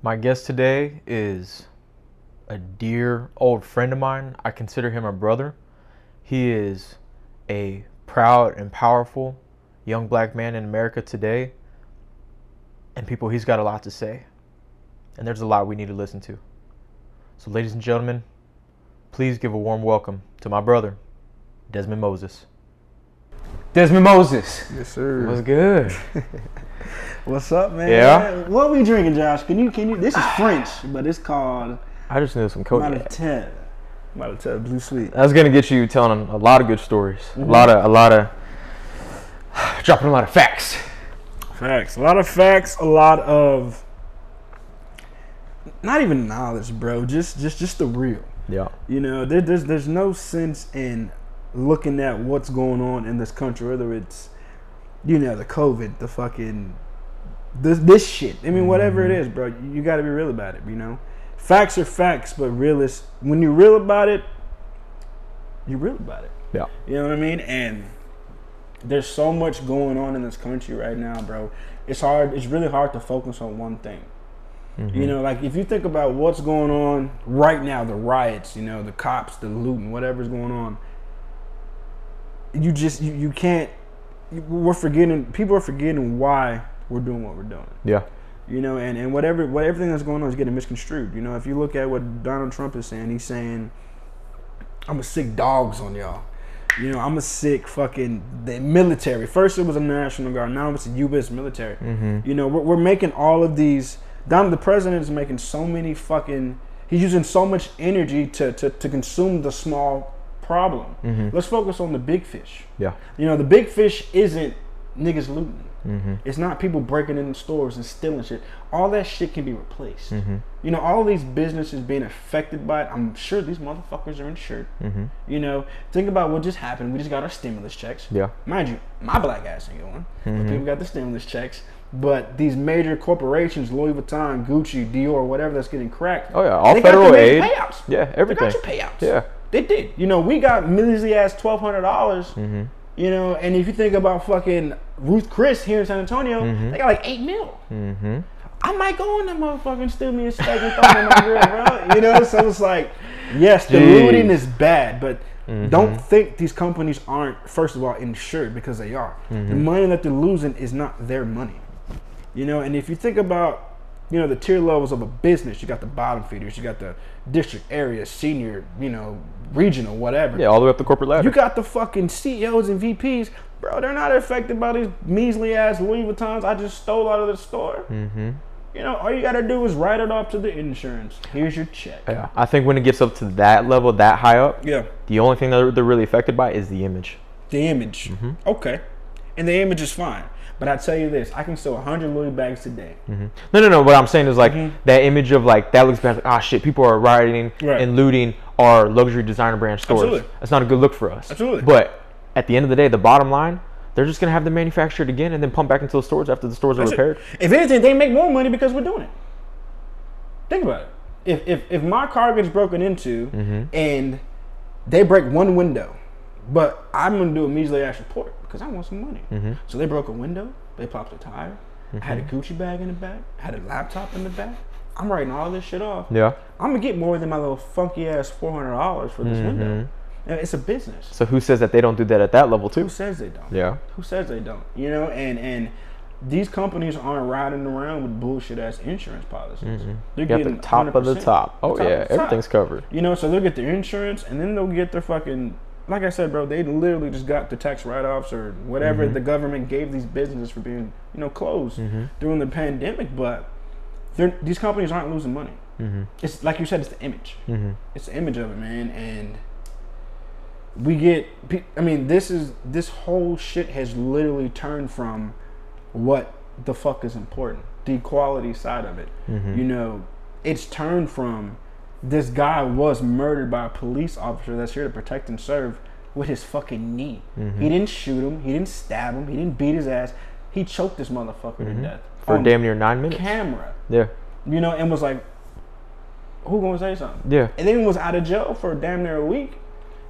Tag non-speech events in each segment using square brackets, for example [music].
My guest today is a dear old friend of mine. I consider him a brother. He is a proud and powerful young black man in America today. And people, he's got a lot to say. And there's a lot we need to listen to. So, ladies and gentlemen, please give a warm welcome to my brother, Desmond Moses. Desmond Moses. Yes, sir. What's good? [laughs] What's up, man? Yeah? What we drinking, Josh? Can you can you? This is French, but it's called I just knew some cognac. Martell. Martell Blue Swift. That's gonna get you telling a lot of good stories. Mm-hmm. A lot of, a lot of, [sighs] dropping a lot of facts. Facts. A lot of facts. A lot of not even knowledge, bro. Just just just the real. Yeah. You know, there, there's there's no sense in looking at what's going on in this country, whether it's you know the COVID, the fucking this this shit. I mean, whatever it mm-hmm. is, bro. You, got to be real about it. You know, facts are facts, but realist when you're real about it, you're real about it. Yeah. You know what I mean? And there's so much going on in this country right now, bro. It's hard. It's really hard to focus on one thing. You mm-hmm. know, like if you think about what's going on right now, the riots, you know, the cops, the looting, whatever's going on, you just you, you can't. We're forgetting. People are forgetting why we're doing what we're doing. Yeah. You know, and, and whatever what everything that's going on is getting misconstrued. You know, if you look at what Donald Trump is saying, he's saying, "I'm a sick dogs on y'all." You know, I'm a sick fucking the military. First it was a National Guard, now it's a U.S. military. Mm-hmm. You know, we're, we're making all of these. Donald, the president is making so many fucking. He's using so much energy to to, to consume the small problem. Mm-hmm. Let's focus on the big fish. Yeah. You know, the big fish isn't niggas looting. Mm-hmm. It's not people breaking into stores and stealing shit. All that shit can be replaced. Mm-hmm. You know, all these businesses being affected by it. I'm sure these motherfuckers are insured. You know, think about what just happened. We just got our stimulus checks. Yeah. Mind you, my black ass ain't going. But people got the stimulus checks. But these major corporations, Louis Vuitton, Gucci, Dior, whatever that's getting cracked. Oh yeah. All federal aid. Payouts. Yeah. They Everything. got your payouts. Yeah. They did. You know, we got measly ass twelve hundred dollars. Mm-hmm. You know, and if you think about fucking Ruth Chris here in San Antonio, Mm-hmm. they got like eight mil. I might go in that motherfucker and steal me a steak and throw it in my grill, bro. You know, so it's like, yes, the Jeez. looting is bad, but Mm-hmm. don't think these companies aren't first of all insured because they are. The Mm-hmm. money that they're losing is not their money. You know, and if you think about, you know, the tier levels of a business, you got the bottom feeders, you got the district area, senior, you know, regional, whatever. Yeah. All the way up the corporate ladder. You got the fucking CEOs and VPs, bro. They're not affected by these measly ass Louis Vuittons I just stole out of the store. Mm-hmm. You know, all you gotta do is write it off to the insurance. Here's your check. yeah. I think when it gets up to that level, that high up, Yeah, the only thing that they're- really affected by is the image. the image. Mm-hmm. Okay, and the image is fine. But I tell you this, I can sell 100 Louis bags today. No, no, no. What I'm saying is like that image of like that looks bad. Like, ah, shit. People are rioting Right. and looting our luxury designer brand stores. Absolutely. That's not a good look for us. Absolutely. But at the end of the day, the bottom line, they're just gonna have them manufactured again and then pump back into the stores after the stores are That's it. repaired. If anything, they make more money because we're doing it. Think about it. If if, if my car gets broken into Mm-hmm. and they break one window, but I'm gonna do a measly ass report because I want some money. Mm-hmm. So they broke a window, they popped a tire, I had a Gucci bag in the back, I had a laptop in the back. I'm writing all this shit off. Yeah. I'm gonna get more than my little funky ass four hundred dollars for this window. Mm-hmm. And It's a business. So who says that they don't do that at that level too? Who says they don't? Yeah. Who says they don't? You know, and and these companies aren't riding around with bullshit ass insurance policies. They're You got the top of the top. Oh The top yeah, top. everything's covered. You know, so they'll get their insurance and then they'll get their fucking. Like I said, bro, they literally just got the tax write-offs or whatever Mm-hmm. the government gave these businesses for being, you know, closed Mm-hmm. during the pandemic. But they're, these companies aren't losing money. Mm-hmm. It's like you said, it's the image. It's the image of it, man, and we get, I mean, this is this whole shit has literally turned from what the fuck is important, the quality side of it. You know, it's turned from this guy was murdered by a police officer that's here to protect and serve with his fucking knee. He mm-hmm. didn't shoot him. He didn't stab him. He didn't beat his ass. He choked this motherfucker to mm-hmm. death For damn near nine minutes. camera. Yeah. You know, and was like, "Who gonna say something?" Yeah. and then was out of jail for damn near a week,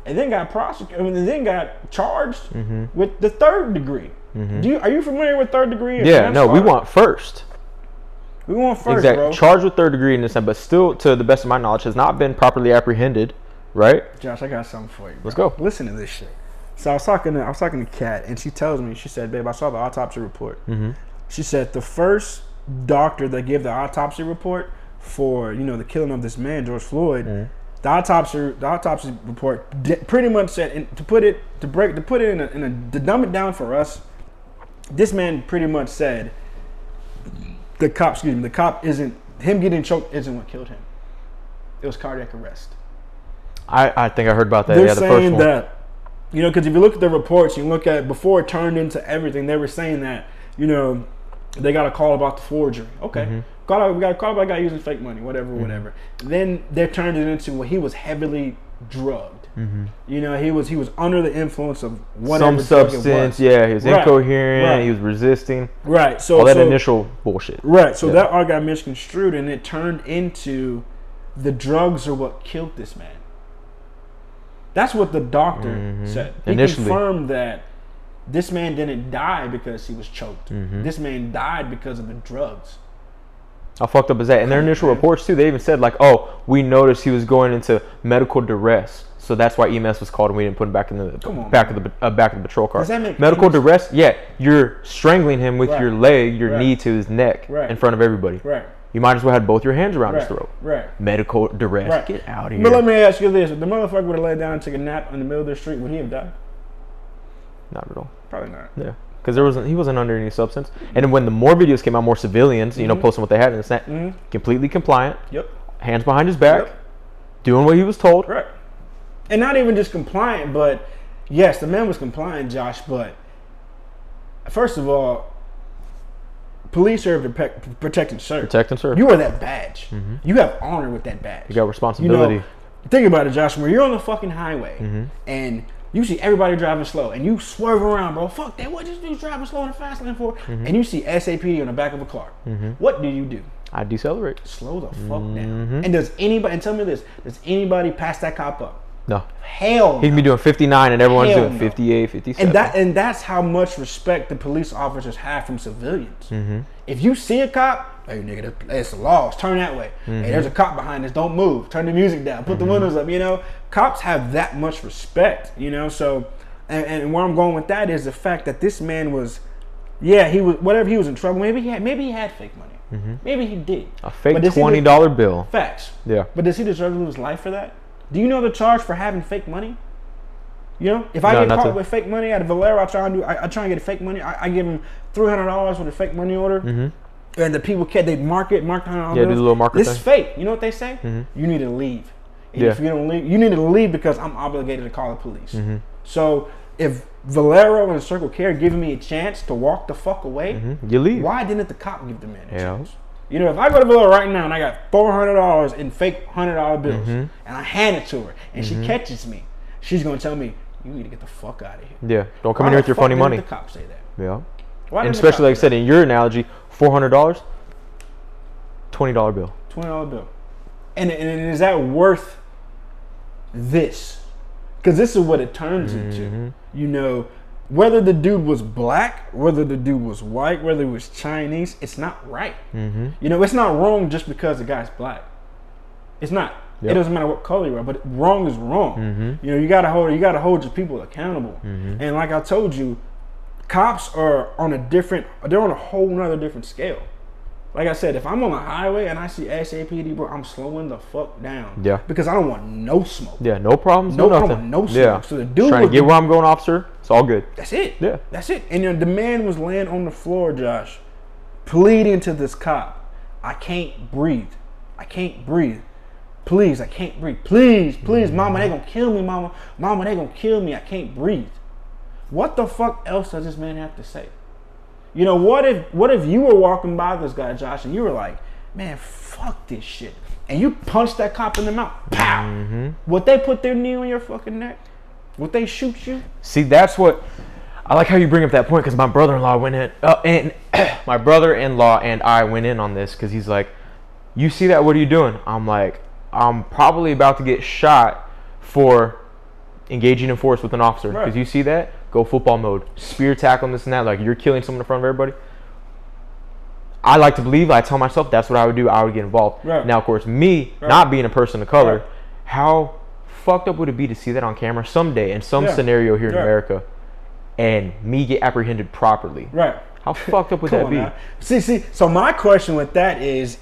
and then got prosecuted. And then got charged Mm-hmm. with the third degree. Mm-hmm. Do you are you familiar with third degree? Yeah. No, we want first. We want first, exactly. bro. Charged with third degree in this innocent, but still, to the best of my knowledge, has not been properly apprehended. Right? Josh, I got something for you. Let's go. Listen to this shit. So I was talking to I was talking to Kat, and she tells me, she said, "Babe, I saw the autopsy report." Mm-hmm. She said the first doctor that gave the autopsy report for you know the killing of this man, George Floyd, Mm-hmm. the autopsy the autopsy report di- pretty much said, and to put it to break to put it in a, in a to dumb it down for us, this man pretty much said the cop, excuse me, the cop isn't him getting choked isn't what killed him. It was cardiac arrest. I, I think I heard about that. They're yeah, the first saying that, you know, because if you look at the reports, you look at before it turned into everything, they were saying that, you know, they got a call about the forgery. Okay. Mm-hmm. Out, we got a call about a guy using fake money, whatever, whatever. Then they turned it into well, he was heavily drugged. You know, he was he was under the influence of whatever Mm-hmm. Some substance. Yeah, he was Right, incoherent. right. He was resisting. Right. So All that so- initial bullshit. Right. So Yeah. that all got misconstrued, and it turned into the drugs are what killed this man. That's what the doctor said. He Mm-hmm. Initially. confirmed that this man didn't die because he was choked. Mm-hmm. This man died because of the drugs. How fucked up is that? And their initial reports too, they even said like, "Oh, we noticed he was going into medical duress, so that's why EMS was called, and we didn't put him back in the on, back of the uh, back of the patrol car." Does that make medical any- duress? Yeah, you're strangling him with Right. your leg, your Right. knee to his neck Right. in front of everybody. Right. You might as well have both your hands around his throat. Right. Medical duress. Get out of here. But let me ask you this: If the motherfucker would have laid down and took a nap in the middle of the street, would he have died? Not at all. Probably not. Yeah, because there wasn't he wasn't under any substance. And then when the more videos came out, more civilians, you know, posting what they had, and it's Mhm. completely compliant, Yep. hands behind his back, Yep. doing what he was told. Right. And not even just compliant, but yes, the man was compliant, Josh. But first of all, police serve to pe- protect and serve. Protect and serve. You wear that badge. You have honor with that badge. You got responsibility. You know, think about it, Josh. When you're on the fucking highway Mm-hmm. and you see everybody driving slow and you swerve around, bro. Fuck that. What this dude's driving slow in the fast lane for? Mm-hmm. And you see SAPD on the back of a car. What do you do? I decelerate. Slow the fuck Mm-hmm. down. And does anybody? And tell me this: Does anybody pass that cop up? No. Hell. He can be doing 59 and everyone's Hell doing no. 58, 57. And that and that's how much respect the police officers have from civilians. Mm-hmm. If you see a cop, hey nigga, it's the laws. Turn that way. Mm-hmm. Hey, there's a cop behind us. Don't move. Turn the music down. Put the windows up. You know, cops have that much respect. You know, so and, and where I'm going with that is the fact that this man was, yeah, he was whatever he was in trouble. Maybe he had maybe he had fake money. Maybe he did. Mm-hmm. a fake he $20 bill. Facts. Yeah. But does he deserve to lose life for that? Do you know the charge for having fake money? You know, if I No, get caught to- with fake money at Valero, I try and do. I, I try and get fake money. I, I give them three hundred dollars with a fake money order, and the people can they mark it, mark Mm-hmm. Yeah, do the little marker This is fake. You know what they say? You need to leave. And Yeah. If you don't leave, you need to leave because I'm obligated to call the police. Mm-hmm. So if Valero and Circle K giving me a chance to walk the fuck away, Mhm. You leave. why didn't the cop give the man a Yeah. chance? You know, if I go to Valero right now and I got four hundred dollars in fake hundred dollar bills, Mm-hmm. and I hand it to her, and she catches me, she's gonna tell me, "You need to get the fuck out of here." Yeah. Don't come Why in here with your funny money. The cops say that. Yeah. Why And especially, like I said, in your analogy, $400, $20 bill. twenty dollar bill, and and is that worth this? Because this is what it turns Mm-hmm. into. You know, whether the dude was black, whether the dude was white, whether he was Chinese, it's not right. Mm-hmm. You know, it's not wrong just because the guy's black. It's not. Yep. It doesn't matter what color you are, but wrong is wrong. Mhm. You know, you gotta hold you gotta hold your people accountable. Mm-hmm. And like I told you, cops are on a different they're on a whole nother different scale. Like I said, if I'm on the highway and I see SAPD, bro, I'm slowing the fuck down. Yeah. Because I don't want no smoke. Yeah, no problems, No no, problem, no yeah. smoke. So the dude Trying to get where I'm going, officer. It's all good. That's it. Yeah. That's it. And you know, the man was laying on the floor, Josh, pleading to this cop, I can't breathe. I can't breathe. Please, I can't breathe. Please, please, mama, they gonna kill me, mama. Mama, they gonna kill me. I can't breathe. What the fuck else does this man have to say? You know, what if what if you were walking by this guy, Josh, and you were like, man, fuck this shit. And you punched that cop in the mouth. Pow! Would they put their knee on your fucking neck? Would they shoot you? See, that's what I like how you bring up that point because my brother-in-law went in, uh, and [clears throat] my brother-in-law and I went in on this because he's like, "You see that? What are you doing?" I'm like, "I'm probably about to get shot for engaging in force with an officer because Right. you see that? Go football mode, spear tackle, and this and that. Like you're killing someone in front of everybody." I like to believe. I tell myself that's what I would do. I would get involved. Right. Now, of course, me Right. not being a person of color, Right. how fucked up would it be to see that on camera someday in some Yeah. scenario here in America, and me get apprehended properly? Right. How fucked up would that be? now. See, see. So my question with that is,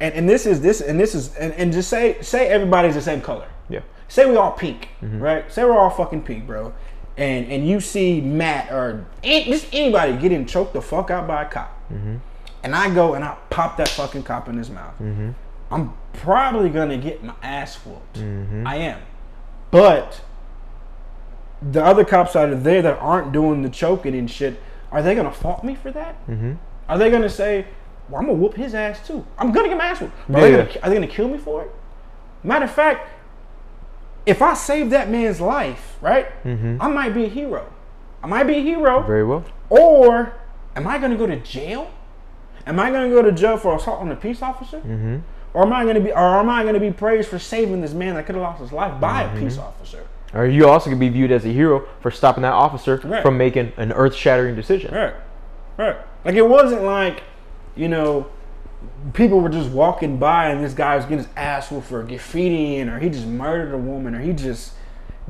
and, and this is this and this is and, and just say say everybody's the same color. Yeah. Say we all pink, Mm-hmm. right? Say we're all fucking pink, bro. And and you see Matt or just anybody getting choked the fuck out by a cop, Mm-hmm. and I go and I pop that fucking cop in his mouth. Mm-hmm. I'm probably gonna get my ass whooped. Mm-hmm. I am, but the other cops that are there that aren't doing the choking and shit, are they gonna fault me for that? Mm-hmm. Are they gonna say, "Well, I'm gonna whoop his ass too"? I'm gonna get my ass whooped. Are, they gonna, are they gonna kill me for it? Matter of fact, if I save that man's life, right, Mhm. I might be a hero. I might be a hero, Very well. or am I gonna go to jail? Am I gonna go to jail for assault on a peace officer? Mm-hmm. Or am I gonna be, or am I gonna be praised for saving this man that could have lost his life by Mm-hmm. a peace officer? Or you also could be viewed as a hero for stopping that officer Right. from making an earth-shattering decision. Right, right. Like it wasn't like, you know, people were just walking by and this guy was getting his ass whooped for graffitiing, or he just murdered a woman, or he just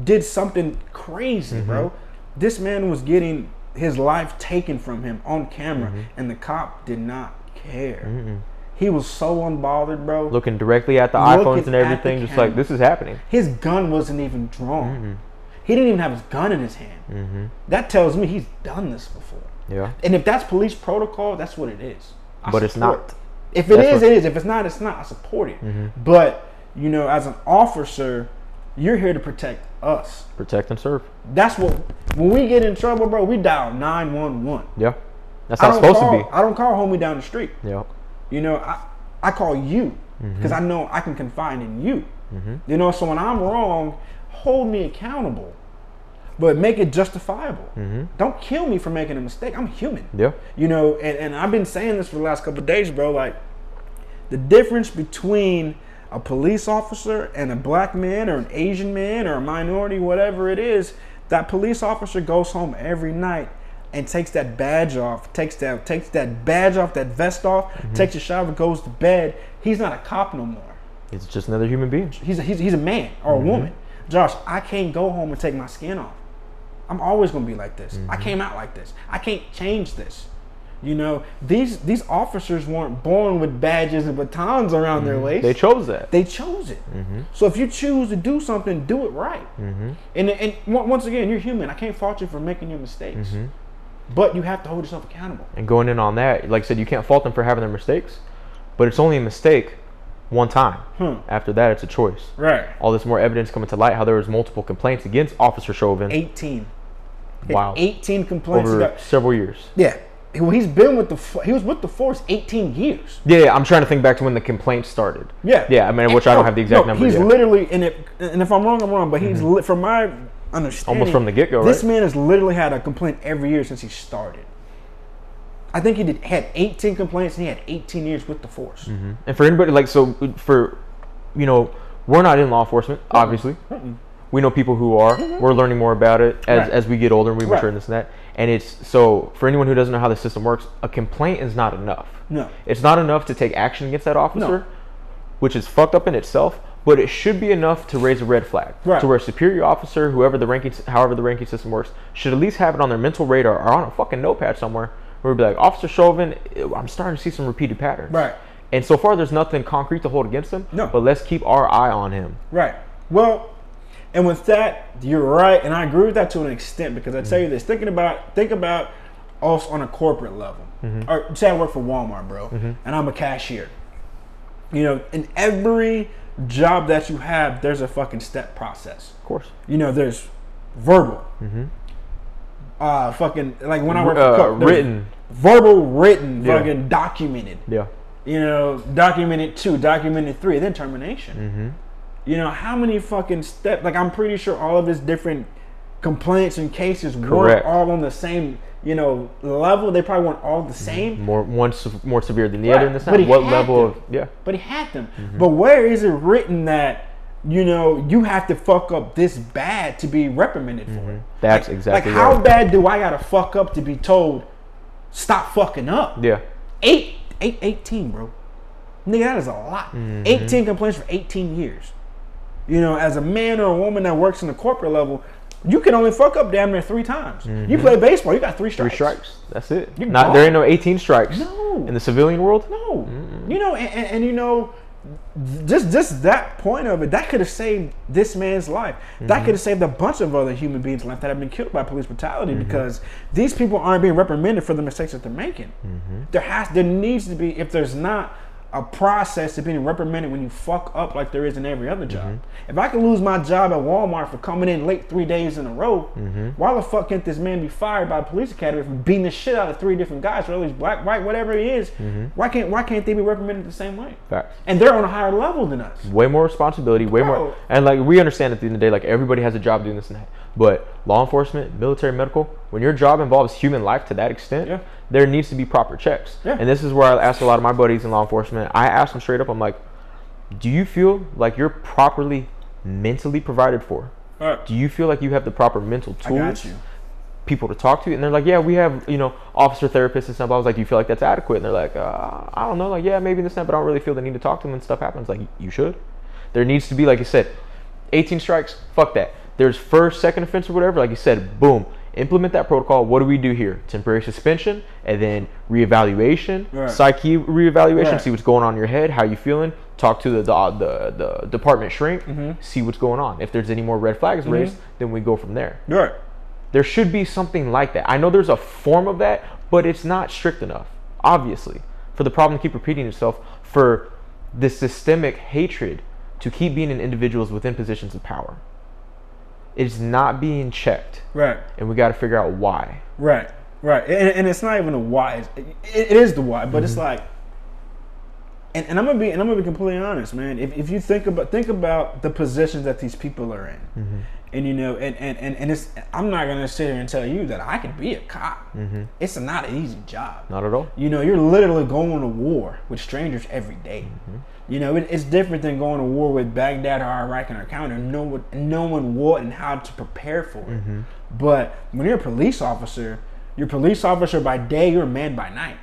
did something crazy, bro. Mm-hmm. This man was getting his life taken from him on camera, mm-hmm. and the cop did not care. Mm-hmm. He was so unbothered, bro. Looking directly at the Looking iPhones and everything, just like this is happening. His gun wasn't even drawn. He didn't even have his gun in his hand. Mm-hmm. That tells me he's done this before. Yeah. And if that's police protocol, that's what it is. I But it's not. If it That's is, Mm-hmm. it is. If it's not, it's not. I support it. But you know, as an officer, you're here to protect us. Protect and serve. That's what. When we get in trouble, bro, we dial nine one one. Yeah. That's how it's supposed call. to be. I don't call homie down the street. Yeah. You know, I I call you Mm-hmm. because I know I can confide in you. You know, so when I'm wrong, hold me accountable, but make it justifiable. Don't kill me for making a mistake. I'm human. Mm-hmm. Yeah. You know, and, and I've been saying this for the last couple of days, bro. Like the difference between a police officer and a black man or an Asian man or a minority, whatever it is, that police officer goes home every night and takes that badge off, takes that takes that badge off, that vest off, takes a shower, goes to bed. He's not a cop no more. It's just another human being. He's a, he's, he's a man or a woman. Josh, I can't go home and take my skin off. I'm always gonna be like this. I mm-hmm. came out like this. I can't change this. You know, these these officers weren't born with badges and batons around their mm-hmm. waist. They chose that. They chose it. Mm-hmm. So if you choose to do something, do it right. And and once again, you're human. I can't fault you for making your mistakes, but you have to hold yourself accountable. And going in on that, like I said, you can't fault them for having their mistakes, but it's only a mistake one time. Hmm. After that, it's a choice. Right. All this more evidence coming to light how there was multiple complaints against Officer Chauvin. 18. Wow. 18 complaints. Over about- several years. yeah. Well, he's been with the he was with the force 18 years. Yeah, yeah, I'm trying to think back to when the complaints started. Yeah. Yeah, I mean, which I don't have the exact no, number He's yet. literally, and, it, and if I'm wrong, I'm wrong, but he's, mm-hmm. li- from my understanding, Almost from the get-go, This right? man has literally had a complaint every year since he started. I think he did had 18 complaints and he had 18 years with the force. Mm-hmm. And for anybody like so for you know, we're not in law enforcement, obviously. We know people who are. Mm-hmm. We're learning more about it as, Right. as we get older and we mature Right. and this and that. And it's so for anyone who doesn't know how the system works, a complaint is not enough. No. It's not enough to take action against that officer, which is fucked up in itself, but it should be enough to raise a red flag. Right. To where a superior officer, whoever the ranking however the ranking system works, should at least have it on their mental radar or on a fucking notepad somewhere where it'd be like, Officer Chauvin, I'm starting to see some repeated patterns. Right. And so far, there's nothing concrete to hold against him. No. But let's keep our eye on him. Right. Well, and with that, you're right, and I agree with that to an extent because I tell you mm-hmm. this: thinking about think about us on a corporate level, mm-hmm. or say I work for Walmart, bro, mm-hmm. and I'm a cashier. You know, in every job that you have, there's a fucking step process. Of course. You know, there's verbal, uh, fucking like when I work uh, for Uh, Coke, written. verbal, written, Yeah. fucking documented Yeah. you know, documented two, documented three, then termination. Mm-hmm. You know, how many fucking steps? Like, I'm pretty sure all of his different complaints and cases Correct. weren't all on the same, you know, level. They probably weren't all the same, More one more severe than the Right, other in this. but What level to. of yeah? but he had them. Mm-hmm. But where is it written that? You know, you have to fuck up this bad to be reprimanded for it. Mm-hmm. That's Like- exactly Like, how right. bad do I gotta fuck up to be told, stop fucking up? Yeah. Eight, eight, 18, bro. Nigga, that is a lot. Mm-hmm. 18 complaints for 18 years. You know, as a man or a woman that works in the corporate level, you can only fuck up damn near three times. You mm-hmm. play baseball, you got three Mm-hmm. Three strikes. strikes. That's it. You Not gone. there ain't no 18 strikes. No. In the civilian world. No, you know, and, and, and you know, just just that point of it, that could have saved this man's life. That mm-hmm. could have saved a bunch of other human beings' life that have been killed by police brutality mm-hmm. because these people aren't being reprimanded for the mistakes that they're making. There has, there needs to be, if there's not a process to being reprimanded when you fuck up like there is in every other job. Mm-hmm. If I can lose my job at Walmart for coming in late three days in a row, mm-hmm. why the fuck can't this man be fired by a police academy for beating the shit out of three different guys, whether he's black, white, whatever he is? Mm-hmm. Why can't why can't they be reprimanded the same way? Facts. And they're on a higher level than us. way more responsibility, way Bro. more, and like we understand at the end of the day, like everybody has a job doing this and that. But law enforcement, military, medical, when your job involves human life to that extent, Yeah. there needs to be proper checks. Yeah. And this is where I ask a lot of my buddies in law enforcement. I ask them straight up, I'm like, do you feel like you're properly mentally provided for? Do you feel like you have the proper mental I tools? got you. people to talk to, and they're like, "Yeah, we have you know officer therapists and stuff." I was like, "Do you feel like that's adequate?" And they're like, uh, "I don't know, like yeah, maybe this and that, but I don't really feel the need to talk to them when stuff happens." Like you should. There needs to be, like you said, 18 strikes. Fuck that. There's first, second offense or whatever. Like you said, boom. Implement that protocol. What do we do here? Temporary suspension, and then reevaluation, Right. psyche reevaluation. Right. See what's going on in your head. How you feeling? Talk to the the, the, the department shrink. Mm-hmm. See what's going on. If there's any more red flags raised, then we go from there. Right. There should be something like that. I know there's a form of that, but it's not strict enough, obviously, for the problem to keep repeating itself, for the systemic hatred to keep being in individuals within positions of power. It's not being checked, Right. and we got to figure out why. Right, right, and, and it's not even a why. It's- It, it is the why, but it's mm-hmm. like, and, and I'm gonna be and I'm gonna be completely honest, man. If, if you think about think about the positions that these people are in, mm-hmm. and you know, and, and, and, and it's I'm not gonna sit here and tell you that I can be a cop. Mm-hmm. It's not an easy job. Not at all. You know, you're literally going to war with strangers every day. You know, it, it's different than going to war with Baghdad or Iraq and our counter, knowing, knowing what and how to prepare for it. Mm-hmm. But when you're a police officer, you're a police officer by day, you're a man by night.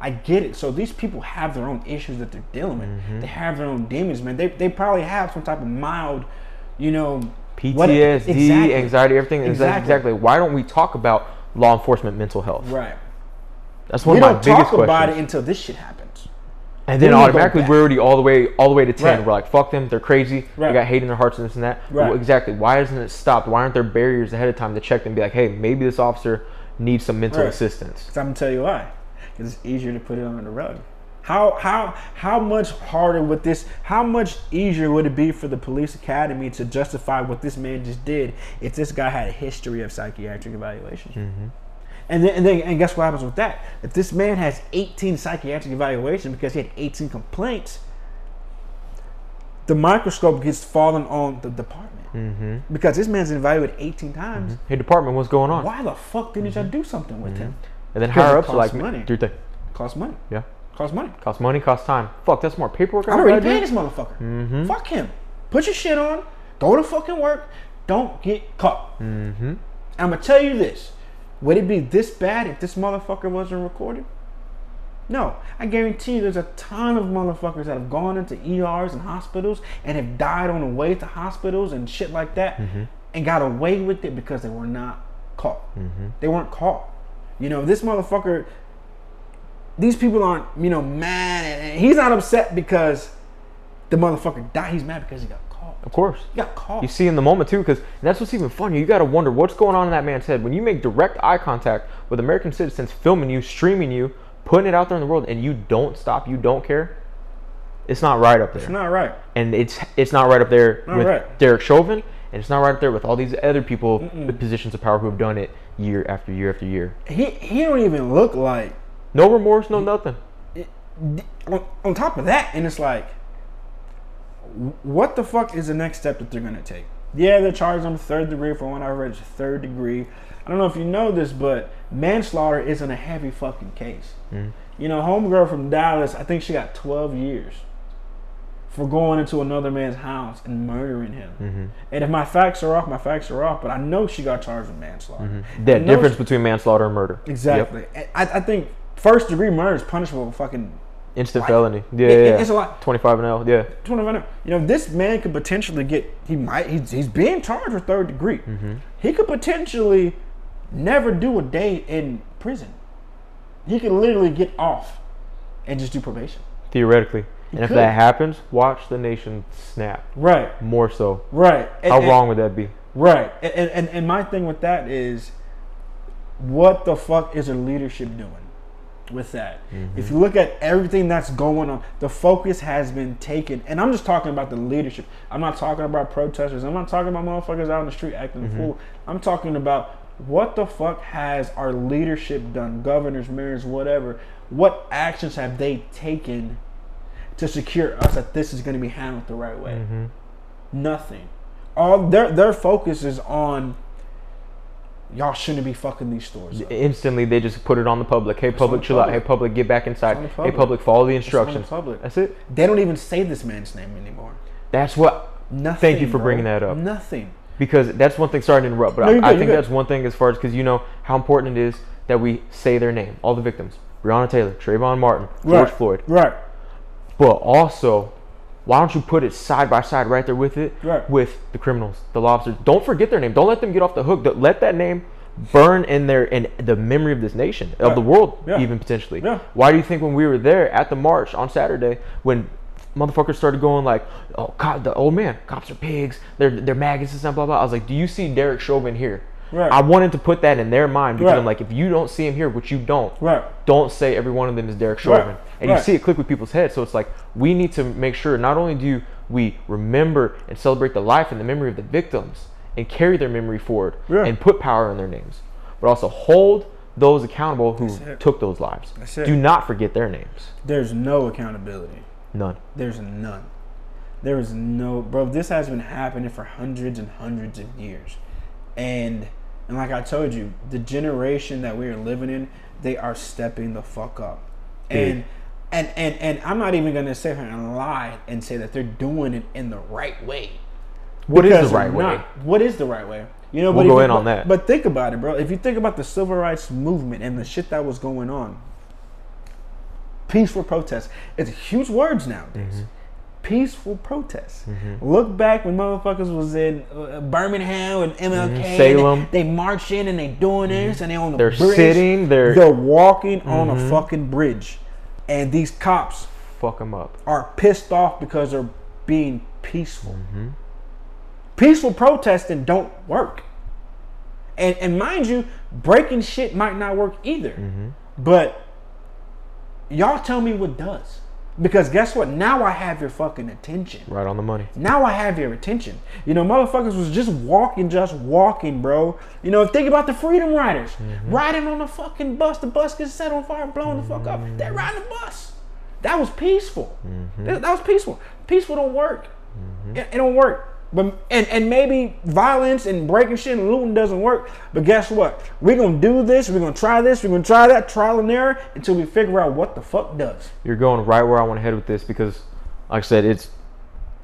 I get it. So these people have their own issues that they're dealing with. Mm-hmm. They have their own demons, man. They, they probably have some type of mild, you know, what- PTSD, Exactly. anxiety, everything. Exactly. Exactly. exactly. Why don't we talk about law enforcement mental health? Right. That's one We of my biggest questions. We don't talk about it until this shit happens. And then automatically we're already all the way all the way to ten. Right. We're like, fuck them, they're crazy. Right. They got hate in their hearts and this and that. Right. Well, exactly. Why isn't it stopped? Why aren't there barriers ahead of time to check them and be like, hey, maybe this officer needs some mental assistance? I'm gonna tell you why. Because it's easier to put it under the rug. How how how much harder would this? How much easier would it be for the police academy to justify what this man just did if this guy had a history of psychiatric evaluations? Mm-hmm. And then, and then and guess what happens with that? If this man has 18 psychiatric evaluations because he had 18 complaints, the microscope gets fallen on the department mm-hmm. because this man's evaluated 18 times. Mm-hmm. Hey, department, what's going on? Why the fuck didn't y'all do something with mm-hmm. him? And then higher ups are like, money. do your thing. Costs money. Yeah. Costs money. Costs money, costs time. Fuck, that's more paperwork. I'm already paying this motherfucker. Fuck him. Put your shit on. Go to fucking work. Don't get caught. Mm-hmm. I'm gonna tell you this: Would it be this bad if this motherfucker wasn't recorded? No, I guarantee you, there's a ton of motherfuckers that have gone into ERs and hospitals and have died on the way to hospitals and shit like that, mm-hmm. and got away with it because they were not caught. Mm-hmm. They weren't caught. You know, this motherfucker these people aren't, you know, mad. And he's not upset because the motherfucker died. He's mad because he got. Of course. He got caught. You see in the moment too, because that's what's even funny. You got to wonder what's going on in that man's head when you make direct eye contact with American citizens filming you, streaming you, putting it out there in the world, and you don't stop, you don't care. It's not right up there, it's not right. and it's it's not right up there Not with right. Derek Chauvin, and it's not right up there with all these other people with positions of power who have done it year after year after year. He he don't even look like. No remorse, no nothing. On, on top of that, and it's like, what the fuck is the next step that they're gonna take? Yeah, they're charged on third degree for one I read it's third degree. I don't know if you know this, but manslaughter isn't a heavy fucking case. Mm. You know, homegirl from Dallas, I think she got 12 years for going into another man's house and murdering him. Mm-hmm. And if my facts are off, my facts are off. But I know she got charged with manslaughter. The I know difference she- between manslaughter and murder. Exactly. And I, I think First degree murder is punishable with fucking Instant Life. felony. Yeah, It- yeah. it's a lot. 25 and L. Yeah. 25. and L. You know, this man could potentially get. He might. He's, he's being charged with third degree. Mm-hmm. He could potentially never do a day in prison. He could literally get off and just do probation. Theoretically. And if that happens, watch the nation snap. Right. More so. Right. And- How and- wrong would that be? Right. And, and and my thing with that is, what the fuck is a leadership doing with that? Mm-hmm. If you look at everything that's going on, the focus has been taken. And I'm just talking about the leadership. I'm not talking about protesters. I'm not talking about motherfuckers out in the street acting a fool. I'm talking about what the fuck has our leadership done? Governors, mayors, whatever. What actions have they taken to secure us that this is going to be handled the right way? Mm-hmm. Nothing. All their their focus is on y'all shouldn't be fucking these stores. Up. Instantly, they just put it on the public. Hey, public, chill out. Hey, public, get back inside. the Hey, public. public, follow the on the instructions. public. That's it. They don't even say this man's name anymore. That's what. Nothing. Thank you for bro. bringing that up. Nothing. Because that's one thing. Sorry to interrupt, but No, I, I think good. that's one thing as far as because you know how important it is that we say their name, all the victims, Breonna Taylor, Trayvon Martin, George Right. Floyd, Right. but also. Why don't you put it side by side right there with it, Right. with the criminals, the lobsters? Don't forget their name. Don't let them get off the hook. Let that name burn in their in the memory of this nation, of Right. the world, Yeah. even potentially. Yeah. Why do you think when we were there at the march on Saturday, when motherfuckers started going like, "Oh, God, the old man, cops are pigs, they're they're maggots and blah blah." I was like, "Do you see Derek Chauvin here?" Right. I wanted to put that in their mind because Right. I'm like, if you don't see him here, which you don't, Right. don't say every one of them is Derek Chauvin. And you see it click with people's heads. So it's like we need to make sure not only do we remember and celebrate the life and the memory of the victims and carry their memory forward and put power in their names, but also hold those accountable who took those lives. Do not forget their names. There's no accountability. None. There's none. There is no, bro. This has been happening for hundreds and hundreds of years, and and like I told you, the generation that we are living in, they are stepping the fuck up, and and and and I'm not even gonna sit here and lie and say that they're doing it in the right way. What is Because the right they're way? What is the right way? You know, We'll but go you- in on but- that. But think about it, bro. If you think about the civil rights movement and the shit that was going on, peaceful protests. It's huge words nowadays. Mm-hmm. Peaceful protests. Look back when motherfuckers was in uh, Birmingham and MLK. Mm-hmm. Selma. They, march in and they doing this and they on the They're bridge. sitting, they're- they're walking on Mm-hmm. a fucking bridge, and these cops Fuck them up. are pissed off because they're being peaceful. Mm-hmm. Peaceful protesting don't work. And and mind you, breaking shit might not work either. Mm-hmm. But y'all tell me what does. Because guess what? Now I have your fucking attention. Right on the money. Now I have your attention. You know, motherfuckers was just walking, just walking, bro. You know, think about the Freedom Riders mm-hmm. riding on the fucking bus. The bus gets set on fire, blowing the fuck up. They're riding the bus. That was peaceful. Mm-hmm. That, that was peaceful. Peaceful don't work. Mm-hmm. It, it don't work. But and and maybe violence and breaking shit and looting doesn't work. But guess what? We're gonna do this. We're gonna try this. We're gonna try that. Trial and error until we figure out what the fuck does. You're going right where I want to head with this because, like I said, it's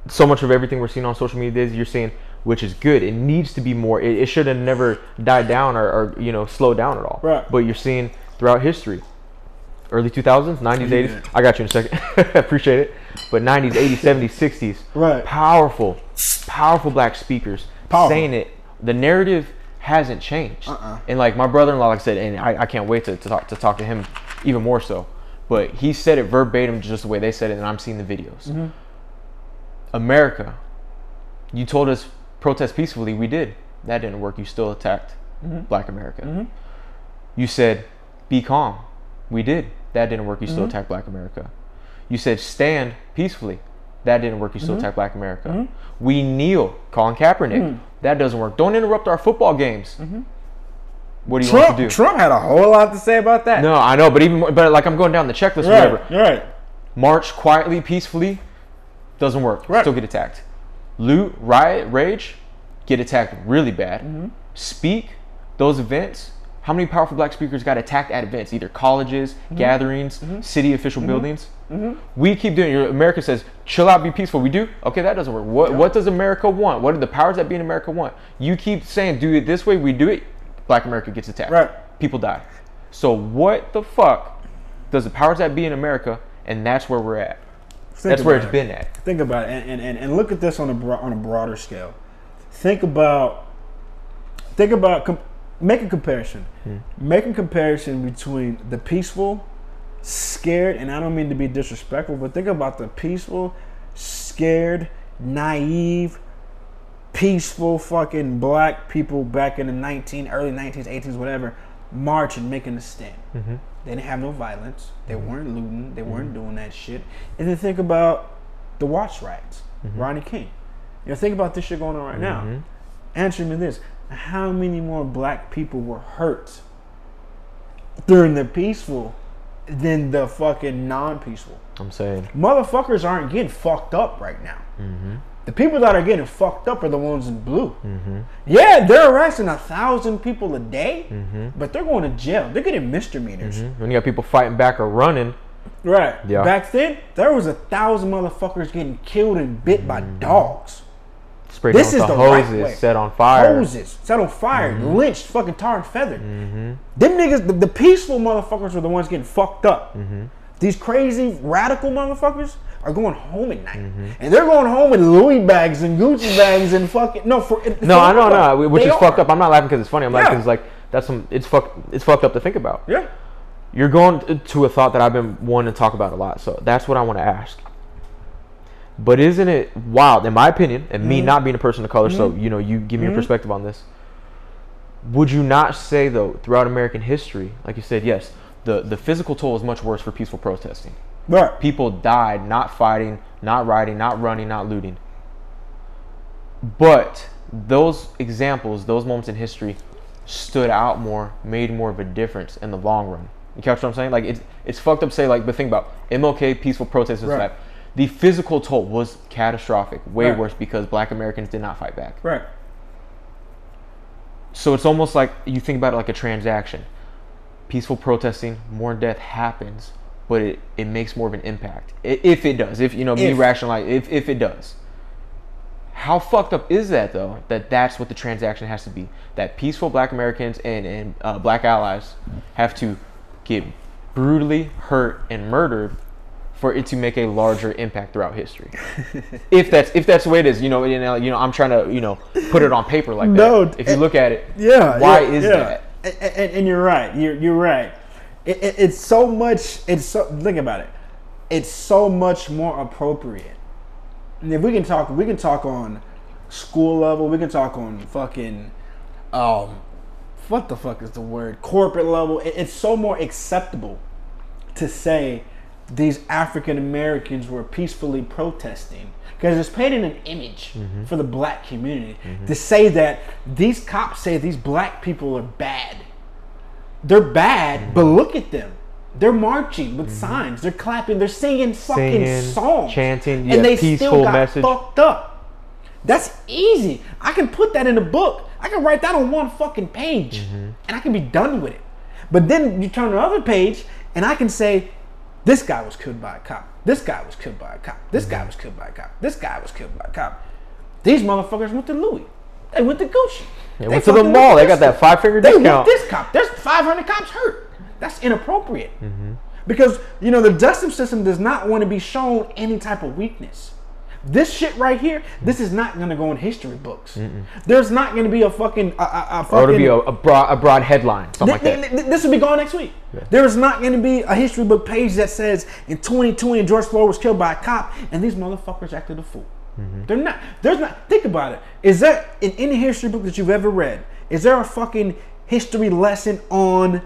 so much of everything we're seeing on social media days. You're seeing, which is good. It needs to be more. It, it should have never died down or, or you know slowed down at all. Right. But you're seeing throughout history, early 2000s, 90s, 80s. I got you in a second. [laughs] Appreciate it. But 90s, 80s, 70s, 60s. Right. Powerful, powerful black speakers Powerful. saying it. The narrative hasn't changed. Uh-uh. And like my brother-in-law, like I said, and I, I can't wait to, to talk to talk to him even more so. But he said it verbatim, just the way they said it, and I'm seeing the videos. Mm-hmm. America, you told us protest peacefully. We did. That didn't work. You still attacked Mm-hmm. Black America. You said be calm. We did. That didn't work. You Mm-hmm. still attacked Black America. You said stand peacefully. That didn't work. You Mm-hmm. still attacked Black America. We kneel. Colin Kaepernick. That doesn't work. Don't interrupt our football games. What do you want Trump, to do? Trump had a whole lot to say about that. No, I know, but even but like I'm going down the checklist, right, whatever. right. March quietly, peacefully, doesn't work. Right. Still get attacked. Loot, riot, rage, get attacked really bad. Mm-hmm. Speak, those events. How many powerful black speakers got attacked at events, either colleges, Mm-hmm. gatherings, mm-hmm. city official mm-hmm. buildings? Mm-hmm. We keep doing. it. America says, "Chill out, be peaceful." We do. Okay, that doesn't work. What What does America want? What do the powers that be in America want? You keep saying, "Do it this way." We do it. Black America gets attacked. Right. People die. So what the fuck does the powers that be in America, and that's where we're at. Think that's where it's it. been at. Think about it, and, and, and, look at this on a bro- on a broader scale. Think about think about make a comparison. Hmm. Make a comparison between the peaceful, scared, and I don't mean to be disrespectful, but think about the peaceful, scared, naive, peaceful fucking black people back in the 19 early 19s, 18s, whatever, marching, making a stand. Mm-hmm. They didn't have no violence. They mm-hmm. weren't looting. They mm-hmm. weren't doing that shit. And then think about the Watts riots, Rodney King. You know, think about this shit going on right now. Answer me this: How many more black people were hurt during the peaceful than the fucking non-peaceful? I'm saying. Motherfuckers aren't getting fucked up right now. Mm-hmm. The people that are getting fucked up are the ones in blue. Mm-hmm. Yeah, they're arresting a thousand people a day, mm-hmm. but they're going to jail. They're getting misdemeanors. When you got people fighting back or running, Right. Yeah. Back then, there was a thousand motherfuckers getting killed and bit by dogs. Sprayed This is the the right way. set on fire. Hoses set on fire, Mm-hmm. lynched, fucking tar and feathered. Them niggas, the, the peaceful motherfuckers were the ones getting fucked up. Mm-hmm. These crazy radical motherfuckers are going home at night, Mm-hmm. and they're going home with Louis bags and Gucci bags and fucking no for No, I know, real. no, which They is fucked up. I'm not laughing because it's funny. I'm laughing Yeah. because like that's some. It's fuck. It's fucked up to think about. Yeah, You're going to a thought that I've been wanting to talk about a lot. So that's what I want to ask. But isn't it wild, in my opinion, and Mm-hmm. me not being a person of color? So you know, you give me your perspective on this. Would you not say though, throughout American history, like you said, yes, the the physical toll is much worse for peaceful protesting. right. People died not fighting, not rioting, not running, not looting. But those examples, those moments in history, stood out more, made more of a difference in the long run. You catch what I'm saying? Like it's it's fucked up to say like, but think about MLK, peaceful protests and Right. The physical toll was catastrophic, way Right. worse because Black Americans did not fight back. Right. So it's almost like you think about it like a transaction. Peaceful protesting, more death happens, but it, it makes more of an impact. If it does, if you know, me If. rationalize, if, if it does. How fucked up is that though? That that's what the transaction has to be. That peaceful Black Americans and and uh, Black allies have to get brutally hurt and murdered for it to make a larger impact throughout history. [laughs] if that's if that's the way it is, you know, you know, you know, I'm trying to you know put it on paper like that. If you look at it, Yeah. why yeah, is yeah. that? And, and, and you're right. You're you're right. It, it, it's so much. It's so. Think about it. It's so much more appropriate. And if we can talk, we can talk on school level. We can talk on fucking, um, what the fuck is the word? Corporate level. It, it's so more acceptable to say these African Americans were peacefully protesting because it's painting an image mm-hmm. for the black community mm-hmm. to say that these cops say these black people are bad. They're bad, but mm-hmm. look at them. They're marching with signs. They're clapping. They're singing fucking Singing, songs, chanting, yeah, and they still got message. fucked up. That's easy. I can put that in a book. I can write that on one fucking page, Mm-hmm. and I can be done with it. But then you turn to another page, and I can say, "This guy was killed by a cop. This guy was killed by a cop. This guy was killed by a cop. This guy was killed by a cop." These motherfuckers went to Louis. They went to Gucci. They went to the mall. They got that five finger They discount. want this cop. There's 500 cops hurt. That's inappropriate. Mm-hmm. Because you know the justice system does not want to be shown any type of weakness. This shit right here, this is not gonna go in history books. There's not gonna be a fucking a, a, a Or it'll be a, a broad a broad headline, something like that. th- th- this will be gone next week. There is not going to be a history book page that says in 2020 George Floyd was killed by a cop and these motherfuckers acted a fool. Mm-hmm. They're not. There's not. Think about it. Is there in any history book that you've ever read? Is there a fucking history lesson on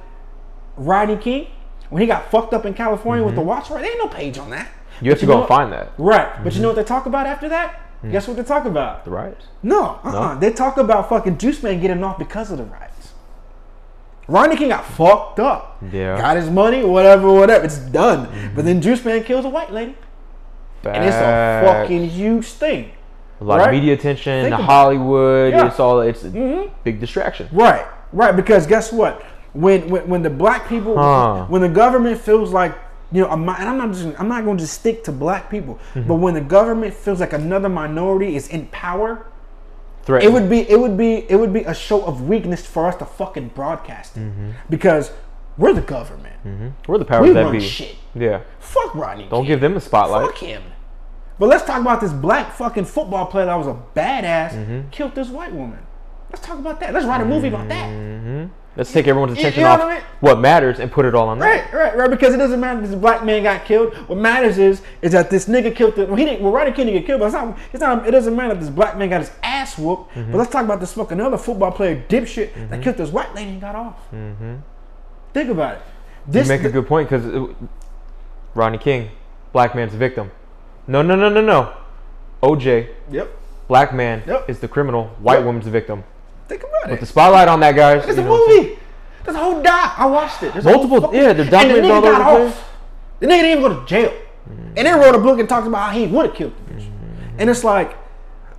Rodney King when he got fucked up in California with the Watts riot? There ain't no page on that. Mm-hmm. You have But to go and find that. Right, but you know what they talk about after that? Guess what they talk about? The riots. No, uh-uh. They talk about fucking Juice Man getting off because of the riots. Rodney King got fucked up. Yeah. Got his money, whatever, whatever. It's done. But then Juice Man kills a white lady. And it's a fucking huge thing. a lot right? of media attention, Think. Hollywood. Yeah. Mm-hmm. It's all it's a big distraction. Right, right. Because guess what? When when, when the black people, Huh. when the government feels like you know, and I'm not just, I'm not going to just stick to black people, Mm-hmm. but when the government feels like another minority is in power, Threat. it would be it would be it would be a show of weakness for us to fucking broadcast it Mm-hmm. because We're the government. We're the powers We that run be. shit. Yeah. Fuck Rodney. Don't King. give them a spotlight. Fuck him. But let's talk about this black fucking football player that was a badass, Mm-hmm. killed this white woman. Let's talk about that. Let's write a movie about that. Let's take everyone's attention you know off what I mean? what matters and put it all on that. Right, right, right. Because it doesn't matter if this black man got killed. What matters is is that this nigga killed the. Well, he didn't. Well, Rodney King didn't get killed, but it's not. It's not. It doesn't matter if this black man got his ass whooped. Mm-hmm. But let's talk about this fucking other football player dipshit that mm-hmm. killed this white lady and got off. Mm-hmm. Think about it. You This make a good point because uh, Rodney King, black man's victim. No, no, no, no, no. OJ, Yep. black man Yep. is the criminal. White Yep. woman's the victim. Think about Put it. the spotlight on that, guys. It's a know what I'm saying? movie. There's a whole doc. I watched it. There's Multiple- fucking- yeah, they're and the nigga got over the. The nigga didn't even go to jail. Mm-hmm. And then wrote a book and talked about how he would have killed the bitch. Mm-hmm. And it's like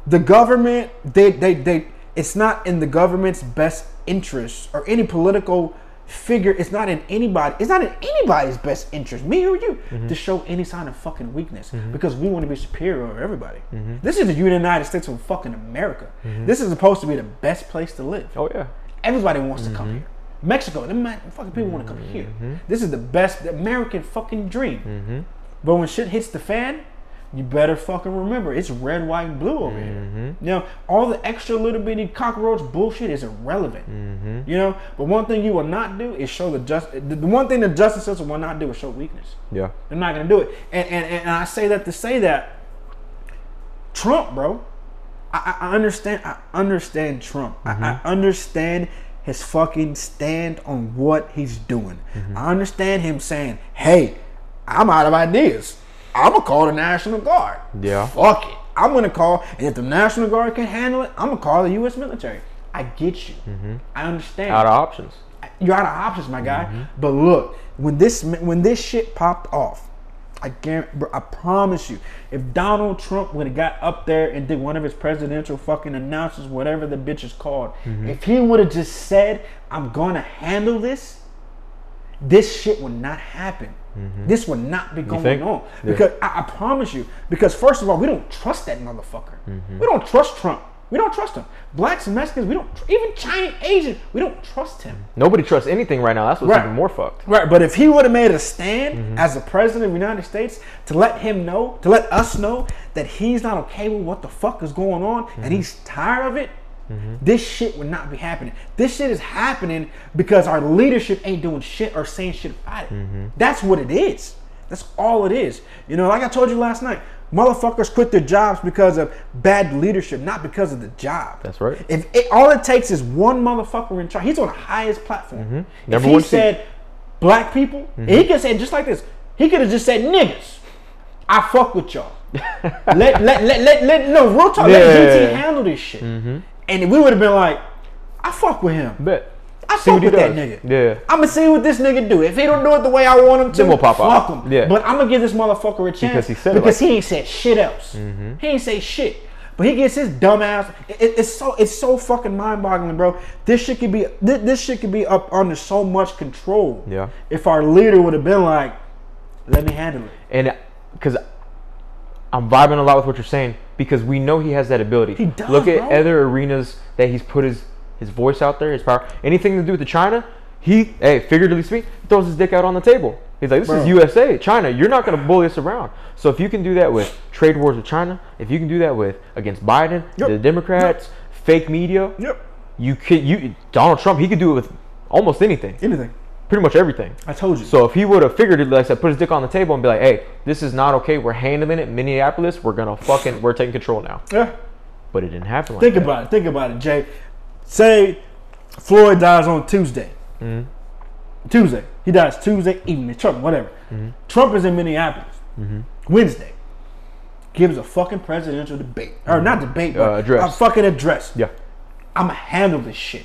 the government, they, they, they, it's not in the government's best interest or any political figure. It's not in anybody. It's not in anybody's best interest, me or you, Mm-hmm. to show any sign of fucking weakness because we want to be superior over everybody. This is the United States of fucking America. This is supposed to be the best place to live. Oh yeah. Everybody wants to come Mm-hmm. here. Mexico, them ma- fucking people want to come here. This is the best, the American fucking dream. Mm-hmm. But when shit hits the fan, you better fucking remember it's red, white, and blue over Mm-hmm. here. You know, all the extra little bitty cockroach bullshit is irrelevant. Mm-hmm. You know, but one thing you will not do is show the just. The one thing the justice system will not do is show weakness. Yeah. They're not gonna do it. And and, and I say that to say that Trump, bro. I, I understand. I understand Trump. I, I understand his fucking stand on what he's doing. I understand him saying, "Hey, I'm out of ideas. I'm gonna call the National Guard. Yeah. fuck it. I'm gonna call, and if the National Guard can handle it, I'm gonna call the U.S. military. I get you. Mm-hmm. I understand Out of options. you're out of options, my guy. Mm-hmm. But look, when this when this shit popped off, I guarantee, I promise you, if Donald Trump would have got up there and did one of his presidential fucking announcements, whatever the bitch is called, mm-hmm. if he would have just said, "I'm gonna handle this," this shit would not happen. This would not be going on Yeah. because I, I promise you. Because first of all, we don't trust that motherfucker. We don't trust Trump. We don't trust him. Blacks and Mexicans, we don't. Tr- even Chinese, Asian, we don't trust him. Nobody trusts anything right now. That's what's Right. even more fucked. Right, but if he would have made a stand Mm-hmm. as the president of the United States to let him know, to let us know that he's not okay with what the fuck is going on Mm-hmm. and he's tired of it, Mm-hmm. this shit would not be happening. This shit is happening because our leadership ain't doing shit or saying shit about it. Mm-hmm. That's what it is. That's all it is. You know, like I told you last night, motherfuckers quit their jobs because of bad leadership, not because of the job. That's right. If it, all it takes is one motherfucker in charge, he's on the highest platform. Mm-hmm. If Number he one seat. said black people, he mm-hmm. could have said just like this. He could have just said niggas. I fuck with y'all. [laughs] let, let, let, let, let, no, real talk. Let Yeah. GT handle this shit. And we would have been like, I fuck with him. Bet. I See fuck with that does. nigga. Yeah. I'm gonna see what this nigga do. If he don't do it the way I want him to, Then we'll pop fuck out. him. Yeah. But I'm gonna give this motherfucker a chance Because he said it because like- he ain't said shit else. Mm-hmm. He ain't say shit. But he gets his dumb ass. It, it's so it's so fucking mind boggling, bro. This shit could be this, this shit could be up under so much control. Yeah. If our leader would have been like, "Let me handle it." And uh, because I'm vibing a lot with what you're saying because we know he has that ability. He does, Look at bro. other arenas that he's put his his voice out there, his power. Anything to do with the China, he hey figuratively speaking, throws his dick out on the table. He's like, this is USA, China. You're not gonna bully us around. So if you can do that with trade wars with China, if you can do that with against Biden, Yep. the Democrats, fake media, Yep. you could you Donald Trump, he could do it with almost anything, Anything. Pretty much everything. I told you. So if he would have figured it, like I said, put his dick on the table and be like, "Hey, this is not okay. We're handling it, Minneapolis. We're gonna fucking, we're taking control now." yeah. But it didn't happen. Like Think that. about it. Think about it, Jay. Say Floyd dies on Tuesday. Mm-hmm. Tuesday. He dies Tuesday evening. Trump, whatever. Mm-hmm. Trump is in Minneapolis. Wednesday. Gives a fucking presidential debate. Or not debate, but Uh, address. a fucking address. Yeah. I'm going to handle this shit.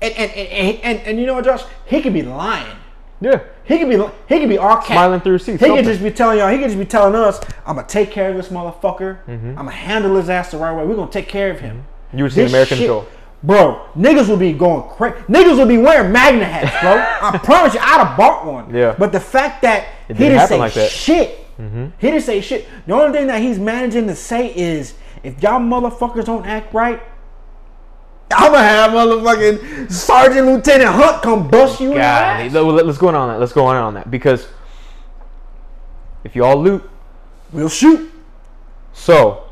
Mm-hmm. And, and, and, and, and, you know what, Josh? He could be lying. Yeah. He could be he could be all cap. Smiling through seats, He could just be telling y'all. He could just be telling us, "I'm gonna take care of this motherfucker. Mm-hmm. I'm gonna handle his ass the right way. We're gonna take care of him." You would see American shit- show. Bro, niggas will be going crazy. Niggas will be wearing MAGA hats, bro. [laughs] I promise you, I'd have bought one. Yeah. But the fact that It he didn't didn't say like that. shit, he didn't say shit. The only thing that he's managing to say is, if y'all motherfuckers don't act right, I'm gonna have motherfucking Sergeant Lieutenant Hunt come bust you God, let's go on that. Let's go on on that because if you all loot, We'll shoot. so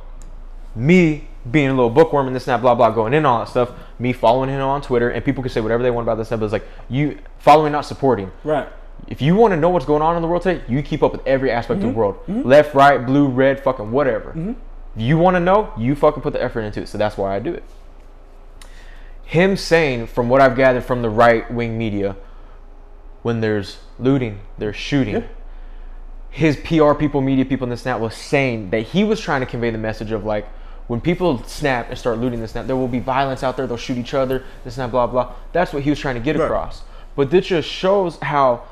me being a little bookworm and this and that, blah blah, going in on all that stuff, me following him on Twitter, and people can say whatever they want about this stuff, but it's like you following, not supporting. Right. If you want to know what's going on in the world today, you keep up with every aspect of the mm-hmm. world, mm-hmm. left, right, blue, red, fucking whatever. Mm-hmm. You want to know, you fucking put the effort into it. So that's why I do it. Him saying, from what I've gathered from the right wing media, when there's looting, there's shooting. Yeah. His PR people, media people, in this and that was saying that he was trying to convey the message of like, when people snap and start looting this that, there will be violence out there. They'll shoot each other. This and that, blah blah. That's what he was trying to get Right. across. But this just shows how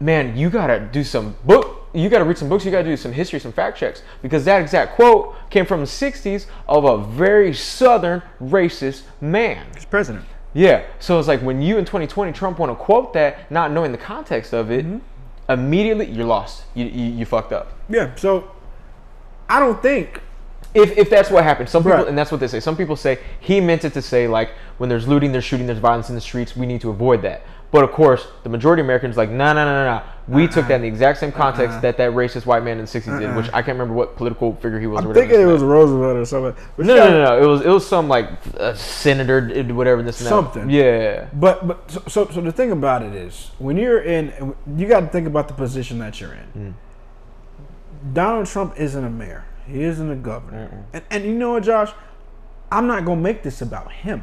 man, you gotta do some book. You gotta read some books. You gotta do some history, some fact checks, because that exact quote came from the '60s of a very southern racist man. He's president. Yeah. So it's like when you in 2020 Trump want to quote that, not knowing the context of it, mm-hmm. immediately you're lost. You, you you fucked up. Yeah. So I don't think. If, if that's what happened, some people, Right. and that's what they say. Some people say he meant it to say like when there's looting, there's shooting, there's violence in the streets. We need to avoid that. But of course, the majority of Americans like, no, no, no, no. We took that in the exact same context that that racist white man in the '60s did, which I can't remember what political figure he was. I'm thinking it was Roosevelt or something. But that. you No, no, no, no. It was it was some like uh, senator, whatever this and that. Something. Yeah. But but so, so so the thing about it is when you're in, you got to think about the position that you're in. Donald Trump isn't a mayor. He isn't a governor. And, and you know what, Josh? I'm not gonna make this about him.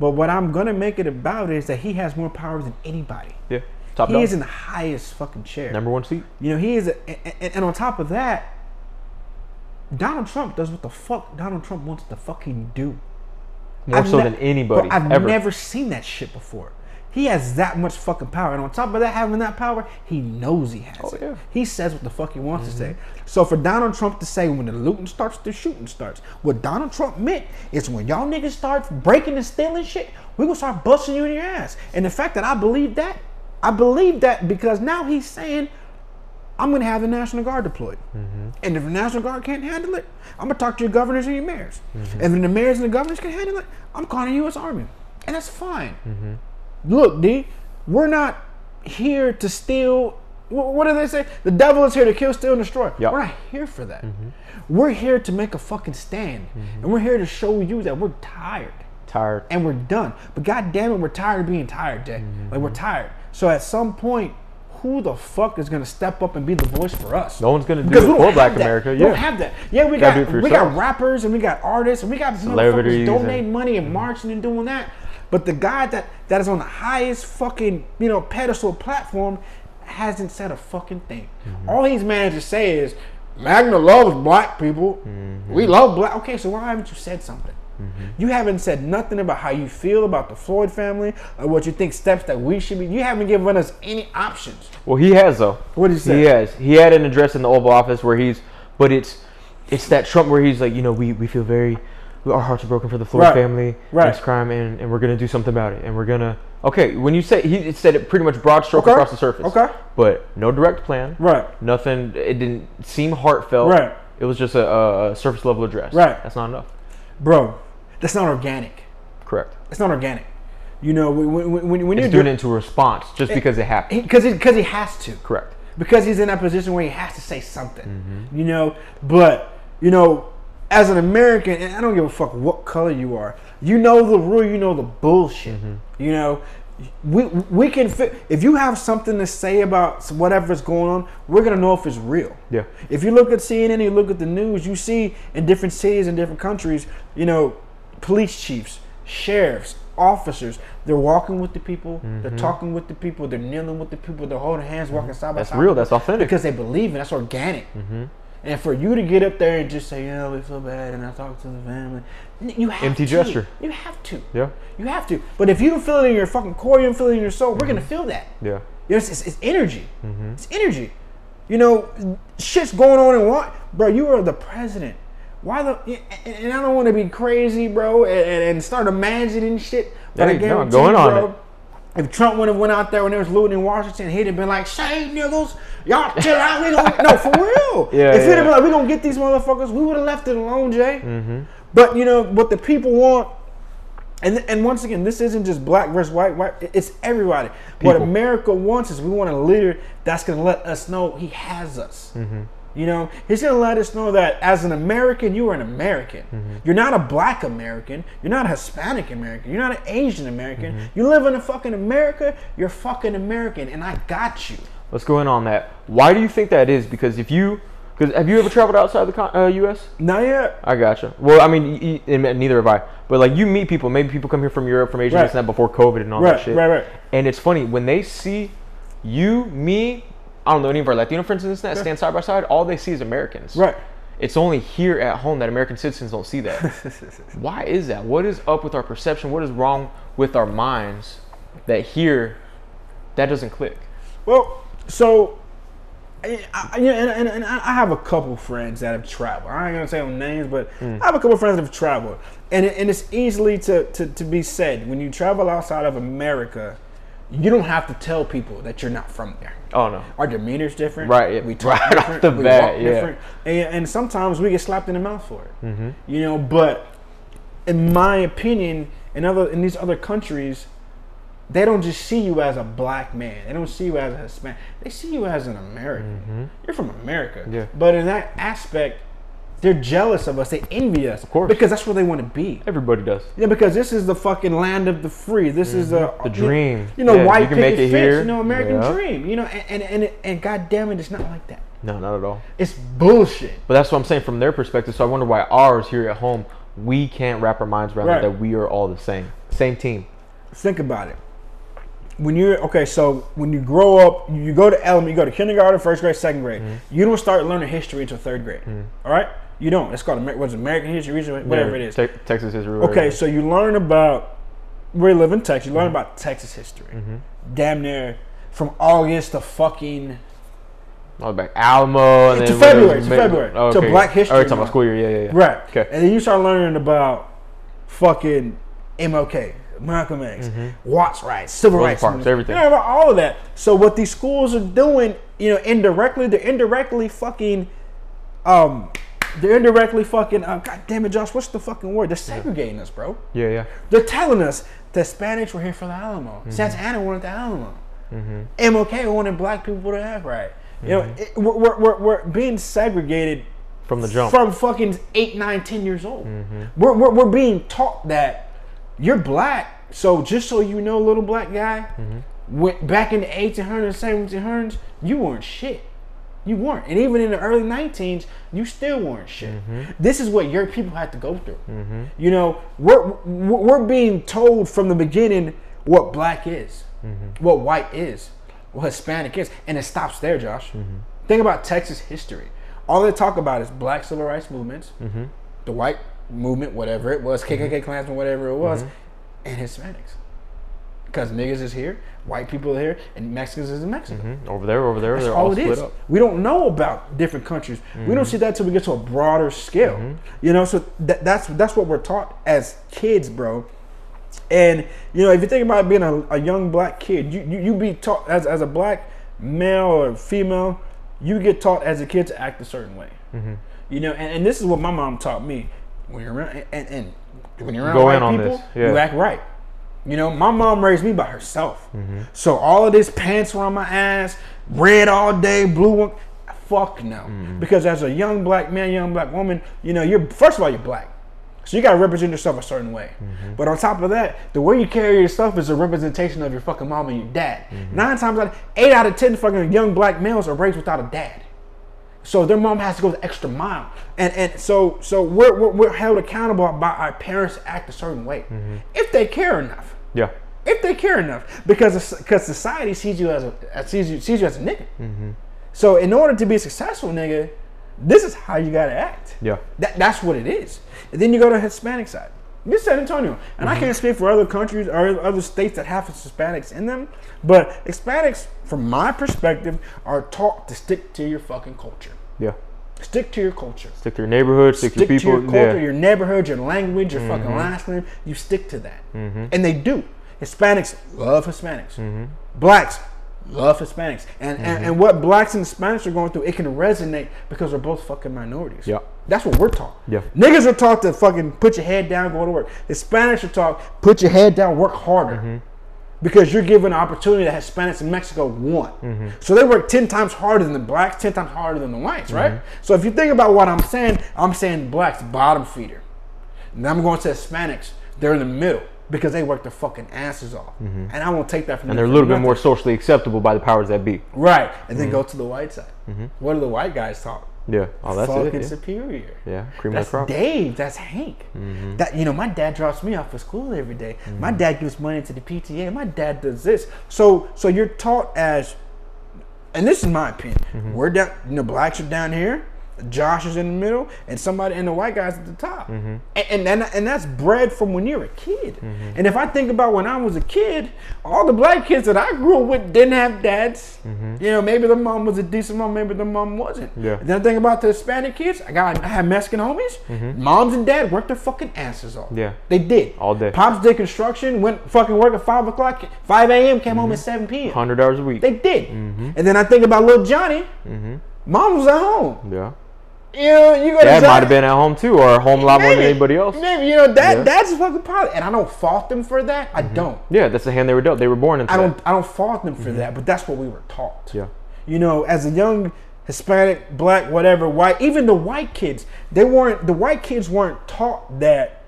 But what I'm gonna make it about is that he has more power than anybody. Yeah. Top He dog. is in the highest fucking chair. Number one seat. You know, he is, a, and, and- and on top of that, Donald Trump does what the fuck Donald Trump wants to fucking do. More I've so ne- than anybody. Bro, I've ever. never seen that shit before. He has that much fucking power, and on top of that, having that power, he knows he has Oh, it. yeah. Mm-hmm. He says what the fuck he wants to say. So for Donald Trump to say when the looting starts, the shooting starts, what Donald Trump meant is when y'all niggas start breaking and stealing shit, we gonna start busting you in your ass. And the fact that I believe that, I believe that because now he's saying. I'm gonna have the National Guard deployed, Mm-hmm. and if the National Guard can't handle it, I'm gonna talk to your governors and your mayors. Mm-hmm. And if the mayors and the governors can handle it, I'm calling the U.S. Army, and that's fine. Mm-hmm. Look, D, we're not here to steal. What do they say? The devil is here to kill, steal, and destroy. Yep. We're not here for that. Mm-hmm. We're here to make a fucking stand, mm-hmm. and we're here to show you that we're tired Tired. and we're done. But god damn it, we're tired of being tired, Jay. Mm-hmm. Like we're tired. So at some point, who the fuck is gonna step up and be the voice for us? No one's gonna do Because it for Black. America. We don't have that. Yeah, we got we got rappers and we got artists and we got Celebrities motherfuckers donating money and marching and doing that. But the guy that that is on the highest fucking you know pedestal platform hasn't said a fucking thing. Mm-hmm. All he's managed to say is MAGA loves black people. Mm-hmm. We love black. Okay, so why haven't you said something? You haven't said nothing about how you feel about the Floyd family or what you think steps that we should be. You haven't given us any options. Well, he has though. What did he say? He has. He had an address in the Oval Office where he's, but it's, it's that Trump where he's like, you know, we, we feel very, our hearts are broken for the Floyd Right. family, Right. this crime, and, and we're gonna do something about it, and we're gonna. Okay, when you say he said it pretty much broad stroke Okay. across the surface. Okay. But no direct plan. Right. Nothing. It didn't seem heartfelt. Right. It was just a, a, surface level address. Right. That's not enough. Bro, that's not organic. Correct. It's not organic. You know, when, when, when, when you're doing it into a response just because it happened. because he, because he has to. Correct. because he's in that position where he has to say something, Mm-hmm. you know. But you know, as an American, and I don't give a fuck what color you are, you know the rule, you know the bullshit. Mm-hmm. You know, we we can fit. If you have something to say about whatever's going on, we're gonna know if it's real. Yeah. If you look at CNN, you look at the news, you see in different cities and different countries, you know, police chiefs, sheriffs, officers, they're walking with the people, they're mm-hmm. talking with the people, they're kneeling with the people, they're holding hands, walking mm-hmm. side by That's side. That's real. That's authentic. Because they believe in it. That's organic. Mm-hmm. And for you to get up there and just say, "Yeah, we feel bad," and I talk to the family, you have Empty to. gesture. You have to. Yeah. You have to. But if you don't feel it in your fucking core, you don't feel it in your soul, we're gonna mm-hmm. feel that. Yeah. You know, it's, it's, it's energy. Mm-hmm. It's energy. You know, shit's going on and what, bro? You are the president. Why the? And I don't want to be crazy, bro, and, and start imagining shit. But I Hey, no, going you, on bro, it. if Trump would have went out there when there was looting in Washington, he'd have been like, "Shame, niggas, y'all chill out. We gonna no for real. [laughs] Yeah, if yeah. have been like, we gonna get these motherfuckers, we would have left it alone, Jay. Mm-hmm. But you know what the people want And, and once again, this isn't just black versus white. White, it's everybody. What America wants is we want a leader that's going to let us know he has us. Mm-hmm. You know, he's going to let us know that as an American, you are an American. Mm-hmm. You're not a black American. You're not a Hispanic American. You're not an Asian American. Mm-hmm. You live in a fucking America. You're fucking American, and I got you. Let's go in on that. Why do you think that is? Because if you, because have you ever traveled outside the uh, U.S.? Not yet. I gotcha. Well, I mean, neither have I. But like, you meet people. Maybe people come here from Europe, from Asia, Right. this and that before COVID and all Right, that shit. right, right. And it's funny when they see you, me, I don't know any of our Latino friends in this and that stand side by side. All they see is Americans. Right. It's only here at home that American citizens don't see that. [laughs] Why is that? What is up with our perception? What is wrong with our minds that here that doesn't click? Well, so, I, I, and, and, and I have a couple friends that have traveled. I ain't gonna say them names, but Hmm. I have a couple friends that have traveled, and and it's easily to, to to be said when you travel outside of America, you don't have to tell people that you're not from there. Oh no. Our demeanor's different. Right, yeah, We talk right [laughs] off different. the we bat, walk yeah. different. And, and sometimes we get slapped in the mouth for it. Mm-hmm. You know, but in my opinion, in other in these other countries, they don't just see you as a black man. They don't see you as a Hispanic. They see you as an American. You're from America. Mm-hmm. Yeah. But in that aspect, they're jealous of us. They envy us. Of course. Because that's where they want to be. Everybody does. Yeah, because this is the fucking land of the free. This is the Mm-hmm. The dream. You know, Yeah, white you can make it here. You know, American Yeah. dream. You know, and and and, and God damn it, it's not like that. No, not at all. It's bullshit. But that's what I'm saying from their perspective. So I wonder why ours here at home, we can't wrap our minds around Right. that we are all the same. Same team. think about it. When you're okay, so when you grow up, you go to element, you go to kindergarten, first grade, second grade. Mm-hmm. You don't start learning history until third grade. All right, you don't. It's called Amer- what's American history, whatever Yeah, it is. Te- Texas history. whatever Okay, so you learn about. We live in Texas. You learn Mm-hmm. about Texas history. Damn near from August to fucking All back Alamo and To February, to February, Oh, to. Black History Oh, talking about school year. Yeah, yeah, yeah. Right. Okay. And then you start learning about fucking MLK, Malcolm X, Watts riots, civil Rosa rights, Parks, everything. All of that. So what these schools are doing, you know, indirectly, they're indirectly fucking, um, they're indirectly fucking. Uh, God damn it, Josh, what's the fucking word? They're segregating us, bro. Yeah, yeah. They're telling us the Hispanics were here for the Alamo. Mm-hmm. Santa Anna wanted the Alamo. MLK wanted black people to act right. You know, Mm-hmm. it, we're, we're, we're, we're being segregated From the jump. from fucking eight, nine, ten years old. Mm-hmm. We're, we're, we're being taught that you're black. So just so you know, little black guy, Mm-hmm. went back in the 1800s, 1700s, you weren't shit. You weren't. And even in the early 19s, you still weren't shit. Mm-hmm. This is what your people had to go through. You know, we're, we're we're being told from the beginning what black is, Mm-hmm. what white is, what Hispanic is. And it stops there, Josh. Mm-hmm. Think about Texas history. All they talk about is black civil rights movements, Mm-hmm. the white movement, whatever it was, KKK Klansmen, whatever it was, Mm-hmm. and Hispanics. Because niggas is here, white people are here, and Mexicans is in Mexico. Mhm. Over there, over there, That's they're all all it split is. up. We don't know about different countries. We Mm-hmm. don't see that till we get to a broader scale. You know, so that, that's that's what we're taught as kids, bro. And you know, if you think about being a, a young black kid, you, you you be taught as as a black male or female, you get taught as a kid to act a certain way. Mm-hmm. You know, and, and this is what my mom taught me. When you're around and, and when you're around Go white in on people, this, yeah. you act right. You know, my mom raised me by herself. Mm-hmm. So all of this pants around my ass, red all day, blue one, fuck no. Mm-hmm. Because as a young black man, young black woman, you know, you're first of all you're black. So you gotta represent yourself a certain way. Mm-hmm. But on top of that, the way you carry yourself is a representation of your fucking mom and your dad. Mm-hmm. Nine times out of eight out of ten fucking young black males are raised without a dad. So their mom has to go the extra mile, and and so so we're we're, we're held accountable by our parents to act a certain way Mm-hmm. if they care enough. Yeah. If they care enough, because because society sees you as a sees you sees you as a nigga. Mm-hmm. So in order to be a successful nigga, this is how you gotta act. Yeah. That, that's what it is. And then you go to Hispanic side. This is San Antonio. And I can't speak for other countries or other states that have Hispanics in them, but Hispanics, from my perspective, are taught to stick to your fucking culture. Yeah. Stick to your culture. Stick to your neighborhood, stick, Stick to your to your culture, yeah. your neighborhood, your language, your fucking mm-hmm. last name. You stick to that. Mm-hmm. And they do. Hispanics love Hispanics. Mm-hmm. Blacks love Hispanics. And, and and what blacks and Hispanics are going through, it can resonate because we're both fucking minorities. Yeah. That's what we're taught. Yeah. Niggas are taught to fucking put your head down, go to work. Hispanics are taught put your head down, work harder. Mm-hmm. Because you're given an opportunity that Hispanics in Mexico want. Mm-hmm. So they work 10 times harder than the blacks, 10 times harder than the whites, right? Mm-hmm. So if you think about what I'm saying, I'm saying blacks, bottom feeder. And I'm going to Hispanics, they're in the middle because they work their fucking asses off. And I won't take that from Mm-hmm. and they're a little bit more socially acceptable by the powers that be. Right. And then go to the white side. What do the white guys talk? Yeah. Oh, that's fucking it. Yeah. superior. yeah. Cream That's crop. Dave. That's Hank. Mm-hmm. That you know, my dad drops me off at school every day. My mm-hmm. dad gives money to the PTA. My dad does this. So, so you're taught as, and this is my opinion. Mm-hmm. We're down. You know, blacks are down here. Josh is in the middle, and somebody and the white guys at the top. Mm-hmm. And, and and and that's bred from when you're a kid. Mm-hmm. And if I think about when I was a kid, all the black kids that I grew up with didn't have dads. Mm-hmm. You know, maybe the mom was a decent mom, maybe the mom wasn't. Yeah. And then I think about the Hispanic kids. I got I had Mexican homies. Moms and dad worked their fucking asses off. Yeah. They did. All day. Pops did construction, went fucking work at five o'clock, five a.m. Came home at seven p.m. Hundred hours a week. They did. And then I think about little Johnny. Mom was at home. yeah. You know, you go Dad might have been at home too, or home a lot more than anybody else. Maybe you know that Yeah. that's a fucking problem, and I don't fault them for that. I don't. Yeah, that's the hand they were dealt. They were born into. I don't. that. I don't fault them for that. But that's what we were taught. Yeah. You know, as a young Hispanic, black, whatever, white, even the white kids, they weren't. The white kids weren't taught that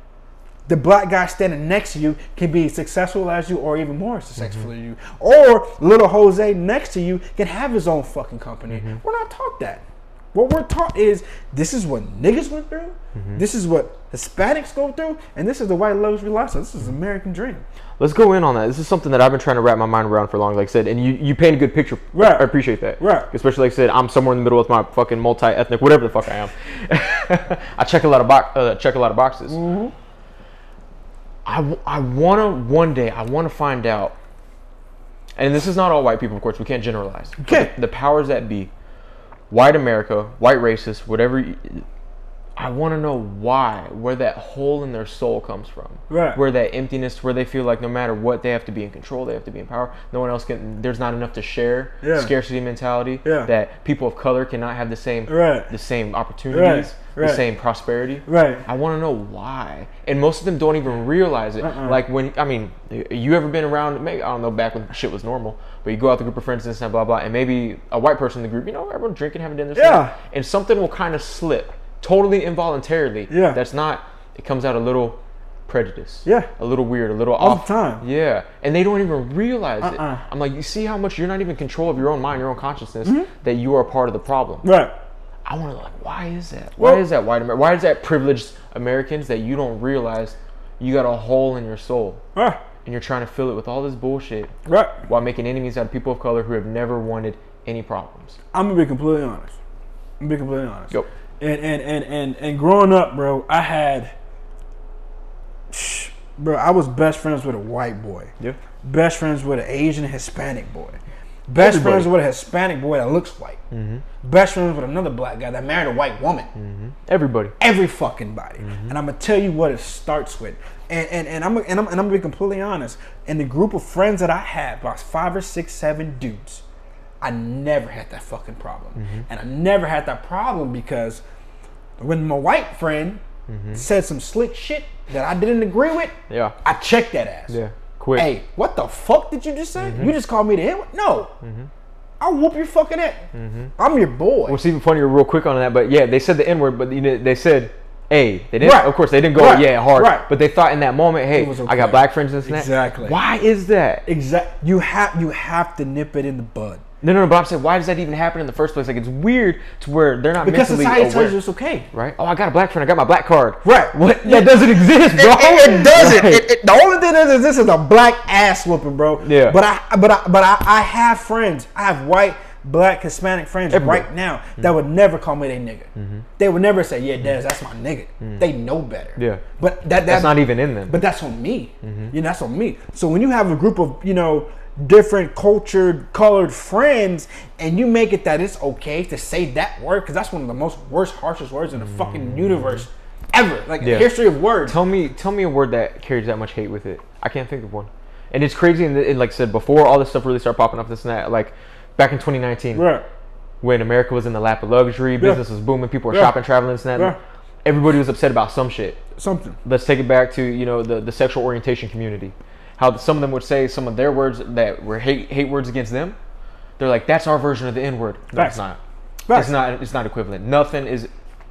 the black guy standing next to you can be successful as you, or even more successful Mm-hmm. as you, or little Jose next to you can have his own fucking company. Mm-hmm. We're not taught that. What we're taught is this is what niggas went through, Mm-hmm. this is what Hispanics go through, and this is the white luxury lifestyle. This is the American dream. Let's go in on that. This is something that I've been trying to wrap my mind around for long. Like I said, and you, you paint a good picture. Right. I appreciate that. Right. Especially like I said, I'm somewhere in the middle with my fucking multi-ethnic, whatever the fuck I am. [laughs] I check a lot of box, uh, check a lot of boxes. Mm-hmm. I, w- I wanna one day I wanna find out, and this is not all white people, of course. We can't generalize. Okay. The, the powers that be, white America, white racists, whatever. I want to know why, where that hole in their soul comes from, Right. where that emptiness, where they feel like no matter what, they have to be in control, they have to be in power. No one else can. There's not enough to share. Yeah. Scarcity mentality. Yeah. That people of color cannot have the same, Right. the same opportunities, Right. the same prosperity. Right. I want to know why, and most of them don't even realize it. Uh-uh. Like when I mean, you ever been around? Maybe I don't know back when shit was normal, but you go out with a group of friends and and blah blah, and maybe a white person in the group, you know, everyone drinking, having dinner, Yeah. and something will kind of slip, totally involuntarily. Yeah. that's not. It comes out a little prejudice. Yeah. a little weird, a little All off the time. Yeah, and they don't even realize it. Uh-uh. I'm like, you see how much you're not even in control of your own mind, your own consciousness, Mm-hmm. that you are part of the problem. Right. I want to like, why is that? Why Well- is that white America? Why is that privileged Americans that you don't realize you got a hole in your soul Right. and you're trying to fill it with all this bullshit Right. while making enemies out of people of color who have never wanted any problems. I'm gonna be completely honest. I'm gonna be completely honest. Go. And and and and and growing up, bro, I had, bro, I was best friends with a white boy. Yeah. Best friends with an Asian Hispanic boy. Best Everybody. friends with a Hispanic boy that looks white. Mm-hmm. Best friends with another black guy that married a white woman. Mm-hmm. Everybody. Every fucking body. Mm-hmm. And I'm gonna tell you what it starts with. And and, and I'm and I'm and I'm gonna be completely honest. In the group of friends that I had, about five or six, seven dudes, I never had that fucking problem. Mm-hmm. And I never had that problem because when my white friend mm-hmm. said some slick shit that I didn't agree with, Yeah. I checked that ass. Yeah. Quick. Hey, what the fuck did you just say? Mm-hmm. You just called me the N word? No. I'll whoop your fucking ass. I'm your boy. What's even funnier, real quick on that, but yeah, they said the N word, but you know, they said, hey, they didn't, Right. of course, they didn't go, Right. yeah, hard, Right. but they thought in that moment, hey, was I got black friends and this that. Exactly. Why is that? Exact. You have you have to nip it in the bud No, no, no, but I'm saying, why does that even happen in the first place? Like, it's weird to where they're not because mentally society aware. tells you it's okay. right? Oh, I got a black friend. I got my black card. Right. What? That doesn't exist, bro. It, it doesn't. Right. It, it- the only thing is, is this is a black ass whooping, bro. Yeah. But I, but I, but I, I have friends. I have white, black, Hispanic friends Everywhere. right now that mm-hmm. would never call me their nigga. Mm-hmm. They would never say, "Yeah, Des, mm-hmm. that's my nigga." They know better. Yeah. But that, that That's not even in them. But that's on me. You know, that's on me. So when you have a group of, you know, different cultured, colored friends, and you make it that it's okay to say that word, because that's one of the most worst, harshest words in the fucking mm. universe ever. Like Yeah. history of words. Tell me, tell me a word that carries that much hate with it. I can't think of one. And it's crazy. And, and like I said before, all this stuff really started popping up. This and that. Like back in 2019, Right. when America was in the lap of luxury, business was booming, people were Yeah. shopping, traveling, this and that. Yeah. Everybody was upset about some shit. Something. Let's take it back to you know the, the sexual orientation community. How some of them would say some of their words that were hate hate words against them. They're like, that's our version of the N word. No, it's not. Facts. It's not. It's not equivalent. Nothing is.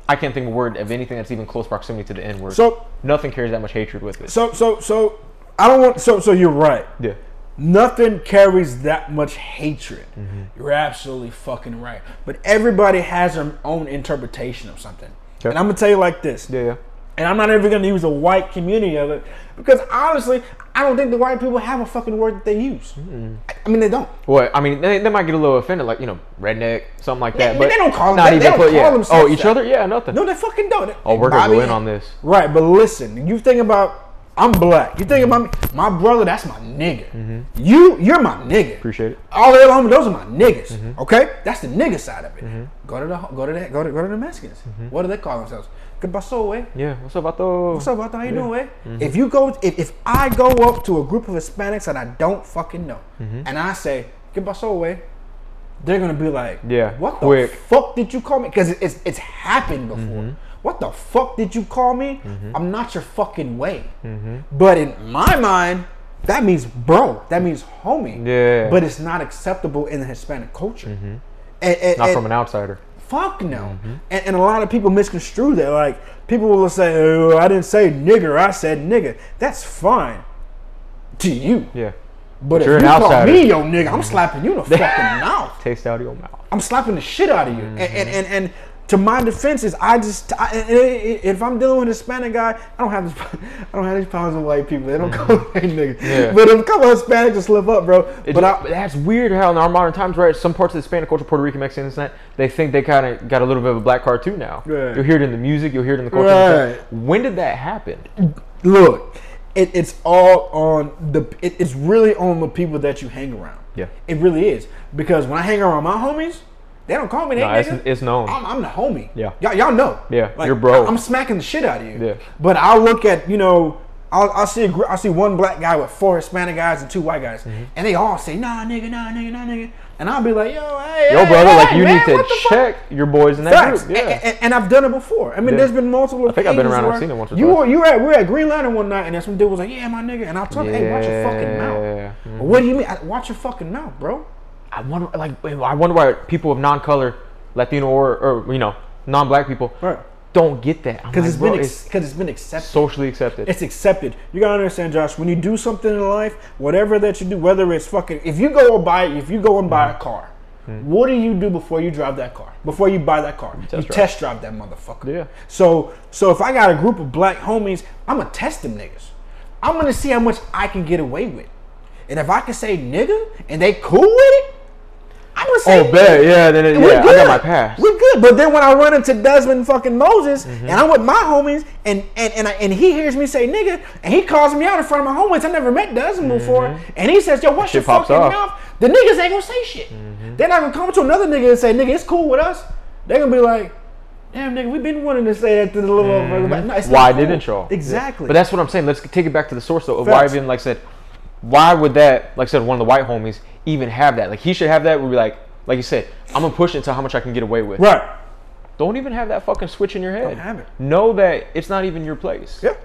I can't think of a word of anything that's even close proximity to the N word. So nothing carries that much hatred with it. so so so I don't want so so you're right. yeah. Nothing carries that much hatred. Mm-hmm. You're absolutely fucking right. But everybody has their own interpretation of something. Okay. And I'm gonna tell you like this. Yeah. Yeah. And I'm not ever gonna use the white community of it because honestly, I don't think the white people have a fucking word that they use. Mm-hmm. I- mean, they don't. Well, I mean, they, they might get a little offended, like you know, redneck, something like that. Yeah, but they don't call them- not they even don't put- call yeah. themselves Oh, each that. other? Yeah, nothing. No, they fucking don't. oh, we're gonna Bobby- go in on this. Right, but listen, you think about I'm black. You think about me, my brother, that's my nigga. You, you're my nigga. Mm-hmm. Appreciate it. All the other homies, those are my niggas. Mm-hmm. Okay, that's the nigga side of it. Go to the go to the go to go to the Mexicans. Mm-hmm. What do they call themselves? Que paso, eh? Yeah. What's up, Vato? What's up, Vato? How you doing, eh? Mm-hmm. If you go, if, if I go up to a group of Hispanics that I don't fucking know, Mm-hmm. and I say que paso, eh? They're gonna be like, Yeah, what quick. the fuck did you call me? Because it's it's happened before. Mm-hmm. What the fuck did you call me? I'm not your fucking way. But in my mind, that means bro. That means homie. Yeah. But it's not acceptable in the Hispanic culture. And, and- Mm-hmm. Not and- from an outsider. Fuck no. Mm-hmm. And, and a lot of people misconstrue that. Like, people will say, oh, I didn't say nigger, I said nigga. That's fine to you. Yeah. But if you're you call me your nigga, I'm slapping you in the [laughs] fucking mouth. Taste out of your mouth. I'm slapping the shit out of you. And, and, mm-hmm. and, and to my defense is I just I, if I'm dealing with a Hispanic guy, I don't have this [laughs] I don't have these problems with white people. They don't call me nigga. Yeah. But if a couple of Hispanics will slip up, bro. It but just- I, that's weird how in our modern times, right? Some parts of the Hispanic culture, Puerto Rican, Mexican, and that, they think they kind of got a little bit of a black card too now. Right. You'll hear it in the music, you'll hear it in the culture. stuff. When did that happen? look, it, it's all on the. It, it's really on the people that you hang around. Yeah. It really is because when I hang around my homies, they don't call me that it's, it's known. I'm, I'm the homie. Yeah. Y'all, y'all know. Yeah, you're bro. I'm smacking the shit out of you. Yeah. But I'll look at, you know, I'll, I'll see a, I'll see one black guy with four Hispanic guys and two white guys. Mm-hmm. And they all say, nah, nigga, nah, nigga, nah, nigga. And I'll be like, yo, hey, Yo, hey, brother, hey, like you man, need to the fuck? check your boys in that Facts. group. Yeah. And, and- and I've done it before. I mean, Yeah. there's been multiple. I think I've been around, I've seen it once or you twice. were you were at we were at Green Lantern one night, and then some dude was like, "Yeah, my nigga," and I told him, "Hey, watch your fucking mouth." Mhm. What do you mean? I- Watch your fucking mouth, bro. I wonder, like, I wonder why people of non-color, Latino or, or you know, non-black people Right. don't get that. Because like, it's bro, been because it's been accepted. socially accepted. It's accepted. You gotta understand, Josh. When you do something in life, whatever that you do, whether it's fucking, if you go and buy, if you go and buy Mm-hmm. a car, what do you do before you drive that car? Before you buy that car, you test drive. test drive that motherfucker. Yeah. So, so if I got a group of black homies, I'm gonna test them niggas. I'm gonna see how much I can get away with, and if I can say nigga and they cool with it, Gonna say oh, bet. Yeah, then it, yeah, I good. got my pass. We're good. But then when I run into Desmond fucking Moses Mm-hmm. and I'm with my homies and and and, I, and he hears me say nigga and he calls me out in front of my homies. I never met Desmond before. And he says, yo, what's your Mm-hmm. Fucking off. Mm-hmm. mouth? The niggas ain't gonna say shit. They're not gonna come to another nigga and say, nigga, it's cool with us. They're gonna be like, damn nigga, we've been wanting to say that to the little motherfucker. No, Mm-hmm. why cool. didn't y'all? Exactly. But that's what I'm saying. Let's take it back to the source though. Of why Facts. even like said, why would that like I said one of the white homies even have that? Like he should have that. We'd be like like you said, I'm gonna push it to how much I can get away with. right. Don't even have that fucking switch in your head. Don't have it. Know that it's not even your place. Yeah.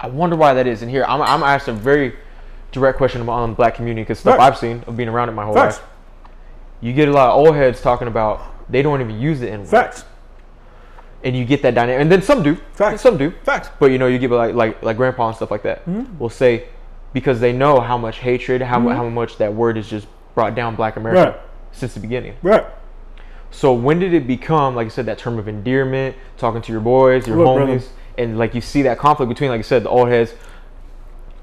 I wonder why that is. And here, I'm, I'm asked a very direct question on the black community because stuff Facts. I've seen of being around it my whole Facts. life. You get a lot of old heads talking about they don't even use the N word, Facts. and you get that dynamic. And then some do, Facts. some do, Facts. but you know, you get like like like grandpa and stuff like that Mm-hmm. will say because they know how much hatred, how mu mm-hmm. how much that word has just brought down Black America Right. since the beginning. Right. So when did it become, like I said, that term of endearment, talking to your boys, your Look, brother. homies, and like you see that conflict between, like I said, the old heads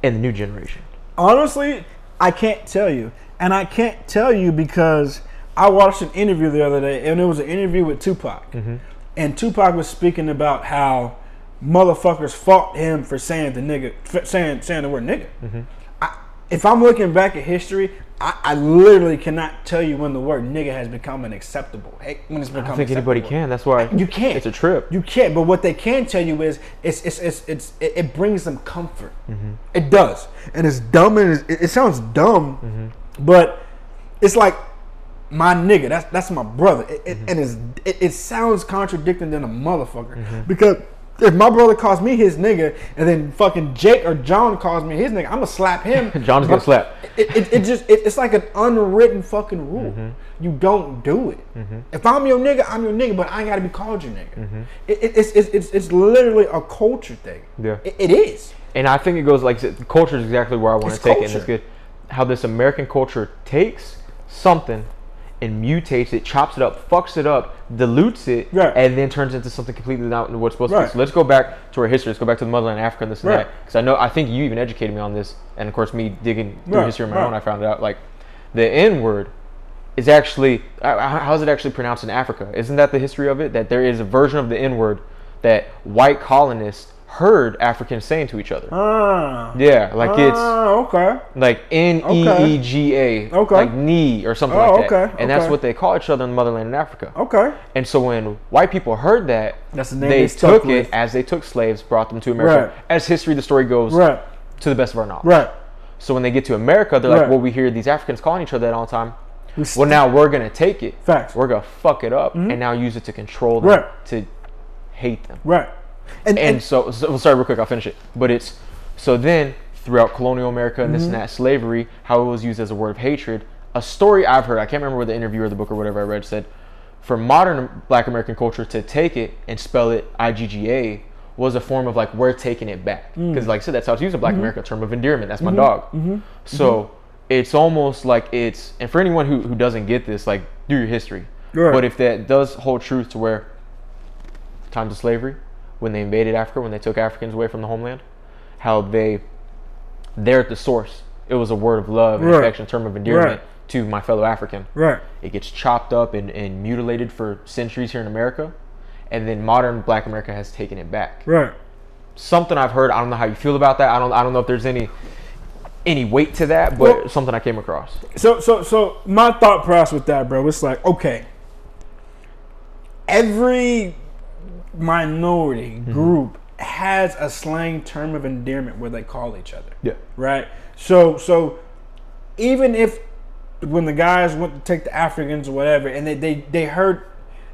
and the new generation? Honestly, I can't tell you. And I can't tell you because I watched an interview the other day, and it was an interview with Tupac. Mm-hmm. And Tupac was speaking about how motherfuckers fought him for saying the nigga, saying saying the word nigga. I, if I'm looking back at history, I, I literally cannot tell you when the word nigga has become an acceptable. Hey, when it's I become don't think anybody can. That's why You can't. It's a trip. You can't. But what they can tell you is, it's it's it's, it's it, it brings them comfort. Mm-hmm. It does, and it's dumb and it's, it, sounds dumb, Mm-hmm. but it's like my nigga. That's that's my brother. It, it, and it's, it, it sounds contradicting than a motherfucker because if my brother calls me his nigga and then fucking Jake or John calls me his nigga, I'm gonna slap him. [laughs] John's gonna slap. It, it, it just it, it's like an unwritten fucking rule. Mm-hmm. You don't do it. If I'm your nigga, I'm your nigga, but I ain't gotta be called your nigga. Mm-hmm. It, it, it's, it's it's it's literally a culture thing. Yeah. It- it is. And I think it goes like culture is exactly where I want to take it. And it's good how this American culture takes something and mutates it, chops it up, fucks it up, dilutes it, Right. and then turns into something completely not what it's supposed to be. So let's go back to our history. Let's go back to the motherland, Africa, and this and Right. that. Because I know I think you even educated me on this, and of course me digging through Right, history of my right. own, I found out like the N word is actually uh, how how is it actually pronounced in Africa? Isn't that the history of it? That there is a version of the N word that white colonists heard Africans saying to each other. Ah. Yeah, like it's Ah, okay. like N E E G A, Okay. like knee or something Oh, like that. okay, And that's what they call each other in the motherland in Africa. Okay. And so when white people heard that, That's the name they took it as they took slaves, brought them to America. Right. As history, the story goes, Right. to the best of our knowledge. Right. So when they get to America, they're Right. like, well, we hear these Africans calling each other that all the time. We Well, now we're gonna take it. Facts. We're gonna fuck it up and now use it to control them, Right. to hate them. Right. And, and and so, so well, sorry real quick i'll finish it but it's so then throughout colonial america and this Mm-hmm. and that slavery how it was used as a word of hatred a story i've heard i can't remember what the interview or the book or whatever i read said for modern black american culture to take it and spell it igga was a form of like we're taking it back Mm. because like i said that's how it's used in black Mm-hmm. america term of endearment that's my dog so it's almost like it's and for anyone who, who doesn't get this like do your history Right. but if that does hold truth to where times of slavery, when they invaded Africa, when they took Africans away from the homeland, how they, they're at the source. It was a word of love and Right. affection, term of endearment Right. to my fellow African. right. It gets chopped up and, and mutilated for centuries here in America, and then modern Black America has taken it back. Right. Something I've heard. I don't know how you feel about that. I don't. I don't know if there's any any weight to that, but Well- something I came across. So so so my thought process with that, bro, it's like okay. Every minority Mm-hmm. group has a slang term of endearment where they call each other. Yeah. Right. So so even if when the guys went to take the Africans or whatever, and they they, they heard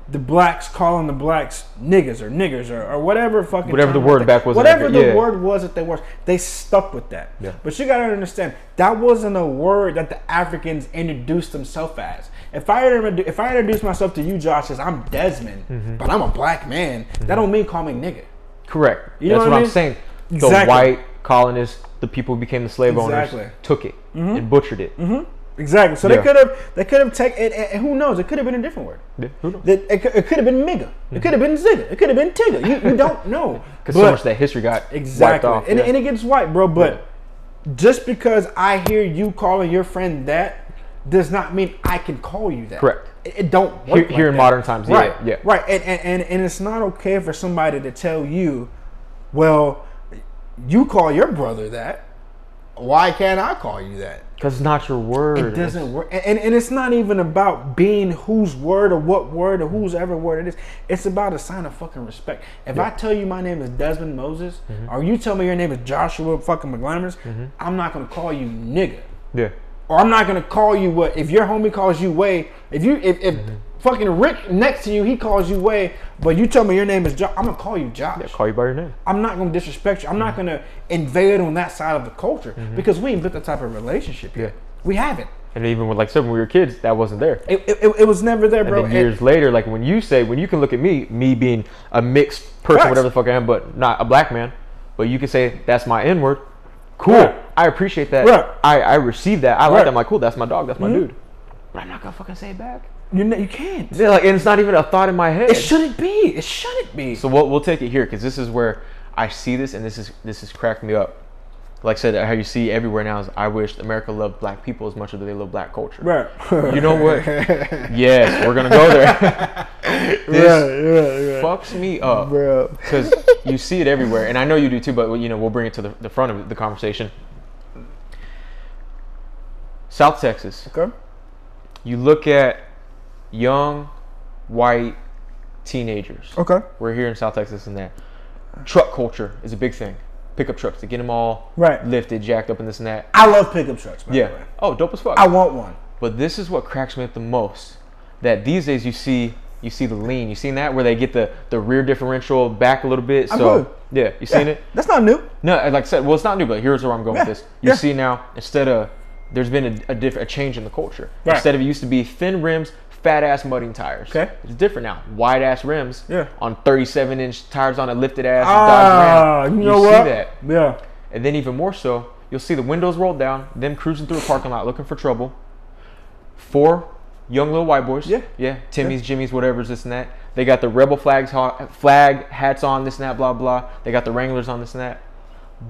the blacks calling the blacks niggas or niggers or, or whatever fucking Whatever the word that- back was whatever the yeah. word was that they were they stuck with that Yeah. but you gotta understand that wasn't a word that the Africans introduced themselves as if I if I introduce myself to you Josh as I'm Desmond Mm-hmm. but I'm a black man that mm-hmm. don't mean call me nigga Correct. You know That's what what, I I'm mean? saying. Exactly. The white colonists, the people who became the slave Exactly. owners, took it mm-hmm. and butchered it. Mm-hmm. exactly so Yeah. they could have they could have taken and, and who knows it could have been a different word Yeah, who knows? it, could- it could have been Migga. It could have been Zigga. It could have been Tigga. You, you don't [laughs] know. Because so much that history got Exactly. off. and, yeah. and it gets white, bro. But just because I hear you calling your friend that does not mean I can call you that. Correct. It, it don't work Here- like here in modern times, right? yeah. Right. And, and and and it's not okay for somebody to tell you, well, you call your brother that. Why can't I call you that? Because it's not your word. It doesn't work, and, and it's not even about being whose word or what word or whose ever word it is. It's about a sign of fucking respect. If I tell you my name is Desmond Moses, mm-hmm. or you tell me your name is Joshua fucking McGlammers, mm-hmm. I'm not gonna call you nigga, Yeah. Or I'm not gonna call you what. If your homie calls you Way, if you if, if mm-hmm. fucking Rick next to you he calls you Way, but you tell me your name is Josh, I'm gonna call you Josh. Yeah, call you by your name. I'm not gonna disrespect you. I'm not mm-hmm. gonna invade on that side of the culture mm-hmm. because we ain't built that type of relationship yet. Yeah. We haven't. And even with like when we were kids, that wasn't there. It, it, it was never there, And bro. And- years later, like when you say, when you can look at me, me being a mixed person, whatever the fuck I am, but not a black man, but you can say that's my N word. Cool. Right. I appreciate that. Right. I, I receive that. I like that. I'm like, cool, that's my dog, that's my Mhm. dude. But I'm not gonna fucking say it back. you, know, you can't. Yeah, like, and it's not even a thought in my head. It shouldn't be. It shouldn't be. So we'll, we'll take it here because this is where I see this, and this is this is cracked me up. Like I said, how you see everywhere now is I wish America loved black people as much as they love black culture. right. You know what? [laughs] yes, we're gonna go there. [laughs] this fucks me up bro. because you see it everywhere, and I know you do too. But you know, we'll bring it to the, the front of the conversation. South Texas. Okay. You look at young white teenagers. Okay. We're here in South Texas, and that truck culture is a big thing. Pickup trucks to get them all Right. lifted, jacked up, and this and that. I love pickup trucks. By Yeah. The way. Oh, dope as fuck. I want one. But this is what cracks me up the most. That these days you see you see the lean. You seen that where they get the the rear differential back a little bit. So could. yeah, you seen Yeah, it? That's not new. No, like I said, well, it's not new, but here's where I'm going Yeah, with this. You yeah. see now, instead of there's been a, a, diff, a change in the culture. Right. Instead of it used to be thin rims, fat ass mudding tires. Okay. It's different now. Wide ass rims. Yeah. On 37 inch tires on a lifted ass Ah, Dodge you Ram. know see what? that. Yeah. And then even more so, you'll see the windows rolled down, them cruising through a parking lot looking for trouble. Four young little white boys. Yeah. Yeah. Timmy's, Jimmy's, whatever's this and that. They got the rebel flags, ha- flag hats on, this and that, blah blah. They got the Wranglers on, this and that.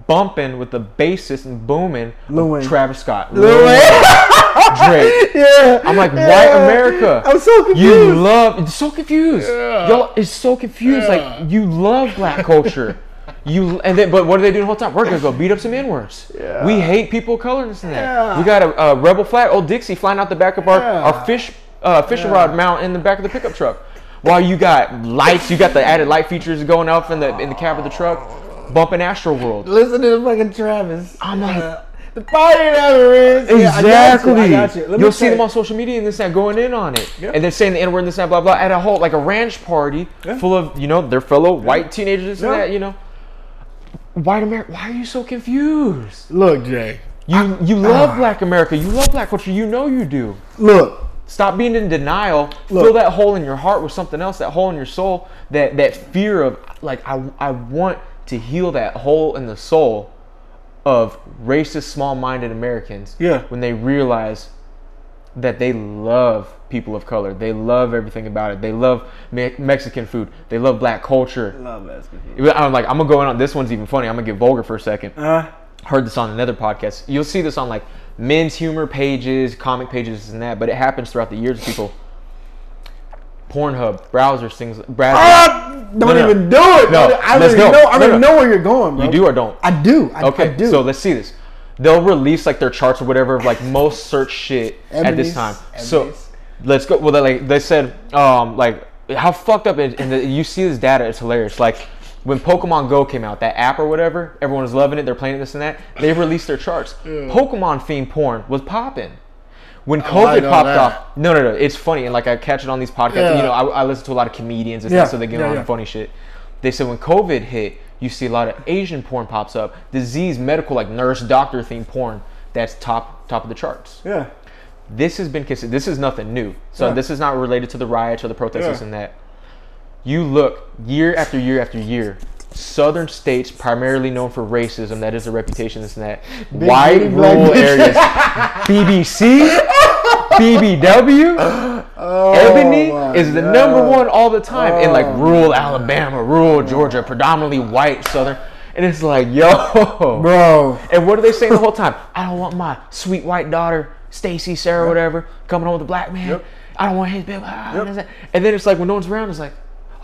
Bumping with the bassist and booming. Wayne. Travis Scott. Lil Wayne. [laughs] Drake. [laughs] Yeah. I'm like, yeah. white America. I'm so confused. You love it's so confused. Yeah. Y'all is so confused. Yeah. Like you love black culture. [laughs] You and then but what are they doing the whole time? We're gonna go beat up some N-words. Yeah. We hate people of color and this and that. Yeah. We got a, a rebel flag, old Dixie flying out the back of our, Yeah. our fish uh, fishing Yeah. rod mount in the back of the pickup truck. While you got lights, you got the added light features going up in the in the cab of the truck, bumping Astroworld. Listen to the fucking Travis. I'm like- the party never ends. Yeah, I got you, Exactly. I got you. Let me You'll see them on social media and this and that going in on it, Yeah. and they're saying the N word and this and that, blah blah at a whole like a ranch party Yeah. full of you know their fellow white teenagers and that. You know, white America. Why are you so confused? Look, Jay. You you love ah. Black America. You love Black culture. You know you do. Look. Stop being in denial. Look. Fill that hole in your heart with something else. That hole in your soul. That that fear of like I I want to heal that hole in the soul of racist, small-minded Americans. Yeah. When they realize that they love people of color. They love everything about it. They love Me- Mexican food. They love black culture. Love Mexican I'm like, I'm gonna go in on this one's even funny. I'm gonna get vulgar for a second Uh, heard this on another podcast. You'll see this on like men's humor pages, comic pages, and that, but it happens throughout the years of people. Pornhub, browsers, things. Browsers. ah, don't No, no. even do it. No, I don't go. know. I no. know where you're going, bro. you do or don't? I do. I, Okay, I do. so let's see this. They'll release like their charts or whatever of like most search shit at this time. So let's go. Well, they, like they said, um, like how fucked up is, and the, you see this data. It's hilarious. Like when Pokemon Go came out, that app or whatever, everyone was loving it. They're playing this and that. They released their charts. Pokemon themed porn was popping. When Oh, COVID know popped that. off, no, no, no, it's funny, and like I catch it on these podcasts. Yeah. You know, I, I listen to a lot of comedians and Yeah, stuff, so they get yeah, on funny shit. They said when COVID hit, you see a lot of Asian porn pops up, disease, medical, like nurse, doctor themed porn. That's top top of the charts. yeah. This has been considered. This is nothing new. So this is not related to the riots or the protests and that. You look year after year after year. Southern states, primarily known for racism, that is a reputation, this and that. White booty rural areas. [laughs] BBC, BBW, Ebony Oh my is the God. number one all the time in like Oh rural Alabama, rural Georgia, predominantly white Southern. And it's like, yo, Bro. and what are they saying the whole time? I don't want my sweet white daughter, Stacy, Sarah, whatever, coming home with a black man. Yep. I don't want his big. ah, Yep. And then it's like when no one's around, it's like,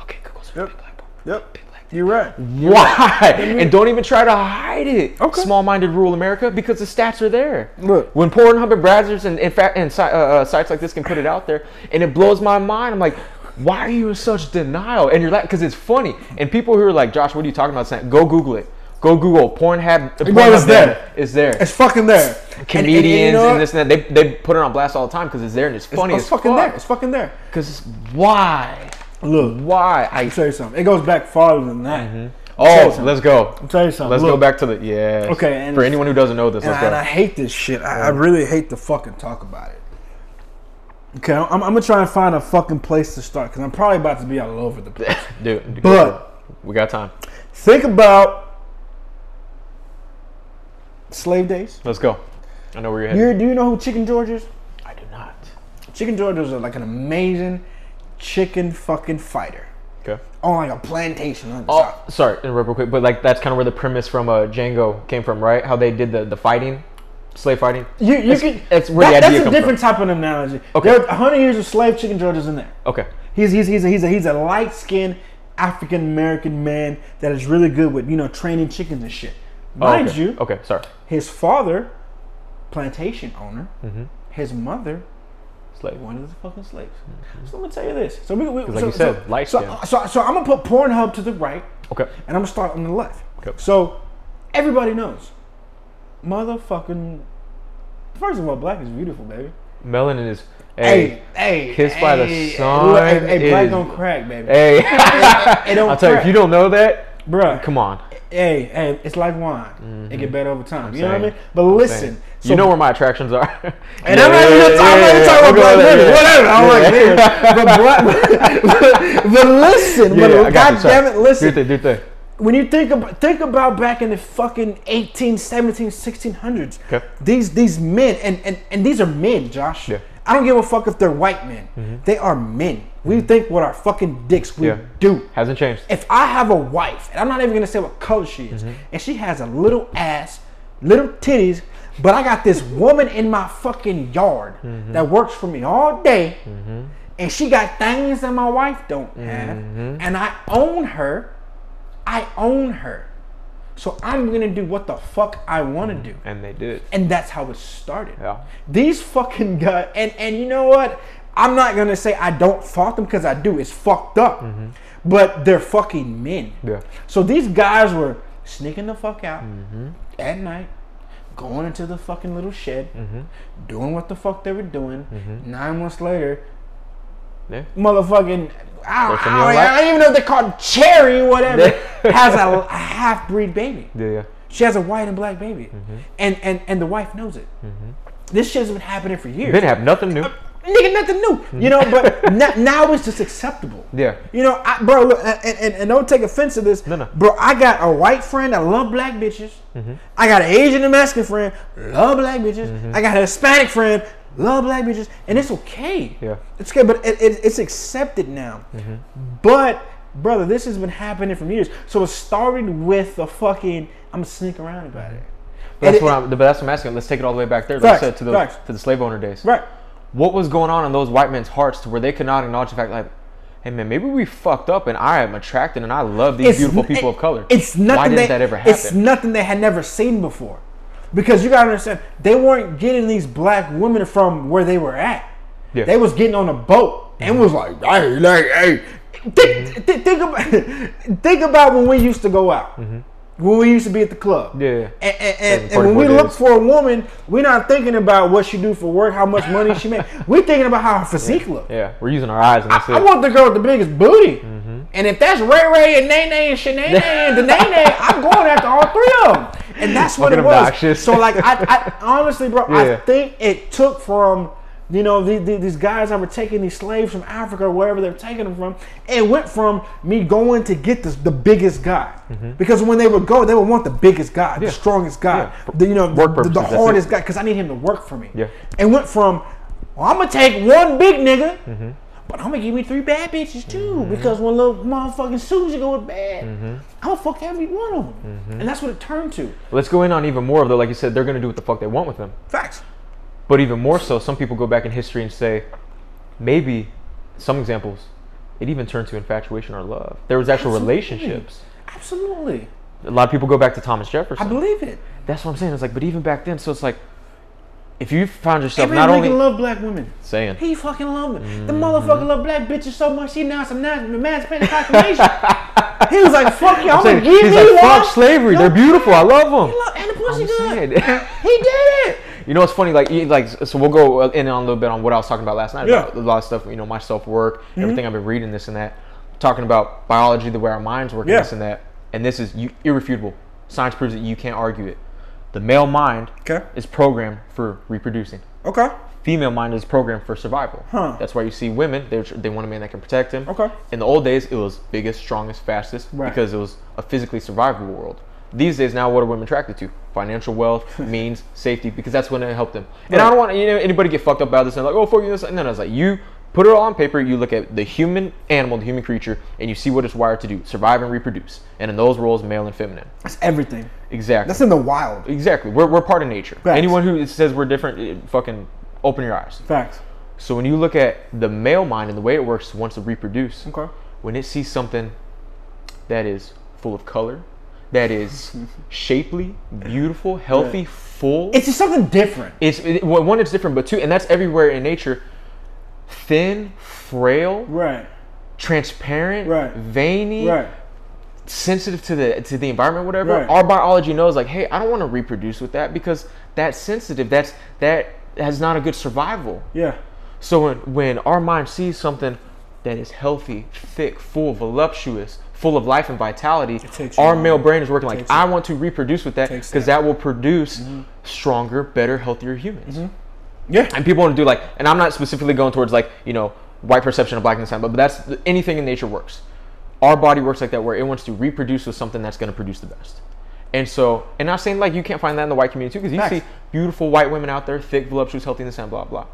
okay, go go Yep. big black boy. Yep. You're right. Why? And don't even try to hide it. Okay. Small-minded rural America because the stats are there. Look. when Pornhub and Brazzers and in fact and si- uh, uh, sites like this can put it out there, and it blows my mind. I'm like, why are you in such denial? And you're like, because it's funny. And people who are like, Josh, what are you talking about? Saying, go Google it. Go Google Pornhub. Pornhub Bro, it's there. is there. It's fucking there. Comedians and, you know what? this and that. They, they put it on blast all the time because it's there and it's funny It's as fucking fuck. there. It's fucking there. Because why? Look, Why? I I'll tell you something. It goes back farther than that. Mm-hmm. Oh, you oh, let's go. I'll tell you something. Let's Look, go back to the yeah. Okay, and for anyone who doesn't know this, And, let's I, go. and I hate this shit. I, I mm. really hate to fucking talk about it. Okay, I'm, I'm gonna try and find a fucking place to start because I'm probably about to be all over the place. [laughs] Dude, But we got time. think about slave days. Let's go. I know where you're You headed. do you know who Chicken George is? I do not. Chicken George was like an amazing chicken fucking fighter Okay. on like a plantation on the Oh, south. sorry, interrupt real quick, but like that's kind of where the premise from uh, Django came from, right? How they did the, the fighting, slave fighting. You, you That's- can, that's where the idea That's a different type of analogy. Okay. There are 100 years of slave Chicken is in there. Okay. He's he's he's a, he's a, he's a light skinned African American man that is really good with you know training chickens and shit. Oh, Mind okay. you, Okay, sorry. his father, plantation owner, Mm-hmm. his mother, Slave. one of the fucking slaves. Mm-hmm. So let me tell you this. So we, we like so, you said, so, light so, skin. so so I'm gonna put Pornhub to the right, Okay. and I'm gonna start on the left. Okay. So everybody knows, motherfucking. First of all, black is beautiful, baby. Melanin is. Hey, Hey, hey, Kissed by the Sun Hey, hey black is- don't crack, baby. hey. it don't [laughs] I'll tell you, if you don't know that, Bruh, come on. hey, hey, it's like wine. It mm-hmm. get better over time. you know what I mean? But listen, you know where my attractions are. [laughs] And I'm not even gonna talk, I'm talking about black women. Whatever. I'm like, Yeah. man. But, black, [laughs] [laughs] but listen, Yeah, but God damn it, listen. Do thing, do thing. when you think about think about back in the fucking 18 17 1600s Okay. these these men and, and and these are men josh Yeah. I don't give a fuck if they're white men. Mm-hmm. They are men. We mm-hmm. think what our fucking dicks we Yeah. do. Hasn't changed. if i have a wife and i'm not even gonna say what color she is mm-hmm. and she has a little ass little titties but i got this woman in my fucking yard that works for me all day and she got things that my wife don't have and i own her. I own her. So I'm gonna do what the fuck I wanna do. And they did. And that's how it started. Yeah. These fucking guys and, and you know what? I'm not gonna say I don't fault them because I do. It's fucked up. But they're fucking men. Yeah. So these guys were sneaking the fuck out Mm-hmm. at night, going into the fucking little shed, doing what the fuck they were doing. Mm-hmm. Nine months later, Yeah. motherfucking I don't, There's I, don't, I even know if they're called cherry or whatever has a, [laughs] a half breed baby. Yeah, yeah. She has a white and black baby, Mm-hmm. and and and the wife knows it. This shit's been happening for years. They didn't have nothing new. Nigga, nothing new, you know. But [laughs] now, now it's just acceptable. Yeah. You know, I, bro. Look, and, and, and don't take offense to this, No, no. bro. I got a white friend that love black bitches. Mm-hmm. I got an Asian and Mexican friend love black bitches. Mm-hmm. I got a Hispanic friend love black bitches, and it's okay. Yeah. it's okay, but it, it, it's accepted now. Mm-hmm. But brother, this has been happening for years. So it started with the fucking. I'm gonna sneak around about it. But that's And what I'm. But that's what I'm asking. Let's take it all the way back there. Like I said to the facts. to the slave owner days. Right. What was going on in those white men's hearts to where they could not acknowledge the fact, like, hey man, maybe we fucked up, and I am attracted, and I love these beautiful n- people it- of color. It's nothing. Why didn't that ever It's nothing they had never seen before, because you gotta understand they weren't getting these black women from where they were at. Yeah. They was getting on a boat and was like, hey, like, hey. Think, th- think about [laughs] think about when we used to go out. When we used to be at the club. Mm-hmm. Yeah, yeah. And, and, and, and when we 44 look for a woman, we're not thinking about what she do for work, how much money she make. [laughs] We're thinking about how her physique look. yeah, we're using our eyes, and I it. want the girl with the biggest booty. And if that's Ray Ray and Nay Nay and Shanae and [laughs] Danae, I'm going after all three of them. And that's [laughs] what Fucking it was. obnoxious. So like, I, I [laughs] honestly, bro, I think it took from you know the, the, these guys that were taking these slaves from Africa or wherever they're taking them from. It went from me going to get the, the biggest guy because when they would go, they would want the biggest guy, Mm-hmm. Yeah. the strongest guy, Yeah. the, you know, the, Work the, the purposes, that's hardest guy because I need him to work for me. Yeah. It went from well, I'm gonna take one big nigga. Mm-hmm. But I'm gonna give me three bad bitches too, because when little motherfucking Susie go to bed, Mm-hmm. I'm gonna fuck every one of them, and that's what it turned to. Let's go in on even more of though. Like you said, they're gonna do what the fuck they want with them. Facts. But even more so, some people go back in history and say, maybe some examples, it even turned to infatuation or love. There was actual Absolutely. relationships. Absolutely, A lot of people go back to Thomas Jefferson. I believe it. That's what I'm saying. It's like, but even back then, so it's like, if you found yourself Every not only love black women. saying, He fucking love them. The Mm-hmm. motherfucker love black bitches so much he announced some emancipated proclamation. [laughs] he was like, "Fuck you, I'm, I'm saying gonna give he's me like, one." fuck slavery. Yo, They're beautiful. I love he them. love- and the pussy good. [laughs] He did it. You know, it's funny. Like, like, so we'll go in on a little bit on what I was talking about last night Yeah. Mm-hmm. about a lot of stuff. You know, my self work, everything I've been reading, this and that, talking about biology, the way our minds work, Yeah. this and that. And this is you, irrefutable. Science proves that you can't argue it. The male mind Okay. is programmed for reproducing. Okay. Female mind is programmed for survival. Huh. That's why you see women; they they want a man that can protect them. Okay. In the old days, it was biggest, strongest, fastest Right. because it was a physically survivable world. These days, now what are women attracted to? Financial wealth, [laughs] means, safety, because that's when it helped them. And I don't want you know anybody get fucked up about this and like, oh fuck you this. And then I was like, you put it all on paper. You look at the human animal, the human creature, and you see what it's wired to do: survive and reproduce. And in those roles, male and feminine. That's everything. Exactly. That's in the wild. exactly. We're, we're part of nature. Facts. Anyone who says we're different, eh, fucking open your eyes. Facts. So when you look at the male mind and the way it works wants to reproduce, Okay. when it sees something that is full of color, that is [laughs] shapely, beautiful, healthy, full, It's just something different. it's it, well, one it's different, but two, and that's everywhere in nature. Thin, frail, Right. transparent, Right. veiny, Right. sensitive to the to the environment, whatever. Right. Our biology knows, like, hey, I don't want to reproduce with that because that's sensitive. That's that has not a good survival. Yeah. So when, when our mind sees something that is healthy, thick, full, voluptuous, full of life and vitality, takes you our male brain is working like, I want to reproduce with that because that. that will produce stronger, better, healthier humans. Yeah. And people want to do like, and I'm not specifically going towards like, you know, white perception of blackness, but, but that's anything in nature works. Our body works like that where it wants to reproduce with something that's going to produce the best. And so, and I'm saying like you can't find that in the white community too, because you Facts. see beautiful white women out there, thick, voluptuous, healthy in the sun, blah, blah.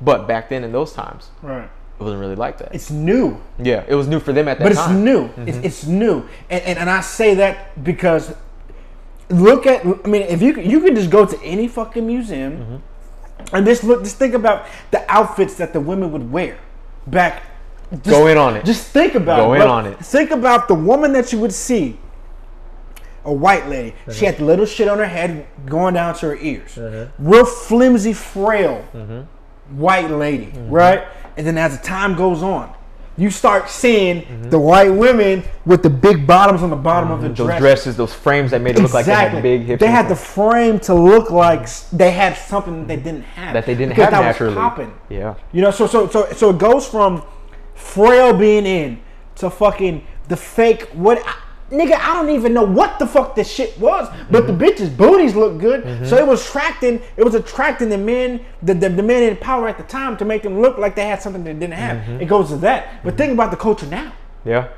But back then in those times, Right. it wasn't really like that. It's new. yeah, it was new for them at that time. but it's new. It's, it's new, and, and and I say that because look at. I mean, if you could- you could just go to any fucking museum Mm-hmm. And just look, just think about the outfits that the women would wear back. Just, Go in on it. Just think about Go it. in on it. Think about the woman that you would see. A white lady. She had the little shit on her head going down to her ears. Uh-huh. Real flimsy, frail mm-hmm. white lady, mm-hmm. right? And then as the time goes on, you start seeing mm-hmm. the white women with the big bottoms on the bottom of the mm-hmm. Those dress. dresses, those frames that made it look like they had big hips. They had the frame to look like they had something they didn't have. that they didn't have that naturally. Was popping. Yeah. You know, so so so so it goes from frail being in to fucking the fake what I, nigga I don't even know what the fuck this shit was, but the bitches booties look good, mm-hmm. so it was attracting it was attracting the men the, the the men in power at the time to make them look like they had something they didn't have. Mm-hmm. It goes to that, but think about the culture now. Yeah.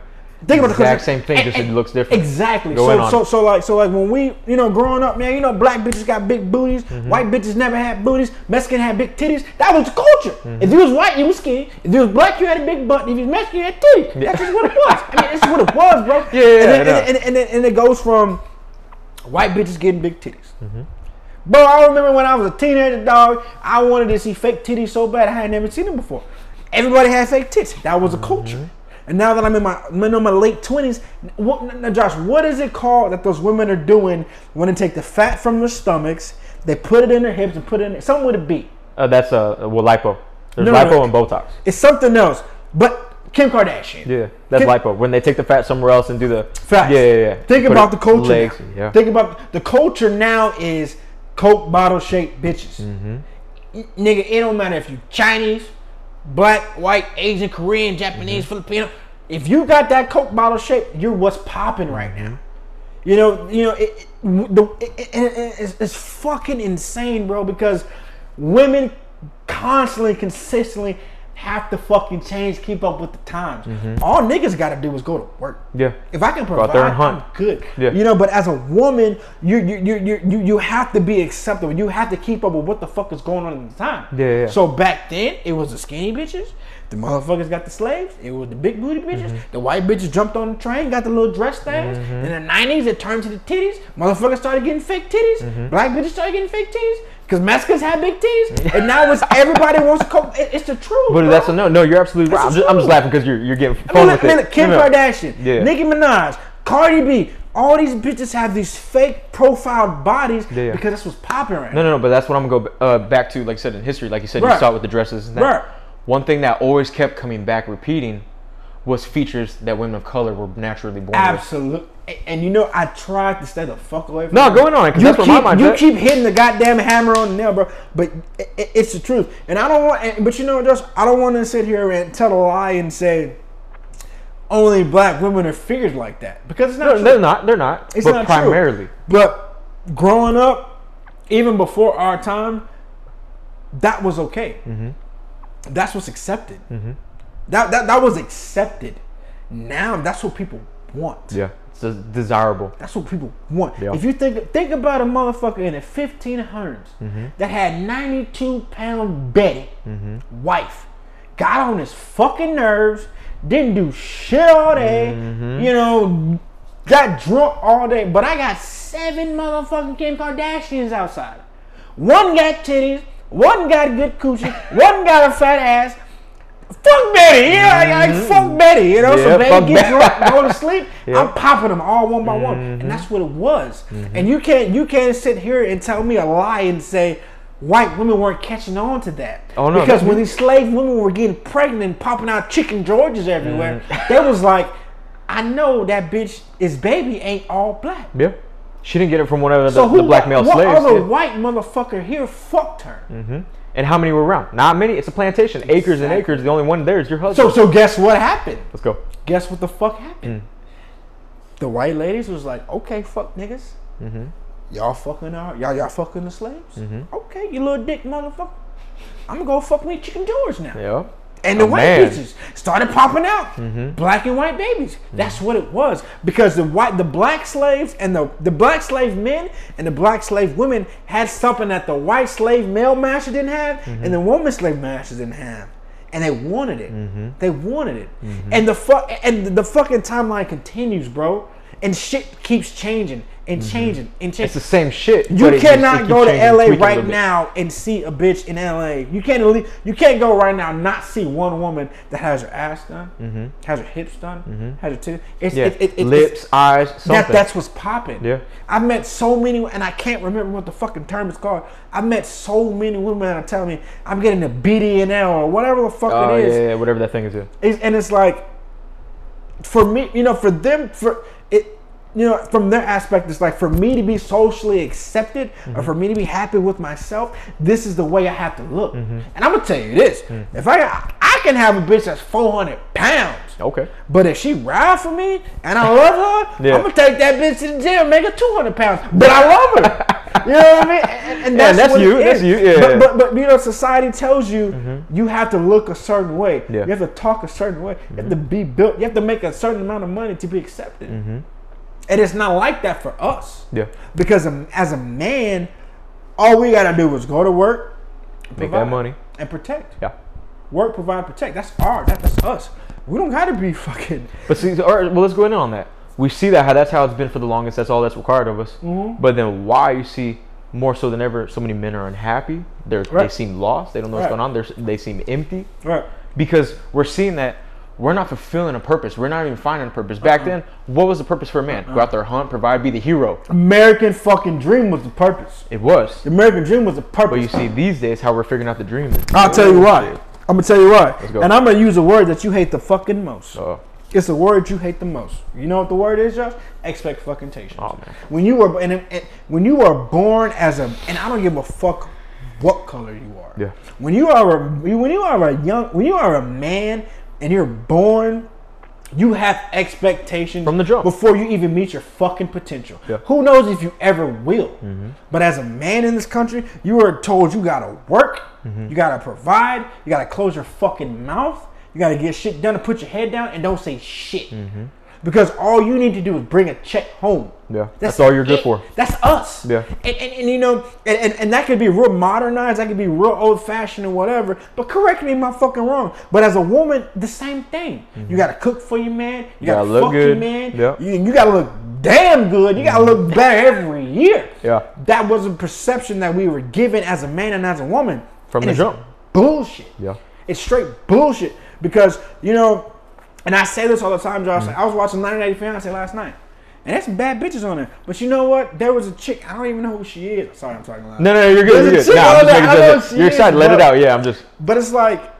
Think about the Exact same thing, just it looks different. Exactly. Go in So on so so like so like when we you know growing up, man, you know black bitches got big booties, Mm-hmm. white bitches never had booties, Mexican had big titties. That was the culture. Mm-hmm. If you was white, you was skinny. If you was black, you had a big butt. If you was Mexican, you had titties. That's just what it was. I mean, that's what it was, bro. [laughs] Yeah, yeah, and, then, and, and, and, and it goes from white bitches getting big titties. Mm-hmm. Bro, I remember when I was a teenager, dog. I wanted to see fake titties so bad. I had never seen them before. Everybody had fake tits. That was a culture. And now that I'm in my in my late twenties, now, Josh? What is it called that those women are doing when they take the fat from their stomachs, they put it in their hips and put it in something with a B? Uh, that's uh, well, lipo. There's No, lipo no. and Botox. It's something else. But Kim Kardashian. Yeah, that's Kim- lipo. When they take the fat somewhere else and do the fat. Yeah, yeah, yeah. Think Put about the culture. Legs, now. yeah. Think about the culture now is Coke bottle shaped bitches. Mm-hmm. Nigga, it don't matter if you Chinese, black, white, Asian, Korean, Japanese, Mm-hmm. Filipino. If you got that Coke bottle shape, you're what's popping right now. You know, you know, it, it, the, it- it's, it's fucking insane, bro. Because women constantly, consistently have to fucking change, keep up with the times. All niggas got to do is go to work. Mm-hmm. Yeah. If I can provide, there and hunt. I'm good. Yeah. You know, but as a woman, you you you you you you have to be acceptable. You have to keep up with what the fuck is going on at the time. Yeah, yeah. So back then, it was the skinny bitches. The motherfuckers got the slaves. It was the big booty bitches. Mm-hmm. The white bitches jumped on the train, got the little dress things. In the nineties, it turned to the titties. Motherfuckers started getting fake titties. Mm-hmm. Black bitches started getting fake titties. Cause Mexicans had big titties, [laughs] and now it's everybody wants to. Co- it- it's the truth. But bro. that's a no. No, you're absolutely right. I'm just, I'm just laughing because you're you're getting I fun mean, with it. Kim. Kardashian, Yeah. Nicki Minaj, Cardi B, all these bitches have these fake profiled bodies Yeah, because that's what's popping right No, now. no, no. But that's what I'm gonna go uh, back to. Like I said in history, like you said, Right. you saw it with the dresses and that. Right. One thing that always kept coming back, repeating, was features that women of color were naturally born with. Absolutely. And you know, I tried to stay the fuck away from No, it. going on it, 'cause You that's where my keep, You at. keep hitting the goddamn hammer on the nail, bro. But it, it- it's the truth. And I don't want, but you know, just I don't want to sit here and tell a lie and say only black women are figured like that because it's not No, true. they're not. They're not. It's but not true. primarily. But growing up, even before our time, that was okay. Mm-hmm. That's what's accepted. That, that that was accepted. Now that's what people want. Yeah, desirable. That's what people want. Yeah. If you think think about a motherfucker in the 1500s Mm-hmm. that had 92 pound Betty, Mm-hmm. wife, got on his fucking nerves, didn't do shit all day, Mm-hmm. you know, got drunk all day. But I got seven motherfucking Kim Kardashians outside. One got titties, one got good coochie, [laughs] one got a fat ass. Fuck Betty, yeah, I, I fuck Betty, you know. Mm-hmm. Yeah, so Betty get Betty. drunk, go to sleep. [laughs] Yeah. I'm popping them all one by one, Mm-hmm. and that's what it was. And you can't you can't sit here and tell me a lie and say white women weren't catching on to that. Oh, no, because when these slave women were getting pregnant and popping out chicken Georges everywhere, Mm-hmm. [laughs] they was like, I know that bitch is baby ain't all black. Yeah. She didn't get it from one of the, So who? the black male what slaves. other did. white motherfucker here fucked her? And how many were around? Not many. It's a plantation, acres and acres. The only one there is your husband. so so guess what happened? Let's go. Guess what the fuck happened? Mm. The white ladies was like, okay, fuck niggas. Mm-hmm. Y'all fucking our y'all y'all fucking the slaves. Okay, you little dick motherfucker. I'm gonna go fuck me chicken George now. Yeah. And the A white man. bitches started popping out, mm-hmm. black and white babies. Mm-hmm. That's what it was. Because the white, the black slaves and the the black slave men and the black slave women had something that the white slave male master didn't have, mm-hmm. and the woman slave masters didn't have, and they wanted it. They wanted it, and the fuck and the fucking timeline continues, bro, and shit keeps changing and changing and changing. It's the same shit. You but it just- it cannot go to LA right now and see a bitch in LA. You can't le- you can't go right now and not see one woman that has her ass done, has her hips done, has her titties. It's, Mm-hmm. Yeah. it, it, it, Lips, eyes, something. that, that's what's popping. Yeah. I've met so many, and I can't remember what the fucking term is called. I've met so many women that are telling me I'm getting a BDNL or whatever the fuck it is. Oh, it yeah, yeah, whatever that thing is. Yeah. It's- and it's like for me you know for them for you know from their aspect it's like for me to be socially accepted or for me to be happy with myself this is the way i have to look and i'm gonna tell you this if i i can have a bitch that's 400 pounds Okay. but if she ride for me and I love her, [laughs] Yeah. I'm gonna take that bitch to the gym, and make her 200 pounds. But I love her. [laughs] you know what I mean? And, and Yeah, that's, that's what you, that's you, yeah, But, but but you know, society tells you you have to look a certain way. Mm-hmm. Yeah. Mm-hmm. You have to talk a certain way. You have to be built. You have to make a certain amount of money to be accepted. And it's not like that for us. Yeah. Because as a man, all we gotta do is go to work, Make that money. and protect. Yeah. Work, provide, protect. That's our. That, that's us. We don't gotta be [laughs] fucking. But see, all right, well, let's go in on that. We see that how that's how it's been for the longest. That's all that's required of us. Mm-hmm. But then why you see more so than ever, so many men are unhappy. They're, They seem lost. They don't know what's Right. going on. They're, they seem empty Right. because we're seeing that we're not fulfilling a purpose. We're not even finding a purpose. Back Uh-uh. then, what was the purpose for a man? Go out there, hunt, provide, be the hero. American fucking dream was the purpose. It was. The American dream was the purpose. But you see, these days, how we're figuring out the dream. Is I'll tell you why. I'm gonna tell you why. And I'm gonna use a word that you hate the fucking most. Oh, It's a word you hate the most. You know what the word is, Josh? Expect fucking Oh, man. When you were and, and when you are born as a and I don't give a fuck what color you are. Yeah. When you are a when you are a young when you are a man and you're born, you have expectations From the jump. before you even meet your fucking potential. Yeah. Mm-hmm. Who knows if you ever will? But as a man in this country, you are told you gotta work, Mm-hmm. you gotta provide, you gotta close your fucking mouth, you gotta get shit done and put your head down and don't say shit. Mm-hmm. Because all you need to do is bring a check home. Yeah, that's all you're good it. for. That's us. Yeah. And, and, and you know, and, and, and that could be real modernized, that could be real old fashioned or whatever. But correct me if I'm fucking wrong. But as a woman, the same thing. You gotta cook for your man, you gotta, Mm-hmm. gotta look fuck your good. man, Yep. you, you gotta look damn good, you gotta look better every year. Yeah. That was a perception that we were given as a man and as a woman. From And the it's jump. Bullshit. Yeah. It's straight bullshit because you know, and I say this all the time, Josh. Mm. I was watching 90 Day Fiance last night, and some bad bitches on there. But you know what? There was a chick. I don't even know who she is. Sorry, I'm talking loud. No, no, you're good. You're There's a good. Nah, I'm just making I know sure- she You're is, excited. Let it out. Yeah, I'm just. But it's like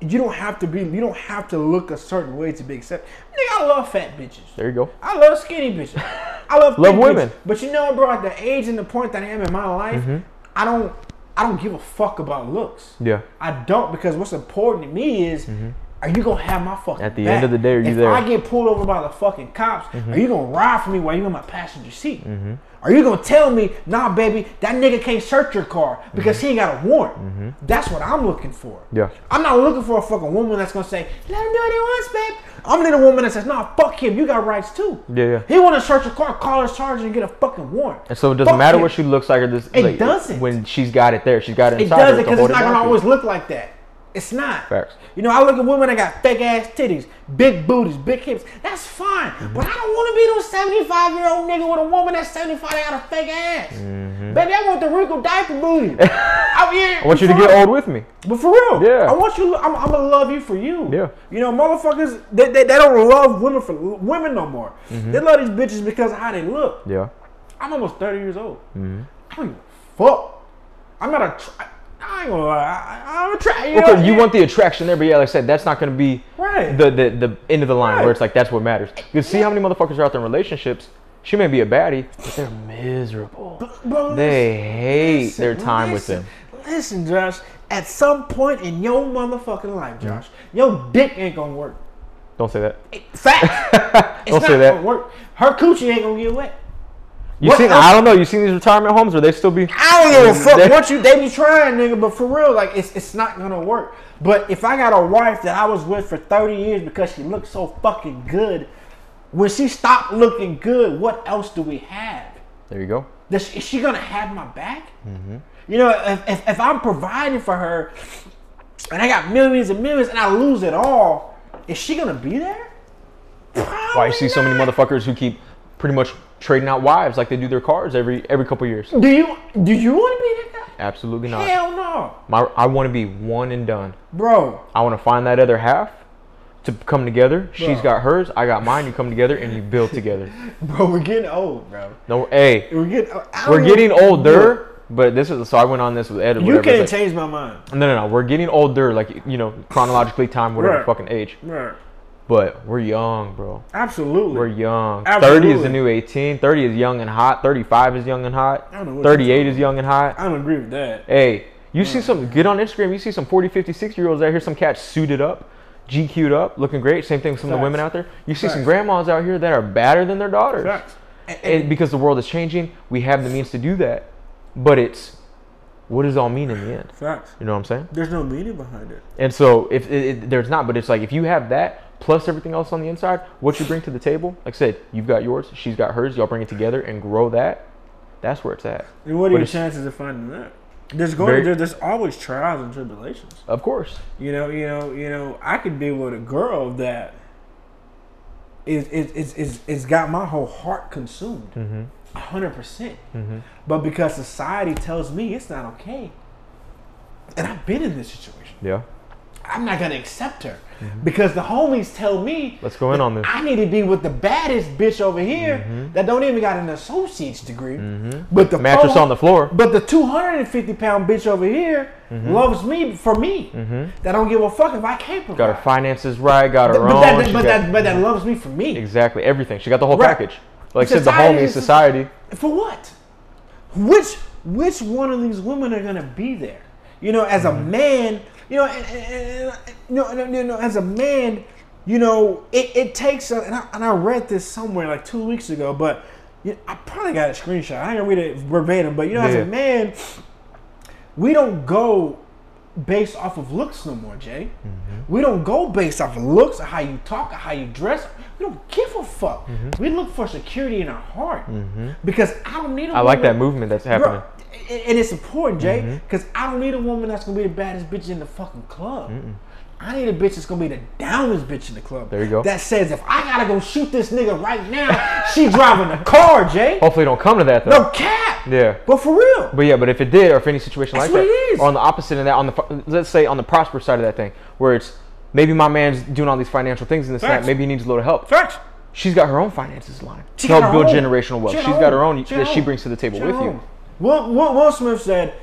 you don't have to be. You don't have to look a certain way to be accepted. Nigga, I love fat bitches. There you go. I love skinny bitches. I love [laughs] Love women. bitches. But you know, bro, at the age and the point that I am in my life, Mm-hmm. I don't. I don't give a fuck about looks. Yeah. I don't because what's important to me is are you gonna have my fucking Mm-hmm. At the back? end of the day, are you if there? Mm-hmm. I get pulled over by the fucking cops, are you gonna ride for me while you in my passenger seat? Are you gonna tell me, nah, baby, that nigga can't search your car because he ain't got a warrant? That's what I'm looking for. Mm-hmm. Yeah. I'm not looking for a fucking woman that's gonna say, let him do what he wants, babe. I'm need a woman that says, nah, fuck him, you got rights too. Yeah, yeah. He wanna search your car, call his charger, and get a fucking warrant. And so it doesn't Fuck matter him. what she looks like or this. It like, doesn't. When she's got it there, she's got it It inside her doesn't because it's not gonna always look like that. It's not. Facts. You know, I look at women that got fake ass titties, big booties, big hips. That's fine. Mm-hmm. But I don't want to be no 75 year old nigga with a woman that's 75 that got a fake ass. Baby, I want the wrinkled diaper booty. [laughs] I, Mm-hmm. I want you to get old with me. But for real, Yeah. I want you. I'm, I'm gonna love you for you. Yeah. You know, motherfuckers, they, they, they don't love women for women no more. Mm-hmm. They love these bitches because of how they look. Yeah. I'm almost 30 years old. Mm-hmm. I don't give a fuck. I'm not a. I ain't gonna lie. I, I'm a tra- you, Okay, know, you want the attraction there, but yeah, like I said, that's not going to be Right. the, the the end of the line Right. where it's like that's what matters. You see how many motherfuckers are out there in relationships, She may be a baddie, but they're miserable. They hate listen, their time with them. Listen, Josh. At some point in your motherfucking life, mm-hmm. Josh, your dick ain't gonna work. Don't say that. Fact. [laughs] it's Don't not say that. gonna work. Her coochie ain't gonna get wet. You What else- I don't know. You seen these retirement homes, or they still be? I don't give a fuck They- what you they be trying, nigga. But for real, like it's it's not gonna work. But if I got a wife that I was with for thirty years because she looked so fucking good, when she stopped looking good, what else do we have? There you go. Does, is she gonna have my back? Mm-hmm. You know, if, if, if I'm providing for her and I got millions and millions and I lose it all, is she gonna be there? Why you see so many motherfuckers who keep pretty much trading out wives like they do their cars every every couple years? Do you do you want to be that guy? Absolutely not. Hell no, My, I want to be one and done. bro. I want to find that other half to come together. She's got hers, I got mine. You come together and you build together. [laughs] Bro, we're getting old, bro. No, hey, We're getting. We're getting older. But this is so I went on this with Ed. or You can't like- change my mind. No, no, no. We're getting older, like you know, chronologically, time, whatever Right. fucking age. Right. But we're young, bro. Absolutely. We're young. Absolutely. 30 is the new 18. 30 is young and hot. 35 is young and hot. I don't know what 38 is young and hot. I don't agree with that. Hey, you see hmm. some, get on Instagram, you see some 40, 50, 60 year olds out here, some cats suited up, GQ'd up, looking great. Same thing with some of the women out there. You see some grandmas out here that are badder than their daughters. Facts. And- And because the world is changing, we have the means to do that. But it's, what does it all mean in the end? Facts. You know what I'm saying? There's no meaning behind it. And so if it, it, there's not, but it's like if you have that plus everything else on the inside, what you bring to the table, like I said, you've got yours, she's got hers, y'all bring it together and grow that. That's where it's at. And what are But your chances of finding that? There's going Very- there, there's always trials and tribulations. Of course. You know, you know, you know. I could be with a girl that is is is is, is got my whole heart consumed, Mm-hmm. a hundred percent. Mm-hmm. But because society tells me it's not okay, and I've been in this situation, Yeah. I'm not gonna accept her Mm-hmm. because the homies tell me Let's go in on this. I need to be with the baddest bitch over here Mm-hmm. that don't even got an associate's degree, but the Mattress on the floor. But the 250 pound bitch over here Mm-hmm. loves me for me. That don't give a fuck if I can't provide. Got her finances right, got her but, own. that, but, got- that, but that loves me for me. exactly everything. She got the whole Right. package. Like said, the homie society. For what? Which which one of these women are gonna be there? You know, as a Mm-hmm. man, you know, and, and, and, know, and, you know, as a man, you know, it, it takes. A, and, I, and I read this somewhere like two weeks ago, but you I probably got a screenshot. I didn't read it verbatim, but you know, as Yeah. a man, we don't go based off of looks no more, Jay. Mm-hmm. We don't go based off of looks or how you talk or how you dress. We don't give a fuck. Mm-hmm. We look for security in our heart because I don't need a I like that movement that's happening. And and it's important, Jay, Mm-hmm. because I don't need a woman that's gonna be the baddest bitch in the fucking club. I need a bitch that's gonna be the downest bitch in the club. There you go. That says if I gotta go shoot this nigga right now, [laughs] she driving the car, Jay. Hopefully, it don't come to that though. No cap. Yeah. But for real. But yeah, but if it did, or if any situation That's like that, or on the opposite of that, on the let's say on the prosperous side of that thing, where it's maybe my man's doing all these financial things in this that, maybe he needs a little help. Facts. She's got her own finances line She to help build own. generational wealth. She She's got her own She that she brings to the table She with you. Will, Will, Will Smith said,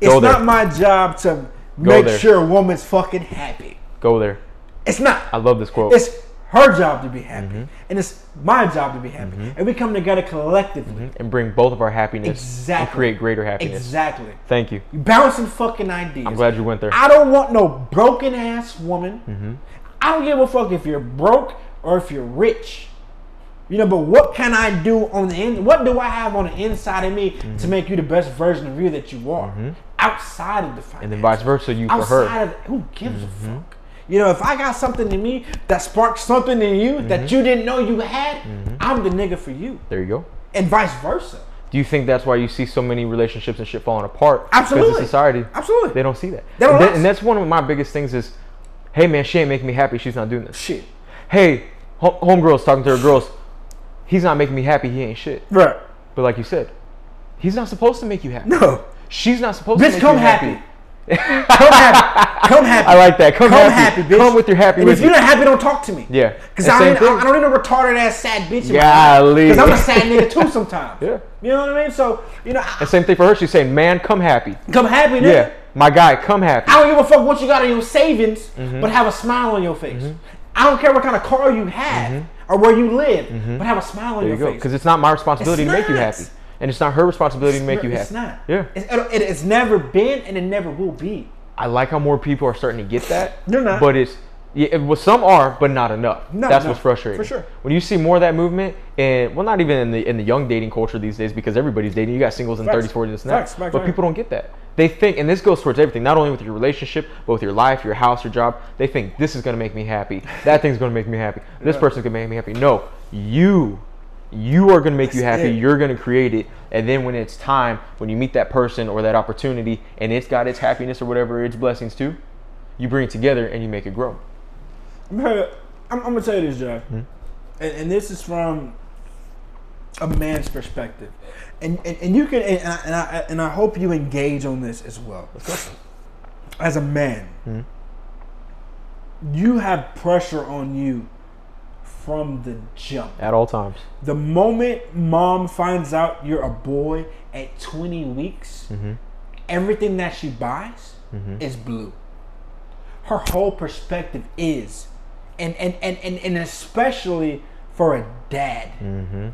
"It's Go there. not my job to make there. sure a woman's fucking happy. Go there. It's not. I love this quote. It's her job to be happy, Mm-hmm. and it's my job to be happy. And we come together collectively. and bring both of our happiness and Exactly. create greater happiness. Exactly. Thank you. You bouncing fucking ideas. I'm glad you went there. I don't want no broken ass woman. Mm-hmm. I don't give a fuck if you're broke or if you're rich. You know, but what can I do on the end? What do I have on the inside of me Mm-hmm. to make you the best version of you that you are? Outside of the finance. and then vice versa, you for her. of who gives a fuck? You know, if I got something in me that sparks something in you that Mm-hmm. you didn't know you had, I'm the nigga for you, There you go. and vice versa. Do you think that's why you see so many relationships and shit falling apart? Because Absolutely. of society. Absolutely. They don't see that. They don't and, that- and that's one of my biggest things is, hey man, she ain't making me happy. She's not doing this. Shit. Hey, home, homegirls talking to her girls. He's not making me happy. He ain't shit. Right. But like you said, he's not supposed to make you happy. No. She's not supposed to Bitch, make come you happy. happy. come happy. [laughs] Come happy. I like that. Come, Come happy. happy, bitch. Come with your happy And if you're not happy, don't talk to me. Yeah. Because I, I. I don't need a retarded ass sad bitch. Golly. Because I'm a sad nigga too sometimes. [laughs] Yeah. You know what I mean? So, you know, I, And same thing for her. She's saying, man, come happy. come happy, nigga. Yeah. My guy, come happy. I don't give a fuck what you got in your savings, Mm-hmm. but have a smile on your face. I don't care what kind of car you have or where you live, mm-hmm. but have a smile on There you your go. face. Because it's not my responsibility It's to make you happy, and it's not her responsibility to make you happy. It's not. Yeah. It's, it, it's never been, and it never will be. I like how more people are starting to get that. They're not. But it's yeah, it- well, some are, but not enough. No, That's no, what's frustrating. for sure. When you see more of that movement, and well, not even in the in the young dating culture these days, because everybody's dating. You got singles in Facts. 30s, 40s, this and that. But people don't get that. They think, and this goes towards everything, not only with your relationship, but with your life, your house, your job. They think this is gonna make me happy. That thing's gonna make me happy. This Yeah. person's gonna make me happy. No, you. You are gonna make you happy. it. You're gonna create it, and then when it's time, when you meet that person or that opportunity, and it's got its happiness or whatever its blessings too, you bring it together and you make it grow. Bro, I'm, I'm gonna tell you this, Joe, Hmm? and, and this is from a man's perspective, and and, and you can and I, and I and I hope you engage on this as well. As a man, Hmm? you have pressure on you from the jump. At all times. The moment mom finds out you're a boy at 20 weeks, Mm-hmm. everything that she buys is blue. Her whole perspective is, and and and and, and especially for a dad, Mm-hmm.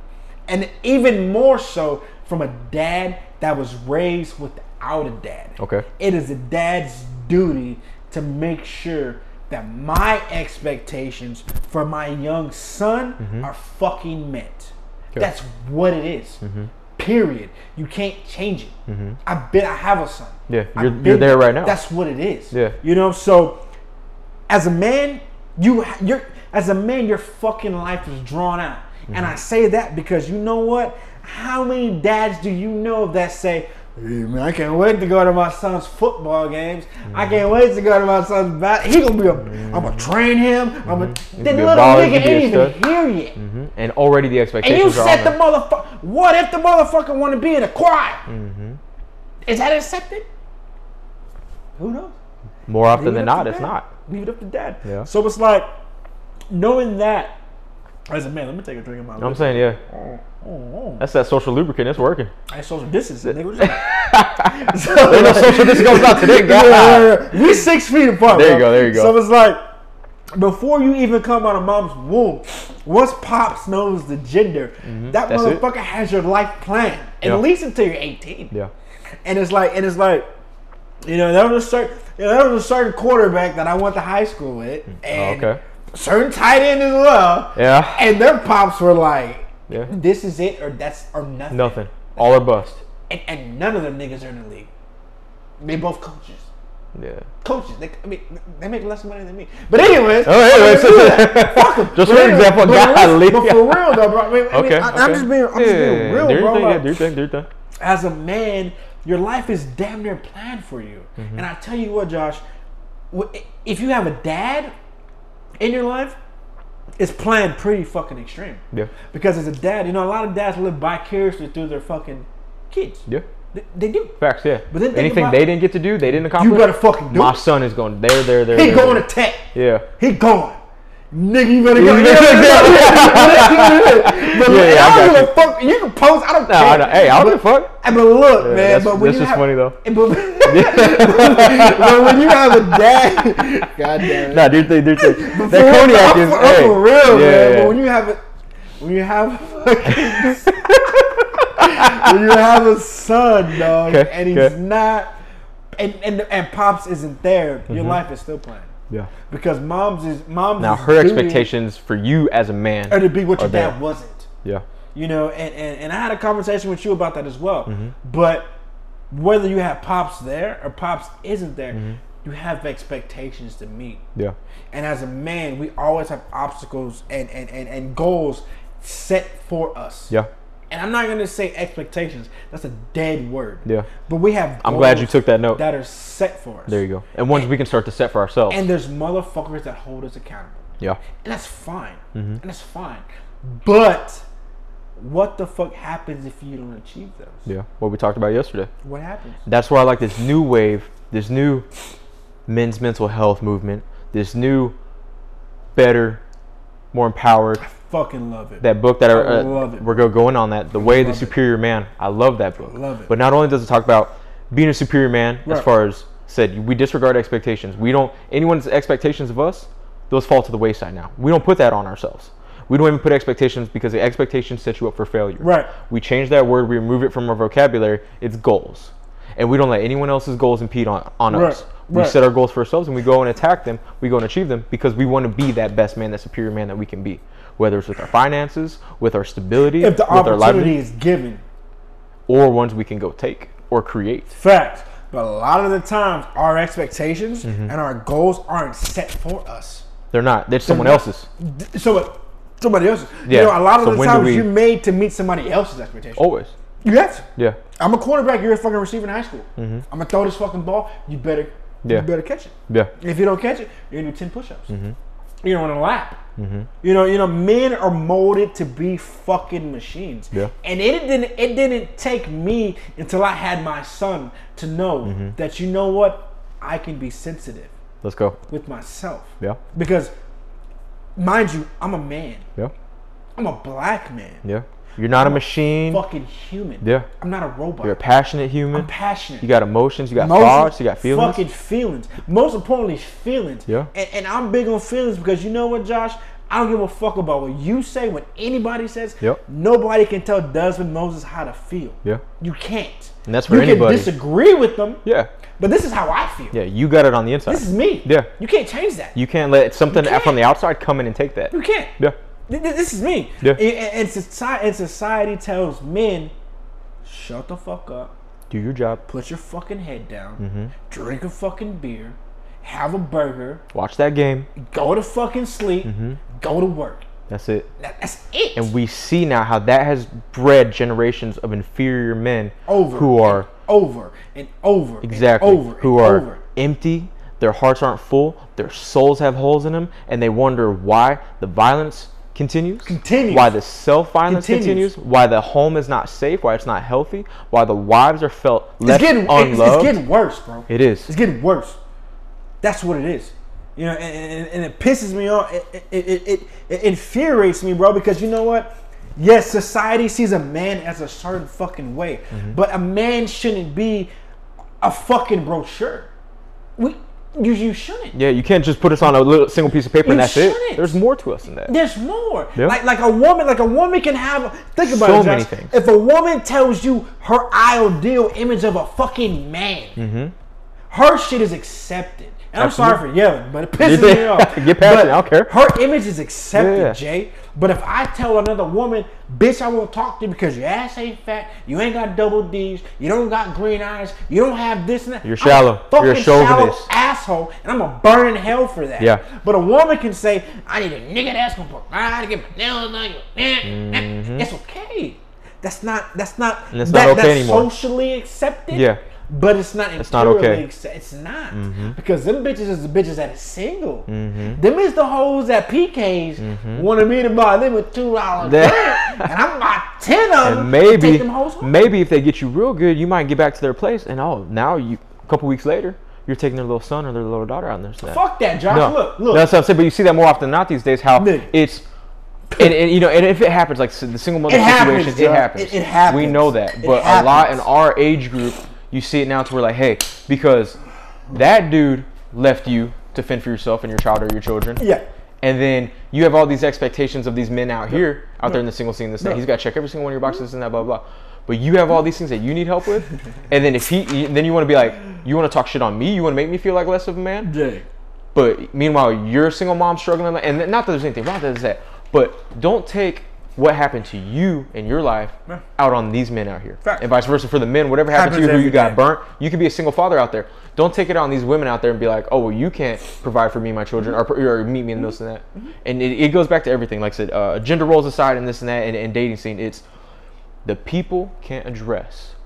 and even more so from a dad that was raised without a dad. Okay. It is a dad's duty to make sure that my expectations for my young son are fucking met. Mm-hmm. Okay. That's what it is. Period. You can't change it. I've been. I have a son. Mm-hmm. Yeah, you're- you're there right now. That's what it is. Yeah. You know. So, as a man, you you're as a man, your fucking life is drawn out. And Mm-hmm. I say that because you know what? How many dads do you know that say, "Hey, man, I can't wait to go to my son's football games. I Mm-hmm. can't wait to go to my son's bat. He gonna be a. am gonna train him. I'm gonna. He's Then gonna be a little nigga he's gonna be a ain't even here yet. hmm And already the expectations. And you set the motherfucker. What if the motherfucker want to be in a choir? Mm-hmm. Is that accepted? Who knows? More often than not, it's not. Leave it up to dad. Yeah. So it's like knowing that as a man. Let me take a drink of my. You know I'm saying? Yeah. Oh, oh. That's that social lubricant. It's working. I social distancing, nigga. [laughs] So, Ain't no social distance goes out today, [laughs] Yeah, God. yeah, yeah. We six feet apart. There you bro. go, there you go. So it's like before you even come out of mom's womb, once pops knows the gender, that Mm-hmm. That's it. motherfucker has your life planned at Yeah. least until you're 18. Yeah. And it's like, and it's like, you know, there was a certain, you know, there was a certain quarterback that I went to high school with, mm. oh, and Oh, okay. certain tight end as well. Yeah. And their pops were like, Yeah. "This is it, or that's or nothing." Nothing. All or bust. And, and none of them niggas are in the league. They both coaches. Yeah. Coaches. They, I mean, they make less money than me. But anyways, Oh, anyways. I'm gonna do that. [laughs] Fuck 'em. Just for example, but listen- golly. But for real though, bro. I mean, I mean, Okay. I, okay. am just being, I'm just being real, bro. thing, Like, yeah, do your thing, do your thing. as a man, your life is damn near planned for you. Mm-hmm. And I tell you what, Josh, if you have a dad in your life, it's planned pretty fucking extreme. Yeah. Because as a dad, you know, a lot of dads live vicariously through their fucking kids. Yeah. They, they do. Facts, yeah. But then Anything about- they didn't get to do, they didn't accomplish. You better fucking do My son is going there, there, there. He there, going there. to tech. Yeah. He going. Nigga, you better go. You Yeah, better yeah, yeah. But Yeah, yeah, I I don't give a fuck. You can post. I don't Nah, I care. know. Hey, I don't give a fuck. But look, man. that's- but when that's you just have, funny, though. But, [laughs] [laughs] but when you have a dad, God damn it. Nah, do your thing, do your thing. For That real, cognac is, for, I'm hey. for real, yeah, man. yeah. But when you have a, when you have [laughs] fucking, when you have a son, dog, Okay, and he's okay. not, and and and pops isn't there, your Mm-hmm. life is still planned Yeah. because mom's is mom's. Now, is her expectations for you as a man are to be what your dad wasn't. Yeah. You know, and, and, and I had a conversation with you about that as well. Mm-hmm. But whether you have pops there or pops isn't there, Mm-hmm. you have expectations to meet. Yeah. And as a man, we always have obstacles and, and, and, and goals set for us. Yeah. And I'm not going to say expectations. That's a dead word. Yeah. But we have I'm glad you took that note. that are set for us. There you go. And ones we can start to set for ourselves. And there's motherfuckers that hold us accountable. yeah. And that's fine. Mm-hmm. And that's fine. But what the fuck happens if you don't achieve those? Yeah. What we talked about yesterday. What happens? That's why I like this new wave, this new men's mental health movement, this new, better, more empowered. Fucking love it. That book that I, I uh, love it. we're go going on that, the way of the Love it. superior man. I love that book. Love it. But not only does it talk about being a superior man, as far as said, we disregard expectations. We don't anyone's expectations of us; those fall to the wayside now. We don't put that on ourselves. We don't even put expectations because the expectations set you up for failure. Right. We change that word. We remove it from our vocabulary. It's goals, and we don't let anyone else's goals impede on on Right, us. We right. set our goals for ourselves, and we go and attack them. We go and achieve them because we want to be that best man, that superior man that we can be. Whether it's with our finances, with our stability, if the with opportunity livelihood, is given. or ones we can go take or create. Facts. But a lot of the times, our expectations Mm-hmm. and our goals aren't set for us. They're not. They're someone not. else's. So? Somebody else's. Yeah. You know, a lot of So the times we- you're made to meet somebody else's expectations. Always. You have to. Yeah. I'm a quarterback. You're a fucking receiver in high school. I'm gonna throw this fucking ball. You better. Mm-hmm. Yeah. You better catch it. Yeah. If you don't catch it, you're gonna do ten push-ups. Mm-hmm. You know, on a lap. You know, you know, men are molded to be fucking machines. Yeah. And it didn't. It didn't take me until I had my son to know Mm-hmm. that you know what, I can be sensitive Let's go. with myself. Yeah. Because, mind you, I'm a man. Yeah. I'm a black man. Yeah. You're not a machine. Fucking human. Yeah. I'm not a robot. You're a passionate human. I'm passionate. You got emotions. You got Emotions, thoughts. You got feelings. Fucking feelings. Most importantly, feelings. Yeah. And, and I'm big on feelings because you know what, Josh? I don't give a fuck about what you say, what anybody says. Yep. Nobody can tell Desmond Moses how to feel. Yeah. You can't. And that's for you anybody. can disagree with them, Yeah. but this is how I feel. Yeah. You got it on the inside. This is me. Yeah. You can't change that. You can't let something can't. from the outside come in and take that. You can't. Yeah. Th- th- This is me. Yeah. And, society, and society tells men, shut the fuck up. Do your job. Put your fucking head down. Mm-hmm. Drink a fucking beer. Have a burger. Watch that game. Go to fucking sleep. Go to work. That's it. That- That's it. Mm-hmm. And we see now how that has bred generations of inferior men over who are over and over exactly and over who and are over. empty. Their hearts aren't full. Their souls have holes in them, and they wonder why the violence continues. Continues. Why the self violence Continues. continues. Why the home is not safe. Why it's not healthy. Why the wives are felt It's left getting it's, unloved. it's getting worse, bro. it is. It's getting worse. That's what it is. You know, and, and, and it pisses me off. It, it, it, it, it infuriates me, bro, because you know what? Yes, society sees a man as a certain fucking way, Mm-hmm. but a man shouldn't be a fucking brochure. We, you, you shouldn't. Yeah, you can't just put us on a little single piece of paper and that's it. shouldn't. There's more to us than that. There's more. Yeah. Like like a woman, like a woman can have. Think about So it, many things. If a woman tells you her ideal image of a fucking man, Mm-hmm. her shit is accepted. And I'm sorry for yelling, but it pisses me off. [laughs] Get past But it, I don't care. Her image is accepted, Yeah. Jay. But if I tell another woman, bitch, I won't talk to you because your ass ain't fat, you ain't got double D's, you don't got green eyes, you don't have this and that. You're shallow. fucking You're a shallow asshole, and I'm gonna burn in hell for that. Yeah. But a woman can say, I need a nigga that's gonna provide to get my nails done. Eh, eh, eh. Mm-hmm. It's okay. That's not. That's not. Mm-hmm. And it's that, not okay that's anymore. socially accepted. Yeah. But it's not. It's not okay. Acce- it's not Mm-hmm. because them bitches is the bitches that is single. Them is the hoes that PKs wanted me to buy them with two dollars, and I'm ten of them. And maybe, them hoes home. maybe if they get you real good, you might get back to their place, and oh, now you a couple weeks later, you're taking their little son or their little daughter out there. that. Fuck that, Josh. No, Look, look. that's what I'm saying. But you see that more often than not these days. How Nigga. it's. And, and you know, and if it happens, like the single mother It situation, Joe. it happens. It- it happens. We know that, but a lot in our age group, you see it now to where like, hey, because that dude left you to fend for yourself and your child or your children. Yeah. And then you have all these expectations of these men out here, out there in the single scene. This, that. He's got to check every single one of your boxes and that, blah blah. But you have all these things that you need help with, [laughs] and then if he, then you want to be like, you want to talk shit on me, you want to make me feel like less of a man. Jay. But meanwhile, you're a single mom struggling, and not that there's anything wrong with that, but don't take what happened to you in your life Yeah. out on these men out here, Facts. and vice versa for the men. Whatever happened to you, who you got day. burnt, you could be a single father out there. Don't take it on these women out there and be like, oh, well, you can't provide for me, and my children, or, or meet me in this and that. And it, it goes back to everything, like I said, uh, gender roles aside, and this and that, and, and dating scene. It's the people can't address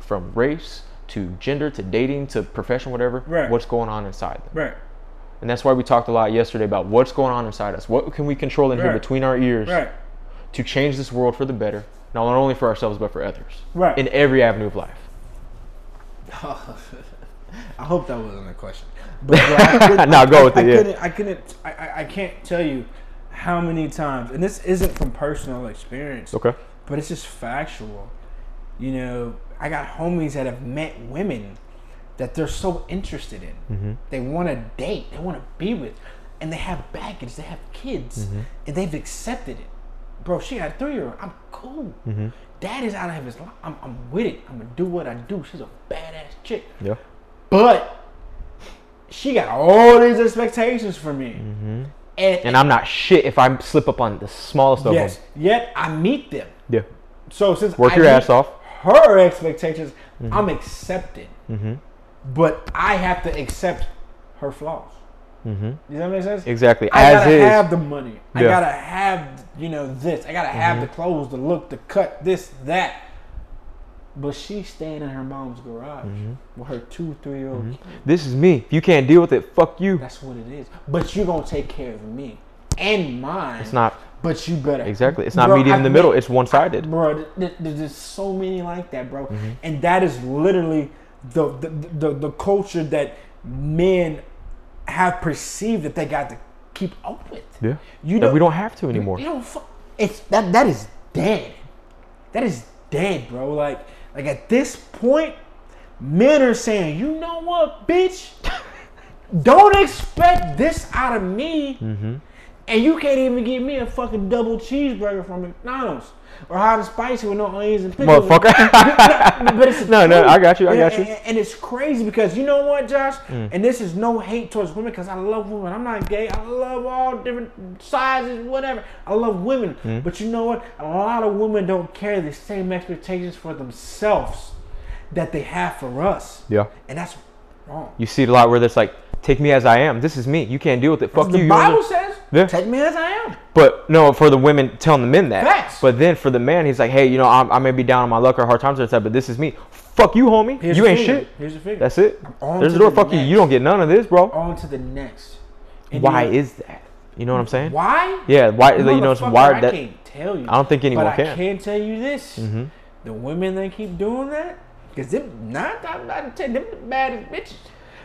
from race to gender to dating to profession, whatever, Right. what's going on inside them. Right. And that's why we talked a lot yesterday about what's going on inside us. What can we control in here between our ears Right. To change this world for the better, not only for ourselves but for others. Right. In every avenue of life. [laughs] I hope that wasn't a question. But bro, I [laughs] couldn't- Nah, go with I it, yeah. Couldn't, I couldn't. I, I, I can't tell you how many times, and this isn't from personal experience, Okay. but it's just factual. You know, I got homies that have met women that they're so interested in. Mm-hmm. They want to date. They want to be with. and they have baggage, they have kids, Mm-hmm. and they've accepted it. Bro, she had a three year old. I'm cool. Mm-hmm. Dad is out of his life. I'm, I'm with it. I'm gonna do what I do. She's a badass chick. Yeah. But she got all these expectations for me. And, Mm-hmm. And I'm not shit if I slip up on the smallest of yes, them. yet I meet them. Yeah. So since Work I your ass off. her expectations, Mm-hmm. I'm accepted. But I have to accept her flaws. Mm-hmm. Does that make sense? Exactly. I As gotta is. have the money. I gotta have you know this. I gotta have Mm-hmm. the clothes, the look, the cut, this, that. But she's staying in her mom's garage Mm-hmm. with her two, three year old. This is me. If you can't deal with it, fuck you. That's what it is. But you're gonna take care of me and mine. It's not But you better exactly. It's not Bro, medium in the middle. It's one sided. bro. th- th- There's just so many like that, bro. Mm-hmm. And that is literally the the, the the culture that men have perceived that they got to keep up with. Yeah. You That know, we don't have to anymore. You fu- it's that that is dead. That is dead, bro. Like like at this point, men are saying, you know what, bitch? [laughs] Don't expect this out of me. Mm-hmm. And you can't even get me a fucking double cheeseburger from McDonald's or hot and spicy with no onions and pickles. Motherfucker. [laughs] but it's [laughs] No, no. I got you, I And- got you. Mm. And, and it's crazy because you know what, Josh? And this is no hate towards women because I love women. I'm not gay. I love all different sizes, whatever. I love women. Mm. But you know what? A lot of women don't carry the same expectations for themselves that they have for us. yeah. And that's wrong. You see it a lot where it's like, take me as I am. This is me. You can't deal with it. Fuck the you. you. Bible says, Yeah. take me as I am. But no, for the women telling the men that. Facts. But then for the man, he's like, hey, you know, I'm, I may be down on my luck or hard times or that, but this is me. Fuck you, homie. Here's you ain't figure. shit. Here's the figure. That's it. on There's the door. the Fuck you. next. You don't get none of this, bro. On to the next. And Why you know- is that? You know what I'm saying? Why? Yeah. Why? You know, it's wired I that. can't tell you. I don't think anyone but I can. can tell you this: Mhm. the women that keep doing that, because them not I'm not telling them the baddest bitches.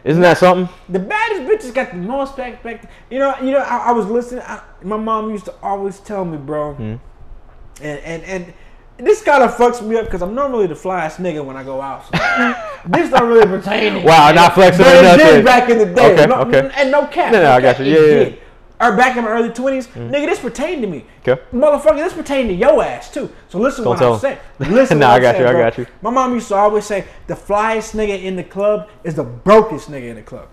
Isn't that something? The baddest bitches got the most back back. You know, you know. I, I was listening. I, my mom used to always tell me, bro, Hmm. and and and. This kind of fucks me up because I'm normally the flyest nigga when I go out. So [laughs] this don't really pertain to me. Wow, not flexing But it did back in the day. Okay, no, okay. And no cap. No, no, I got you. Yeah, yeah. Or back in my early 20s, nigga, this pertained to me. Okay. Motherfucker, this pertained to your ass too. So listen Don't what I'm saying. [laughs] Listen Nah, I got you, saying, I got you. My mom used to always say the flyest nigga in the club is the brokest nigga in the club.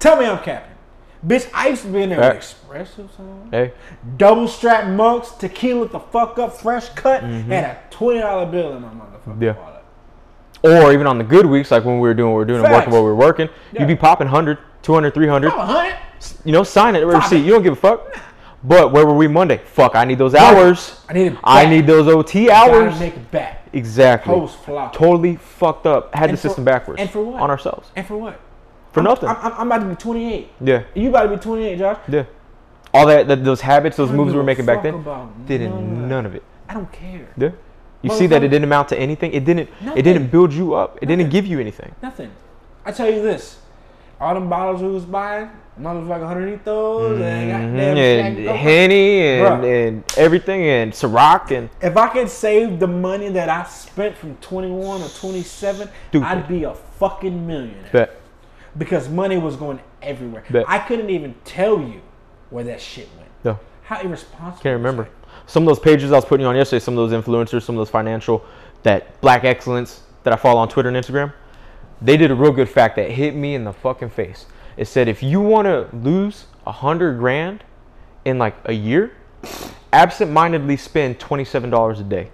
Tell me I'm capping. Bitch, I used to be in there Facts. with espresso son. Hey. double strap mugs, tequila the fuck up, fresh cut, and a twenty dollar bill in my motherfucking Mm-hmm. Yeah. wallet. Or even on the good weeks, like when we were doing what we were doing and working what we were working, Yeah. you'd be popping 100, 200, 300. I'm. You know, sign it, receipt. You don't give a fuck. But where were we Monday? Fuck, I need those hours. I need I need those OT hours. Gotta make it back. Exactly. Totally fucked up. Had And the for- system backwards. and for what? On ourselves. And for what? For I'm, nothing. I'm, I'm, about to be 28. yeah. You about to be 28, Josh. Yeah. All that, that those habits, those moves we were making back then, about did none none of it. I don't care. Yeah. You see that it didn't amount to anything. It didn't. Nothing. It didn't build you up. It Nothing. didn't give you anything. Nothing. I tell you this. All them bottles we was buying, motherfucker underneath those, and goddamn Mhm, Shaq And Noah. Henny and, Bruh. and everything and Ciroc and If I could save the money that I spent from 21 or 27, Stupid. I'd be a fucking millionaire. bet. Because money was going everywhere. Bet. I couldn't even tell you where that shit went. No. How irresponsible. Can't remember. Some of those pages I was putting on yesterday, some of those influencers, some of those financial, that black excellence that I follow on Twitter and Instagram, they did a real good fact that hit me in the fucking face. It said if you want to lose a hundred grand in like a year, absent-mindedly spend twenty-seven dollars a day.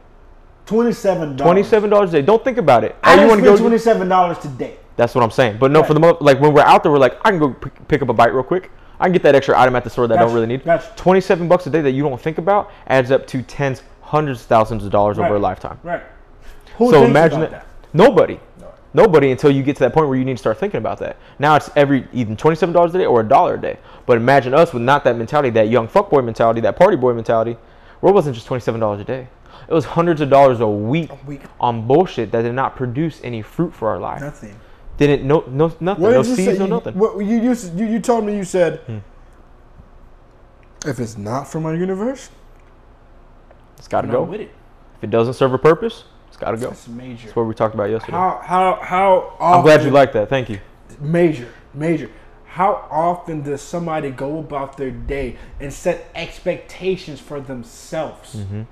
$27. Twenty-seven dollars a day. Don't think about it. I All you just want to go. $27 today. That's what I'm saying. But no, for the mo- like when we're out there, we're like, I can go p- pick up a bite real quick. I can get that extra item at the store that I don't really need. gotcha. Twenty-seven bucks a day that you don't think about adds up to tens, hundreds thousands of dollars over a lifetime. Right. Who so imagine about that. Nobody. Nobody until you get to that point where you need to start thinking about that. Now it's every even twenty-seven dollars a day or a dollar a day. But imagine us with not that mentality, that young fuckboy mentality, that party boy mentality, where it wasn't just twenty-seven dollars a day. It was hundreds of dollars a week, week. on bullshit that did not produce any fruit for our life. Nothing. Didn't no no nothing, What no seeds, say? no You- nothing. Hmm. What you you you, you told me you said if it's not from our universe, It's got to go. with it. If it doesn't serve a purpose, it's got to go. That's major. That's what we talked about yesterday. How how how? I'm glad you like that. Thank you. major major. how often does somebody go about their day and set expectations for themselves Mm-hmm.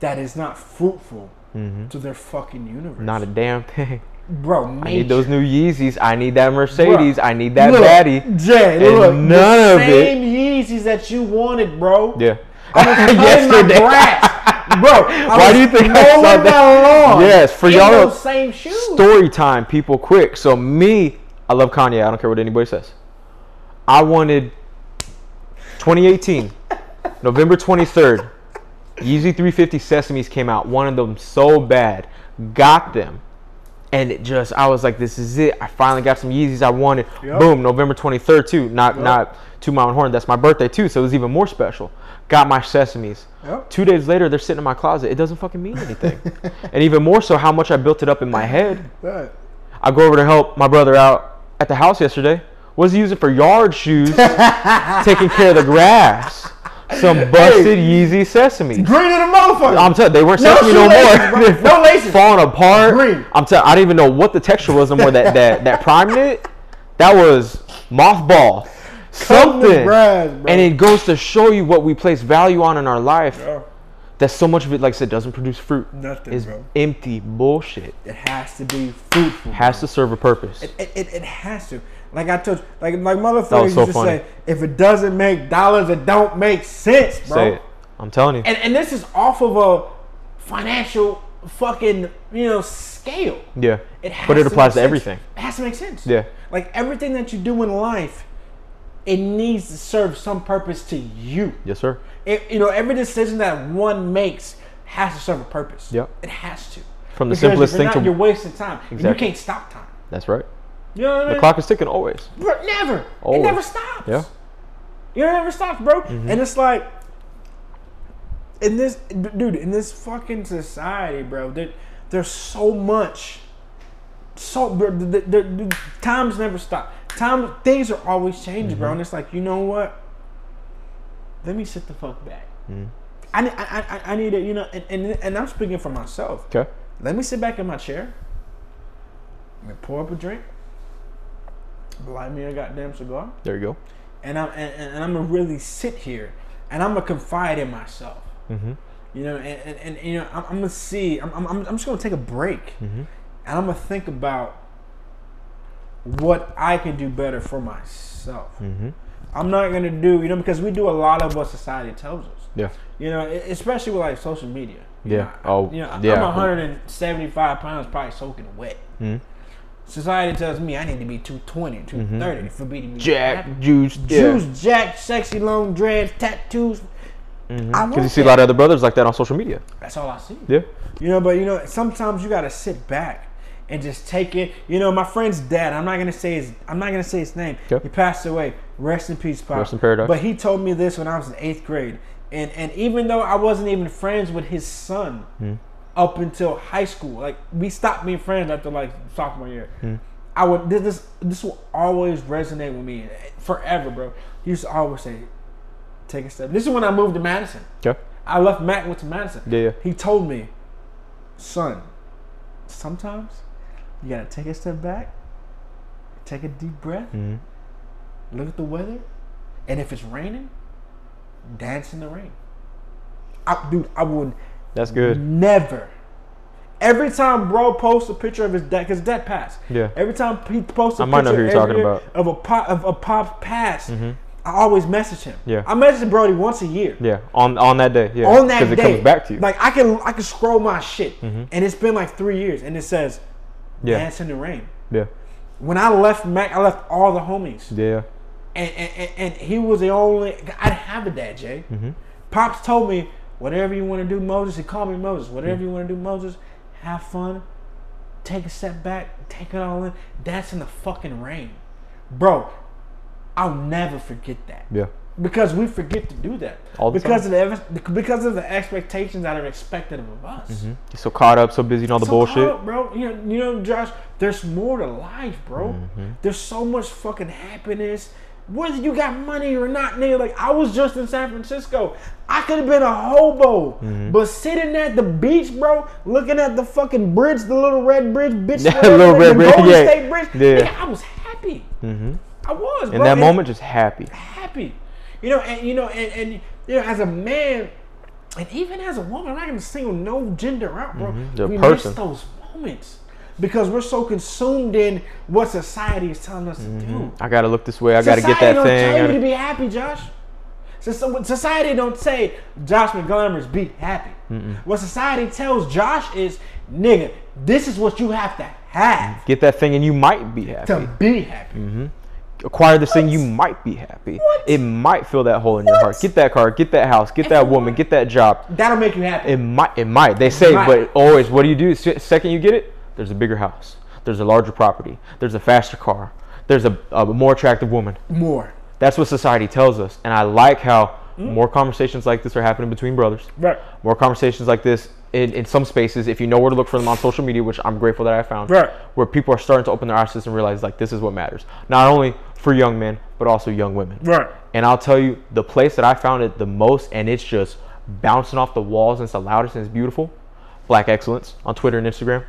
that is not fruitful to their fucking universe? Not a damn thing. [laughs] bro. I need those new Yeezys. I need that Mercedes. I need that Look, baddie. Jay, look, none the of it- same Yeezys that you wanted, bro. Yeah. I was [laughs] my Yesterday. grass, bro. [laughs] I Why do you think I saw that? my lawn Yes, for y'all- same shoes. Story time, people, quick. So me, I love Kanye. I don't care what anybody says. I wanted 2018, [laughs] November 23rd. Yeezy 350 Sesames came out. Wanted them so bad. Got them. And it just, I was like, this is it. I finally got some Yeezys I wanted. Yep. Boom, November 23rd too. Not Yep. not to Mount Horn. That's my birthday too. So it was even more special. Got my Sesames. Yep. Two days later, they're sitting in my closet. It doesn't fucking mean anything. [laughs] and even more so, how much I built it up in my head. Right. I go over to help my brother out at the house yesterday. Was he using for yard shoes, [laughs] taking care of the grass? Some busted Yeezy Sesame. Green in the motherfucker. I'm telling they weren't No sesame no more. bro. No [laughs] laces. falling apart. Green. I'm telling. I didn't even know what the texture was anymore. That that that prime knit, that was mothball. Something. grass, bro. And it goes to show you what we place value on in our life. Bro, That so much of it, like I said, doesn't produce fruit. Nothing, Is bro. empty bullshit. it has to be fruitful. Has to serve a purpose. It, it, it, it has to. Like I told you, like like motherfuckers so used to funny. say, if it doesn't make dollars, it don't make sense, bro. Say it. I'm telling you. And and this is off of a financial fucking you know scale. yeah. It has But it applies to sense. everything. It has to make sense. Yeah. Like everything that you do in life, it needs to serve some purpose to you. Yes, sir. It, you know, every decision that one makes has to serve a purpose. Yep. It has to. From the Because simplest thing not, to you're wasting time. And you can't stop time. That's right. You know what I The clock is ticking always. Bro, never. It never stops. Yeah. You know, it never stops, bro. Mm-hmm. And it's like, in this, dude, in this fucking society, bro, there, there's so much. So, bro, the, the, the, times never stop. Time, things are always changing, Mm-hmm. bro. And it's like, you know what? Let me sit the fuck back. Mm-hmm. I, need- I, I, I need it, you know, and, and, and I'm speaking for myself. Okay. Let me sit back in my chair. Let me pour up a drink. Light me a goddamn cigar There you go. and I'm and, and I'm gonna really sit here and I'm gonna confide in myself. Mm-hmm. You know, and, and, and you know, I'm, I'm gonna see. I'm, I'm, I'm just gonna take a break, Mm-hmm. and I'm gonna think about what I can do better for myself. Mm-hmm. I'm not gonna do, you know, because we do a lot of what society tells us. Yeah. You know, especially with like social media. Yeah. know, Oh, you know, yeah. I'm 175 pounds, probably soaking wet. Mhm. Society tells me I need to be 220, 230 for me to be Mm-hmm. Jack, happy. juice, Juice, jack, sexy long dreads, tattoos. Because want you see a lot of other brothers like that on social media. That's all I see. Yeah. You know, but you know, sometimes you gotta sit back and just take it. You know, my friend's dad. I'm not gonna say his. I'm not gonna say his name. Okay. He passed away. Rest in peace, Pop. Rest in paradise. But he told me this when I was in eighth grade, and and even though I wasn't even friends with his son Hmm. up until high school, like we stopped being friends after like sophomore year. Hmm. I would this this this will always resonate with me forever, bro. He used to always say, "Take a step." This is when I moved to Madison. Okay. I left Mac went to Madison. Yeah. He told me, son, sometimes you gotta take a step back, take a deep breath, Mhm. look at the weather, and if it's raining, dance in the rain. I, dude, I would That's good. never. Every time bro posts a picture of his dad, because dad passed. Yeah. Every time he posts a I might know picture who you're every talking about. Mm-hmm. of a pop of a pop pass, I always message him. Yeah. I message Brody once a year Yeah. On on that day. Yeah. on that day. Because it comes back to you. Mm-hmm. Like I can I can scroll my shit, and it's been like three years, and it says, Yeah. "Dance in the rain." yeah. When I left Mac, I left all the homies, Yeah. and and, and, he was the only. I didn't have a dad, Jay. Mm-hmm. Pops told me, "Whatever you want to do, Moses." He called me Moses. Whatever Mm. you want to do, Moses. Have fun. Take a step back. Take it all in. Dance in the fucking rain, bro. I'll never forget that Yeah. Because we forget to do that All the because of the because of the expectations that are expected of us. You're so caught up, so busy in all the So bullshit. up, bro. You know, you know, Josh. There's more to life, bro. Mm-hmm. There's so much fucking happiness. Whether you got money or not, nigga. Like I was just in San Francisco. I could have been a hobo, Mm-hmm. but sitting at the beach, bro, looking at the fucking bridge, the little red bridge, bitch, [laughs] Yeah, little the red bridge, Golden yeah. State Bridge. Yeah. Nigga, I was happy. Mm-hmm. I was In bro, that and moment, just happy. happy. You know, and you know, and, and you know, as a man, and even as a woman, I'm not gonna single no gender out, bro. Mm-hmm. We person. miss those moments because we're so consumed in what society is telling us to do. I gotta look this way. I gotta get that thing. Society don't tell you to be happy, Josh. So- so- Society don't say Josh McGlamour's be happy. What society tells Josh is, nigga, this is what you have to have Get that thing, and you might be happy. to be happy. Acquire this thing, you might be happy. What? It might fill that hole in your heart. Get that car, get that house, get that woman, get that job. That'll make you happy. It might. It might. They say, might. but always, what do you do? Second you get it, there's a bigger house. There's a larger property. There's a faster car. There's a, a more attractive woman. More. That's what society tells us, and I like how mm. more conversations like this are happening between brothers. Right. More conversations like this in, in some spaces, if you know where to look for them on social media, which I'm grateful that I found, Right. where people are starting to open their eyes to this and realize like this is what matters, not only for young men but also young women. Right. And I'll tell you, the place that I found it the most, and it's just bouncing off the walls and it's the loudest and it's beautiful. Black Excellence on Twitter and Instagram.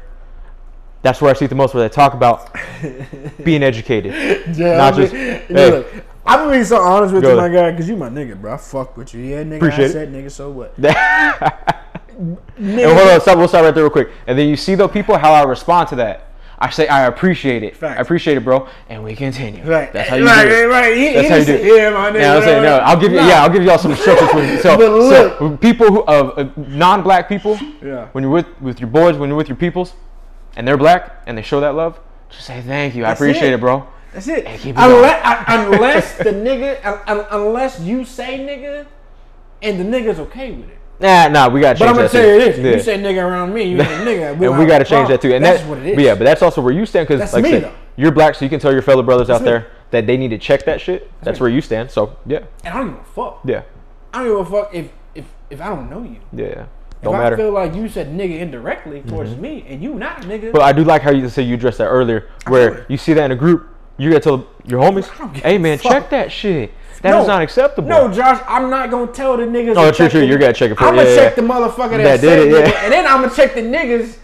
That's where I see it the most, where they talk about [laughs] being educated. Yeah, Not I mean, just- hey. look, I'm gonna be so honest with you, my guy, because you my nigga, bro. I fuck with you. Yeah, nigga. Appreciate I said nigga, so what? [laughs] And hold on, stop. We'll stop right there real quick. And then you see the people how I respond to that. I say I appreciate it. I appreciate it, bro. And we continue. Right. That's how you right, do it. Right, right. He, That's he how you do it. Yeah, my nigga. Yeah, I'll say no. I'll give you. Yeah, I'll give y'all some [laughs] instructions. For, so, But look. so people who of uh, non-black people, Yeah. when you're with with your boys, when you're with your peoples, and they're black and they show that love, just say thank you. I appreciate it. it, bro. That's it. keep it unless, un- unless [laughs] the nigga, un- un- unless you say nigga, and the nigga's okay with it. Nah, nah, we gotta Change But I'm gonna that tell you this: if Yeah. you say nigga around me, you [laughs] ain't a nigga. and we got to have a change that too. And that's that, what it is. but yeah, but that's also where you stand because, like me, said, you're black, so you can tell your fellow brothers out me. there that they need to check that shit. That's me. where you stand. So yeah, and I don't give a fuck. yeah, I don't give a fuck if if if I don't know you. yeah. Don't I matter. feel like you said nigga indirectly mm-hmm. towards me, and you not nigga, But I do like how you say you addressed that earlier, where you see that in a group, you gotta tell your homies, "Hey man, fuck. check that shit. That is No. not acceptable." No, Josh, I'm not gonna tell the niggas. Oh, true, true, the- you gotta check it for- I'm gonna yeah, check the motherfucker that, That did said it, nigga, and then I'm gonna check the niggas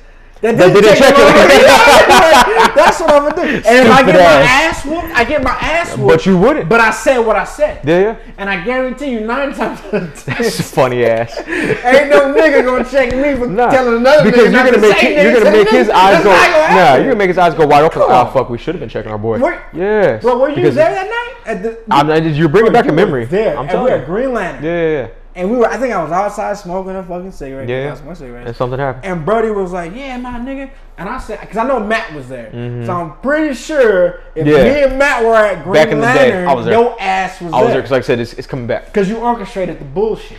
that That didn't didn't check, check it. [laughs] That's what I'm gonna do. And if I Stupid get my ass. ass whooped, I get my ass whooped. but you wouldn't. But I said what I said. yeah, yeah. And I guarantee you, nine times out of ten, That's funny ass. [laughs] ain't no nigga gonna check me for Nah, telling another because nigga you're not gonna to make say hi- you're gonna make his eyes go. Nah, you're gonna make his eyes go wide open. Oh fuck, we should have been checking our boy. Were- Yes. Bro, were you Because there that night? At the, I'm, you're bringing Bro, back a memory. There, I'm and telling we were you. at Green Lantern. Yeah, yeah, yeah. And we were, I think I was outside smoking a fucking cigarette. Yeah, I yeah. was smoking cigarettes. And something happened. And Brody was like, "Yeah, my nigga," and I said, "Cause I know Matt was there, Mm-hmm. so I'm pretty sure if Yeah. me and Matt were at Green Back in the day, Lantern, I was there. your ass was, there. I was there because, like I said, it's, it's coming back. because you orchestrated the bullshit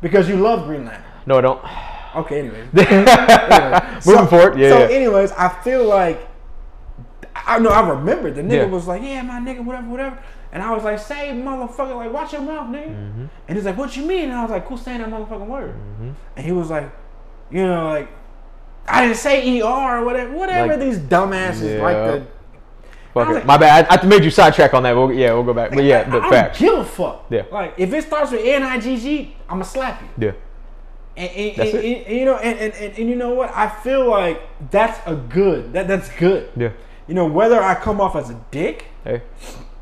because you love Green Lantern." No, I don't. Okay, anyways. [laughs] Anyway, Moving forward, yeah, So, yeah. anyways, I feel like I know I remember the nigga Yeah. was like, "Yeah, my nigga, whatever, whatever," and I was like, "Say, motherfucker, like, watch your mouth, nigga." Mm-hmm. And he's like, "What you mean?" And I was like, "Cool, saying that motherfucking word." And he was like, "You know, like, I didn't say er or whatever, whatever Like, these dumbasses like yeah. the." Fuck it. like- My bad. I, I made you sidetrack on that. We'll, yeah, we'll go back. But yeah, but I facts. don't give a fuck. Yeah. Like, if it starts with N I G G, I'ma slap you. Yeah. And, and, That's and- it. and- you know, and, and, and, and you know what? I feel like that's a good. That that's good. Yeah. You know, whether I come off as a dick, Hey.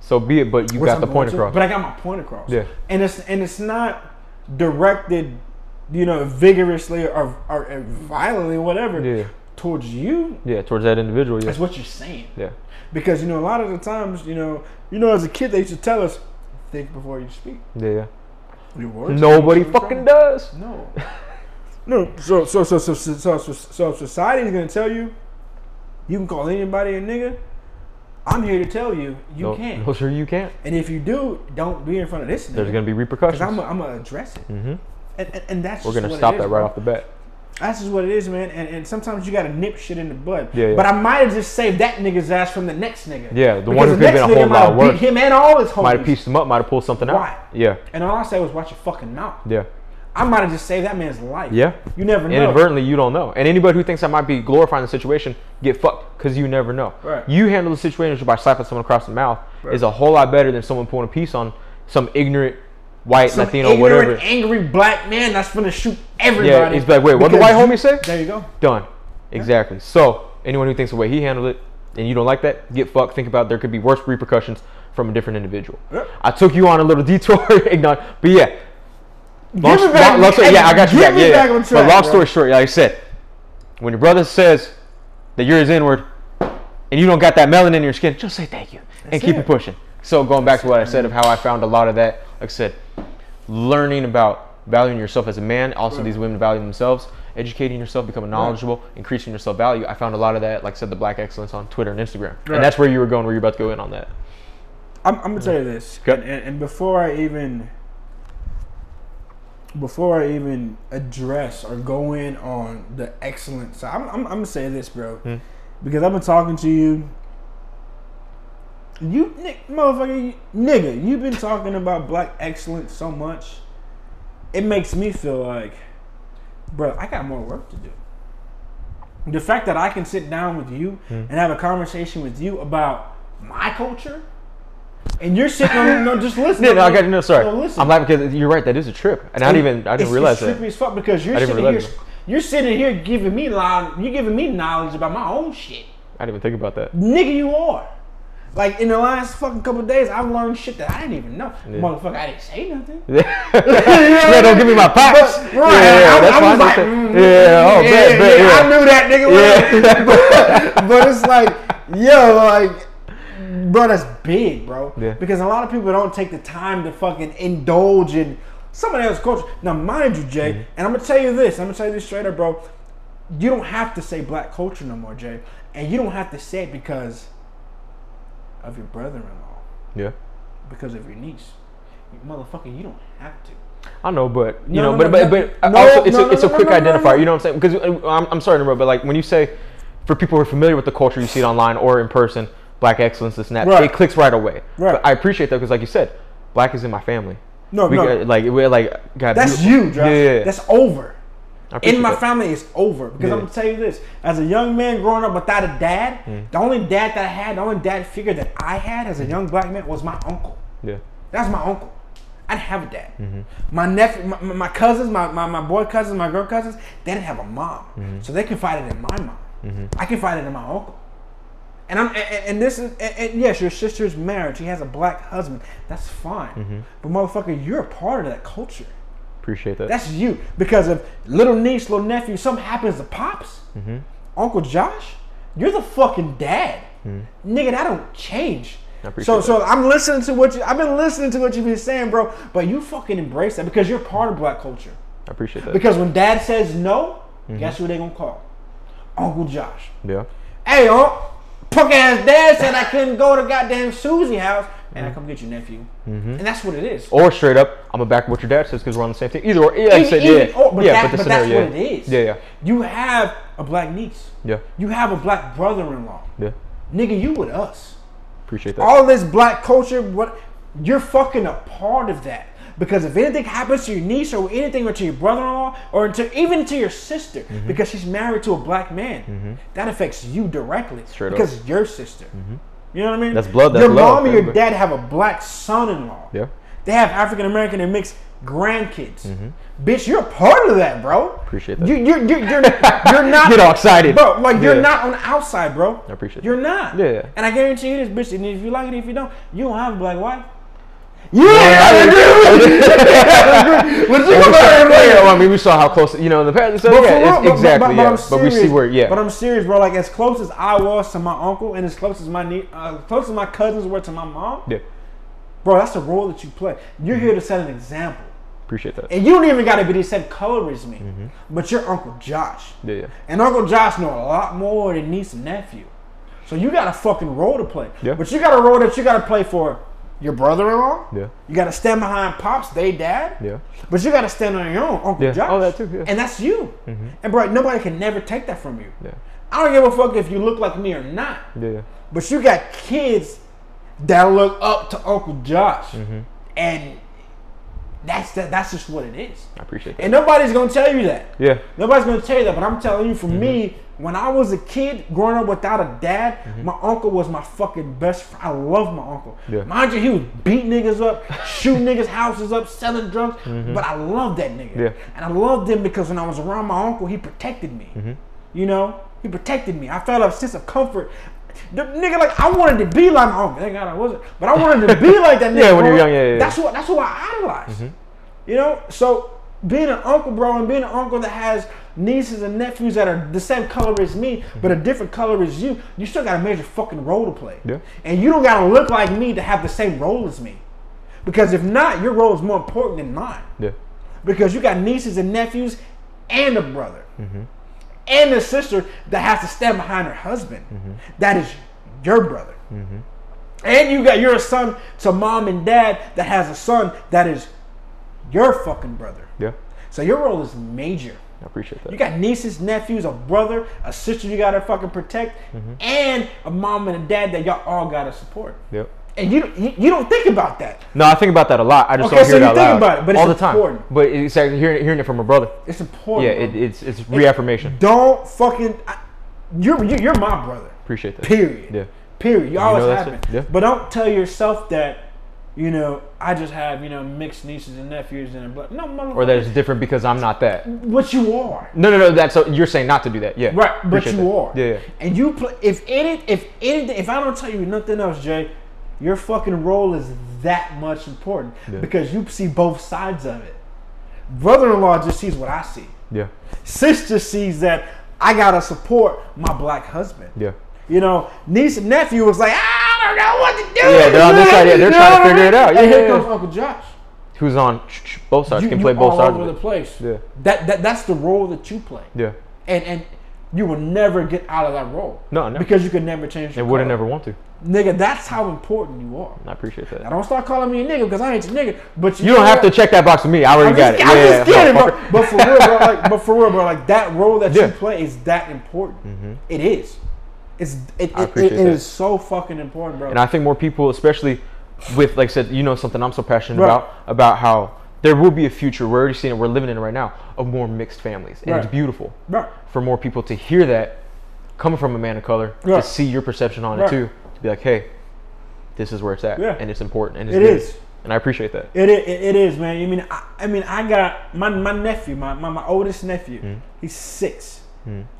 So be it, but you got the point to, across. but I got my point across. Yeah. And it's and it's not directed, you know, vigorously or, or, or violently, whatever, Yeah. towards you. yeah, towards that individual. Yeah. That's what you're saying. Yeah. Because you know, a lot of the times, you know, you know, as a kid, they used to tell us, think before you speak. Yeah. yeah. Your words Nobody fucking does. No. No. So so so so so so, so, so society is gonna tell you you can call anybody a nigga. I'm here to tell you you no, can't. No, sure you can't. And if you do, don't be in front of this nigga. There's gonna be repercussions. I'm I'm gonna address it. mm-hmm. And, and, and that's We're gonna stop it is, that right bro. off the bat. That's just what it is, man. And, and sometimes you gotta nip shit in the bud. Yeah, yeah. But I might have just saved that nigga's ass from the next nigga. Yeah, the Because one who next been a nigga whole might lot have worse. beat Him and all his homies. Might have pieced them up. Might have pulled something out. Why? Yeah. And all I said was watch your fucking mouth. Yeah. I might have just saved that man's life. Yeah. You never know. Inadvertently, you don't know. And anybody who thinks I might be glorifying the situation, get fucked because you never know. Right. You handle the situation by slapping someone across the mouth Right. is a whole lot better than someone pulling a piece on some ignorant white Some Latino ignorant, whatever. angry black man that's gonna shoot everybody. Yeah, he's like, wait, what the white homie say? There you go. Done. Exactly. So anyone who thinks the way he handled it, and you don't like that, get fucked. Think about there could be worse repercussions from a different individual. Yep. I took you on a little [laughs] detour, but yeah. Long, Give me back- long- long story- yeah, I got you back. Yeah, back on but track, long bro. story short, like I said, when your brother says that you're his inward, and you don't got that melanin in your skin, just say thank you and keep it. it pushing. So going back to what I said of how I found a lot of that, like I said, learning about valuing yourself as a man, also these women valuing themselves, educating yourself, becoming knowledgeable, increasing your self value. I found a lot of that, like I said, the black excellence on Twitter and Instagram, Right. and that's where you were going, where you're about to go in on that. I'm, I'm gonna tell you this, and, and, and before I even before I even address or go in on the excellence, I'm, I'm, I'm gonna say this, bro, Hmm. because I've been talking to you. You motherfucker, you, nigga, you've been talking about black excellence so much. It makes me feel like, bro, I got more work to do. The fact that I can sit down with you Hmm. and have a conversation with you about my culture, and you're sitting on no, just [laughs] listen. No, no, I got no. Sorry, No. I'm laughing because you're right. That is a trip, and I didn't even I didn't It's- realize it's trippy that. as fuck because you're sitting here, it. you're sitting here giving me line, you're giving me knowledge about my own shit. I didn't even think about that. Nigga, you are. Like in the last fucking couple days, I've learned shit that I didn't even know. Yeah. Motherfucker, I didn't say nothing. [laughs] yeah, [laughs] don't give me my props. But, right, yeah, I, that's I was like, mm, yeah, oh, bet, bet, yeah, yeah. I knew that nigga. Yeah. but, but it's like, yo, like, bro, that's big, bro. Yeah. Because a lot of people don't take the time to fucking indulge in somebody else's culture. Now, mind you, Jay, Mm-hmm. and I'm gonna tell you this. I'm gonna tell you this straight up, bro. You don't have to say black culture no more, Jay, and you don't have to say it because of your brother-in-law, Yeah, because of your niece. You motherfucker, you don't have to. I know, but you No, know, no, but no, but but no, also it's a it's a quick identifier. You know what I'm saying? Because uh, I'm I'm sorry to interrupt, but like when you say for people who are familiar with the culture, you see it online or in person, black excellence, this and that, Right. it clicks right away. Right. But I appreciate that because, like you said, black is in my family. No, we no. got, like we're like got That's beautiful- you, Josh. Yeah, yeah, yeah. That's over. In my that. family, it's over. Because I'm gonna tell you this: as a young man growing up without a dad, Mm. the only dad that I had, the only dad figure that I had as a young black man was my uncle. Yeah, That's my uncle. I didn't have a dad. Mm-hmm. My nephew, my, my cousins, my, my, my boy cousins, my girl cousins, they didn't have a mom, Mm-hmm. so they confided in my mom. I confided in my uncle. And I'm and, and- this is and, and yes, your sister's married. She has a black husband. That's fine. Mm-hmm. But motherfucker, you're a part of that culture. appreciate that. That's you. Because of little niece, little nephew, something happens to Pops, Mm-hmm. Uncle Josh, you're the fucking dad. Nigga, that don't change. Mm-hmm. I So that. so I'm listening to what you I've been listening to what you've been saying, bro. But you fucking embrace that because you're part of black culture. I appreciate that. Because when dad says no, Mm-hmm. guess who they gonna call? Uncle Josh. yeah, Hey, Unc, punk ass dad said I couldn't go to goddamn Susie house. And Mm-hmm. I come get your nephew. And that's what it is. or straight up, I'm gonna back what your dad says because we're on the same thing. Either or, yeah, I said, even- yeah, oh, but yeah, that- but the but that's scenario, what it is. Yeah, yeah, You have a black niece. yeah, You have a black brother-in-law. yeah. Nigga, you with us. Appreciate that. All this black culture, what you're fucking a part of that. Because if anything happens to your niece or anything or to your brother-in-law or to even to your sister, Mm-hmm. because she's married to a black man, that affects you directly. Straight because it's your sister. You know what I mean? That's blood, that's your love, mom and your dad have a black son-in-law. Yeah. They have African American and mixed grandkids. Bitch, you're a part of that, bro. Mm-hmm. Appreciate that. You, you're, you're, you're, you're [laughs] not. Get all excited. Bro, like, you're Yeah. not on the outside, bro. I appreciate that. You're that. not. Yeah, yeah. And I guarantee you this, bitch, and if you like it, if you don't, you don't have a black wife. Yeah, I agree. What you Yeah, we saw- about yeah, well, I mean, we saw how close, you know, in the past. So, But yeah, real, but- exactly, but, but, yeah. But we see where, yeah. But I'm serious, bro. Like as close as I was to my uncle, and as close as my nie- uh, close as my cousins were to my mom, yeah, bro. That's the role that you play. You're here to set an example, appreciate that. and you don't even got to be the same color as me. But you're Uncle Josh, Yeah, yeah. and Uncle Josh know a lot more than niece and nephew. So you got a fucking role to play. Yeah. But you got a role that you got to play for your brother-in-law. Yeah. You got to stand behind pops, they dad. Yeah. But you got to stand on your own, Uncle Yeah. Josh. Oh, that too, yeah. And that's you. And bro, nobody can never take that from you. Yeah. I don't give a fuck if you look like me or not. Yeah, yeah. But you got kids that look up to Uncle Josh, Mm-hmm. and that's that. That's just what it is. I appreciate that. And nobody's gonna tell you that. Yeah. Nobody's gonna tell you that. But I'm telling you, for Mm-hmm. me, when I was a kid growing up without a dad, Mm-hmm. my uncle was my fucking best friend. I love my uncle. Yeah. Mind you, he was beat niggas up, [laughs] shoot niggas' houses up, selling drugs. But I love that nigga. Mm-hmm. Yeah. And I loved him because when I was around my uncle, he protected me. Mm-hmm. You know, he protected me. I felt a sense of comfort The nigga, like I wanted to be like my uncle. Thank God I wasn't, but I wanted to be like that. [laughs] Nigga, Yeah, when you're young, yeah, yeah. That's what. That's who I idolized. Mm-hmm. You know, so being an uncle, bro, and being an uncle that has nieces and nephews that are the same color as me, mm-hmm. but a different color as you, you still got a major fucking role to play. Yeah. And you don't gotta look like me to have the same role as me, because if not, your role is more important than mine Yeah. because you got nieces and nephews and a brother mm-hmm. And a sister that has to stand behind her husband mm-hmm. That is your brother mm-hmm. and you got you're a son to mom and dad that has a son that is your fucking brother Yeah. so your role is major I appreciate that. you got nieces, nephews, a brother, a sister you gotta fucking protect, mm-hmm. and a mom and a dad that y'all all gotta support. Yep. And you, you you don't think about that. No, I think about that a lot. I just Okay, don't so hear it you think loud about it, but it's all the time. important. But it's hearing, hearing it from a brother. It's important. Yeah, it, it's it's reaffirmation. Don't fucking. I, you're you- you're my brother. Appreciate that. Period. Yeah. Period. You always have it. Yeah. But don't tell yourself that, you know, I just have you know mixed nieces and nephews and black. No, motherfucker. Or that it's different because I'm not that. what you are. No, no, no. That's so you're saying not to do that. Yeah. Right, but you that. are. Yeah, yeah. And you play. If any, if anything, if I don't tell you nothing else, Jay, your fucking role is that much important Yeah. because you see both sides of it. Brother-in-law just sees what I see. Yeah. Sister sees that I gotta support my black husband. Yeah. You know, niece and nephew was like, ah, I don't know what to do. Yeah, they're on this side, yeah, they're trying to figure it out. mean? And Yeah, here yeah, comes yeah. Uncle Josh. Who's on both sides? You, can play both all sides. over of the place. Yeah. That, that that's the role that you play. Yeah. And and you will never get out of that role. No, no. Because you could never change your wouldn't color. never want to. Nigga, that's how important you are. I appreciate Now that. don't start calling me a nigga because I ain't your nigga. But you, You don't have to check that box with me. I already I'm got it. I'm yeah, just kidding, bro. [laughs] But for real, bro. Like, but for real, bro. Like that role that Yeah. you play is that important. Mm-hmm. It is. It's it, it, it, it is so fucking important, bro. And I think more people, especially with, like I said, you know, something I'm so passionate Right. about, about how there will be a future. We're already seeing it. We're living in it right now of more mixed families, and it's beautiful right. for more people to hear that coming from a man of color Right. to see your perception on Right. it too. To be like, hey, this is where it's at, Yeah. and it's important, and it's It good. is. and I appreciate that. It, it, it is, man. I mean, I, I mean, I got my, my nephew, my, my, my oldest nephew. Mm. He's six.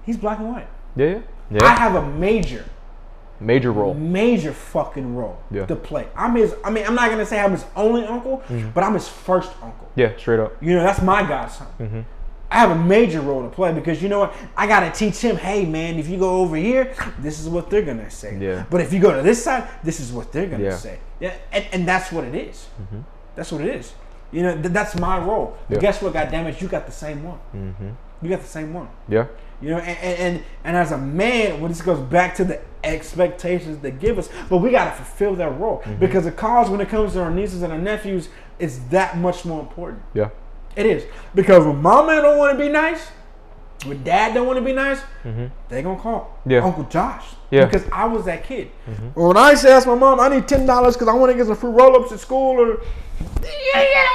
He's black and white. Yeah, yeah, yeah. I have a major, Major role. major fucking role Yeah. to play. I'm his. I mean, I'm not gonna say I'm his only uncle, Mm-hmm. but I'm his first uncle. Yeah, straight up. You know, that's my godson. Mm-hmm. I have a major role to play because you know what? I gotta teach him. Hey, man, if you go over here, this is what they're gonna say. Yeah. But if you go to this side, this is what they're gonna Yeah. Mm-hmm. say. Yeah, and, and that's what it is. That's what it is. You know, th- that's my role. But guess what? God damn it, you got the same one. Mm-hmm. You got the same one. Yeah, You know, and, and, and, and as a man, when this goes back to the expectations they give us, but we gotta fulfill that role Mm-hmm. because the cause when it comes to our nieces and our nephews is that much more important. yeah, It is because when mama don't want to be nice, when dad don't want to be nice, they gonna call Mm-hmm. Yeah. Uncle Josh. Yeah. Mm-hmm. Because I was that kid. Well, when I used to ask my mom, I need ten dollars because I want to get some free roll ups at school or. Yeah, yeah,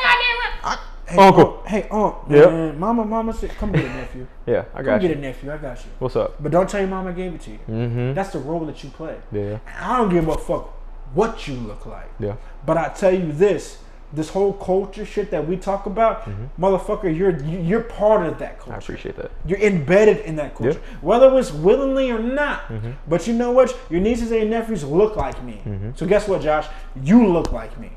I, hey, Uncle. Aunt, hey, aunt. Yep. Man, mama, mama said, "Come get a nephew. [laughs] yeah. I Come got get a nephew. I got you." What's up? But don't tell your mama I gave it to you. Mm-hmm. That's the role that you play. Yeah, I don't give a fuck what you look like. yeah, But I tell you this, this whole culture shit that we talk about, mm-hmm. motherfucker, you're you- you're part of that culture. I appreciate that. You're embedded in that culture, whether it's willingly or not. Mm-hmm. But you know what? Your nieces and your nephews look like me. Mm-hmm. So guess what, Josh? You look like me.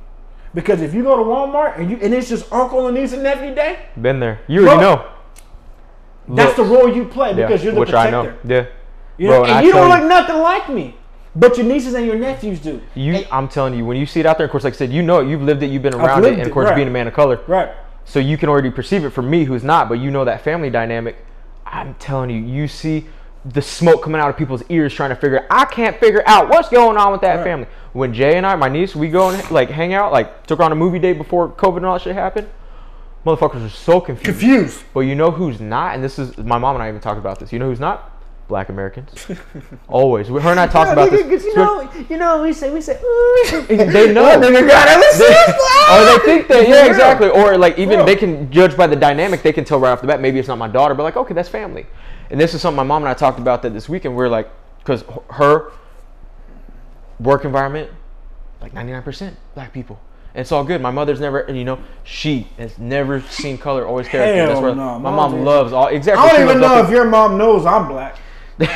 Because if you go to Walmart and you and it's just uncle and niece and nephew day, Been there. You already Bro, know. that's the role you play yeah, because you're the which I protector. know. Yeah. You know, Bro, and, I you don't tell look you- nothing like me. But your nieces and your nephews do. You, I'm telling you, when you see it out there, of course, like I said, you know it, you've lived it, you've been around it, and of course, right. being a man of color, Right. so you can already perceive it. For me, who's not, but you know that family dynamic. I'm telling you, you see the smoke coming out of people's ears trying to figure. I can't figure out what's going on with that Right. family. When Jay and I, my niece, we go and like hang out, like took her on a movie date before COVID and all that shit happened. Motherfuckers are so confused. Confused. But you know who's not, and this is my mom and I even talked about this. You know who's not? Black Americans. Always. Her and I talked [laughs] about this. You know, you know, we say, we say, ooh. They [laughs] know. Nigga got it. They- or they think that, yeah, exactly. Or like even real. they can judge by the dynamic. They can tell right off the bat. Maybe it's not my daughter, but like, okay, that's family. And this is something my mom and I talked about that this weekend. We are like, because her work environment, like 99% black people. And it's all good. My mother's never, and you know, she has never seen color, always character. Hell That's where no. my Mom mom loves all exactly. I don't even know if your mom knows I'm black. [laughs]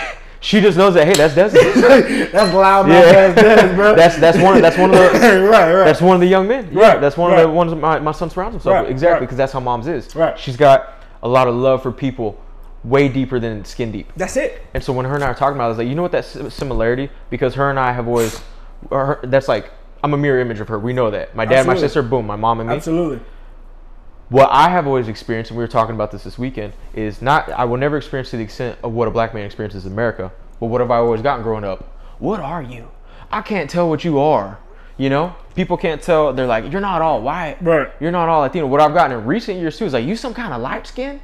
She just knows that hey, that's Desi. [laughs] that's loud, Yeah. That's, bro. [laughs] that's that's one that's one of the right, right. that's one of the young men. Yeah, Right, that's one of the ones my, my son surrounds himself Right, with. Exactly, right. because that's how mom's is. Right. She's got a lot of love for people, way deeper than skin deep. that's it. And so when her and I are talking about, it, I was like, you know what that similarity? Because her and I have always, her, that's like I'm a mirror image of her. We know that. My dad, my sister, boom, my mom and me. Absolutely. What I have always experienced, and we were talking about this this weekend, is not I will never experience to the extent of what a black man experiences in America. But what have I always gotten growing up? What are you? I can't tell what you are. You know, people can't tell. They're like, you're not all white. Right. You're not all Latino. What I've gotten in recent years too is like, you some kind of light skin.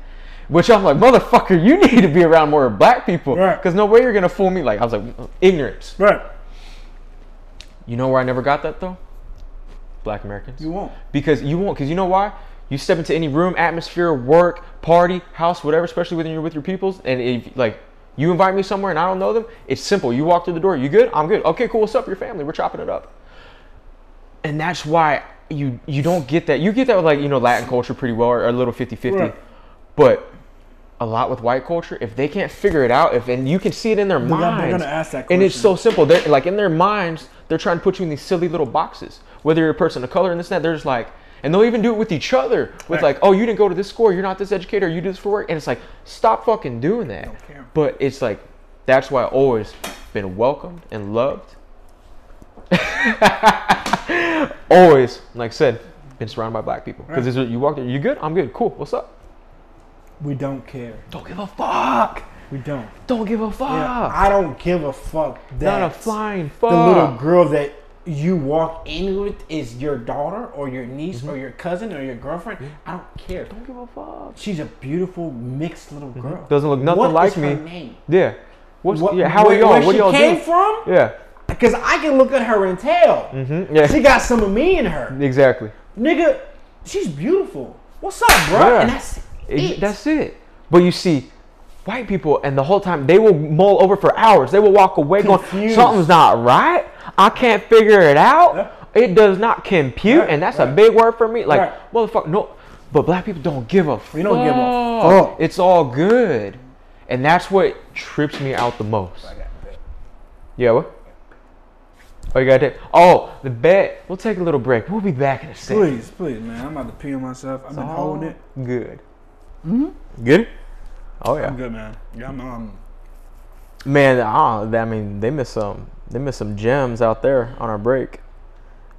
Which I'm like, motherfucker, you [laughs] need to be around more black people. Right. Because no way you're gonna fool me. Like I was like, ignorance. Right. You know where I never got that though? Black Americans. You won't. Because you won't. Because you know why? You step into any room, atmosphere, work, party, house, whatever, especially when you're with your peoples, and if like you invite me somewhere and I don't know them, it's simple. You walk through the door. You good? I'm good. Okay, cool. What's up? Your family? We're chopping it up. And that's why you you don't get that. You get that with like you know Latin culture pretty well, or a little 50-50. Right. But a lot with white culture, if they can't figure it out, if and you can see it in their minds, they're gonna ask that and it's so simple. They're like in their minds, they're trying to put you in these silly little boxes. Whether you're a person of color and this and that, they're just like, and they'll even do it with each other. With Right. like, oh, you didn't go to this school, you're not this educator, you do this for work, and it's like, stop fucking doing that. But it's like, that's why I always been welcomed and loved. [laughs] always, like I said, been surrounded by black people. Because you walk there, you good? I'm good. Cool. What's up? We don't care. Don't give a fuck. We don't. Don't give a fuck. Yeah, I don't give a fuck that Not a flying fuck. the little girl that you walk in with is your daughter or your niece Mm-hmm. or your cousin or your girlfriend. I don't care. Don't give a fuck. She's a beautiful mixed little girl. Mm-hmm. Doesn't look nothing What like me. name? Yeah. What's What, yeah? How where, are y'all? Where What she y'all came from? Yeah. Because I can look at her and tell. Mm-hmm. Yeah. She got some of me in her. exactly. Nigga, she's beautiful. What's up, bro? Yeah. And that's Ex- it. That's it. But you see, white people, and the whole time they will mull over for hours. They will walk away going, "Something's not right. I can't figure it out. Yeah. It does not compute." Right, and that's a big word for me. Like, Right. motherfucker, no. But black people don't give a. We don't give a fuck. fuck. It's all good, and that's what trips me out the most. Yeah, what? Oh, you got take. Oh, the bet. We'll take a little break. We'll be back in a second. Please, please, man. I'm about to pee on myself. I've been All holding it. Good. Hmm. Good. Oh yeah. I'm good, man. Yeah, I'm, um, Man, ah, I mean, they missed some. They missed some gems out there on our break.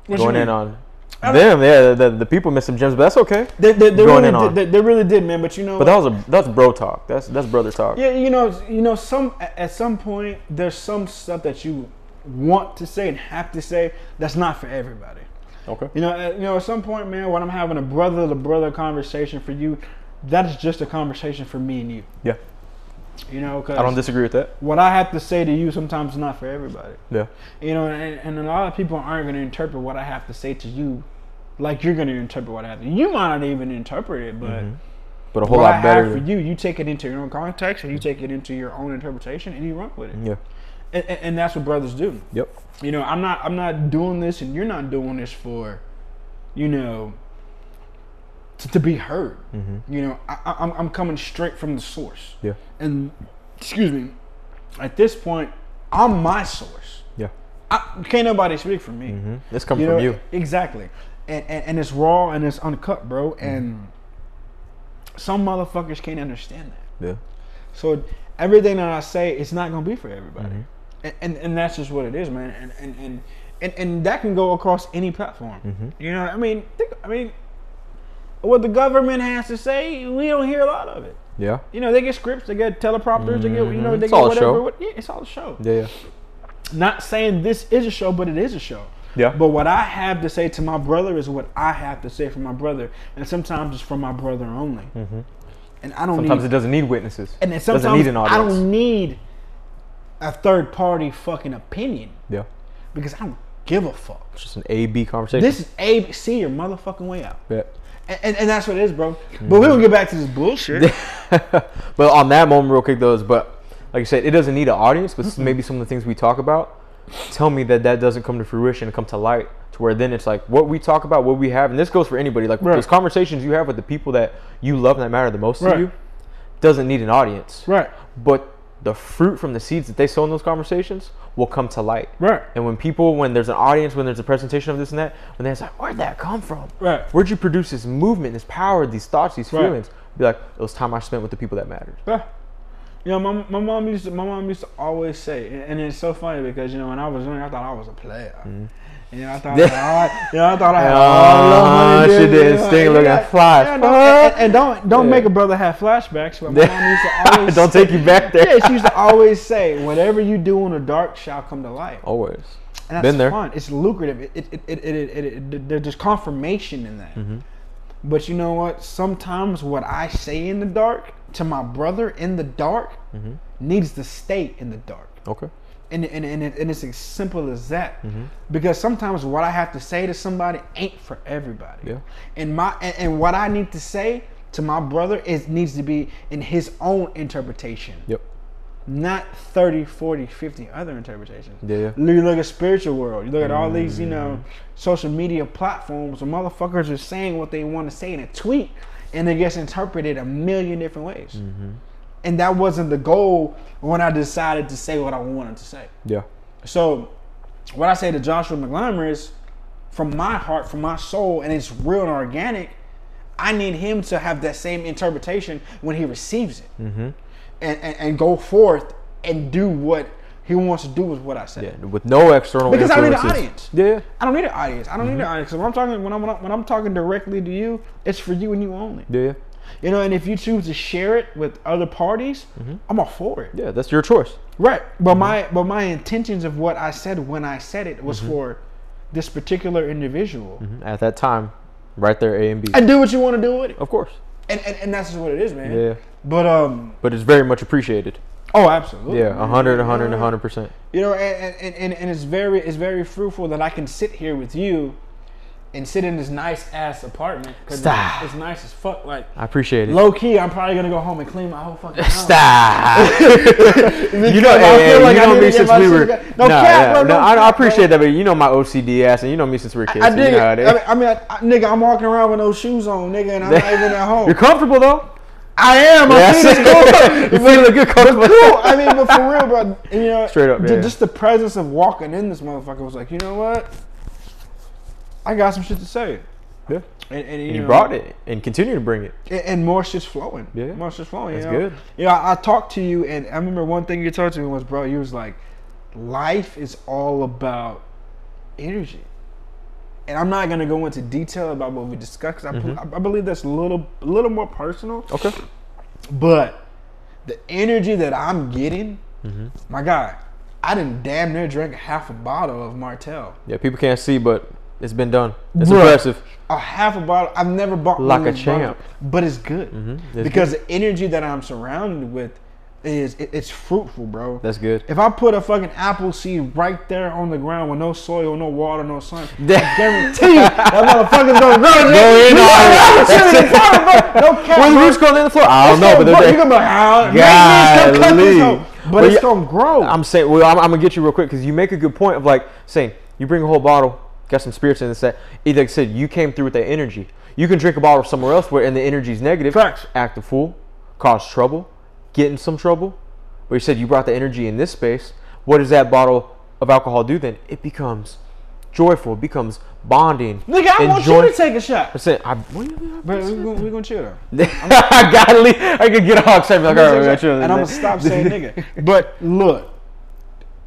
what going in on them. Yeah, the, the, the people missed some gems, but that's okay. They, they, they going really in on. did, they, they really did, man. But you know, But that was a that's bro talk. That's that's brother talk. yeah, you know, you know, some at some point there's some stuff that you want to say and have to say that's not for everybody. Okay. You know, at, you know, at some point, man, when I'm having a brother to brother conversation for you, that is just a conversation for me and you. Yeah. You know, because I don't disagree with that. what I have to say to you sometimes is not for everybody. Yeah. You know, and, and a lot of people aren't going to interpret what I have to say to you like you're going to interpret what I have to. You might not even interpret it, but mm-hmm. But a whole lot better. for you, you take it into your own context, or you take it into your own interpretation, and you run with it. Yeah. And, and, and that's what brothers do. Yep. You know, I'm not I'm not doing this, and you're not doing this for, you know, to, to be heard. You know, I, I, I'm I'm coming straight from the source. Yeah. And excuse me, at this point, I'm my source. Yeah. I, can't nobody speak for me. hmm This coming You know, from you. exactly. And, and and it's raw and it's uncut, bro. Mm-hmm. And some motherfuckers can't understand that. Yeah. So everything that I say, it's not gonna be for everybody, Mm-hmm. and, and and that's just what it is, man. And and and and, and that can go across any platform. Mm-hmm. You know, I mean, think, I mean, what the government has to say, we don't hear a lot of it. Yeah. You know, they get scripts, they get teleprompters, they get you know, Mhm. they It's get all a whatever. show. What, yeah, it's all a show. Yeah. Yeah. Not saying this is a show, but it is a show. Yeah. But what I have to say to my brother is what I have to say for my brother, and sometimes it's for my brother only. Mm-hmm. And I don't Sometimes need it doesn't need witnesses. and then doesn't need an audience. I don't need a third party fucking opinion Yeah. because I don't give a fuck. It's just an A B conversation. This is A see your motherfucking way out. Yeah. And, and, that's what it is, bro. But we don't get back to this bullshit. [laughs] but on that moment, real quick though, is but like I said, it doesn't need an audience. But maybe some of the things we talk about tell me that that doesn't come to fruition and come to light. To where then it's like what we talk about, what we have, and this goes for anybody. Like Right. those conversations you have with the people that you love and that matter the most Right. to you, doesn't need an audience. right. But the fruit from the seeds that they sow in those conversations will come to light. Right. And when people, when there's an audience, when there's a presentation of this and that, when they're like, where'd that come from? Right. Where'd you produce this movement, this power, these thoughts, these Right. feelings? Be like, it was time I spent with the people that mattered. Yeah. You know, my, my mom used to my mom used to always say, and- and it's so funny because you know when I was young, I thought I was a player. You [laughs] know, I thought, I had, you I thought I had all the money. she yeah, did yeah, sting looking yeah, at flash. yeah, no, and, and don't don't Yeah. make a brother have flashbacks. But my mom used to [laughs] always Don't take you back there. Yeah, she used to always say, "Whatever you do in the dark shall come to light." Always. And that's Been there. fun. It's lucrative. It, it, it, it, it, it, it, there's just confirmation in that. Mm-hmm. But you know what? Sometimes what I say in the dark to my brother in the dark Mm-hmm. needs to stay in the dark. Okay. And, and, and, it, and it's as simple as that. Mm-hmm. Because sometimes what I have to say to somebody ain't for everybody. Yeah. And my and, and what I need to say to my brother is needs to be in his own interpretation Yep. not 30, 40, 50 other interpretations. Yeah. You look at spiritual world. You look at all these, you Mm. know, social media platforms where motherfuckers are saying what they want to say in a tweet and it gets interpreted a million different ways. Mm-hmm. And that wasn't the goal when I decided to say what I wanted to say. Yeah. So, what I say to Joshua McLammer is, from my heart, from my soul, and it's real and organic. I need him to have that same interpretation when he receives it, Mm-hmm. and, and and go forth and do what he wants to do with what I said. Yeah. With no external Because I need an audience. Yeah. I don't need an audience. I don't Mm-hmm. need an audience. 'Cause when I'm talking when I'm when I'm talking directly to you, it's for you and you only. Yeah. You know, and if you choose to share it with other parties, I'm all for it. Mm-hmm. Yeah. That's your choice. Right. But Mm-hmm. my but my intentions of what I said when I said it was for this particular individual. Mhm. At that time, right there, A and B. And do what you want to do with it. Of course. And, and and that's just what it is, man. Yeah. But um But it's very much appreciated. oh absolutely. Yeah. A hundred, a hundred, a hundred percent. You know, and, and, and, and it's very it's very fruitful that I can sit here with you and sit in this nice ass apartment because Stop. it's nice as fuck. Like I appreciate it. low key, I'm probably gonna go home and clean my whole fucking house. Stop. [laughs] you know, I hey, feel like you I know me since we were. No cap, yeah, bro, no, no I, I appreciate that, but you know my OCD ass, and you know me since we were kids. I so you know it. I mean. I I, nigga, I'm walking around with no shoes on, nigga, and I'm not even at [laughs] home. You're comfortable though. I am. Yeah, I feel [laughs] cool. you feeling good, comfortable. cool. I mean, but for real, bro. You know, Straight up, yeah. Just the presence of walking in this motherfucker was like, you know what? I got some shit to say. Yeah. And, and, you And you know, brought it and continue to bring it. And, and more shit's flowing. Yeah. More shit's flowing. That's you know? good. You know, I, I talked to you, and I remember one thing you told to me was, bro, you was like, life is all about energy. And I'm not gonna go into detail about what we discussed. I, Mm-hmm. I, I believe that's a little, a little more personal. Okay. But the energy that I'm getting, Mm-hmm. my guy, I didn't damn near drink half a bottle of Martell. Yeah, people can't see, but it's been done. It's Bruh. impressive. A half a bottle. I've never bought Like a these bottles, champ. but it's good Mhm, it's because the energy that I'm surrounded with is it, it's fruitful, bro. That's good. If I put a fucking apple seed right there on the ground with no soil, no water, no sun, [laughs] I guarantee you that [laughs] motherfucker's gonna grow. Go in You on got it. apple seed [laughs] in the. No cap, Where the roots going in the floor? I don't know, but It's gonna grow. they're gonna be like, Golly. maintenance, come cut this hoe. But it's yeah, gonna grow. I'm saying, well, I'm, I'm gonna get you real quick because you make a good point of like saying you bring a whole bottle, got some spirits in this. set. either like I said you came through with that energy. You can drink a bottle somewhere else where and the energy's negative. Facts. Act a fool, cause trouble, get in some trouble. But you said you brought the energy in this space. What does that bottle of alcohol do then? It becomes joyful. It becomes bonding. Nigga, I want you to take a shot. I said, I, what you- But we're gonna, we gonna chill though. [laughs] I gotta leave. I could get all excited. Like, all right, we gotta chill. and I'm gonna stop saying nigga. [laughs] But look,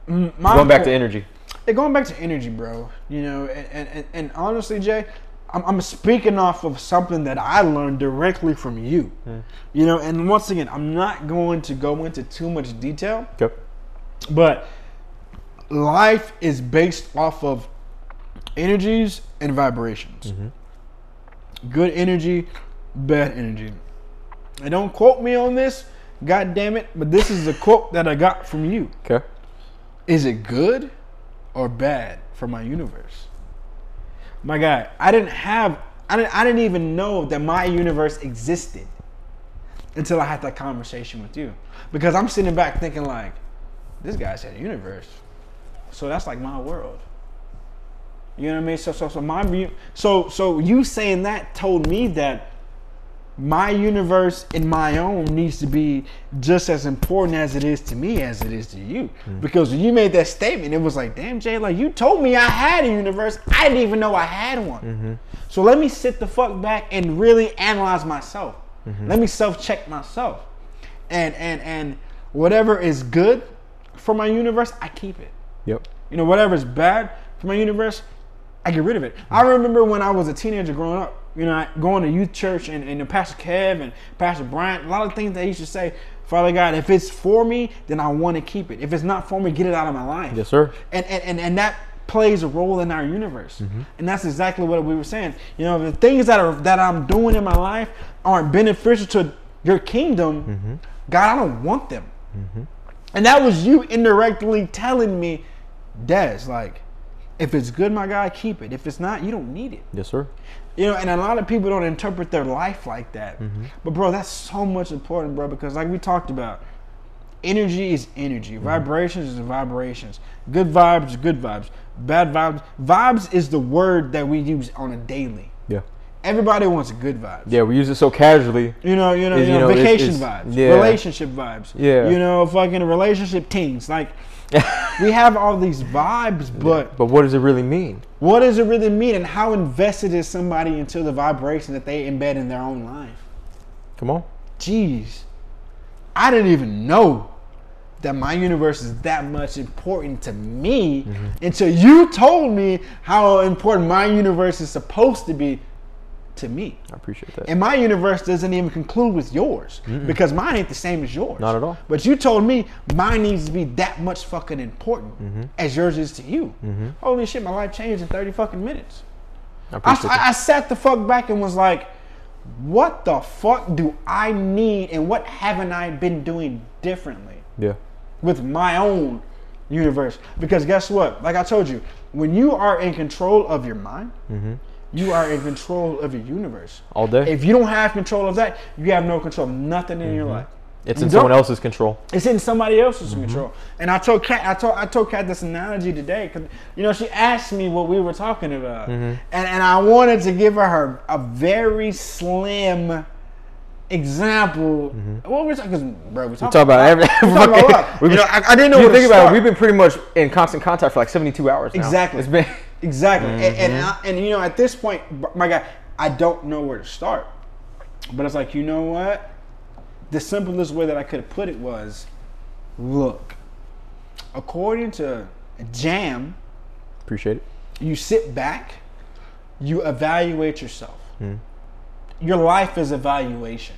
Going back to energy. Yeah, going back to energy, bro. You know, and, and, and, and honestly, Jay, I'm, I'm speaking off of something that I learned directly from you. Mm. You know, and once again, I'm not going to go into too much detail, Yep. but life is based off of energies and vibrations. Mm-hmm. Good energy, bad energy. And don't quote me on this, god damn it, but this is a quote that I got from you. Okay. Is it good or bad for my universe? My guy, I didn't have I didn't I didn't even know that my universe existed until I had that conversation with you. Because I'm sitting back thinking like, this guy said universe. So that's like my world. You know what I mean? So so so my so so you saying that told me that my universe and my own needs to be just as important as it is to me as it is to you. Hmm. Because when you made that statement, it was like, damn, Jay, like you told me I had a universe. I didn't even know I had one. Mm-hmm. So let me sit the fuck back and really analyze myself. Mm-hmm. Let me self check myself. And and and whatever is good for my universe, I keep it. Yep. You know, whatever is bad for my universe, I get rid of it. I remember when I was a teenager growing up, you know, going to youth church and, and Pastor Kev and Pastor Bryant, a lot of things that he used to say, Father God, if it's for me, then I want to keep it. If it's not for me, get it out of my life. Yes, sir. And and, and, and that plays a role in our universe. Mm-hmm. And that's exactly what we were saying. You know, the things that are that I'm doing in my life aren't beneficial to your kingdom, mm-hmm. God, I don't want them. Mm-hmm. And that was you indirectly telling me, Des, like, if it's good, my God, keep it. If it's not, you don't need it. Yes, sir. You know, and a lot of people don't interpret their life like that. Mm-hmm. But bro, that's so much important, bro, because like we talked about, energy is energy. Mm-hmm. Vibrations is vibrations. Good vibes is good vibes. Bad vibes. Vibes is the word that we use on a daily. Yeah. Everybody wants good vibes. Yeah, we use it so casually. You know, you know, you you know, know, it's- vacation it's- vibes, yeah. relationship vibes. Yeah. You know, fucking relationship teens. Like, [laughs] we have all these vibes, but But what does it really mean? what does it really mean, and how invested is somebody into the vibration that they embed in their own life? Come on. Jeez, I didn't even know that my universe is that much important to me mm-hmm. until you told me how important my universe is supposed to be to me. I appreciate that. And my universe doesn't even conclude with yours because mine ain't the same as yours. Not at all. But you told me mine needs to be that much fucking important mm-hmm. as yours is to you. Mm-hmm. Holy shit, my life changed in 30 fucking minutes. I I, appreciate that. I, I sat the fuck back and was like, what the fuck do I need and what haven't I been doing differently Yeah. with my own universe? Because guess what? Like I told you, when you are in control of your mind, mm-hmm. You are in control of your universe. All day. If you don't have control of that, you have no control nothing in your mm-hmm. life. it's you in someone else's control. It's in somebody else's mm-hmm. control. And I told Kat, I told I told Kat this analogy today because you know she asked me what we were talking about, mm-hmm. and and I wanted to give her, her a very slim example. What we're talking, 'cause, bro, we talk Talk about every. [laughs] we talk about a lot. We've You been- know, I, I didn't know you think about it. We've been pretty much in constant contact for like 72 hours. Now. Exactly. It's been. Exactly. And, and, Mm-hmm. I- and, you know, at this point, my guy, I don't know where to start. But it's like, you know what? The simplest way that I could have put it was look, according to Jam, Appreciate it. you sit back, you evaluate yourself. Mm-hmm. Your life is evaluation.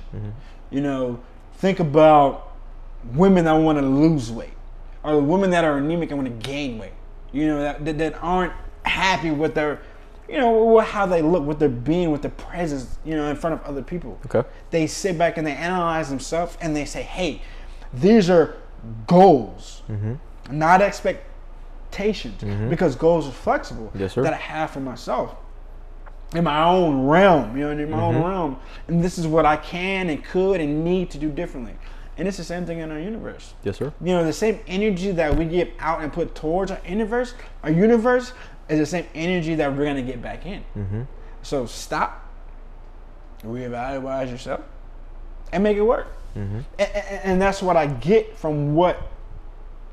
You know, think about women that want to lose weight, or women that are anemic and want to gain weight. You know, that, that, that aren't happy with their, you know, how they look, with their being, with their presence, you know, in front of other people. Okay. They sit back and they analyze themselves and they say, hey, these are goals, mm-hmm. not expectations, mm-hmm. because goals are flexible Yes, sir. that I have for myself in my own realm, you know, in my own mm-hmm. realm. And this is what I can and could and need to do differently. And it's the same thing in our universe. Yes, sir. You know, the same energy that we give out and put towards our universe, our universe is the same energy that we're gonna get back in. Mm-hmm. So stop, reevaluate yourself, and make it work. Mm-hmm. And, and, and that's what I get from what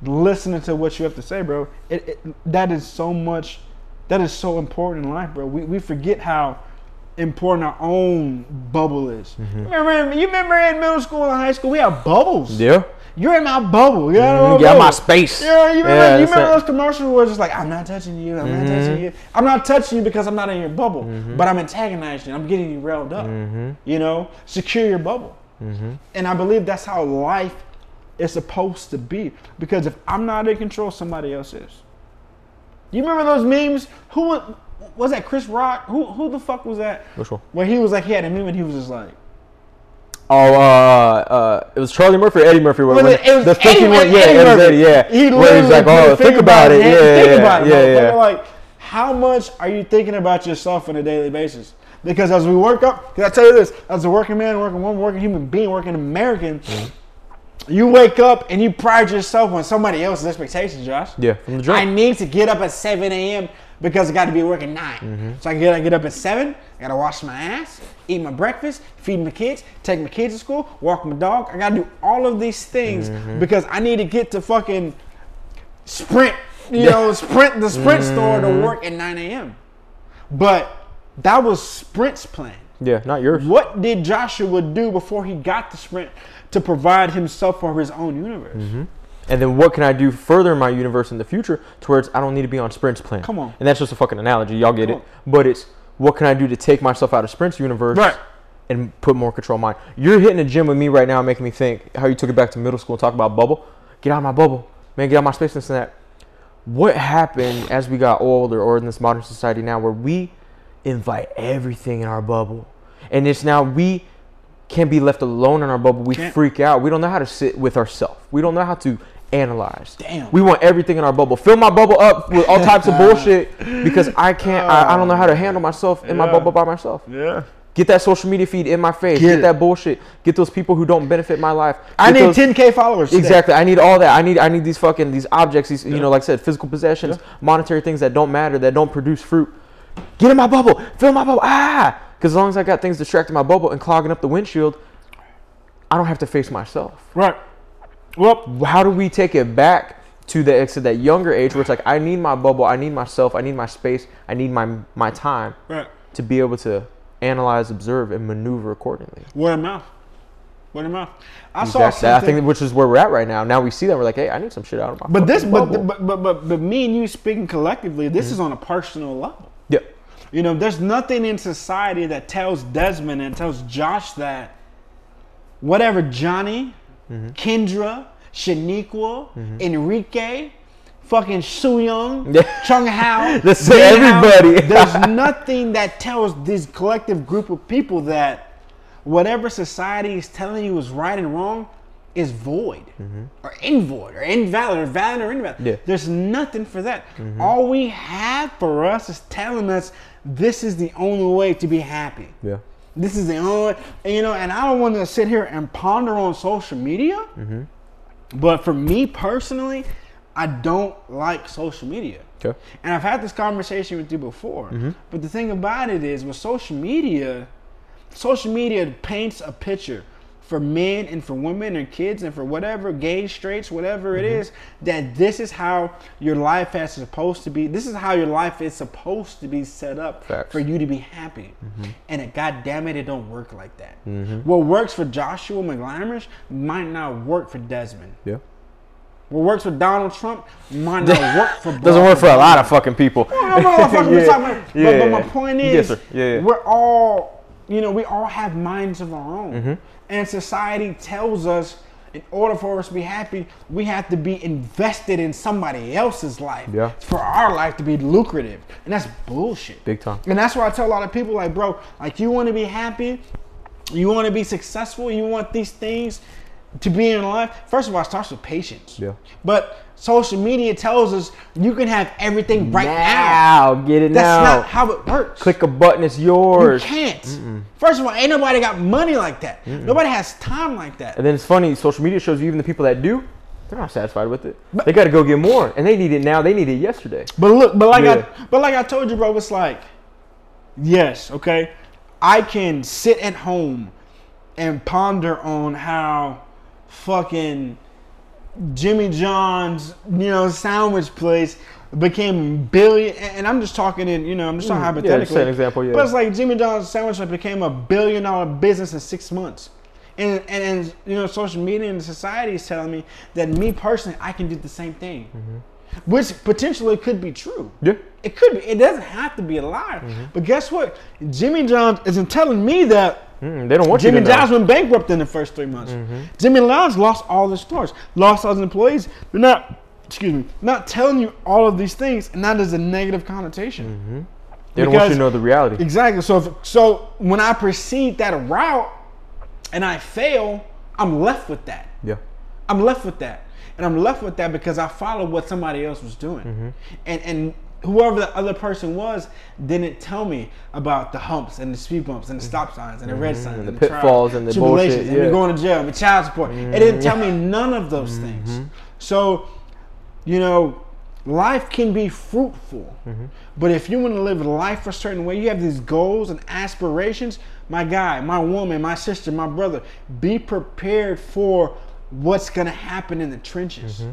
listening to what you have to say, bro. It, it that is so much. That is so important in life, bro. We, we forget how important our own bubble is. Mm-hmm. Remember, you remember in middle school and high school, we had bubbles. Yeah. You're in my bubble. You know, mm-hmm. get out my space. Yeah, you remember, Yeah, you remember those commercials where it's just like, I'm not touching you, I'm not touching mm-hmm. you. I'm not touching you because I'm not in your bubble, mm-hmm. but I'm antagonizing you. I'm getting you railed up. You know, secure your bubble. And I believe that's how life is supposed to be. Because if I'm not in control, somebody else is. You remember those memes? Who was that? Chris Rock? Who who the fuck was that? Which one? Where he was like, he had a meme and he was just like, Oh, uh, uh, it was Charlie Murphy or Eddie Murphy. When it- it was the thinking Eddie- one, yeah, Eddie Murphy. Eddie, yeah. He Where he's like, oh, think about it, yeah, yeah, Think about it, yeah, yeah. Like, how much are you thinking about yourself on a daily basis? Because as we work up, because I tell you this, as a working man, working woman, working human being, working American, You wake up and you pride yourself on somebody else's expectations, Josh. Yeah, from the I need to get up at 7 a.m. because I got to be working 9. Mm-hmm. So I get, I get up at 7, I got to wash my ass, eat my breakfast, feed my kids, take my kids to school, walk my dog. I got to do all of these things Mm-hmm. because I need to get to fucking sprint, you know, [laughs] sprint the sprint store to Mm-hmm. work at 9 a.m. But that was Sprint's plan. Yeah, not yours. What did Joshua do before he got the sprint to provide himself for his own universe? And then what can I do further in my universe in the future towards I don't need to be on Sprint's plan. Come on. And that's just a fucking analogy. Y'all get Come it. But it's what can I do to take myself out of Sprint's universe Right. and put more control of mine. You're hitting the gym with me right now, making me think how you took it back to middle school and talk about bubble. Get out of my bubble. Man, get out of my space and and that. What happened as we got older or in this modern society now where we invite everything in our bubble? And it's now we can't be left alone in our bubble. We Can't. freak out. We don't know how to sit with ourselves. We don't know how to analyze. Damn. We want everything in our bubble. Fill my bubble up with all types of bullshit [laughs] because I can't. I, I don't know how to handle myself in my bubble by myself. Yeah. Get that social media feed in my face. Get Get, that bullshit. Get those people who don't benefit my life. I need those- 10k followers. today. Exactly. I need all that. I need I need these fucking these objects, these you know, like I said, physical possessions, monetary things that don't matter, that don't produce fruit. Get in my bubble. Fill my bubble. Ah! Because as long as I got things distracting my bubble and clogging up the windshield, I don't have to face myself. Right. Well, How do we take it back to the to that younger age where it's like I need my bubble, I need myself, I need my space, I need my my time right. to be able to analyze, observe, and maneuver accordingly. Word of mouth. Word of mouth. I saw Exactly. I think which is where we're at right now. Now we see that we're like, hey, I need some shit out of my. but this, but, but but but but me and you speaking collectively, this mm-hmm. is on a personal level. yeah, You know, there's nothing in society that tells Desmond and tells Josh that whatever Johnny, Mm-hmm. Kendra, Shaniqua, mm-hmm. Enrique, fucking Su Young, [laughs] Chung Hao, [laughs] That's everybody. [laughs] there's nothing that tells this collective group of people that whatever society is telling you is right and wrong is void mm-hmm. or invoid or invalid or valid or invalid. Yeah. There's nothing for that. All we have for us is telling us this is the only way to be happy. yeah, This is the only, you know, and I don't want to sit here and ponder on social media, mm-hmm. but for me personally, I don't like social media. okay, And I've had this conversation with you before. Mm-hmm. But the thing about it is, with social media, social media paints a picture for men and for women and kids and for whatever gays, straights, whatever it mm-hmm. is, that this is how your life is supposed to be. This is how your life is supposed to be set up Facts. for you to be happy. Mm-hmm. And it, God damn it, it don't work like that. Mm-hmm. What works for Joshua McLamorish might not work for Desmond. yeah. What works for Donald Trump might [laughs] not work for Doesn't work for a lot of fucking people. [laughs] Talking about. But, but my point is, sir. Yeah, yeah. we're all, you know, we all have minds of our own. Mm-hmm. And society tells us in order for us to be happy, we have to be invested in somebody else's life Yeah. for our life to be lucrative. And that's bullshit. Big time. And that's why I tell a lot of people, like, bro, like, you want to be happy, you want to be successful, you want these things to be in life. First of all, it starts with patience. Yeah. But social media tells us you can have everything right now. now, get it That's now. not how it works. Click a button, it's yours. you can't. First of all, ain't nobody got money like that. Nobody has time like that. And then it's funny, social media shows you even the people that do, they're not satisfied with it. they got to go get more, and they need it now. They need it yesterday. But look, but like Yeah. I, but like I told you, bro, it's like, yes, okay, I can sit at home and ponder on how fucking Jimmy John's, you know, sandwich place became billion. And I'm just talking in, you know, I'm just talking Mm, yeah, hypothetically. an example, yeah. But it's like Jimmy John's sandwich shop became a billion dollar business in six months. And, and, and you know, social media and society is telling me that me personally, I can do the same thing, which potentially could be true. Yeah. It could be. It doesn't have to be a lie. But guess what? Jimmy John's isn't telling me that Mm, they don't want Jimmy. John's went bankrupt in the first three months. Jimmy John's lost all the stores, lost all his employees. They're not, excuse me, not telling you all of these things, and that is a negative connotation. They don't want you to know the reality. Exactly. So, if, so when I proceed that route and I fail, I'm left with that. Yeah. I'm left with that, and I'm left with that because I followed what somebody else was doing, mm-hmm. and and whoever the other person was didn't tell me about the humps and the speed bumps and the mm-hmm. stop signs and the red mm-hmm. signs Mm-hmm. and and, the trials, pitfalls and the tribulations bullshit, and yeah. me going to jail and child support. It didn't tell me none of those things. So, you know, life can be fruitful, but if you want to live life a certain way, you have these goals and aspirations. My guy, my woman, my sister, my brother, be prepared for what's gonna happen in the trenches mm-hmm.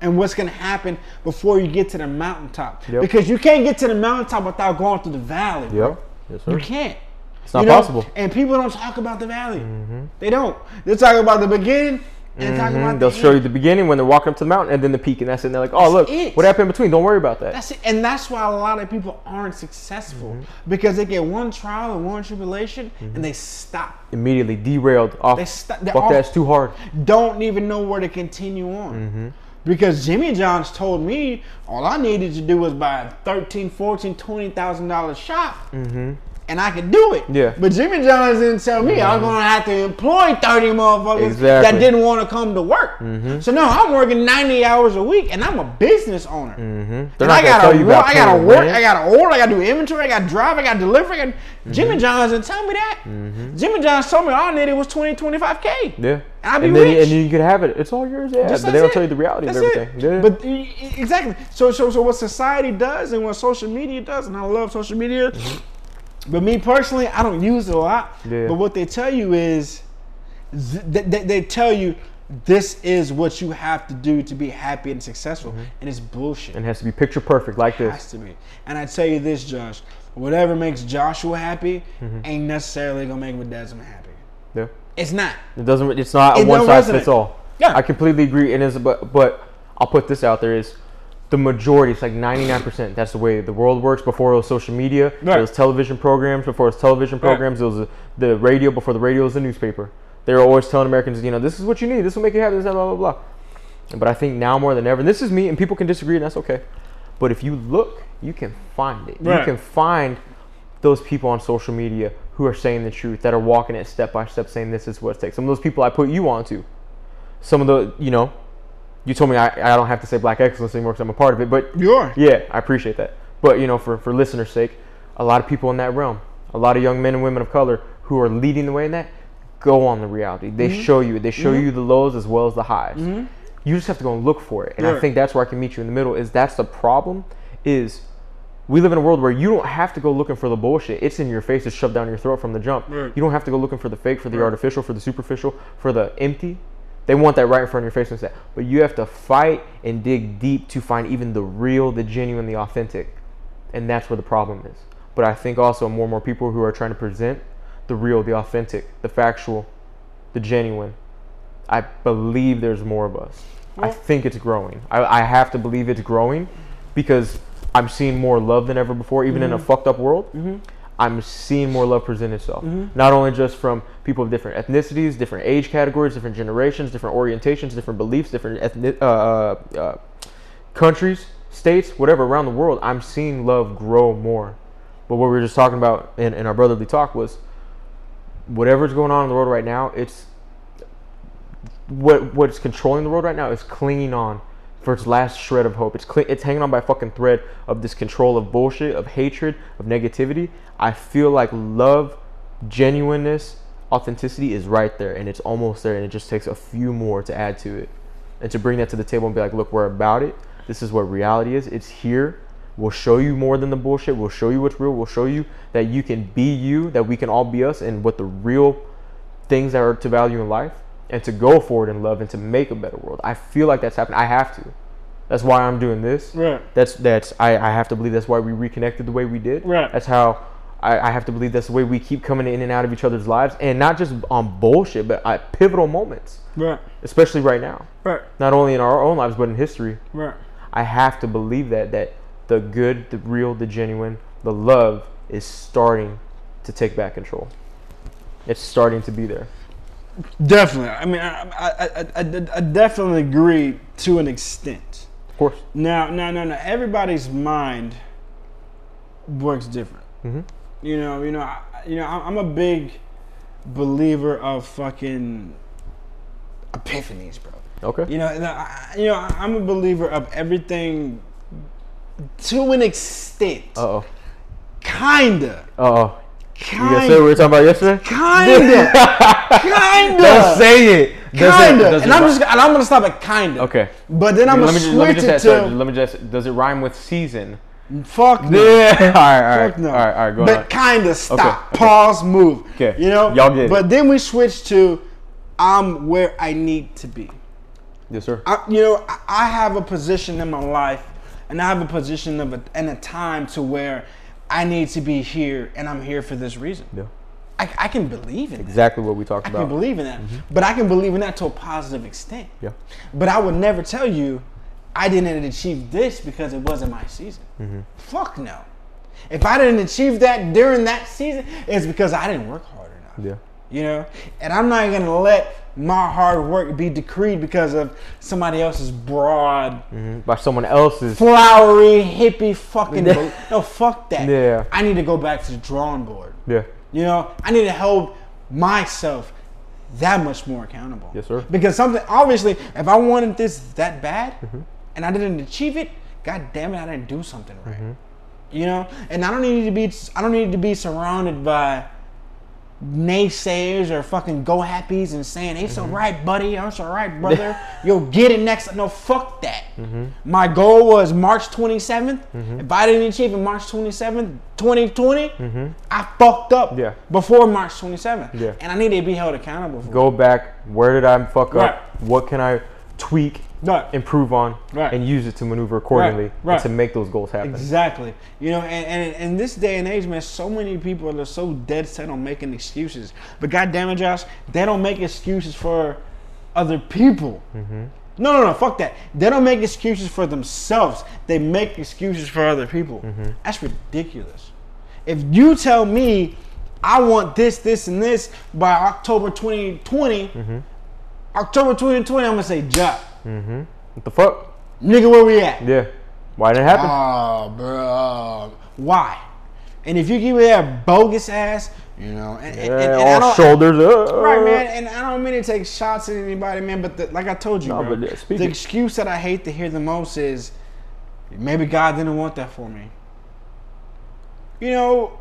and what's going to happen before you get to the mountaintop. Yep. Because you can't get to the mountaintop without going through the valley. bro. Yep. Yes, sir. You can't. It's not You know, possible. And people don't talk about the valley. Mm-hmm. They don't. They talk about the beginning and Mhm. about They'll the show end. you the beginning when they're walking up to the mountain and then the peak, and that's it. And they're like, "Oh, look, it. what happened in between? Don't worry about that." That's it. And that's why a lot of people aren't successful Mm-hmm. because they get one trial and one tribulation and they stop. Immediately derailed off. They st- Fuck off- that's too hard. Don't even know where to continue on. Mm-hmm. Because Jimmy John's told me all I needed to do was buy a 13, 14, 20,000 dollar shop. And I could do it. Mm-hmm. Yeah. Mm-hmm. But Jimmy John's didn't tell me I was gonna have to employ 30 motherfuckers Exactly. Mm-hmm. that didn't want to come to work. So no, I'm working 90 hours a week and I'm a business owner. Mm-hmm. And I gotta work, I gotta work, rent. I gotta order, I gotta do inventory, I gotta drive, I gotta deliver. I gotta... Mm-hmm. Jimmy John's didn't tell me that. Jimmy John's told me all I needed was 20, 25K. Yeah. I'll be and then rich. and you could have it. It's all yours. Yeah. Just but they don't it. tell you the reality That's of everything. Yeah. But exactly. So, so, so what society does and what social media does, and I love social media. But me personally, I don't use it a lot. Yeah. But what they tell you is, th- th- they, they tell you this is what you have to do to be happy and successful, and it's bullshit. and it has to be picture perfect like It this. has to be. And I tell you this, Josh, whatever makes Joshua happy Mm-hmm. ain't necessarily gonna make Desmond happy. Yeah. It's not. It doesn't. It's not a It one size resonate. fits all. Yeah. I completely agree. And is but but I'll put this out there is the majority. It's like ninety nine percent. That's the way the world works. Before it was social media, Right. it was television programs. Before it was television programs, it was uh, the radio. Before the radio was the newspaper. They were always telling Americans, you know, this is what you need. This will make you happy. This blah blah blah. But I think now more than ever, and this is me, and people can disagree, and that's okay. But if you look, you can find it. You can find those people on social media who are saying the truth, that are walking it step by step, saying this is what it takes. Some of those people I put you onto. Some of the, you know, you told me I, I don't have to say black excellence anymore because I'm a part of it, but You are. yeah, I appreciate that. But you know, for for listeners' sake, a lot of people in that realm, a lot of young men and women of color who are leading the way in that, go on the reality. They Mm-hmm. show you. They show you the lows as well as the highs. You just have to go and look for it. And I think that's where I can meet you in the middle. Is that's the problem? Is we live in a world where you don't have to go looking for the bullshit. It's in your face. It's shoved down your throat from the jump. Right. You don't have to go looking for the fake, for the artificial, for the superficial, for the empty. They want that right in front of your face and say, but you have to fight and dig deep to find even the real, the genuine, the authentic. And that's where the problem is. But I think also more and more people who are trying to present the real, the authentic, the factual, the genuine. I believe there's more of us. I think it's growing. I, I have to believe it's growing because I'm seeing more love than ever before, even in a mm-hmm. fucked up world. Mm-hmm. I'm seeing more love present itself. Not only just from people of different ethnicities, different age categories, different generations, different orientations, different beliefs, different ethnic, uh, uh, uh, countries, states, whatever around the world. I'm seeing love grow more. But what we were just talking about in, in our brotherly talk was whatever's going on in the world right now, it's what what's controlling the world right now is clinging on for its last shred of hope. It's cli- it's hanging on by a fucking thread of this control of bullshit, of hatred, of negativity. I feel like love, genuineness, authenticity is right there, and it's almost there, and it just takes a few more to add to it, and to bring that to the table and be like, look, we're about it. This is what reality is. It's here. We'll show you more than the bullshit. We'll show you what's real. We'll show you that you can be you, that we can all be us, and what the real things that are to value in life and to go forward in love and to make a better world. I feel like that's happening. I have to. That's why I'm doing this. Right. That's that's I, I have to believe that's why we reconnected the way we did. Right. That's how I, I have to believe that's the way we keep coming in and out of each other's lives and not just on bullshit, but at pivotal moments. Right. Especially right now. Right. Not only in our own lives but in history. Right. I have to believe that that the good, the real, the genuine, the love is starting to take back control. It's starting to be there. Definitely. I mean, I, I, I, I, I definitely agree to an extent. Of course. Now, now, now, now, everybody's mind works different. Mhm. You know, you know, I, you know. I'm a big believer of fucking epiphanies, bro. Okay. You know, I, you know, I'm a believer of everything to an extent. Uh oh. Kinda. Uh You gonna say what we were talking about yesterday? Kinda. [laughs] Kinda. Don't say it. Does Kinda. does it and I'm just and I'm gonna stop at kinda. Okay. But then I'm let gonna me just, let me just it ask, sorry, let me just does it rhyme with season? fuck no. Yeah. [laughs] all right, all right, Fuck no. all right, all right. Go but on. kinda stop, okay. pause, move. Okay. You know. Y'all get it. But then we switch to I'm where I need to be. Yes, sir. I, you know, I- I have a position in my life, and I have a position of a, and a time to where I need to be here, and I'm here for this reason. Yeah. I, I can believe in that. Exactly what we talked I can about. believe in that, but I can believe in that to a positive extent. Yeah. But I would never tell you I didn't achieve this because it wasn't my season. Mm-hmm. Fuck no. If I didn't achieve that during that season, it's because I didn't work hard enough. Yeah. You know, and I'm not gonna let my hard work be decreed because of somebody else's broad, Mhm. By someone else's. flowery, hippie fucking. bel- no, fuck that. Yeah. I need to go back to the drawing board. Yeah. You know, I need to hold myself that much more accountable. Yes, sir. Because something, obviously, if I wanted this that bad Mm-hmm. and I didn't achieve it, god damn it, I didn't do something right. Mm-hmm. You know, and I don't need to be, I don't need to be surrounded by naysayers or fucking go happies and saying it's Mm-hmm. alright, buddy, it's alright, [laughs] brother. You'll get it next. No, fuck that. Mm-hmm. My goal was March 27th. If I didn't achieve it March 27th, 2020, I fucked up Mm-hmm. Yeah. before March 27th. Yeah. And I need to be held accountable for Go back. Where did I fuck Right. up? What can I tweak. Right. improve on, Right. and use it to maneuver accordingly right. and to make those goals happen? Exactly. You know, and, and in this day and age, man, so many people are so dead set on making excuses. But God damn it, Josh, they don't make excuses for other people. Mm-hmm. No, no, no, fuck that. They don't make excuses for themselves. They make excuses for other people. Mm-hmm. That's ridiculous. If you tell me I want this, this, and this by October 2020, Mm-hmm. October 2020, I'm gonna say, Ja, What the fuck? nigga, where we at? Yeah. Why didn't it happen? Oh, bro. Why? And if you give me that bogus ass, you know, and, and, yeah, and, and I all shoulders up. Right, man, and I don't mean to take shots at anybody, man, but the, like I told you, No, bro, the excuse that I hate to hear the most is maybe God didn't want that for me. You know,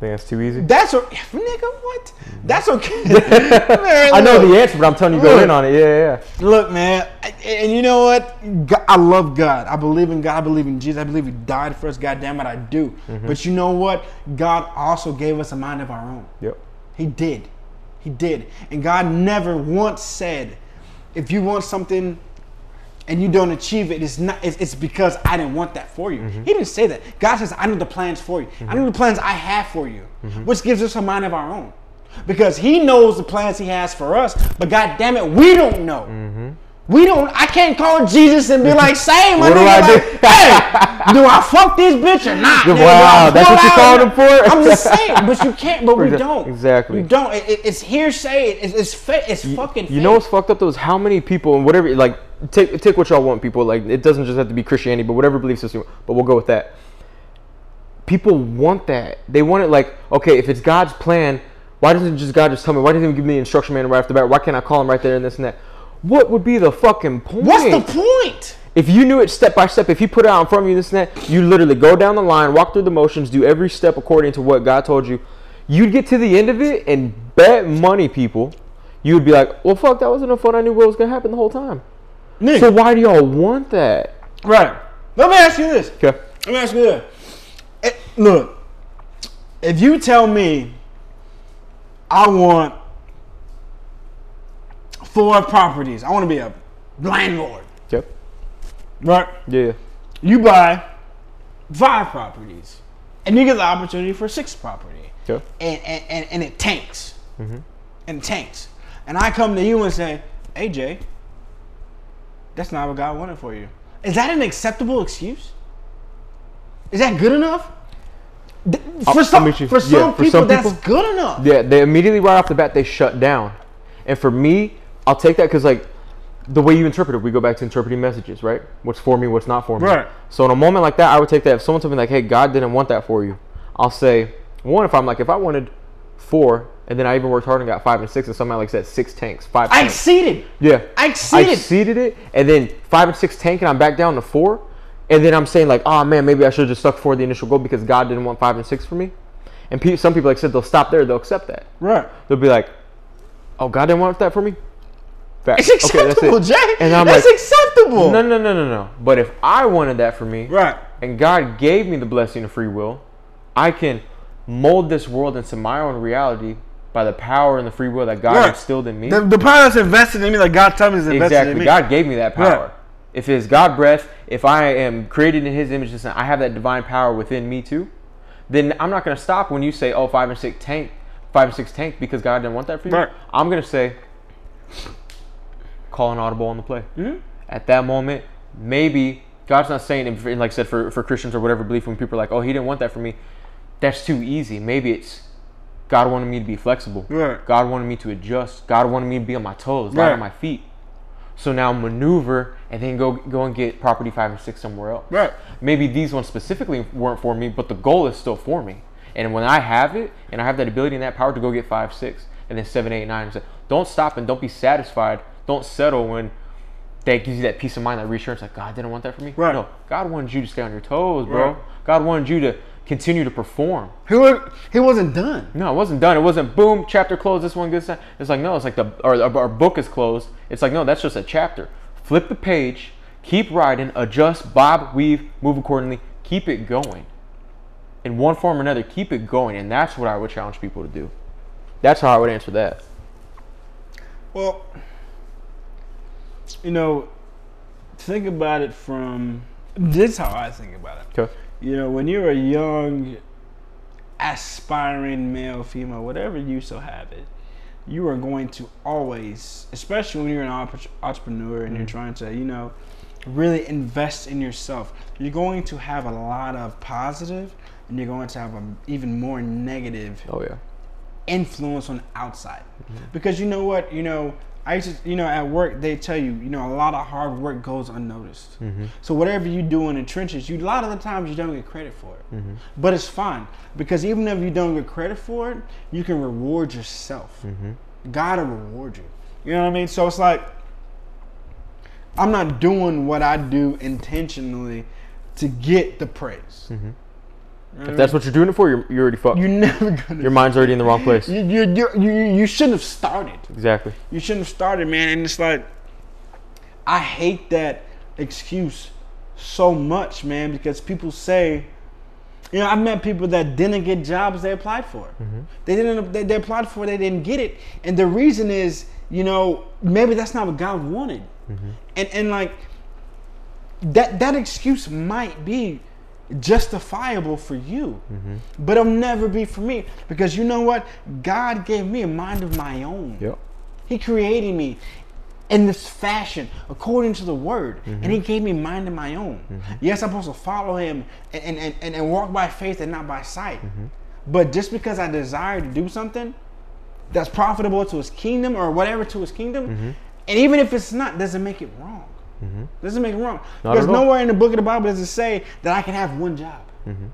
think that's too easy. that's a nigga. What? That's okay. [laughs] Man, I know look. the answer, but I'm telling you, go Look. in on it. Yeah, yeah. yeah. Look, man, and you know what? God, I love God. I believe in God. I believe in Jesus. I believe He died for us. God damn it, I do. Mm-hmm. But you know what? God also gave us a mind of our own. Yep. He did. He did. And God never once said, if you want something and you don't achieve it, it's not it's, it's because I didn't want that for you. Mm-hmm. He didn't say that. God says, I know the plans for you. I know the plans I have for you. Mm-hmm. Which gives us a mind of our own. Because he knows the plans he has for us, but God damn it, we don't know. We don't. I can't call Jesus and be [laughs] like, "Same, my Mm-hmm. What do nigga, I like, do?" hey, do I fuck this bitch or not?" [laughs] Wow, that's what you called him for? I'm just [laughs] saying, but you can't. But we don't. exactly. We don't. It, it- it's hearsay. It's it's, fa- it's fucking. You know what's fucked up though is how many people and whatever like take take what y'all want people like it doesn't just have to be Christianity but whatever belief system but we'll go with that. People want that. They want it like okay if it's God's plan why doesn't just God just tell me why doesn't he give me the instruction manual right off the bat why can't I call him right there and this and that. What would be the fucking point? What's the point? If you knew it step by step, if he put it out in front of you, this and that, you literally go down the line, walk through the motions, do every step according to what God told you. You'd get to the end of it and bet money, people. You would be like, well, fuck, that wasn't no fun. I knew what was going to happen the whole time. Nigga. So why do y'all want that? right. Let me ask you this. Okay. Let me ask you this. Eh, look, if you tell me I want four properties, I want to be a landlord, Okay. right? Yeah. You buy five properties, and you get the opportunity for six property, Okay. and and, and, and it tanks, Mhm. and it tanks, and I come to you and say, "Hey Jay, that's not what God wanted for you." Is that an acceptable excuse? Is that good enough? Th- I'll- For I'll some, meet you. for Yeah, some for people, some that's people- good enough. Yeah, they immediately right off the bat they shut down, and for me, I'll take that because like the way you interpret it, we go back to interpreting messages, right? What's for me, what's not for me. Right. So in a moment like that, I would take that. If someone told me like, "Hey, God didn't want that for you," I'll say, one, if I'm like, if I wanted four, and then I even worked hard and got five and six, and somebody like said six tanks, five. I tanks. exceeded. Yeah. I I exceeded. exceeded it, and then five and six tank, and I'm back down to four. and then I'm saying like, oh man, maybe I should have just stuck for the initial goal because God didn't want five and six for me. And pe- some people, like said, they'll stop there. They'll accept that. Right. They'll be like, oh, God didn't want that for me. Fact. It's acceptable, Jay. And I'm That's like, acceptable. no, no, no, no, no. But if I wanted that for me, Right. and God gave me the blessing of free will, I can mold this world into my own reality by the power and the free will that God Right. instilled in me. The, the power that's invested in me, like God told me is invested in Exactly. me. God gave me that power. Right. If it's God breath, if I am created in His image and I have that divine power within me too, then I'm not going to stop when you say, "Oh, five and six tank, five and six tank," because God didn't want that for you. Right. I'm going to say, call an audible on the play. Mhm. At that moment, maybe God's not saying, and like I said, for, for Christians or whatever belief, when people are like, "Oh, He didn't want that for me," that's too easy. Maybe it's God wanted me to be flexible. Right. God wanted me to adjust. God wanted me to be on my toes, Right. on my feet. So now maneuver and then go go and get property five and six somewhere else. Right. Maybe these ones specifically weren't for me, but the goal is still for me. And when I have it, and I have that ability and that power to go get five, six, and then seven, eight, nine, don't stop and don't be satisfied. Don't settle when that gives you that peace of mind, that reassurance, like God didn't want that for me. Right. No, God wanted you to stay on your toes, bro. Right. God wanted you to continue to perform. He, was, he wasn't done. No, it wasn't done. It wasn't boom, chapter closed. This one good. Sign. It's like no, it's like the or our, our book is closed. It's like no, that's just a chapter. Flip the page, keep writing, adjust, bob, weave, move accordingly, keep it going. In one form or another, keep it going, and that's what I would challenge people to do. That's how I would answer that. Well, you know, think about it from this is how I think about it. Okay. You know, when you're a young, aspiring male, female, whatever you so have it, you are going to always, especially when you're an entrepreneur and you're mm. trying to, you know, really invest in yourself, you're going to have a lot of positive and you're going to have an even more negative Oh yeah. influence on the outside. Mm-hmm. Because you know what, you know, I used to, you know, at work they tell you, you know, a lot of hard work goes unnoticed. Mm-hmm. So whatever you do in the trenches, you a lot of the times you don't get credit for it. Mm-hmm. But it's fine because even if you don't get credit for it, you can reward yourself. Mm-hmm. God will reward you. You know what I mean? So it's like I'm not doing what I do intentionally to get the praise. You know what I If that's what you're doing it for, you're, you're already fucked. you're never gonna Your mind's already in the wrong [laughs] place. you, you, you, you, you shouldn't have started. Exactly. You shouldn't have started, man. And it's like, I hate that excuse so much, man, because people say, you know, I've met people that didn't get jobs they applied for. Mm-hmm. They didn't. They, they applied for. They didn't get it, and the reason is, you know, maybe that's not what God wanted, mm-hmm. and and like that that excuse might be justifiable for you, but it'll never be for me. Because you know what? God gave me a mind of my own. Yep. He created me in this fashion according to the word and he mm-hmm. gave me mind of my own. Mm-hmm. Yes i'm supposed to follow him and, and, and, and walk by faith and not by sight. Mm-hmm. But just because i desire to do something that's profitable to his kingdom or whatever to his kingdom and even if it's not doesn't make it wrong Mm-hmm. doesn't make it wrong Not because nowhere in the book of the bible does it say that i can have one job mm-hmm.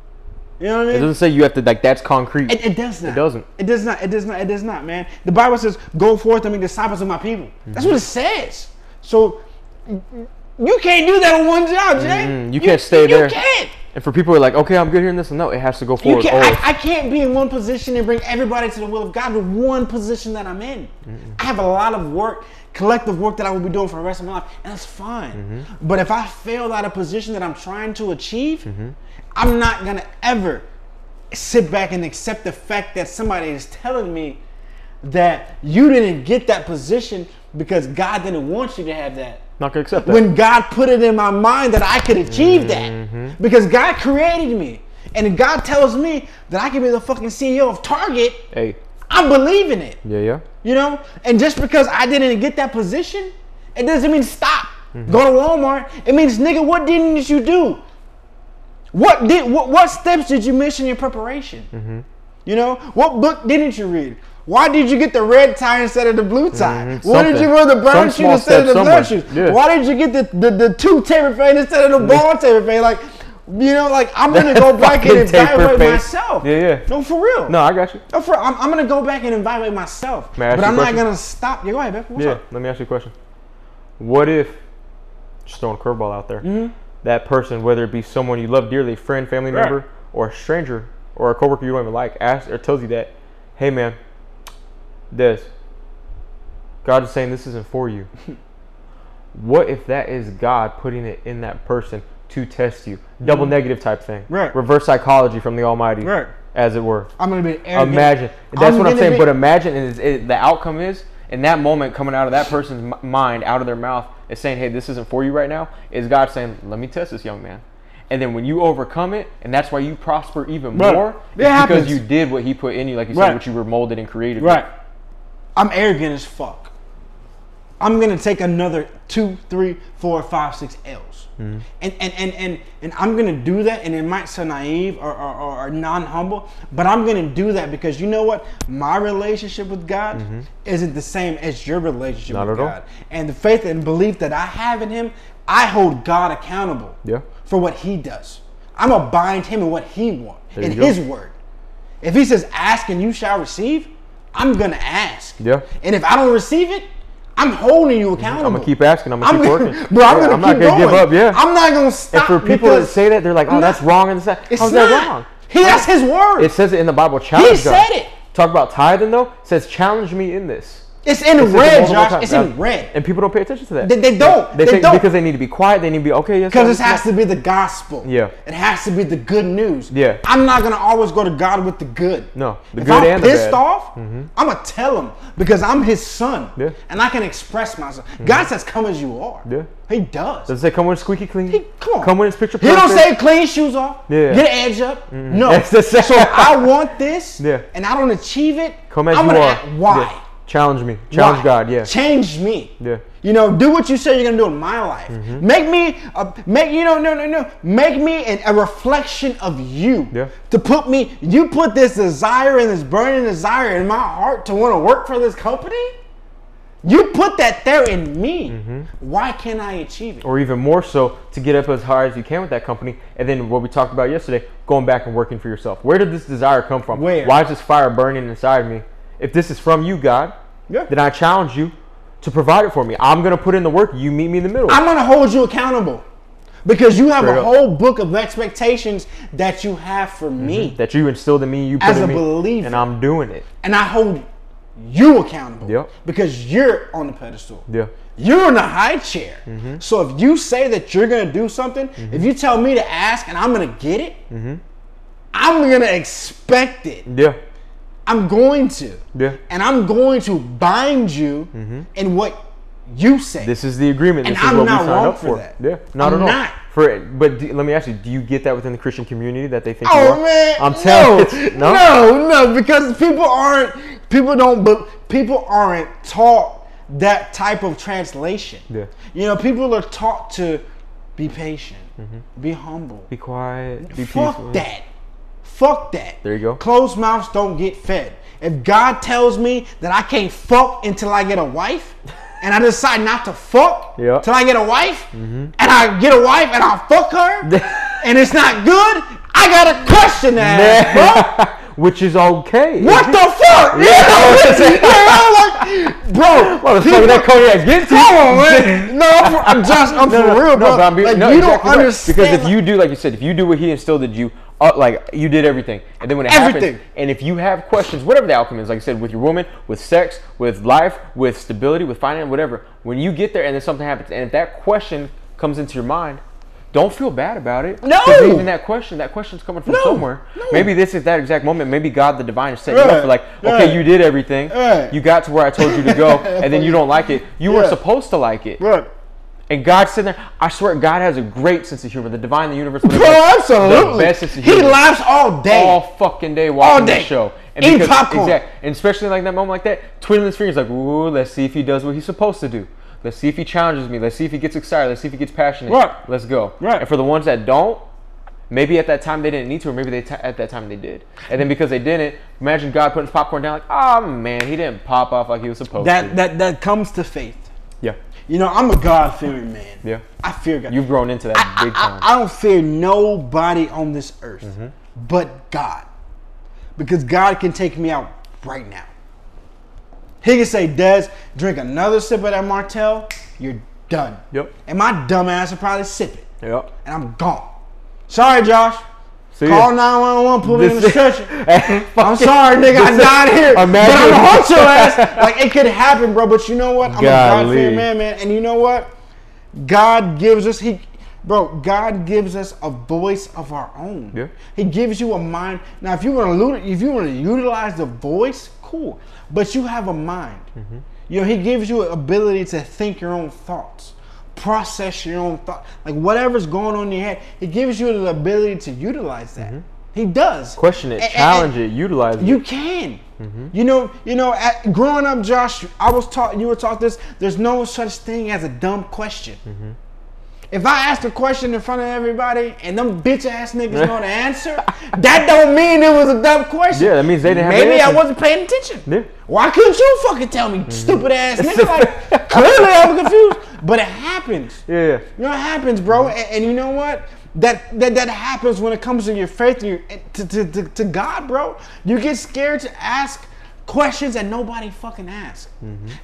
you know what i mean? It doesn't say you have to like that's concrete. it, it does not. It doesn't. It does not. It does not. It does not, man. The Bible says, "Go forth and make disciples of my people." Mm-hmm. That's what it says. So you can't do that on one job, Jay. Mhm. You can't stay there. You can't. And for people who are like, okay, I'm good here in this, and no, it has to go forward. can't. Oh. I, I can't be in one position and bring everybody to the will of God with one position that I'm in. I have a lot of work, collective work that I will be doing for the rest of my life, and that's fine. Mm-hmm. But if I fail at a position that I'm trying to achieve, mm-hmm. I'm not gonna ever sit back and accept the fact that somebody is telling me that you didn't get that position because God didn't want you to have that. Not gonna accept that. When God put it in my mind that I could achieve that. Mm-hmm. Because God created me. And if God tells me that I can be the fucking CEO of Target, hey, I believe in it. yeah, yeah. You know? And just because I didn't get that position, it doesn't mean stop. Mm-hmm. Go to Walmart. It means, nigga, what didn't you do? What did what, what steps did you miss in your preparation? Mm-hmm. You know, what book didn't you read? Why did you get the red tie instead of the blue tie? Mhm, Why did you wear the brown shoes instead of the somewhere. shoes? Yeah. Why did you get the, the, the two taper fade instead of the ball taper fade? Like, you know, like I'm gonna go [laughs] back and evaluate myself. Yeah, yeah. No, for real. No, I got you. No, for, I'm, I'm gonna go back and evaluate myself. May I ask but I'm not gonna stop. Yeah, go ahead, Beth. Yeah, up? let me ask you a question. What if, just throwing a curveball out there, Mm-hmm. that person, whether it be someone you love dearly, friend, family Right. member, or a stranger, or a coworker you don't even like, asks or tells you that, hey man, Des, God is saying this isn't for you. [laughs] what if that is God putting it in that person to test you? Double mm-hmm. negative type thing. Right. Reverse psychology from the Almighty. Right. As it were. I'm gonna be arrogant. Imagine. That's what I'm saying. be- But imagine, it's- it, the outcome is in that moment coming out of that person's mind, out of their mouth, is saying, "Hey, this isn't for you right now." Is God saying, "Let me test this young man," and then when you overcome it, and that's why you prosper even Right. more, It because happens. you did what He put in you, like you Right. said, what you were molded and created. Right. I'm arrogant as fuck. I'm gonna take another two, three, four, five, six L's. Mm-hmm. And, and, and, and, and I'm gonna do that, and it might sound naive or, or, or, or non humble, but I'm gonna do that because you know what? My relationship with God isn't the same as your relationship Mm-hmm. Not with at all. God. And the faith and belief that I have in Him, I hold God accountable Yeah. for what He does. I'm gonna bind Him in what He wants, in go. His word. If He says, ask and you shall receive, I'm gonna ask. Yeah. And if I don't receive it, I'm holding you accountable. I'm gonna keep asking. I'm gonna keep gonna- working. [laughs] Bro, I'm Yeah, gonna I'm keep not gonna going. give up, yeah. I'm not gonna And stop. for people that say that, they're like, "Oh, I'm that's wrong," and that. It's How's not. that wrong? He, that's his word. It says it in the Bible. Challenge He God. said it. Talk about tithing though. It says, "Challenge me in this." It's in It says it red, multiple Josh. times. It's in red. And people don't pay attention to that. They, they don't. They, They, think don't. because they need to be quiet, they need to be okay. Yes, Because yes, this has to be the gospel. Yeah. It has to be the good news. Yeah. I'm not gonna always go to God with the good. No, the if good I'm and the pissed bad. Mm-hmm. I'm gonna tell him because I'm his son. Yeah. Mm-hmm. And I can express myself. God says, "Come as you are." Yeah. He does. Does it say come when it's squeaky clean? He- come on. Come when it's picture perfect. He don't say clean shoes off. Yeah. Get an edge up. No. That's the same. So I want this. Yeah. And I don't achieve it. Come as I'm you gonna are. ask why. Yeah. Challenge me. Challenge Why? God. Yeah. Change me. Yeah. You know, do what you say you're gonna do in my life. Mm-hmm. Make me, a, make you know, no, no, no. Make me an, a reflection of you. Yeah. To put me, you put this desire and this burning desire in my heart to want to work for this company. You put that there in me. Mm-hmm. Why can't I achieve it? or even more so to get up as high as you can with that company and then what we talked about yesterday going back and working for yourself where did this desire come from Where? why is this fire burning inside me if this is from you god Yeah. then i challenge you to provide it for me i'm going to put in the work you meet me in the middle I'm gonna hold you accountable because you have Straight a up. whole book of expectations that you have for me, that you instilled in me you put As in a me believer. and i'm doing it and I hold you accountable. Yep. Because you're on the pedestal. yeah You're in the high chair. Mm-hmm. So if you say that you're gonna do something, if you tell me to ask and I'm gonna get it, Mm-hmm. I'm gonna expect it. yeah I'm going to. yeah And I'm going to bind you in what you say. Mm-hmm. this is the agreement And this is I'm what not we signed up for for that. yeah not I'm at all not. for but do, let me ask you do you get that within the christian community that they think Oh man, i'm telling you [laughs] no, no, no, because people aren't, people don't, but people aren't taught that type of translation. Yeah. You know, people are taught to be patient, be humble. be quiet be Fuck peaceful that. Fuck that. There you go. Closed mouths don't get fed. If God tells me that I can't fuck until I get a wife, [laughs] and I decide not to fuck. Mm-hmm. till I get a wife, and I get a wife and I fuck her, [laughs] and it's not good, I gotta question that, [laughs] bro. Which is okay What the fuck? [laughs] Yeah, like, bro. What the fuck people- did that cognac get to? Come on, man. [laughs] No, I'm, for, I'm just, I'm No, for no, real, no, bro. but I'm being, like, no, you exactly don't right. understand. Because if you do, like you said, if you do what he instilled in you, uh, like you did everything, and then when it Everything. happens, and if you have questions, whatever the outcome is, like I said, with your woman, with sex, with life, with stability, with finance, whatever, when you get there and then something happens, and if that question comes into your mind, don't feel bad about it. No. even that question, that question's coming from No, somewhere. no. Maybe this is that exact moment. Maybe God, the divine, is setting you up for like, okay, right. you did everything. Right. You got to where I told you to go, [laughs] and then you don't like it. You were Yeah. supposed to like it. Bro, And God's sitting there. I swear, God has a great sense of humor. The divine, the universe, whatever. bro, The absolutely. best sense of he laughs all day. all fucking day watching day. the show. Eat popcorn. Exact, and especially like that moment like that, twiddling his fingers like, ooh, let's see if he does what he's supposed to do. Let's see if he challenges me. Let's see if he gets excited. Let's see if he gets passionate. Right. Let's go. Right. And for the ones that don't, maybe at that time they didn't need to, or maybe they t- at that time they did. And then because they didn't, imagine God putting his popcorn down like, oh man, he didn't pop off like he was supposed that to. that that that comes to faith. yeah. You know, I'm a God fearing man. Yeah. I fear God. You've grown into that I, big I- time. I don't fear nobody on this earth Mm-hmm. but God. Because God can take me out right now. He can say, Des, drink another sip of that Martell, you're done. Yep. And my dumb ass will probably sip it. Yep. and I'm gone. Sorry, Josh. See Call 911, put me in the stretcher. [laughs] I'm sorry, nigga. I died here. But I'm gonna haunt your ass. [laughs] Like it could happen, bro. But you know what? I'm a God fearing man, man. And you know what? God gives us he, bro. God gives us a voice of our own. Yeah. He gives you a mind. Now, if you want to, if you want to utilize the voice, cool. But you have a mind. Mm-hmm. You know, He gives you an ability to think your own thoughts, process your own thought, like whatever's going on in your head. He gives you the ability to utilize that. He does. Mm-hmm. Question it, And- and- challenge it, utilize it. you can. You know, you know. At, growing up, Josh, I was taught. You were taught this. There's no such thing as a dumb question. If I ask a question in front of everybody and them bitch ass niggas know the [laughs] answer, that don't mean it was a dumb question. Yeah, that means they didn't Maybe I wasn't paying attention. Yeah. Why couldn't you fucking tell me, mm-hmm. stupid ass [laughs] nigga? Like, clearly I'm confused. But it happens. yeah, yeah. You know, it happens, bro. Mm-hmm. And, and you know what? That, that that happens when it comes to your faith and your, to, to, to, to God, bro. You get scared to ask questions that nobody fucking asks.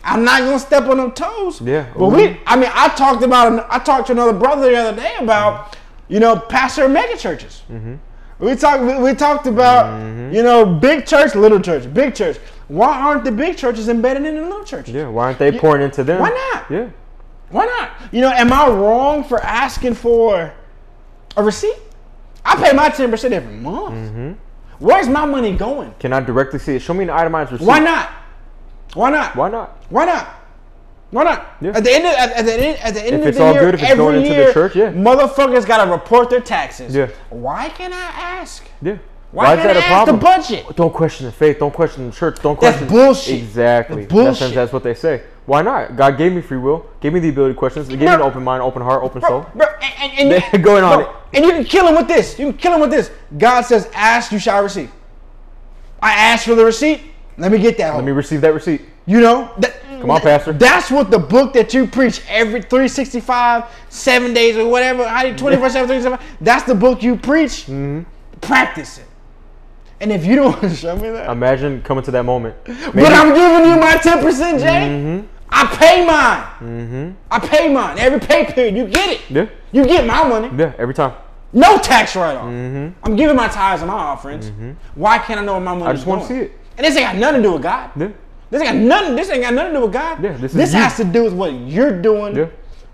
I'm not gonna step on them toes. Mm-hmm. Yeah. But we, I mean, I talked about, I talked to another brother the other day about, you know, pastor mega churches. Mm-hmm. We talked, we, we talked about, you know, big church, little church, big church. Why aren't the big churches embedded in the little churches? Yeah, why aren't they pouring into them? Why not? Yeah. Why not? You know, am I wrong for asking for a receipt? I pay my ten percent every month. Where's my money going? Can I directly see it? Show me an itemized receipt. Why not? Why not? Why not? Why not? Why not? Yeah. At the end of at, at the end at the end If of it's the all year, good, if it's every going into the year, church, yeah. motherfuckers gotta report their taxes. Yeah. Why can't I ask? Yeah. Why, is can't that a problem? the budget? Don't question the faith. Don't question the church. Don't question. That's bullshit. Exactly. That's bullshit. That's what they say. Why not? God gave me free will. Gave me the ability to question. Gave me an open mind, open heart, open Bro, soul. bro, and, and, you, [laughs] Going on bro, and you can kill him with this. You can kill him with this. God says, "Ask, you shall receive." I asked for the receipt. Let me get that. Let me receive that receipt. You know, that, Come on, Pastor. That's what the book that you preach every 365, seven days or whatever, how do 24 7, [laughs] 365, that's the book you preach. Mm-hmm. Practice it. And if you don't [laughs] want to show me that, Imagine coming to that moment. but I'm giving you my 10%, Jay. I pay mine. Mhm. I pay mine. Every pay period, you get it. Yeah. You get my money. Yeah. Every time. No tax write off. Mm-hmm. I'm giving my tithes and my offerings. Mhm. Why can't I know where my money I just want to see it. And this ain't got nothing to do with God. Yeah. This ain't got nothing. This ain't got nothing to do with God. Yeah, this is you. has to do with what you're doing Yeah.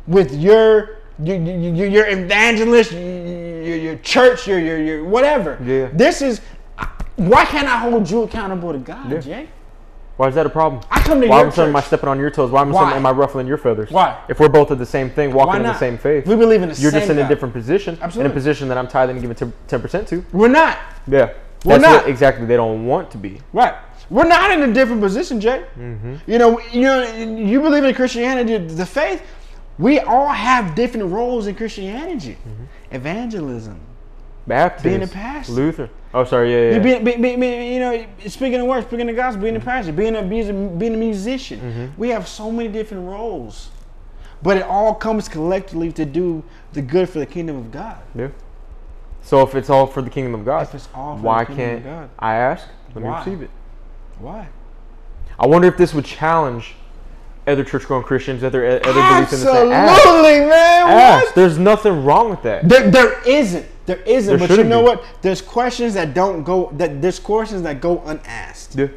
with your your, your, your evangelist, your, your church, your, your your whatever. Yeah. This is why can't I hold you accountable to God, Yeah. Jay? Why is that a problem? I come to Why your am I am I stepping on your toes? Why am I, am I ruffling your feathers? Why? If we're both at the same thing, walking in the same faith, We believe in the same. you're same just in a different position. In a position that I'm tithing and giving ten percent to. We're not. Yeah. We're That's not. what exactly they don't want to be. Right. We're not in a different position, Jay. Mm-hmm. You know, you know, you believe in Christianity, the faith. We all have different roles in Christianity. Mm-hmm. Evangelism, Baptist, Being a pastor. Luther. Oh, sorry. Yeah, yeah. You being, be, be, be- you know, speaking the word, speaking the gospel, being a pastor, being a, being a, being a musician. Mm-hmm. We have so many different roles, but it all comes collectively to do the good for the kingdom of God. Yeah. So if it's all for the kingdom of God, If it's all for why can't God. I ask? Let Why? me receive it. Why? I wonder if this would challenge other church-going Christians, other other beliefs in the same. Absolutely, man. Ask. There's nothing wrong with that. There, there isn't. There isn't. There but you know be. what? There's questions that don't go. That there's questions that go unasked. Yeah.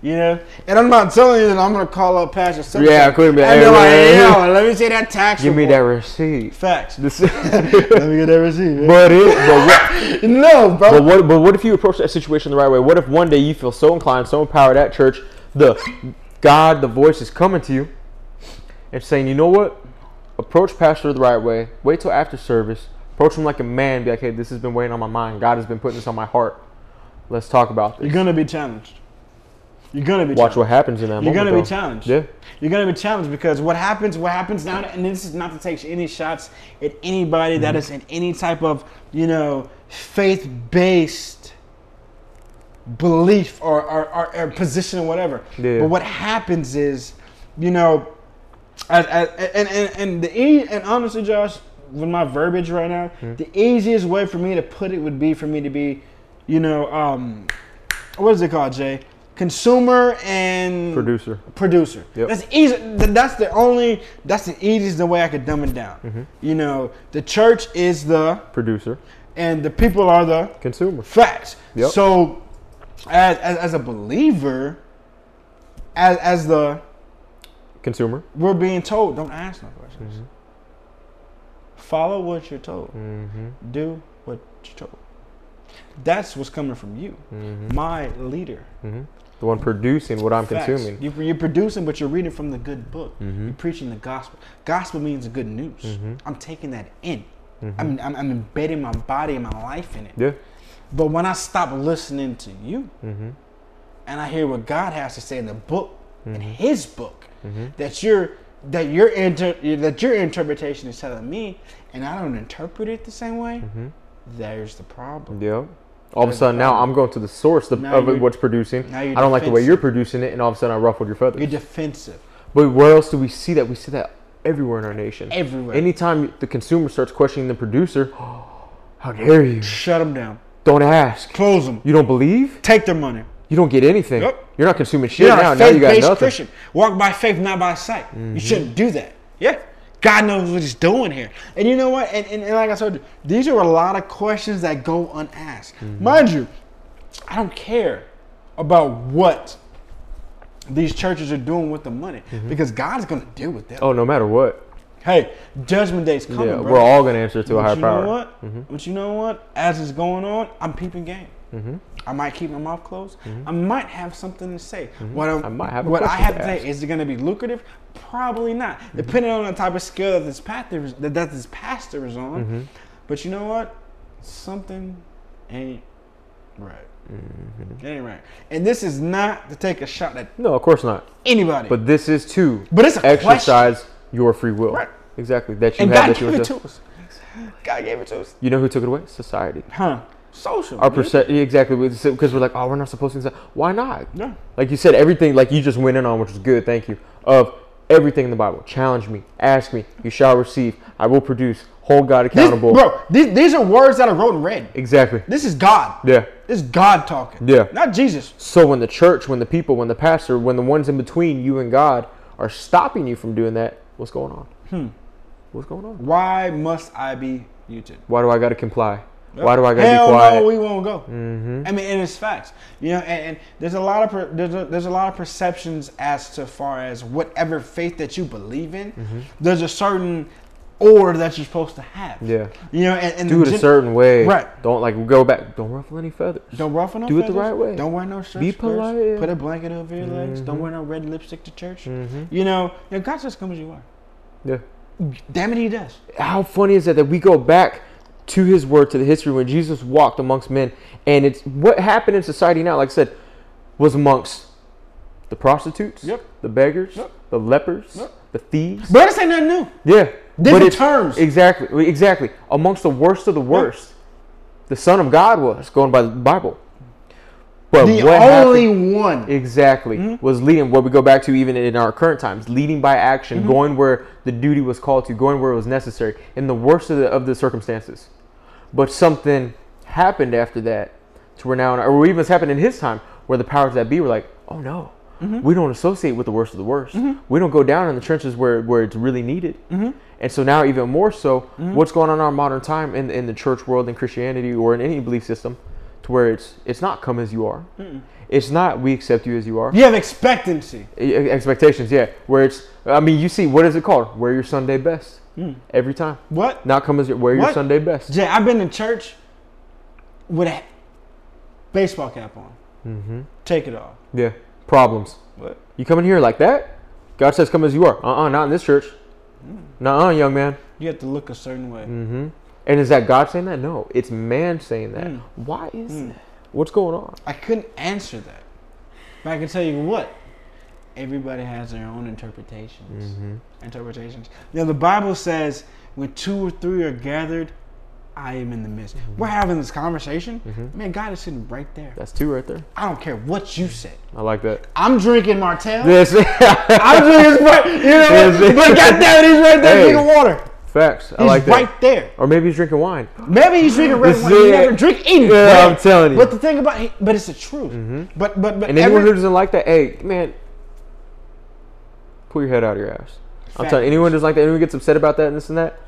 You know, and I'm not telling you that I'm gonna call up Pastor. and Yeah, such, couldn't be. And they're like, Hey, hey, hey, yo, let me see that tax. Give me that receipt. Facts. [laughs] Let me get that receipt. but it, but what, [laughs] no, bro. But what, but what if you approach that situation the right way? What if one day you feel so inclined, so empowered at church, the God, the voice is coming to you and saying, you know what? Approach pastor the right way. Wait till after service. Approach him like a man. Be like, hey, this has been weighing on my mind. God has been putting this on my heart. Let's talk about this. You're gonna be challenged. You're gonna be. Watch challenged. what happens in that You're moment. gonna be though. challenged. Yeah. You're gonna be challenged because what happens, what happens now, and this is not to take any shots at anybody that Mm-hmm. is in any type of, you know, faith-based belief or, or, or, or position or whatever. Yeah. But what happens is, you know, as, as, and, and, and the e and honestly, Josh, with my verbiage right now, Hmm. the easiest way for me to put it would be for me to be, you know, um, what is it called, Jay? consumer and Producer. producer. Yep. That's easy. That's the only. That's the easiest way I could dumb it down. Mm-hmm. You know, the church is the, Producer. and the people are the Consumer. facts. Yep. So, as, as as a believer, as as the Consumer. we're being told, don't ask no questions. Mm-hmm. Follow what you're told. Mm-hmm. Do what you're told. That's what's coming from you, Mm-hmm. my leader. Mm-hmm. The one producing what I'm Facts. consuming. You, you're producing, but you're reading from the good book. Mhm. You're preaching the gospel. Gospel means the good news. Mhm. I'm taking that in. Mhm. I'm, I'm, I'm embedding my body and my life in it. Yeah. But when I stop listening to you Mm-hmm. and I hear what God has to say in the book, in. His book, that your that your inter, that your interpretation is telling me, and I don't interpret it the same way, Mm-hmm. there's the problem. Yep. All of a sudden now. I'm going to the source of, of what's producing. now I don't like the way you're producing it, and all of a sudden I ruffled your feathers. You're defensive But where else do we see that? We see that everywhere in our nation. everywhere. Anytime the consumer starts questioning the producer, [gasps] how dare you? Shut them down. Don't ask. Close them. You don't believe? Take their money. You don't get anything. Yep. You're not consuming shit You're now. Now you got nothing. Mm-hmm. Christian. Walk by faith, not by sight. You shouldn't do that. Yeah. God knows what He's doing here. And you know what? And, and, and like I said, these are a lot of questions that go unasked. Mm-hmm. Mind you, I don't care about what these churches are doing with the money because God's going to deal with them. Mm-hmm. Oh, no matter what. Hey, judgment day's coming, yeah, bro. we're all gonna answer to a But higher you power. know what? But you know what? As it's going on, I'm peeping game. Mm-hmm. I might keep my mouth closed. I might have something to say. What I'm, I might have what I have to say is it going to be lucrative? Probably not, Mm-hmm. depending on the type of skill that this pastor is, that, that this pastor is on. Mm-hmm. But you know what? Something ain't right. Mm-hmm. It ain't right. And this is not to take a shot at No, of course not. anybody. But this is to But it's a exercise your free will. Right. Exactly. That you and have God that you gave it to us. God gave it to us. You know who took it away? Society. Huh? Social. Our percent exactly because we're like, oh, we're not supposed to. Why not? Yeah. Like you said, everything like you just went in on, which is good. Thank you. Of everything in the Bible, challenge me, ask me, you shall receive. I will produce. Hold God This- accountable. bro, these, these are words that are wrote in red. Exactly. This is God. Yeah. This is God talking. Yeah. Not Jesus. So when the church, when the people, when the pastor, when the ones in between you and God are stopping you from doing that, what's going on? Hmm. What's going on? Why must I be muted? Why do I got to comply? Why do I got to Hell be quiet? no, we won't go. mm-hmm. I mean, and it's facts. You know, and, and there's a lot of per, there's a, there's a lot of perceptions as to far as whatever faith that you believe in. Mm-hmm. There's a certain order that you're supposed to have. Yeah. You know, and, and Do it a gen- certain way. Right. Don't like go back. Don't ruffle any feathers. Don't ruffle no Do it the right way. Don't wear no shirt. Be polite. Put a blanket over your legs. Don't Mhm. wear no red lipstick to church. Mm-hmm. You know, you know, God just comes as you are. Yeah. Damn it, He does. How funny is that that we go back to His word, to the history when Jesus walked amongst men, and it's what happened in society now. Like I said, was amongst the prostitutes, Yep. the beggars, Yep. the lepers, Yep. the thieves. But this ain't nothing new. Yeah. Different terms. Exactly. Exactly. Amongst the worst of the worst, the Son of God was going by the Bible. But the what only happened? one. Exactly. Mm-hmm. Was leading what we go back to even in our current times, leading by action, Mm-hmm. going where the duty was called to, going where it was necessary, in the worst of the, of the circumstances. But something happened after that to where now, or even it's happened in his time, where the powers that be were like, oh no, Mm-hmm. we don't associate with the worst of the worst. We don't go down in the trenches where, where it's really needed. Mm-hmm. And so now, even more so, what's going on in our modern time in, in the church world, in Christianity, or in any belief system, to where it's it's not come as you are. It's not we accept you as you are. You have expectancy. Expectations, yeah. Where it's, I mean, you see, what is it called? Wear your Sunday best every time. What? Now come as your, wear your What? Sunday best. Jay, I've been in church with a baseball cap on. Mm-hmm. Take it off. Yeah. Problems. What? You come in here like that? God says, come as you are. Uh uh not in this church. Nuh uh, young man. You have to look a certain way. Mm-hmm. And is that God saying that? No, it's man saying that. Mm. Why is Mm. that? What's going on? I couldn't answer that. But I can tell you what. Everybody has their own interpretations. Mm-hmm. Interpretations. You know, the Bible says, when two or three are gathered, I am in the midst. We're having this conversation. Mhm. Man, God is sitting right there. That's two right there. I don't care what you say. I like that. I'm drinking Martell. This. [laughs] I'm drinking. You know, Yes. but goddamn, it, he's right there Hey. drinking water. Facts. I He's like that. right there. Or maybe he's drinking wine. Maybe he's drinking red wine. He never drink any Yeah. I'm telling you. But the thing about it, but it's the truth. But but but And anyone every- who doesn't like that, hey, man, pull your head out of your ass. I'm telling you, anyone doesn't like that, anyone gets upset about that and this and that,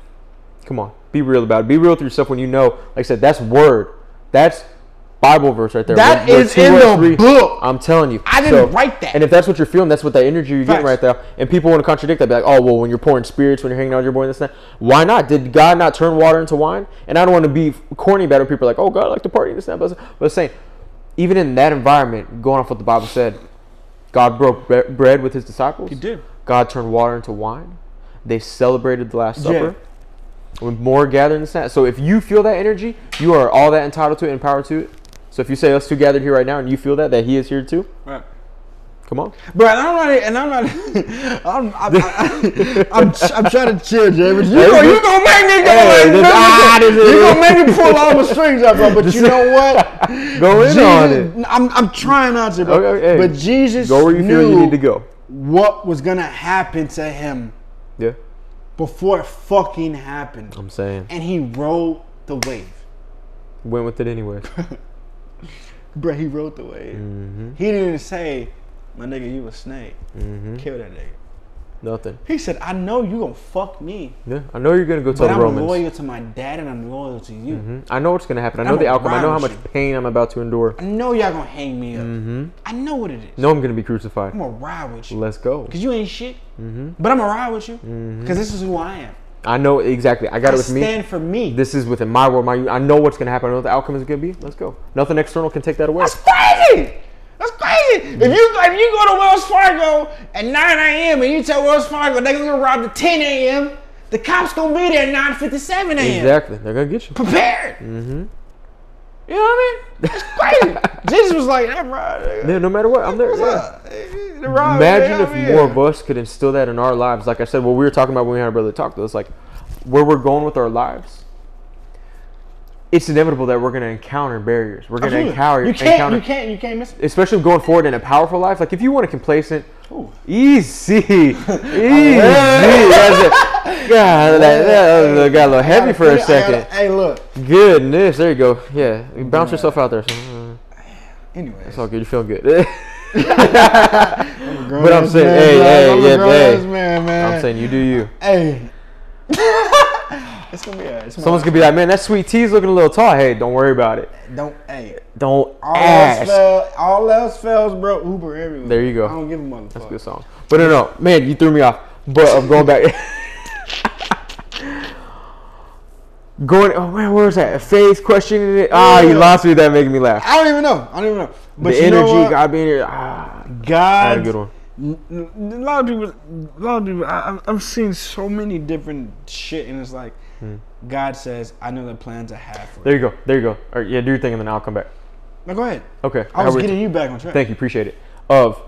come on, be real about it. Be real with yourself when you know, like I said, that's word. That's Bible verse right there. That is in the book. I'm telling you. I didn't write that. And if that's what you're feeling, that's what that energy you're getting right there. And people want to contradict that, be like, oh, well, when you're pouring spirits, when you're hanging out, you're pouring this and that. Why not? Did God not turn water into wine? And I don't want to be corny about it. People are like, oh, God I like to party, this and that. But but I'm saying, even in that environment, going off what the Bible said, God broke bre- bread with his disciples. He did. God turned water into wine. They celebrated the Last Yeah. Supper. With more gathering than that. So if you feel that energy, you are all that entitled to it, and empowered to it. So if you say us two gathered here right now and you feel that, that he is here too, Right. come on. Bro, and I'm not, and I'm not, [laughs] I'm, I'm, I'm, I'm, I'm trying to chill, Jay, but you, Hey, gonna, you gonna make me go, Hey, like, this- ah, this you gonna make me pull all the strings up, bro. But you know [laughs] what? Go in on it. I'm, I'm trying not to, bro. Okay, hey, but Jesus Go where you knew feel you need to go. What was gonna happen to him Yeah, before it fucking happened, I'm saying. and he rode the wave. Went with it anyway. [laughs] Bro, he rode the wave. Mm-hmm. He didn't even say, "My nigga, you a snake. Mm-hmm. Kill that nigga." Nothing. He said, "I know you gonna fuck me." Yeah, I know you're gonna go tell the I'm Romans. loyal to my dad and I'm loyal to you. hmm I know what's gonna happen. I know I'm the outcome. I know how much you. pain I'm about to endure. I know y'all gonna hang me up. Mm-hmm. I know what it is. No, I'm gonna be crucified. I'm gonna ride with you. Let's go. Cause you ain't shit. Mm-hmm. But I'm gonna ride with you. Mhm. Cause this is who I am. I know exactly. I got I it with me. stand for me. This is within my world. My I know what's gonna happen. I know what the outcome is gonna be. Let's go. Nothing external can take that away. That's crazy. That's crazy. If you if you go to Wells Fargo at 9 a.m. and you tell Wells Fargo they're gonna rob at 10 a.m., the cops gonna be there at 9:57 a.m. Exactly. They're gonna get you. Prepared. Mm-hmm. You know what I mean? That's crazy. [laughs] Jesus was like, "I'm riding." Yeah, no matter what, I'm there. Yeah. up? The ride, Imagine man, if I'm more here. of us could instill that in our lives. Like I said, what we were talking about when we had our brother talk to us, like where we're going with our lives. It's inevitable that we're going to encounter barriers. We're going to encounter, You can't. encounter You can't. You can't miss it. especially going forward in a powerful life. Like if you want a complacent, Ooh. easy, [laughs] easy. God, that, got a little heavy for a second. Hey, look. Goodness, there you go. Yeah, you bounce yourself out there. Uh, It's all good. You feeling good. [laughs] [laughs] I'm but I'm saying, man, hey, hey, I'm yeah, hey. man, man. I'm saying you do you. hey. It's gonna be alright. It's Someone's gonna be like, man, that sweet tea's looking a little tall. Hey, don't worry about it. don't. Hey. Don't All else ask. fails. All else fails, bro. Uber everywhere. There you go. I don't give a motherfucker. That's a good song. But no, no, man, you threw me off. But I'm going back. [laughs] going. Oh man, where was that? Faith questioning it. Ah, you lost me. That making me laugh. I don't even know. I don't even know. But the you know energy. God being here. Ah, God. a good one. a lot of people, a lot of people. I, I'm- I'm seeing so many different shit, and it's like, God says, "I know the plans I have for Hmm. There you." go. There you go. All right, yeah, do your thing, and then I'll come back. Now go ahead. Okay. I was getting you back on track. Thank you, appreciate it. Of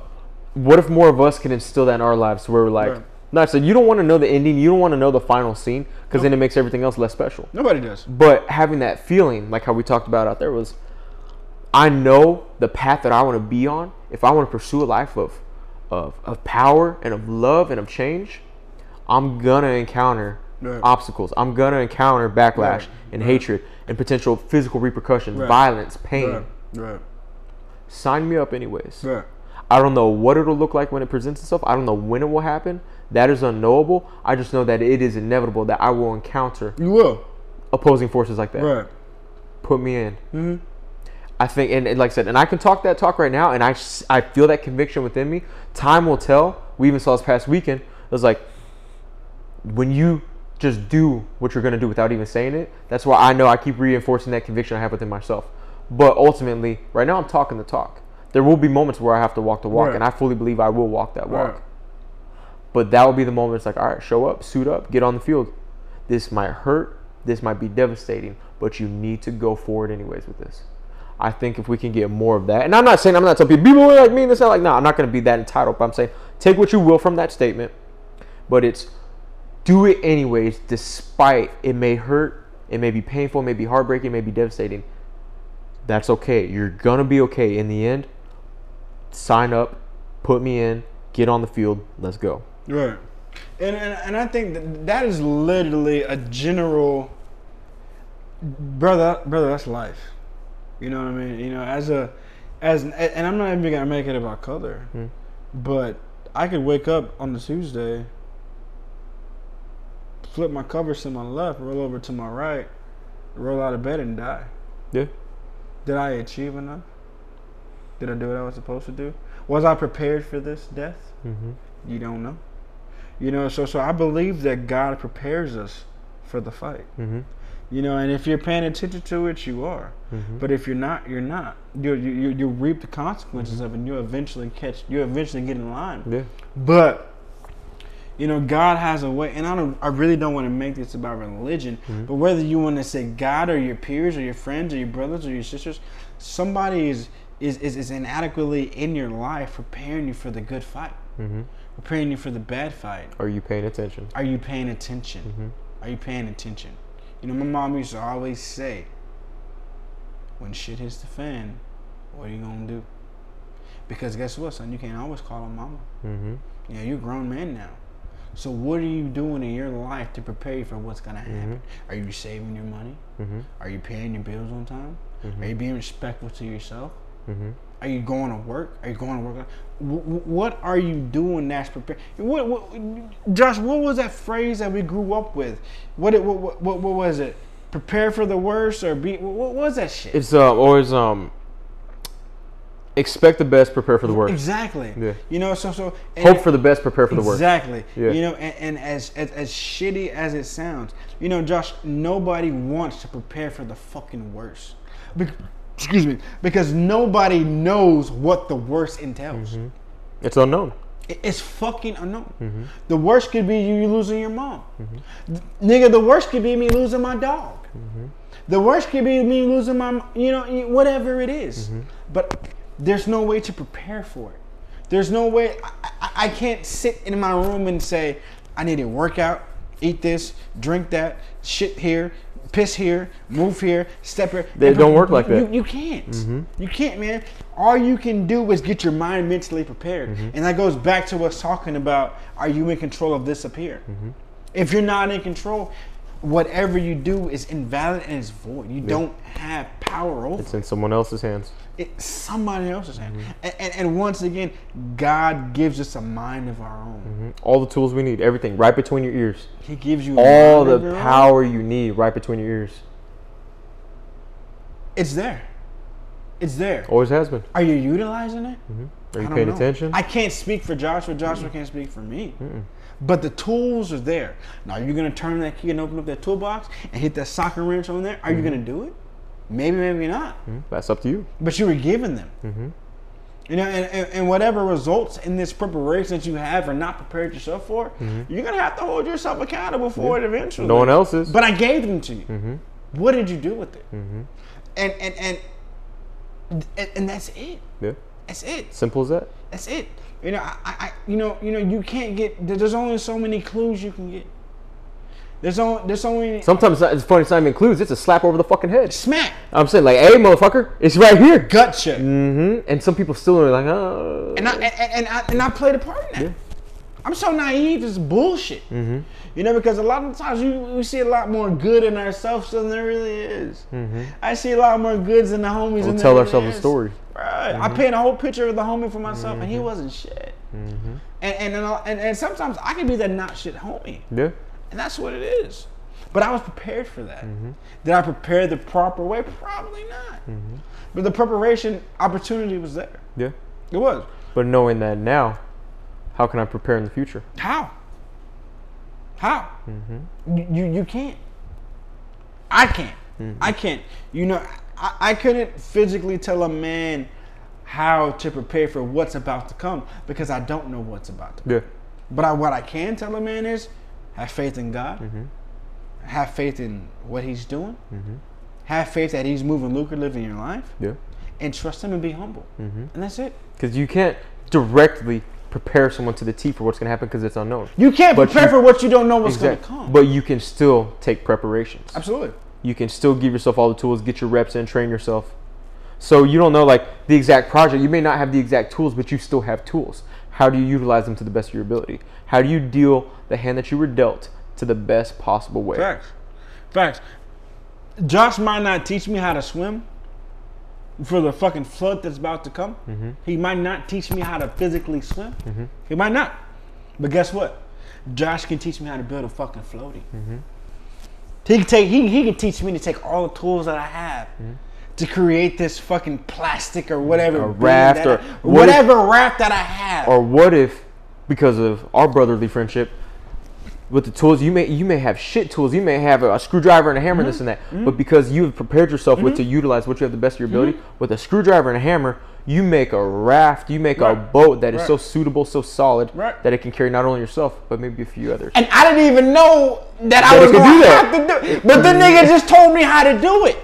what if more of us can instill that in our lives, where we're like, Right. no, I said you don't want to know the ending, you don't want to know the final scene, because then it makes everything else less special. Nobody does. But having that feeling, like how we talked about out there, was I know the path that I want to be on. If I want to pursue a life of, of, of power and of love and of change, I'm gonna encounter Right. obstacles. I'm gonna encounter backlash Right. and Right. hatred and potential physical repercussions, violence, pain. Right. Right. Sign me up, anyways. I don't know what it'll look like when it presents itself. I don't know when it will happen. That is unknowable. I just know that it is inevitable that I will encounter You will. opposing forces like that. Right. Put me in. Mm-hmm. I think, and, and like I said, and I can talk that talk right now, and I, I feel that conviction within me. Time will tell. We even saw this past weekend. It was like when you just do what you're gonna do without even saying it. That's why I know I keep reinforcing that conviction I have within myself. But ultimately, right now I'm talking the talk. There will be moments where I have to walk the walk, Right. and I fully believe I will walk that walk. Right. But that will be the moment. It's like, all right, show up, suit up, get on the field. This might hurt. This might be devastating, but you need to go forward anyways with this. I think if we can get more of that, and I'm not saying I'm not telling people people are like me and this not like no, I'm not going to be that entitled. But I'm saying take what you will from that statement, but it's do it anyways, despite it may hurt, it may be painful, it may be heartbreaking, it may be devastating. That's okay. You're gonna be okay in the end. Sign up, put me in, get on the field, let's go. Right. And, and and I think that, that is literally a general brother brother that's life. You know what I mean? You know, as a as and I'm not even gonna make it about color. Hmm. But I could wake up on the Tuesday, flip my covers to my left, roll over to my right, roll out of bed and die. Yeah. Did I achieve enough? Did I do what I was supposed to do? Was I prepared for this death? Mm-hmm. You don't know. You know, so so I believe that God prepares us for the fight. Mm-hmm. You know, and if you're paying attention to it, you are. Mm-hmm. But if you're not, you're not. You you you, you reap the consequences of it. and You eventually catch. You eventually get in line. Yeah. But you know, God has a way, and I don't. I really don't want to make this about religion. Mhm. But whether you want to say God or your peers or your friends or your brothers or your sisters, somebody is is is, is inadequately in your life preparing you for the good fight, Mm-hmm. preparing you for the bad fight. Are you paying attention? Are you paying attention? Mm-hmm. Are you paying attention? You know, my mom used to always say, when shit hits the fan, what are you gonna do? Because guess what, son? You can't always call on mama. Mm-hmm. Yeah, you're a grown man now. So what are you doing in your life to prepare you for what's gonna happen? Are you saving your money? Mm-hmm. Are you paying your bills on time? Mhm. Are you being respectful to yourself? Mm-hmm. Are you going to work? Are you going to work? Wh- wh- What are you doing that's prepared? What, what, Josh, what was that phrase that we grew up with? What, it, what, what, what, what was it? Prepare for the worst or be, what, what was that shit? It's uh, always um, expect the best, prepare for the worst. Exactly. Yeah. You know, so, so. Hope for the best, prepare for the worst. Exactly. Yeah. You know, and, and as, as as shitty as it sounds, you know, Josh, nobody wants to prepare for the fucking worst. Be- excuse me, because nobody knows what the worst entails. Mm-hmm. It's unknown. It's fucking unknown. Mm-hmm. The worst could be you losing your mom. Th- Nigga, the worst could be me losing my dog. Mm-hmm. The worst could be me losing my, you know, whatever it is. Mm-hmm. But there's no way to prepare for it. There's no way. I, I, can't sit in my room and say, I need to work out, eat this, drink that, shit here, piss here, move here, step here. They And don't work like that. You, you can't. Mhm. You can't, man. All you can do is get your mind mentally prepared. Mm-hmm. And that goes back to us talking about are you in control of this up here? Mm-hmm. If you're not in control, whatever you do is invalid and it's void. You don't have power over It's in someone else's hands. It. It's somebody else's hand. Mm-hmm. And, and, and once again, God gives us a mind of our own. Mhm. All the tools we need, everything right between your ears. He gives you All the your own. power you need right between your ears. It's there. It's there. Always has been. Are you utilizing it? Are you paying know. attention? I can't speak for Joshua. Joshua can't speak for me. But the tools are there. Now, are you going to turn that key and open up that toolbox and hit that socket wrench on there? Are you going to do it? Maybe, maybe not. Mhm. That's up to you. But you were given them. Mm-hmm. You know, and, and, and whatever results in this preparation that you have or not prepared yourself for, you're going to have to hold yourself accountable for it eventually. No one else is. But I gave them to you. mm-hmm. What did you do with it? Mm-hmm. And, and, and, and, and that's it. Yeah. That's it. Simple as that. That's it. You know, I, I, you know, you know, you can't get. There's only so many clues you can get. There's only, there's Sometimes it's, funny. It's not even clues. It's a slap over the fucking head. smack, I'm saying like, hey, motherfucker, it's right here. gotcha, Mm-hmm. And some people still are like, oh. and I and, and I and I played a part in that. Yeah. I'm so naive. It's bullshit. Mm-hmm. You know, because a lot of times we, we see a lot more good in ourselves than there really is. Mm-hmm. I see a lot more goods in the homies. We'll than tell ourselves really a story. Right. I paint a whole picture of the homie for myself, and he Mm-hmm. wasn't shit. Mm-hmm. And and, and and and sometimes I can be that not shit homie. Yeah. And that's what it is. But I was prepared for that. Mm-hmm. Did I prepare the proper way? Probably not. But the preparation opportunity was there. Yeah. It was. But knowing that now, how can I prepare in the future? How? How? Mm-hmm. You, you you can't. I can't. I can't. You know, I, I couldn't physically tell a man how to prepare for what's about to come because I don't know what's about to come. Yeah. But I, what I can tell a man is have faith in God. Mm-hmm. Have faith in what he's doing. Mm-hmm. Have faith that he's moving lucrative in your life. Yeah. And trust him and be humble. Mm-hmm. And that's it. Because you can't directly prepare someone to the T for what's going to happen because it's unknown. You can't But prepare you- for what you don't know what's going to come. But you can still take preparations. Absolutely. You can still give yourself all the tools, get your reps in, train yourself. So you don't know like the exact project. You may not have the exact tools, but you still have tools. How do you utilize them to the best of your ability? How do you deal the hand that you were dealt to the best possible way? Facts. Facts. Josh might not teach me how to swim for the fucking flood that's about to come. Mm-hmm. He might not teach me how to physically swim. He might not. But guess what? Josh can teach me how to build a fucking floaty. Mm-hmm. He can take he, he can teach me to take all the tools that I have Mm-hmm. To create this fucking plastic or whatever A raft or I- what if- whatever raft that I have. Or what if, because of our brotherly friendship, with the tools you may you may have shit tools, you may have a, screwdriver and a hammer, this mm-hmm. and that, mm-hmm. but because you have prepared yourself with mm-hmm. to utilize what you have the best of your ability, with a screwdriver and a hammer, you make a raft, you make a boat that is Right. so suitable, so solid Right. that it can carry not only yourself but maybe a few others. And I didn't even know that, I That it was going to have to do it. But the nigga just told me how to do it.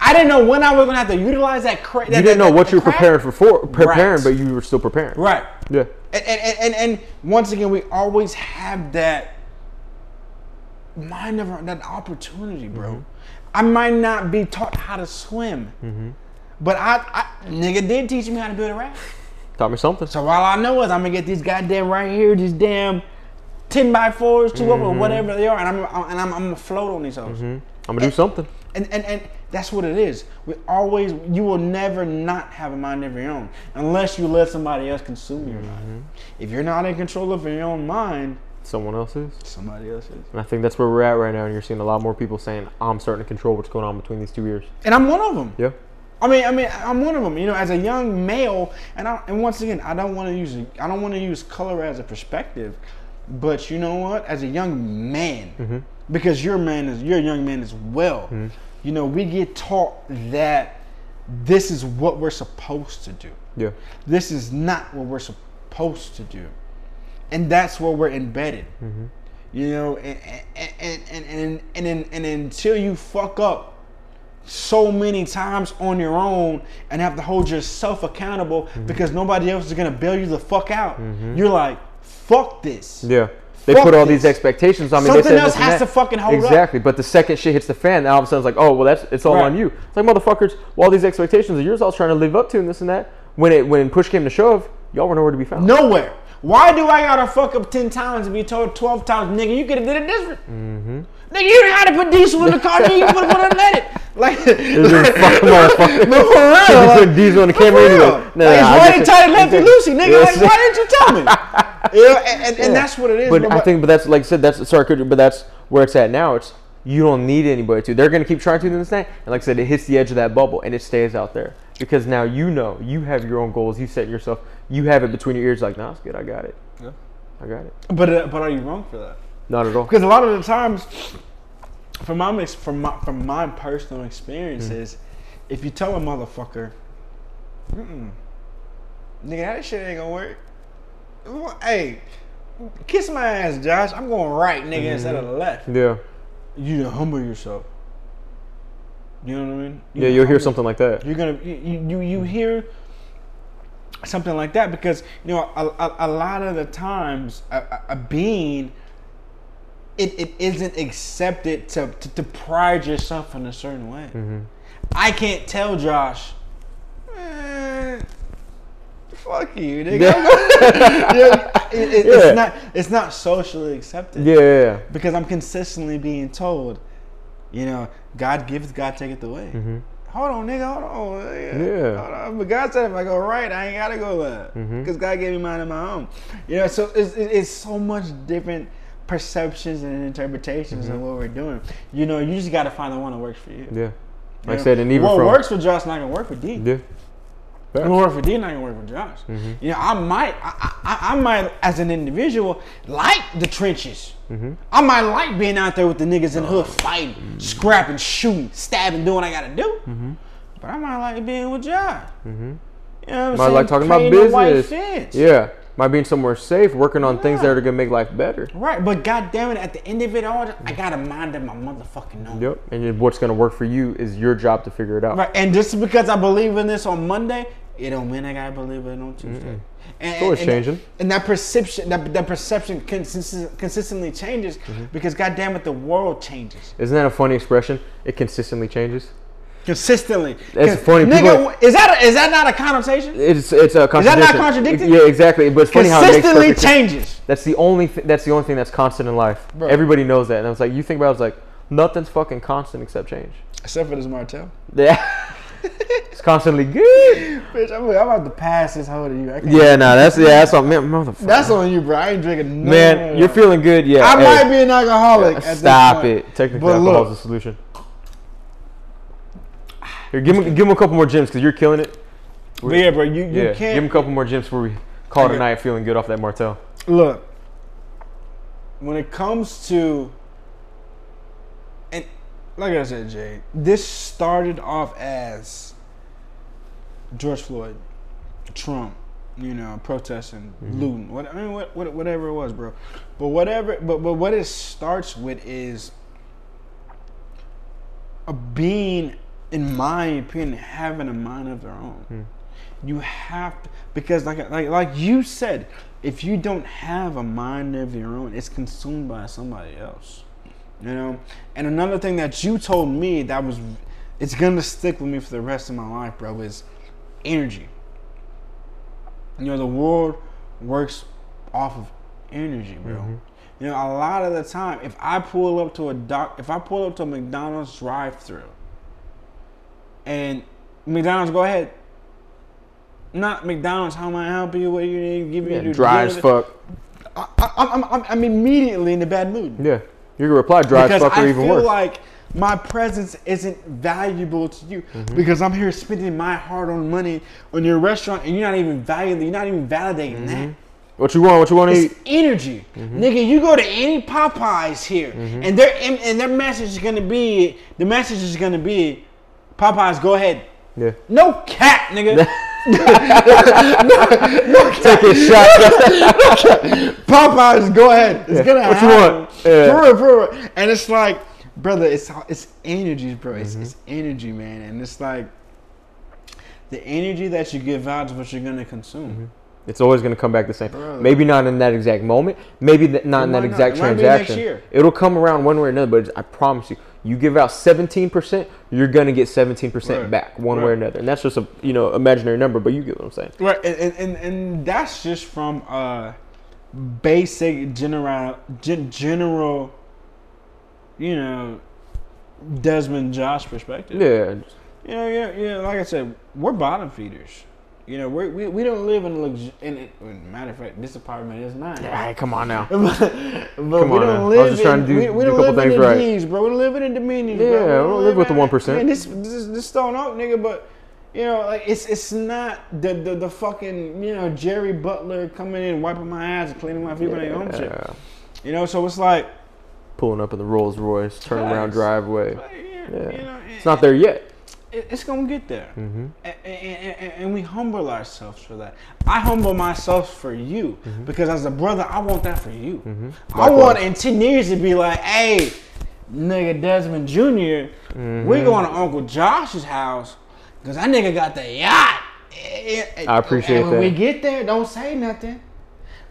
I didn't know when I was going to have to utilize that cra- you didn't know what you were preparing for, for preparing, Right. but you were still preparing. Right. Yeah. And, and, and, and, and once again, we always have that mind of that opportunity, bro. Mm-hmm. I might not be taught how to swim, but I, I nigga did teach me how to build a raft. Taught me something. So all I know is I'm gonna get these goddamn right here, these damn ten by fours, 2 of Mm-hmm. whatever they are, and I'm, I'm and I'm, I'm gonna float on these hoes. I'm gonna do something. And, and and that's what it is. We always you will never not have a mind of your own unless you let somebody else consume your Mm-hmm. mind. If you're not in control of your own mind, Someone else is. somebody else is. And I think that's where we're at right now. And you're seeing a lot more people saying, I'm starting to control what's going on between these two ears. And I'm one of them. Yeah. I mean, I mean, I'm one of them. You know, as a young male, and I, and once again, I don't want to use I don't want to use color as a perspective, but you know what? As a young man, because you're a man, is, you're a young man as well. You know, we get taught that this is what we're supposed to do. Yeah. This is not what we're supposed to do, and that's where we're embedded. Mm-hmm. You know, and and and and and, and, and, and until you fuck up so many times on your own and have to hold yourself accountable mm-hmm. because nobody else is gonna bail you the fuck out. Mm-hmm. You're like, fuck this. Yeah. They put all this. these expectations on me. Something they said else has to fucking hold up. exactly. But the second shit hits the fan, all of a sudden it's like, oh well, that's it's all Right. on you. It's like motherfuckers. Well, all these expectations are yours, I was trying to live up to, and this and that. When it when push came to shove, y'all were nowhere to be found. Nowhere. Why do I gotta fuck up ten times and be told twelve times, nigga? You could have did it different. Mm-hmm. Nigga, you didn't have to put diesel in the car. Nigga, you would have let it. [laughs] Like, This is fucking motherfucker. [laughs] No, for real. Should be like- putting diesel on the for camera real. anyway. Like, Nah, I it's guess running it- tight, lefty loosey, nigga. Like, why didn't you tell me? [laughs] You know, and, and, and that's what it is. But bro. I think, but that's like I said, that's sorry, could- but that's where it's at now. It's you don't need anybody to. They're gonna keep trying to do this thing, and like I said, it hits the edge of that bubble and it stays out there because now you know you have your own goals. You set yourself. You have it between your ears. Like, nah, it's good. I got it. Yeah. I got it. But uh, but are you wrong for that? Not at all. Because a lot of the times, from my from my from my personal experiences, mm. if you tell a motherfucker, nigga, that shit ain't gonna work. Well, Hey, kiss my ass, Josh. I'm going right, nigga, mm-hmm. instead of left. Yeah. You to humble yourself. You know what I mean? You Yeah, you'll hear humble something like that. you're gonna you you, you hear something like that because you know a, a, a lot of the times a, a, a being it, it isn't accepted to, to to pride yourself in a certain way. Mm-hmm. I can't tell Josh. "Man, Fuck you, nigga. [laughs] [laughs] Yeah, it- it- Yeah. It's not. It's not socially accepted Yeah, yeah, because I'm consistently being told, you know, God giveth, God taketh away. Hold on, nigga, hold on. nigga. Mm-hmm. Yeah. Hold on. But God said if I go right, I ain't gotta go left Mm-hmm. because God gave me mine of my own. You know, so it's, it's so much different perceptions and interpretations of what we're doing. You know, you just gotta find the one that works for you. Mm-hmm. Yeah. You Like I know? said, and even what from works for Josh not gonna work for D. yeah, It gonna work for D, not gonna work for Josh. Mm-hmm. You know, I might, I, I, I might, as an individual, like the trenches. Mm-hmm. I might like being out there with the niggas in the Oh. hood, fighting, scrapping, shooting, stabbing, doing what I gotta do. Mm-hmm. But I might like being with Josh. You know what I'm might saying? like talking about Creating a white business. Yeah, might being somewhere safe, working on things that are gonna make life better. Right, but goddamn it, at the end of it all, I gotta mind of my motherfucking own. Yep. And what's gonna work for you is your job to figure it out. Right, and just because I believe in this on Monday, it don't mean I gotta believe in it on Tuesday. And, always and- changing. that- and that perception, that, that perception consist- consistently changes Mm-hmm. because, goddamn it, the world changes. Isn't that a funny expression? It consistently changes. Consistently. That's 'Cause, funny, Nigga, people- is that a, is that not a connotation? It's it's a contradiction. Is that not contradicting? Yeah, exactly. But it's funny how it makes Consistently perfect sense. changes. That's the only th- that's the only thing that's constant in life. Bro. Everybody knows that. And I was like, you think about it, it's like nothing's fucking constant except change. Except for this Martell. [laughs] Yeah. it's constantly good. Bitch, I'm, I'm about to pass this hoe to you. I can't- Yeah, nah, that's yeah, that's on man, motherfucker. That's on you, bro. I ain't drinking no man, you're feeling good. Yeah. I hey, might be an alcoholic. at this Stop point. it. Technically, But alcohol's look. the solution. Here, give him give him a couple more gyms because you're killing it. But yeah, bro, you, you Yeah, give can't him a couple more gyms before we call it I a get- night feeling good off that Martell. look. When it comes to and like I said, Jay, this started off as George Floyd, Trump, you know, protesting, mm-hmm. looting, what I mean, what, what, whatever it was, bro. But whatever, but but what it starts with is a being, in my opinion, having a mind of their own. Hmm. You have to, because like like like you said, if you don't have a mind of your own, it's consumed by somebody else. You know. And another thing that you told me that was, it's gonna stick with me for the rest of my life, bro, is energy. You know, the world works off of energy, bro. Mm-hmm. You know, a lot of the time, if I pull up to a doc, if I pull up to a McDonald's drive-through, and McDonald's go ahead, not McDonald's, how am I help you? What do you need? Give me Yeah, dry as fuck. I, I, I'm, I'm, I'm immediately in a bad mood Yeah, you're gonna reply dry as fuck or I even feel worse. like my presence isn't valuable to you Mm-hmm. because I'm here spending my hard-earned money on your restaurant and you're not even valuing, you're not even validating that. what you want? What you want to eat? energy, Mm-hmm. nigga. You go to any Popeyes here, and their and their message is gonna be the message is gonna be, Popeyes, go ahead. Yeah, No cap, nigga. [laughs] No take a shot. [laughs] Popeyes, go ahead. It's gonna What you happen. want? Yeah. For real, for real. And it's like, brother, it's it's energy, bro. Mm-hmm. It's, it's energy, man. And it's like the energy that you give out is what you're gonna consume. Mm-hmm. It's always gonna come back the same. Bro. Maybe not in that exact moment. Maybe not in that exact It might be next transaction. It'll come around one way or another. But it's- I promise you, you give out 17%, you're gonna get 17% Right. back one way or another. And that's just a you know imaginary number, but you get what I'm saying. Right, and, and, and, that's just from a basic general gen, general, you know, Desmond Josh perspective. Yeah, You know, yeah, yeah. Like I said, we're bottom feeders. You know, we're, we we don't live in lux. In, in matter of fact, this apartment is nice. Hey, come on now. [laughs] but but Come we on don't now. I was live just in, trying to do- we, we do a don't couple live in things the right. D's, bro. We're living in Dominions, Yeah, bro. we don't live with the 1%. Man, this this this Stone Oak nigga, but you know, like it's it's not the the, the fucking you know Jerry Butler coming in wiping my ass and cleaning my feet when I own shit. Yeah. You know, so it's like Pulling up in the Rolls Royce, turnaround around driveway. yeah, Yeah. you know, It's not there yet. It- it's gonna get there. Mm-hmm. and, and, and- and we humble ourselves for that. I humble myself for you because as a brother, I want that for you. I Mm-hmm. Likewise. want in ten years to be like, hey, nigga Desmond junior Mm-hmm. we going to Uncle Josh's house because that nigga got the yacht. I appreciate and when we get there, don't say nothing.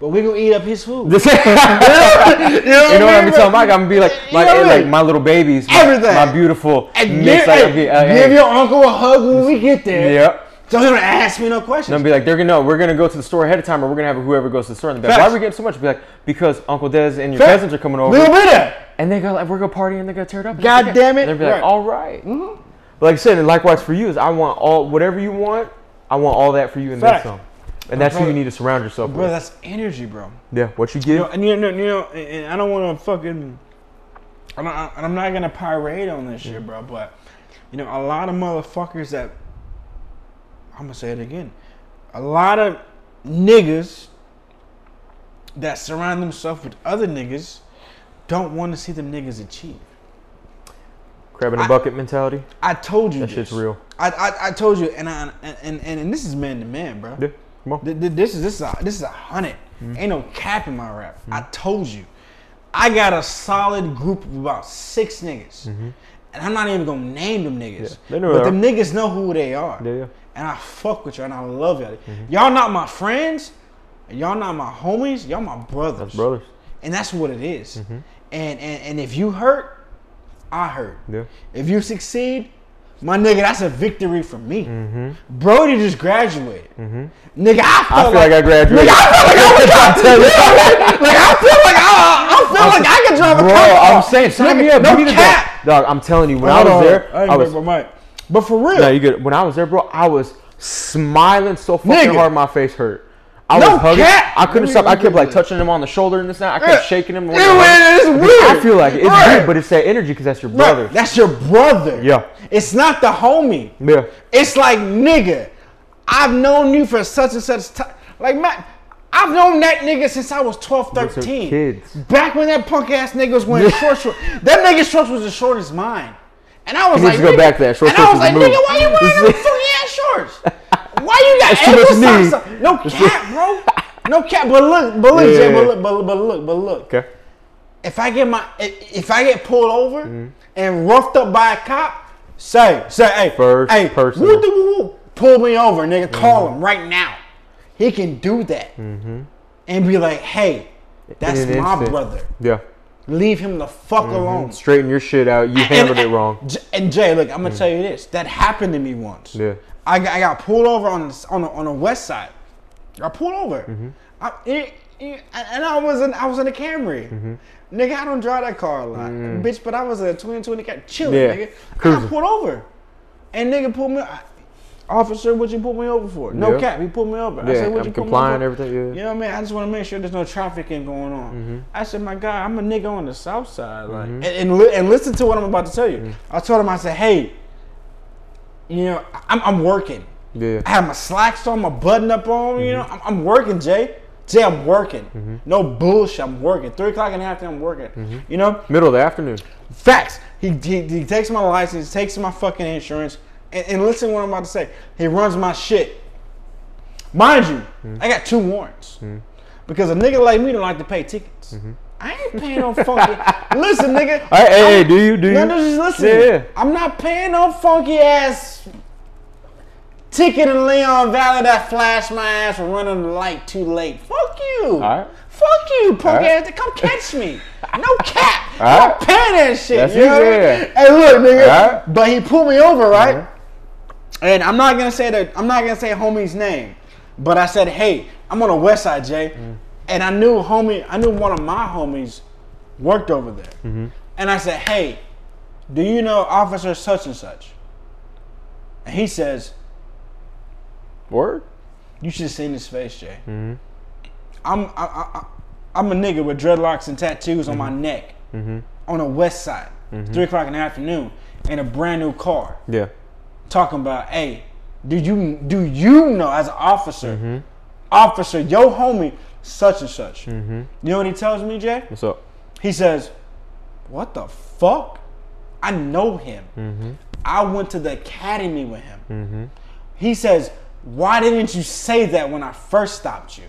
But we gonna eat up his food. [laughs] you [laughs] you know what I'm telling my guy? I'm gonna be like, You like, know like my little babies, my, Everything. my beautiful And give, Like, okay, give your uncle a hug when we get there. Yep. So don't ask me no questions. I'll be like, they're gonna know we're gonna go to the store ahead of time, or we're gonna have whoever goes to the store. And they'll like, why are we getting so much? Be like, because Uncle Des and your Facts. cousins are coming over, gonna be there. and they go like, we're gonna party and they're gonna tear it up. God damn it. And they'll be like, Right. all right. Mm-hmm. But like I said, and likewise for you is, I want all whatever you want. I want all that for you and then Facts. some. And that's who you need to surround yourself Bro, with. that's energy, bro. Yeah, what you You give. know, and you know, you know, and I don't want to fucking. I'm not, I'm not gonna pirate on this shit, bro. But you know, a lot of motherfuckers that I'm gonna say it again. A lot of niggas that surround themselves with other niggas don't want to see them niggas achieve. Crab in a bucket mentality. I told you That this. shit's real. I, I, I told you, and I, and and and this is man to man, bro. Yeah, come on. Th- th- This is this is a, this is a 100 Mm-hmm. Ain't no cap in my rap. I told you, I got a solid group of about six niggas, and I'm not even gonna name them niggas. Mm-hmm. Yeah, they know but them niggas know who they are. Yeah, yeah. And I fuck with y'all, and I love y'all. Mm-hmm. Y'all not my friends, y'all not my homies. Y'all my brothers. That's brothers. Mm-hmm. And that's what it is. And, and and if you hurt, I hurt. Yeah. If you succeed, My nigga, that's a victory for me. Mm-hmm. Brody just graduated. Mm-hmm. Nigga, I feel, I feel like I graduated. Nigga, I feel like I was [laughs] like I feel like I, I feel like I can drive a Bro, car. I'm saying, sign me up. no me cap. dog. I'm telling you, when Hold I was there, I, I was. my mic. But for real, No, you good. When I was there, bro, I was smiling so fucking Nigga. hard, my face hurt. I No was hugging. cap. I couldn't stop. I kept like touching him on the shoulder and this and that. I kept shaking him. It- it's weird. I feel like it. it's Right. weird, but it's that energy because that's your Right, brother. that's your brother. Yeah. It's not the homie. Yeah. It's like, nigga, I've known you for such and such time. Like, man, I've known that nigga since I was 12, 13. kids. Back when that punk ass nigga was wearing [laughs] short shorts. That nigga's shorts was as short as mine. And I was He like, needs to go back to that. Short and I was like, nigga, why you wearing them [laughs] funky ass shorts? Why you got That's too much ankle knee. socks on? No cap, bro. [laughs] No cap. But look, but look, Yeah. Jay, but look, but, but look, but look Okay. if I get my if I get pulled over Mm-hmm. and roughed up by a cop, say say hey First hey person. woo, doo, woo, woo, pull me over, nigga. Call him right now. He can do that and be like, hey, that's Mm-hmm. My instant. brother. Yeah. Leave him the fuck alone. Straighten your shit out. You And- handled and- it wrong. And Jay, look, I'm gonna tell you this. That happened to me once. Yeah. I got, I got pulled over on the, on the, on the west side. I pulled over. Mm-hmm. I, it- it- and I was in I was in a Camry. Mm-hmm. Nigga, I don't drive that car a lot, bitch. But I was a 2020 car, chilling. Yeah, nigga. I cruising. got pulled over, and nigga pulled me. I- Officer, what you pull me over for? No Yeah. cap, he pulled me over. I said, what I'm you pull me complying, over everything, yeah. You know what I mean? I just want to make sure there's no trafficking going on. Mm-hmm. I said, my guy, I'm a nigga on the south side, like, and and, li- and listen to what I'm about to tell you. Mm-hmm. I told him, I said, hey, you know, I'm, I'm working. Yeah. I have my slacks on, my button up on. You know, mm-hmm. I'm, I'm working, Jay. Jay, I'm working. Mm-hmm. No bullshit. I'm working. Three o'clock in the afternoon, I'm working. Mm-hmm. You know, Middle of the afternoon. facts. He, he he takes my license, takes my fucking insurance, and, and listen to what I'm about to say. He runs my shit. Mind you, I got two warrants because a nigga like me don't like to pay tickets. I ain't paying no funky. [laughs] listen, nigga. Hey, hey, hey, I'm- do you? Do no, you? no, just listen. Yeah, yeah. I'm not paying no funky ass ticket in Leon Valley that flashed my ass for running the light too late. Fuck you. Fuck you, punk Alright. ass. Come catch me. No cap. [laughs] I'm Alright. paying that shit. That's you know you, what I mean? yeah. Hey, look, nigga. But he pulled me over, right? Mm-hmm. And I'm not gonna say that. I'm not gonna say homie's name, but I said, "Hey, I'm on the West Side, Jay," mm. And I knew homie. I knew one of my homies worked over there, mm-hmm. and I said, "Hey, do you know Officer such and such?" And he says, Word? "You should have seen his face, Jay. Mm-hmm. I'm I, I, I'm a nigga with dreadlocks and tattoos on my mm-hmm. neck on the West Side, three o'clock in the afternoon, in a brand new car." Yeah. talking about, hey, do you do you know as an officer, officer, yo homie, such and such. You know what he tells me, Jay? What's up? He says, What the fuck? I know him. I went to the academy with him. He says, Why didn't you say that when I first stopped you?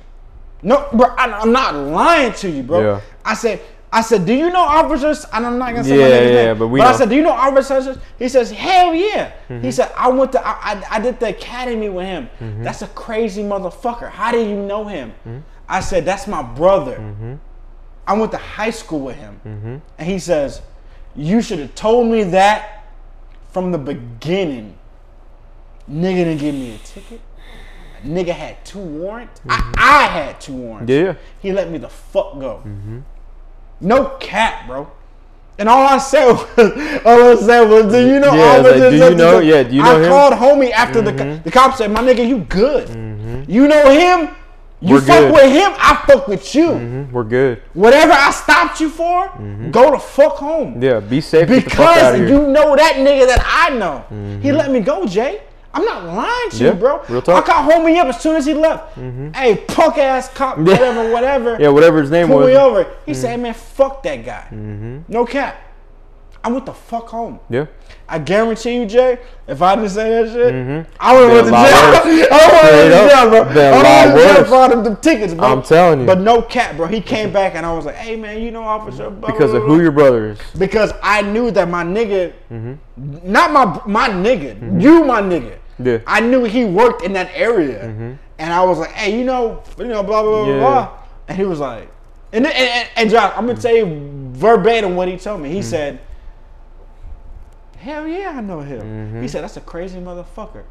No, bro, I, I'm not lying to you, bro. Yeah. I said, I said, do you know officers? And I'm not gonna say Yeah, my nigga's yeah, name, but we I know. said, do you know officers? He says, hell yeah. Mm-hmm. He said, I went to, I, I, I did the academy with him. Mm-hmm. That's a crazy motherfucker. How do you know him? I said, that's my brother. Mm-hmm. I went to high school with him. And he says, You should have told me that from the beginning. Nigga didn't give me a ticket. Nigga had two warrants. I, I had two warrants. Mm-hmm. Yeah. He let me the fuck go. No cap, bro. And all I said [laughs] was, all I said was, do you know Yeah, all like, this? do you know- yeah, do you know I him? Mm-hmm. called homie after the co- the cop said, my nigga, you good. You know him. You We're fuck good. with him. I fuck with you. Mhm, We're good. Whatever I stopped you for, go to fuck home. Yeah. Be safe. Get the fuck out Because. Mm-hmm. you know that nigga that I know. He let me go, Jay. I'm not lying to Yeah, you, bro. real talk. Mm-hmm. I caught homie up as soon as he left. Hey, punk ass cop, [laughs] whatever, whatever. yeah. Whatever his name Pull was. me over. He said, man, fuck that guy. Mm-hmm. No cap. I went the fuck home. Yeah. I guarantee you, Jay, if I didn't say that shit, Mhm. I would have went to jail. I would have went to jail, bro. I would have to jail for all them, them tickets, bro. I'm telling you. But no cap, bro. He came back and I was like, hey, man, you know, officer. blah, Because blah, of blah, who your brother is. because I knew that my nigga, Mm-hmm. not my my nigga, you my nigga. Yeah. I knew he worked in that area, and I was like, hey, you know, you know, blah blah blah Yeah. blah. And he was like, and and, and, and Josh, I'm gonna tell you verbatim what he told me. Mm-hmm. He said, Hell yeah, I know him. Mm-hmm. He said, that's a crazy motherfucker.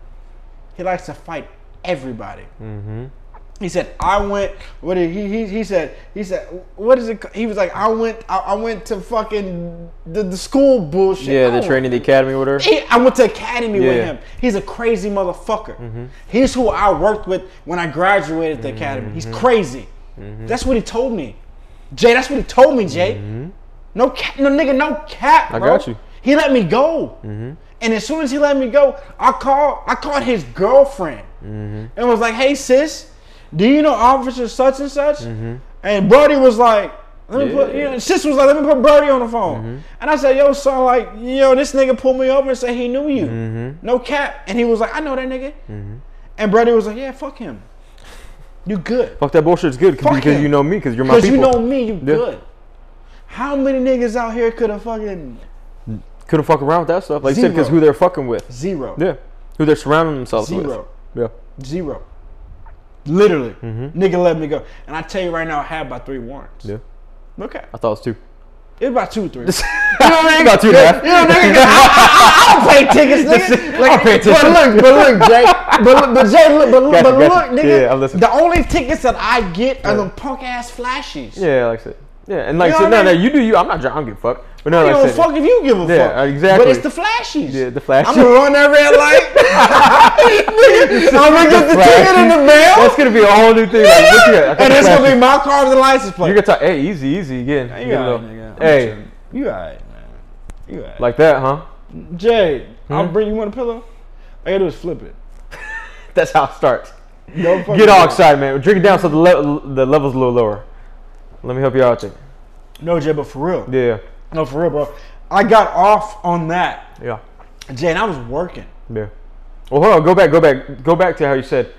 He likes to fight everybody. Mm-hmm. He said, I went. What did he, he? He said. He said, what is it? He was like, I went. I, I went to fucking the, the school bullshit. Yeah, the training, the academy, whatever. He, I went to academy with him. He's a crazy motherfucker. Mm-hmm. He's who I worked with when I graduated the academy. He's crazy. That's what he told me. Jay, that's what he told me, Jay. No cap, no nigga, no cap. Mm-hmm. I bro. got you. He let me go. And as soon as he let me go, I called I called his girlfriend Mm-hmm. and was like, "Hey sis, do you know Officer such and such?" Mm-hmm. And Brody was like, "Let me put," you know, sis was like, "Let me put Brody on the phone." Mm-hmm. And I said, "Yo, son, like, yo, this nigga pulled me over and said he knew you, Mm-hmm. no cap." And he was like, "I know that nigga." And Brody was like, "Yeah, fuck him. You good." Fuck that bullshit's good because you know me, because you're my Because you know me, you Yeah. good. How many niggas out here could have fucking Couldn't fuck around with that stuff. Like you said, because who they're fucking with. zero? Yeah. Who they're surrounding themselves Zero. with. Yeah. Zero. Literally. Mm-hmm. Nigga let me go. And I tell you right now, I had about three warrants. Yeah. Okay. I thought it was two. It was about two, three. [laughs] you know what I mean? About two and a half. You know, nigga, I, I, I don't pay tickets, [laughs] nigga. Like, I'll pay But look, but look, Jay. But, look- but Jay, look, but, Gotcha, but look, nigga. Yeah, I'm listening. The only tickets that I get are Yeah. them punk ass flashies. Yeah, like I said. Yeah, and like You know said, no, what I no, mean? you do you. I'm not. I don't give a fuck. But no, I like don't I give a fuck if you give a Yeah, fuck. exactly. But it's the flashies. Yeah, the flashies. I'm gonna run that red light. [laughs] I'm gonna get the Flashies. ticket in the mail. That's gonna be a whole new thing. Like, look here, I got and it's gonna be my car with the license plate. You can talk. Hey, easy, easy again. You Get a alright, little- nigga. Hey, chilling. You alright, man. You alright. like that, huh? Jay, I'll Hmm? bring you one a pillow. All I gotta do is flip it. [laughs] That's how it starts. No Get all excited, man. Drink it down so the le- the level's a little lower. Let me help you out Jay. No, Jay, but for real. Yeah, No, for real, bro. I got off on that, yeah, Jay, and I was working. yeah. Well, hold on. Go back. Go back. Go back to how you said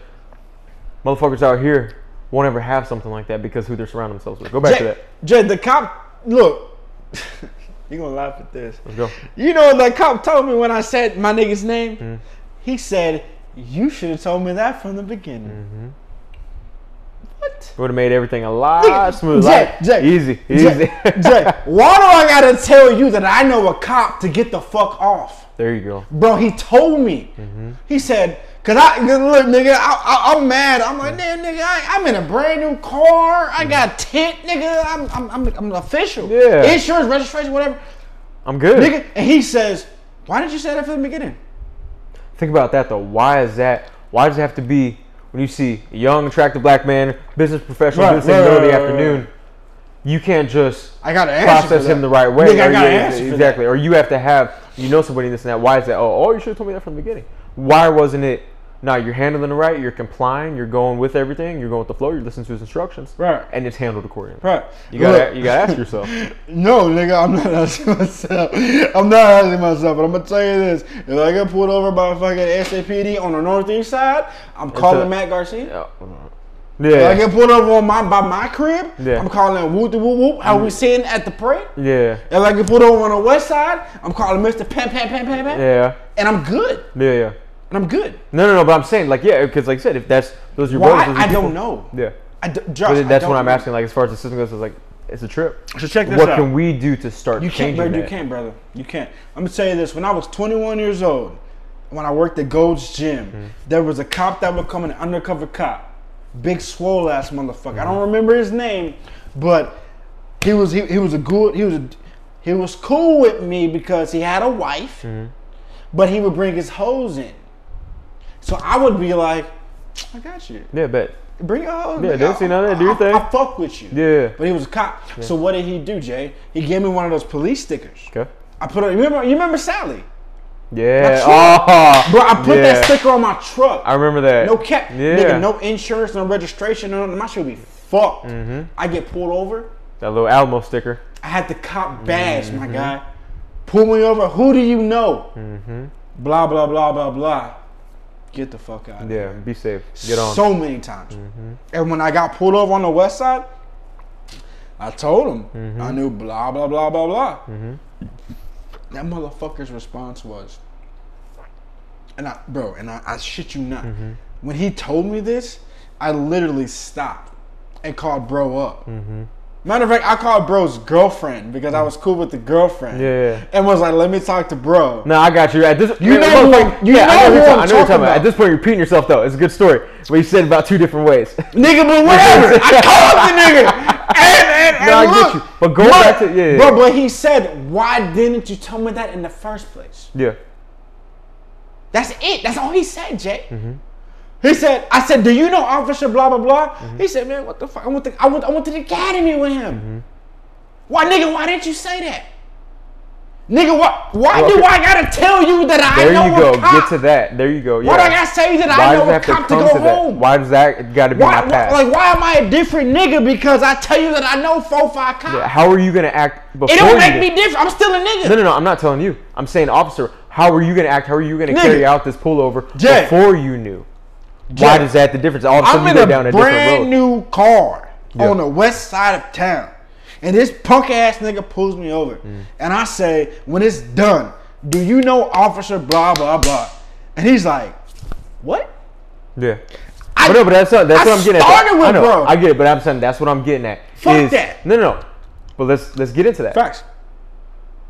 motherfuckers out here won't ever have something like that because who they're surrounding themselves with. Go back to that. Jay, the cop, look, [laughs] You're gonna laugh at this. Let's go. You know the cop told me when I said my nigga's name? Hmm. He said, You should have told me that from the beginning. Mm-hmm. What? Would have made everything a lot smoother. Jay, Jay, easy, easy. Jay, why do I gotta tell you that I know a cop to get the fuck off? there you go. Bro, he told me. Mm-hmm. He said, Cause I look, nigga, I, I, I'm mad. I'm like, damn, nigga, I, I'm in a brand new car. I got tent, nigga. I'm, I'm, I'm, I'm official. Yeah. Insurance, registration, whatever, I'm good. nigga. And he says, why did you say that from the beginning? Think about that though. Why is that? Why does it have to be when you see a young, attractive black man, business professional, Right, doing this right, in the middle of the right, afternoon? You can't just I got to process him the right way. Nigga, I got to you- answer exactly. Or you have to have you know somebody in this and that. Why is that? Oh, oh, you should have told me that from the beginning. Why wasn't it? No, you're handling it right. You're complying. You're going with everything. You're going with the flow. You're listening to his instructions. Right. And it's handled accordingly. Right. You gotta Look, you gotta ask yourself. [laughs] No, nigga, I'm not asking myself. I'm not asking myself, but I'm gonna tell you this: if I get pulled over by fucking SAPD on the northeast side, I'm calling a- Matt Garcia. Yeah. If I get pulled over on my by my crib, Yeah. I'm calling whoop whoop whoop. How we mm. sitting at the parade? Yeah. If I get pulled over on the west side, I'm calling Mr. Pam Pam Pam Pam Pam, Yeah. and I'm good. Yeah. Yeah. And I'm good. No, no, no. But I'm saying, like, yeah, because, like I said, if that's those are your Why? brothers, I people- don't know. Yeah. I d- Josh, But that's what I'm know. asking. Like, as far as the system goes, it's like it's a trip. So check this What out. What can we do to start You can't, changing brother. You can't, brother. You can't. I'm gonna tell you this. When I was 21 years old, when I worked at Gold's Gym, Mm-hmm. there was a cop that would come, an undercover cop, big swole ass motherfucker. I don't Mm-hmm. remember his name, but he was he, he was a good he was a, he was cool with me because he had a wife, Mm-hmm. but he would bring his hoes in. So I would be like, I got you. Yeah, bet. Bring your hoes. Yeah, dude, see, no, I- do your I- thing. I fuck with you. Yeah. But he was a cop. So what did he do, Jay? He gave me one of those police stickers. Okay. I put it. You remember? You remember Sally? Yeah. Oh, Bro, I put yeah. that sticker on my truck. I remember that. no cap. Yeah. Nigga, no insurance, no registration, no. My shit would be fucked. Mm-hmm. I get pulled over. That little Alamo sticker. I had the cop badge, my Mm-hmm. guy. Pull me over. Who do you know? Mm-hmm. Blah blah blah blah blah. Get the fuck out. Yeah. here. Be safe. Get on. Mm-hmm. So many times. And when I got pulled over on the west side, I told him Mm-hmm. I knew blah blah blah blah blah. That motherfucker's response was, and I, bro, and I, I shit you not. Mm-hmm. When he told me this, I literally stopped and called bro up. Matter of fact, I called bro's girlfriend because I was cool with the girlfriend. Yeah. And was like, let me talk to bro. No, I got you. At this, You yeah, know motherfucker- who I'm- you yeah, I know know, who what you're I'm talking- I know you're talking about. At this point, you're repeating yourself though. It's a good story. What you said about two different ways. [laughs] Nigga, but whatever. [laughs] I called the nigga. [laughs] And, and, and No, I get you. But go back to- yeah, yeah. Bro, but he said, why didn't you tell me that in the first place? yeah. That's it. That's all he said, Jay. Mm-hmm. He said, I said, do you know Officer blah, blah, blah? He said, man, what the fuck? I went, to, I, went, I went to the academy with him. Mm-hmm. Why, nigga, why didn't you say that? Nigga, what? Why Well, do okay. I gotta tell you that I know There you go. Get to that. There you go. Yeah. Why do I gotta say that Why I know a have to cop to, go to that? home? Why does that got to be Why, my past? like, why am I a different nigga because I tell you that I know four, five cops? Yeah, How are you gonna act before it don't make me different. I'm still a nigga. No, no, no. I'm not telling you. I'm saying, officer. How are you gonna act? How are you gonna Nigga. carry out this pullover Jay. before you knew? Why does that the difference? All of a sudden I'm you go a down a different brand new car Yeah. on the west side of town, and this punk ass nigga pulls me over, Mm. and I say, "When it's done, do you know Officer blah blah blah?" And he's like, "What?" Yeah. I- but no, but that's what, that's I what I'm getting started at. with I know, bro. I get it, but I'm saying that's what I'm getting at. Fuck is- that. No, no, no. But let's let's get into that. Facts.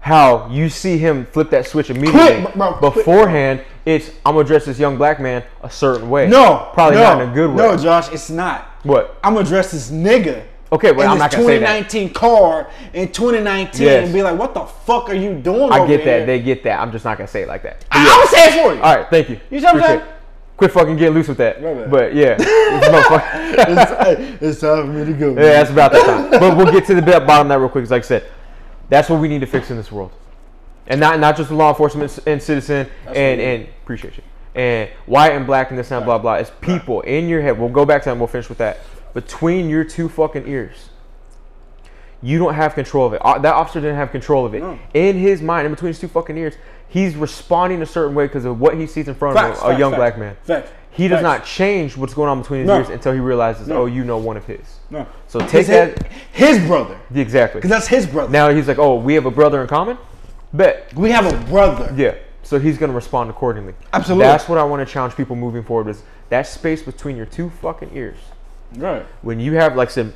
How you see him flip that switch immediately. Bro. Beforehand, it's I'm gonna dress this young black man a certain way. No, probably no, not in a good way. No, Josh, it's not. What? I'm gonna dress this nigga. Okay, well, in I'm not gonna say that. 2019 car in 2019 Yes. and be like, "What the fuck are you doing?" I get that. here?" They get that. I'm just not gonna say it like that. I, I'm gonna say it for you. All right, thank you. You see what I'm saying? Quit fucking getting loose with that. But yeah, this [laughs] motherfucker- it's, it's time for me to go. [laughs] Yeah, that's about that time. But we'll get to the bottom of that real quick. 'cause like I said, that's what we need to fix in this world, and not not just the law enforcement and citizen and and appreciate you and white and black and this and blah blah. It's people in your head. We'll go back to that. and We'll finish with that. Between your two fucking ears, you don't have control of it. Uh, That officer didn't have control of it. No. In his mind, in between his two fucking ears, he's responding a certain way because of what he sees in front Facts, of him, a young facts. black man. He does not change what's going on between his No. ears until he realizes, No. oh, you know one of his. No. So take His, that his brother, exactly. because that's his brother. Now he's like, oh, we have a brother in common. Bet. we have a brother. Yeah. So he's gonna respond accordingly. Absolutely. That's what I want to challenge people moving forward is that space between your two fucking ears. Right. When you have like some,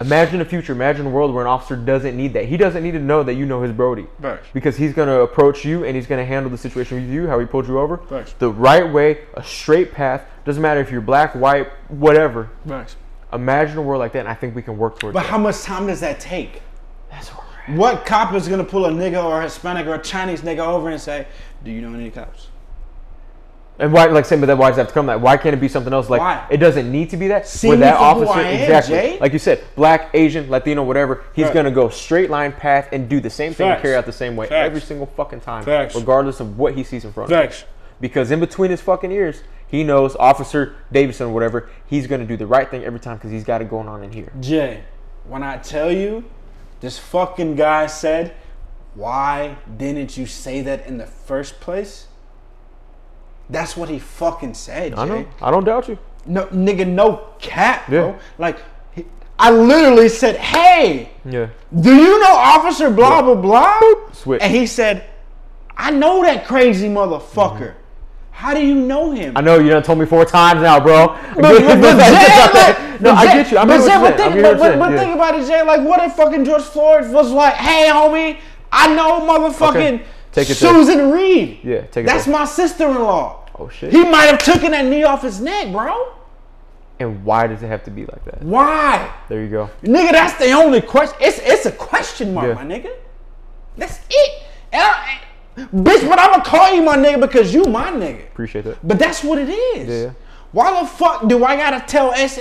imagine a future, imagine a world where an officer doesn't need that. He doesn't need to know that you know his Brody. Facts. Because he's gonna approach you and he's gonna handle the situation with you, how he pulled you over. Facts. The right way, a straight path. Doesn't matter if you're black, white, whatever. Facts. Imagine a world like that, and I think we can work towards But that. how much time does that take? That's where we're at. What cop is gonna pull a nigga or a Hispanic or a Chinese nigga over and say, "Do you know any cops?" And why, like, saying, but then why does it have to come that? Why can't it be something else? Like, Why? it doesn't need to be that. See where that officer, I am, exactly, Jay. like you said, black, Asian, Latino, whatever, he's Right. gonna go straight line path and do the same thing and carry out the same way Facts. every single fucking time, Facts. regardless of what he sees in front of him. Facts. Because in between his fucking ears, he knows Officer Davidson, or whatever, he's gonna do the right thing every time because he's got it going on in here. Jay, when I tell you, this fucking guy said, "Why didn't you say that in the first place?" That's what he fucking said, Jay. I know. I don't doubt you. No, nigga, no cap, bro. Yeah. Like, I literally said, "Hey, Yeah. do you know Officer blah blah blah?" Switch. And he said, "I know that crazy motherfucker. Mm-hmm. How do you know him?" I know you done told me four times now, bro. But, but, [laughs] but Jay, like, [laughs] no, but I get you. I'm but, Jay, what but, think, but, but, but saying. think about it, Jay. Like, what if fucking George Floyd was like, "Hey, homie, I know motherfucking Okay. Take it. Susan Reed. Yeah, take it That's there. my sister-in-law. Oh shit. He might have taken that knee off his neck, bro. and why does it have to be like that? Why, There you go. nigga? That's the only question. It's it's a question mark, Yeah. my nigga. That's it. I, bitch, but I'ma call you my nigga because you my nigga. Appreciate that. But that's what it is. Yeah. Why the fuck do I gotta tell S?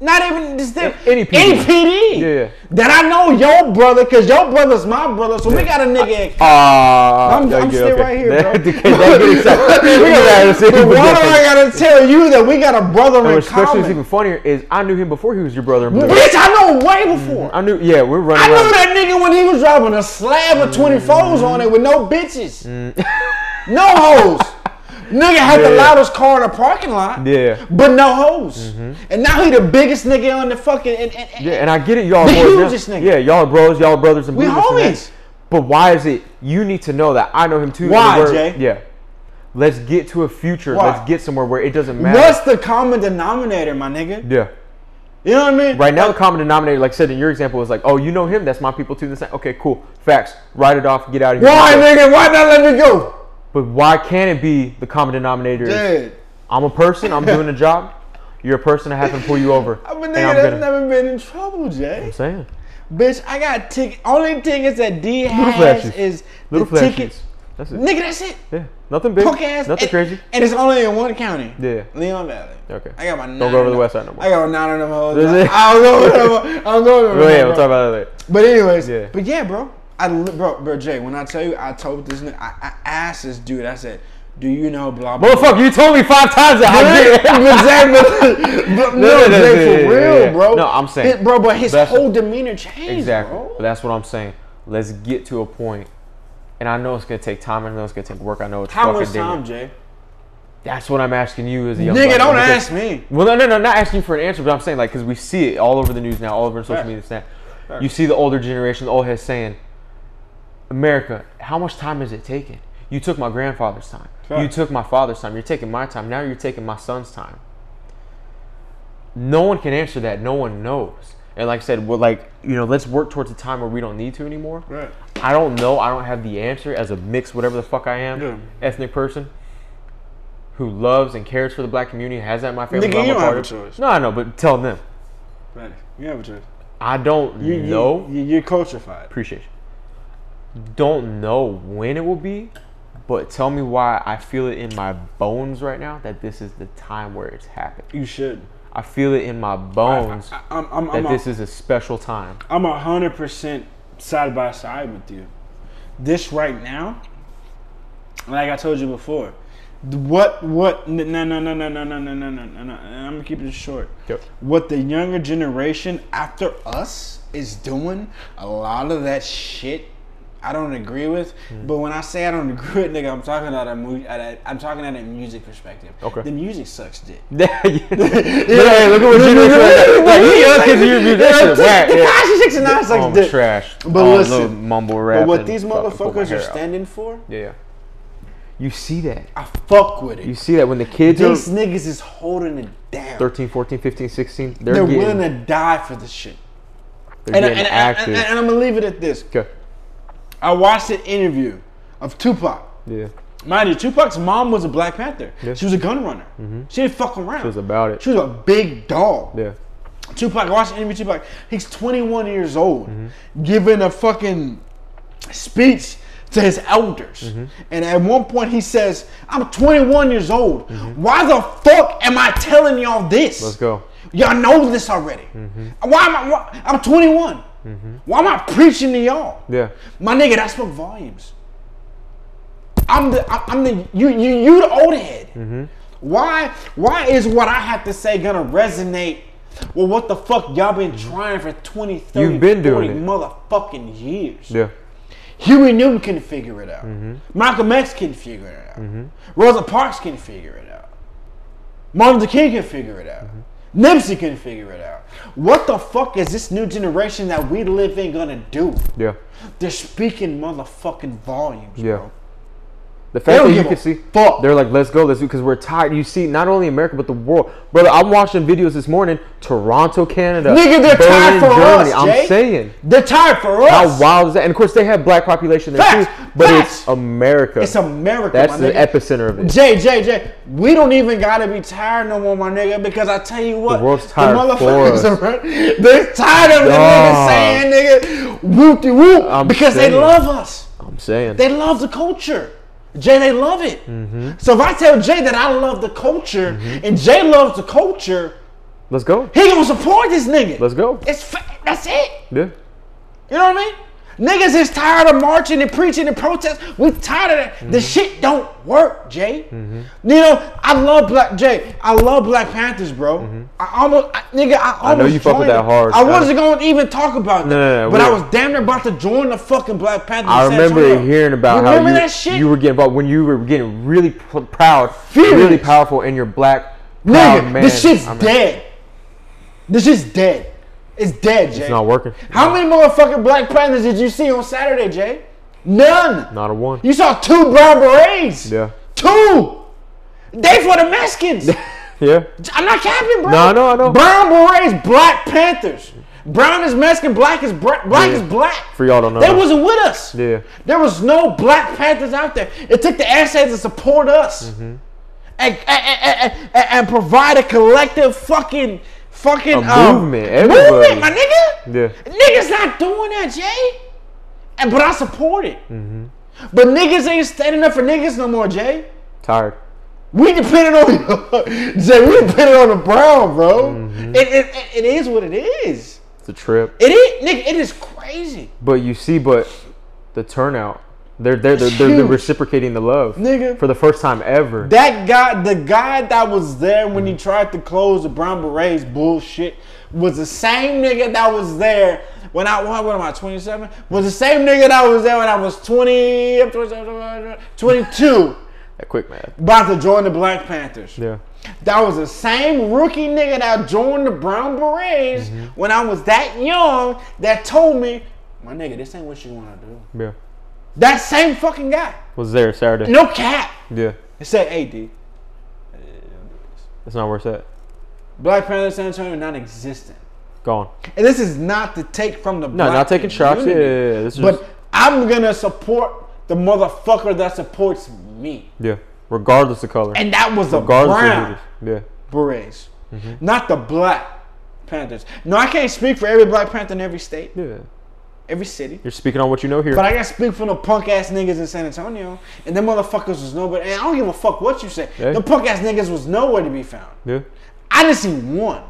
Not even this thing. Any PD. Any PD. Yeah, yeah. That I know your brother, cause your brother's my brother. So we got a nigga. Ah, I'm- I'm still right here, bro. That, that get excited. we gotta but why do I gotta tell you that we got a brother And in what's especially common? even funnier is I knew him before he was your brother. Bitch, I know him way mm-hmm. before. I knew. Yeah, we're running I knew that nigga when he was driving a slab of 24s on it mm-hmm. with no bitches. Mm. No hoes. [laughs] Nigga had the Mm. Loudest car in the parking lot. Yeah. Mm-hmm. But no hoes. And now he the biggest nigga on the fucking. And, and, and- Yeah, and I get it, y'all The boys. hugest nigga. Yeah, y'all are bros, y'all are brothers and We this and homies. But why is it you need to know that I know him too? Why, Jay? Yeah. Let's get to a future. Why? Let's get somewhere where it doesn't matter. What's the common denominator, my nigga? Yeah. You know what I mean? Right now, the common denominator, like I said in your example, is like, oh, you know him, that's my people too. This, okay, cool, facts. Write it off, get out of here. Why, nigga? Why not let me go? But why can't it be the common denominator? is, I'm a person, I'm doing a job. You're a person, I happen to pull you over. [laughs] I'm a nigga that's gonna- never been in trouble, Jay. I'm saying. Bitch, I got ticket. Only tickets that D has is Little the tickets. That's it. Nigga, that's it. Yeah. Nothing big. Punk ass. Nothing and, crazy. And it's only in one county. Yeah. Leon Valley. Okay. I got my Don't go over the west side no more. I got nine of them hoes. Is? I don't go over them. I don't go over them. Yeah, we'll talk about that later. But anyways, Yeah. but yeah, bro. I bro, bro, Jay. When I tell you, I told this, nigga, I, I asked this dude. I said, "Do you know blah blah?" Motherfucker, you told me five times that. I get [laughs] it. exactly. [laughs] But No, no, no, no, Jay, for real, yeah. bro. No, I'm saying- His- bro, but his whole demeanor changed, Exactly. bro. But that's what I'm saying. Let's get to a point. point, and I know it's gonna take time. I know it's gonna take work. I know it's How much time, different. Jay? That's what I'm asking you as a young Nigga, black don't because- ask me. Well, no, no, no, not asking you for an answer, but I'm saying like because we see it all over the news now, all over social media. Facts. You see the older generation, the old heads saying, "America, how much time is it taking? You took my grandfather's time. You took my father's time. You're taking my time. Now you're taking my son's time." No one can answer that. No one knows. And like I said, we're like you know, let's work towards a time where we don't need to anymore. Right. I don't know. I don't have the answer as a mixed, whatever the fuck I am, Yeah. ethnic person who loves and cares for the black community, has that in my family. Nigga, I'm you don't have a choice. No, I know, but tell them. Right. You have a choice. I don't You, know. You, you're culturefied. Appreciate you. Don't know when it will be, but tell me why I feel it in my bones right now that this is the time where it's happened. You should. I feel it in my bones I, I'm, I'm, that I'm, this is a special time. I'm a hundred percent side by side with you. This right now, like I told you before, what what no no no no no no no no no no no. no. I'm gonna keep it short. Yep. What the younger generation after us is doing, a lot of that shit. I don't agree with, Mm. but when I say I don't [laughs] agree with, nigga, I'm talking about a mu- at a, I'm talking at a music perspective. Okay. The music sucks dick. [laughs] yeah. Hey, [laughs] look at what generation right now. Like, you young kids, you're musicians. Whack, yeah. Tekashi 69 sucks Oh, I'm dick. trash. But oh, listen, little mumble rap. But what these fucking pull my motherfuckers hair are out. standing for, Yeah, yeah. You see that. I fuck with it. You see that when the kids These are niggas is holding it down. 13, 14, 15, 16, they're, They're getting, willing to die for this shit. they're And, getting and, and, active. and, and I'm gonna leave it at this. okay. I watched an interview of Tupac. Yeah. Mind you, Tupac's mom was a Black Panther. Yeah. Mm-hmm. She was a gun runner. She didn't fuck around. It was about it. She was a big dog. Yeah. Tupac, I watched an interview with Tupac. He's 21 years old, Mm-hmm. giving a fucking speech to his elders. Mm-hmm. And at one point he says, I'm 21 years old. Why the fuck am I telling y'all this? Mm-hmm. Let's go. Y'all know this already. Mm-hmm. Why am I, why, I'm 21. Why am I preaching to y'all? Yeah. My nigga, that spoke volumes. I'm the I'm the you you you the old head. Mm-hmm. Why why is what I have to say gonna resonate well, what the fuck y'all been trying for 20, 30, Mm-hmm. You've been 40 doing it. motherfucking years? Yeah. Huey Newton can figure it out. Mm-hmm. Malcolm X can figure it out. Rosa Parks can figure it out. Martin Luther King can figure it out. Mm-hmm. Nipsey can figure it out. What the fuck is this new generation that we live in gonna do? Yeah. They're speaking motherfucking volumes, Yeah. bro. The fact that you can see, fuck. they're like, let's go, let's do, because we're tired. You see, not only America, but the world. Brother, I'm watching videos this morning, Toronto, Canada. Nigga, they're tired for us, I'm saying. They're tired for us. How wild is that? And of course, they have black population there Facts, too, but facts. it's America. It's America, That's the nigga. epicenter of it. Jay, Jay, Jay, we don't even gotta be tired no more, my nigga, because I tell you what, The world's tired for motherfuckers us. [laughs] are. They're tired of the niggas saying, nigga, whoop de whoop, because they love us. I'm saying. They love the culture. Jay, they love it. Mm-hmm. So if I tell Jay that I love the culture and Jay loves the culture, let's go. he gonna support this nigga. Let's go. It's fa- that's it. Yeah. You know what I mean? Niggas is tired of marching and preaching and protest. We tired of that. Mm-hmm. The shit don't work, Jay. You know, I love Black Jay. I love Black Panthers, bro. I almost, I, nigga, I almost. Mm-hmm. know you fuck with that hard, I wasn't gonna even talk about that, No, no, but I was damn near about to join the fucking Black Panthers. I remember hearing about you how remember you, that shit. you were getting involved when you were getting really pr- proud, Furious. really powerful, and you're black. Nigga, man. this shit's I mean, dead. This shit's dead. It's dead, Jay. It's not working. How many motherfucking Black Panthers did you see on Saturday, Jay? None. Not a one. You saw two brown berets. Yeah. Two. They for the Mexicans. [laughs] Yeah. I'm not capping, bro. No, I know, I know. Brown berets, Black Panthers. Brown is Mexican, black is bra- black Yeah. is black. For y'all don't know. They wasn't with us. Yeah. There was no Black Panthers out there. It took the essays to support us Mm-hmm. and, and, and, and- and provide a collective fucking fucking um, movement, everybody. movement, my nigga. Yeah. Niggas not doing that, Jay. And but I support it. Mm-hmm. But niggas ain't standing up for niggas no more, Jay. Tired. We depended on [laughs] Jay. We depended on the Brown, bro. Mm-hmm. It, it, it, it is what it is. It's a trip. It is, nigga. It is crazy, But you see, but the turnout, they're they're they're, they're, they're reciprocating the love nigga. for the first time ever. That guy, the guy that was there when he tried to close the Brown Berets bullshit, was the same nigga that was there when I what, what am I 27? Was the same nigga that was there when I was 20, 22, [laughs] That quick man. about to join the Black Panthers. Yeah. That was the same rookie nigga that joined the Brown Berets Mm-hmm. when I was that young that told me, my nigga, this ain't what you want to do. Yeah. That same fucking guy. Was there Saturday. No cap. Yeah. It said, hey, D. That's not worth it." Black Panthers San Antonio non-existent. Gone. And this is not to take from the black. No, not taking shots. Yeah, yeah, yeah. This is But just, I'm gonna support the motherfucker that supports me, yeah. Regardless of color. and that was the Regardless brown of who it is. berets, Mm-hmm. not the black Panthers. No, I can't speak for every black panther in every state, Yeah. Every city. You're speaking on what you know here. But I gotta speak for the punk ass niggas in San Antonio, and them motherfuckers was nobody. And I don't give a fuck what you say. Yeah. The punk ass niggas was nowhere to be found. yeah. I didn't see one.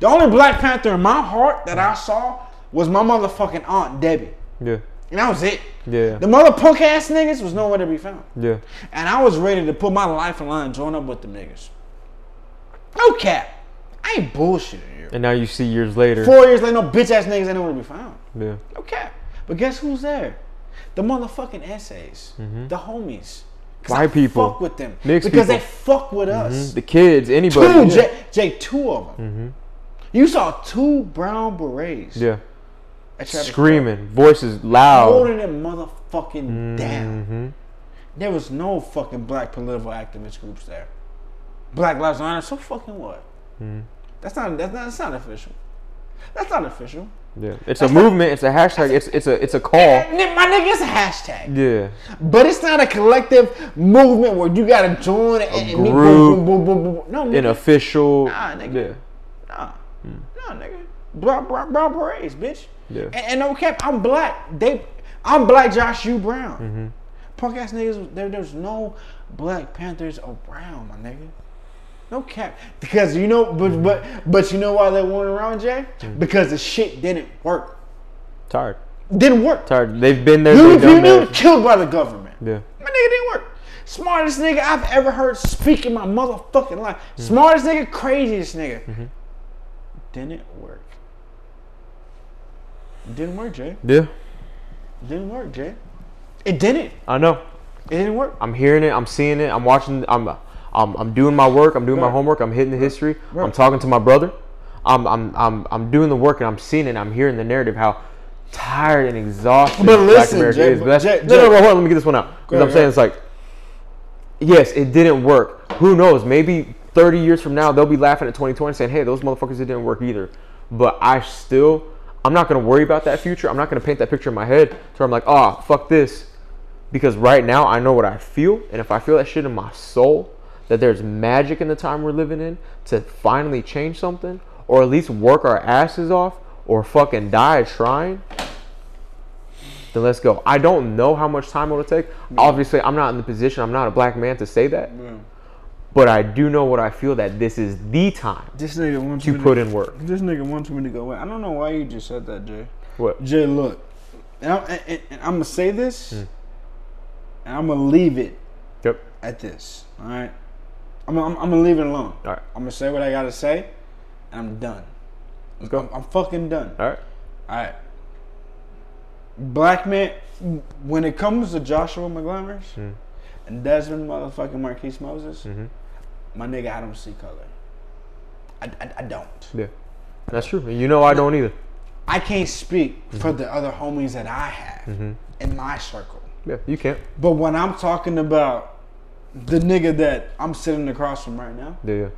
The only Black Panther in my heart that I saw was my motherfucking aunt Debbie, Yeah. and that was it. Yeah. The mother punk ass niggas was nowhere to be found, Yeah. and I was ready to put my life on line and join up with the niggas. No cap, I ain't bullshitting you. And now you see years later. Four years later, no bitch ass niggas ain't nowhere to be found. Yeah. No cap. But guess who's there? The motherfucking essays, the homies. White I Mm-hmm. people. fuck with them Mixed because people. they fuck with us. The kids, anybody. Two, yeah. Jay, Jay, two of them. You saw two brown berets yeah. Screaming, voices loud. holding them motherfucking down. Mm-hmm. There was no fucking black political activist groups there. Black Lives Matter. So fucking what? Mm-hmm. That's not. That's not. That's not official. That's not official. Yeah. It's a movement. It's a hashtag. It's it's a it's a call. My nigga, it's a hashtag. Yeah. But it's not a collective movement where you gotta join and, and group. boom, boom, boom, boom. No, An official. Nah, nigga. Yeah. Nah, nah, nigga. Brown, brown, brown berets, bitch. Yeah. And, and no cap, I'm black. They, I'm black. Josh, you brown. Mm-hmm. Punk ass niggas. There, there's no Black Panthers around, my nigga. No cap. Because you know, but but but you know why they weren't around, Jay? Mm. Because the shit didn't work. Tired. Didn't work. Tired. They've been there. You, you, that. killed by the government. Yeah. My nigga didn't work. Smartest nigga I've ever heard speak in my motherfucking life. Mm. Smartest nigga, craziest nigga. Mm-hmm. Didn't work. Didn't work, Jay. Yeah. Didn't work, Jay. It didn't. I know. It didn't work. I'm hearing it. I'm seeing it. I'm watching. I'm, I'm, I'm doing my work. I'm doing my homework. I'm hitting the history. I'm talking to my brother. I'm, I'm, I'm, I'm doing the work and I'm seeing it. I'm hearing the narrative how tired and exhausted But Black listen, America Jay, is. but that's, Jay- no, no, no, hold on. Let me get this one out. Because I'm saying it's like, yes, it didn't work. Who knows? Maybe 30 years from now they'll be laughing at 2020 saying, hey, those motherfuckers it didn't work either. But I still, I'm not gonna worry about that future. I'm not gonna paint that picture in my head. So I'm like, oh, fuck this because right now I know what I feel, and if I feel that shit in my soul, that there's magic in the time we're living in to finally change something, or at least work our asses off, or fucking die trying, then let's go. I don't know how much time it'll take. Obviously, I'm not in the position. I'm not a black man to say that, but I do know what I feel that this is the time This nigga wants to put in work. This nigga wants me to go away. I don't know why you just said that, Jay. What? Jay, look. And I'm, and, and I'm gonna say this, Hmm. and I'm gonna leave it Yep. at this. All right. I'm, I'm, I'm gonna leave it alone. All right. I'm gonna say what I gotta say, and I'm done. Let's go. I'm, I'm fucking done. All right. All right. Black man, when it comes to Joshua McGlammers Hmm. and Desmond motherfucking Marquise Moses, Mm-hmm. my nigga, I don't see color. I, I, I don't. Yeah. That's true. You know I don't either. I can't speak Mm-hmm. for the other homies that I have in my circle. Yeah, you can't. But when I'm talking about the nigga that I'm sitting across from right now, Yeah, yeah.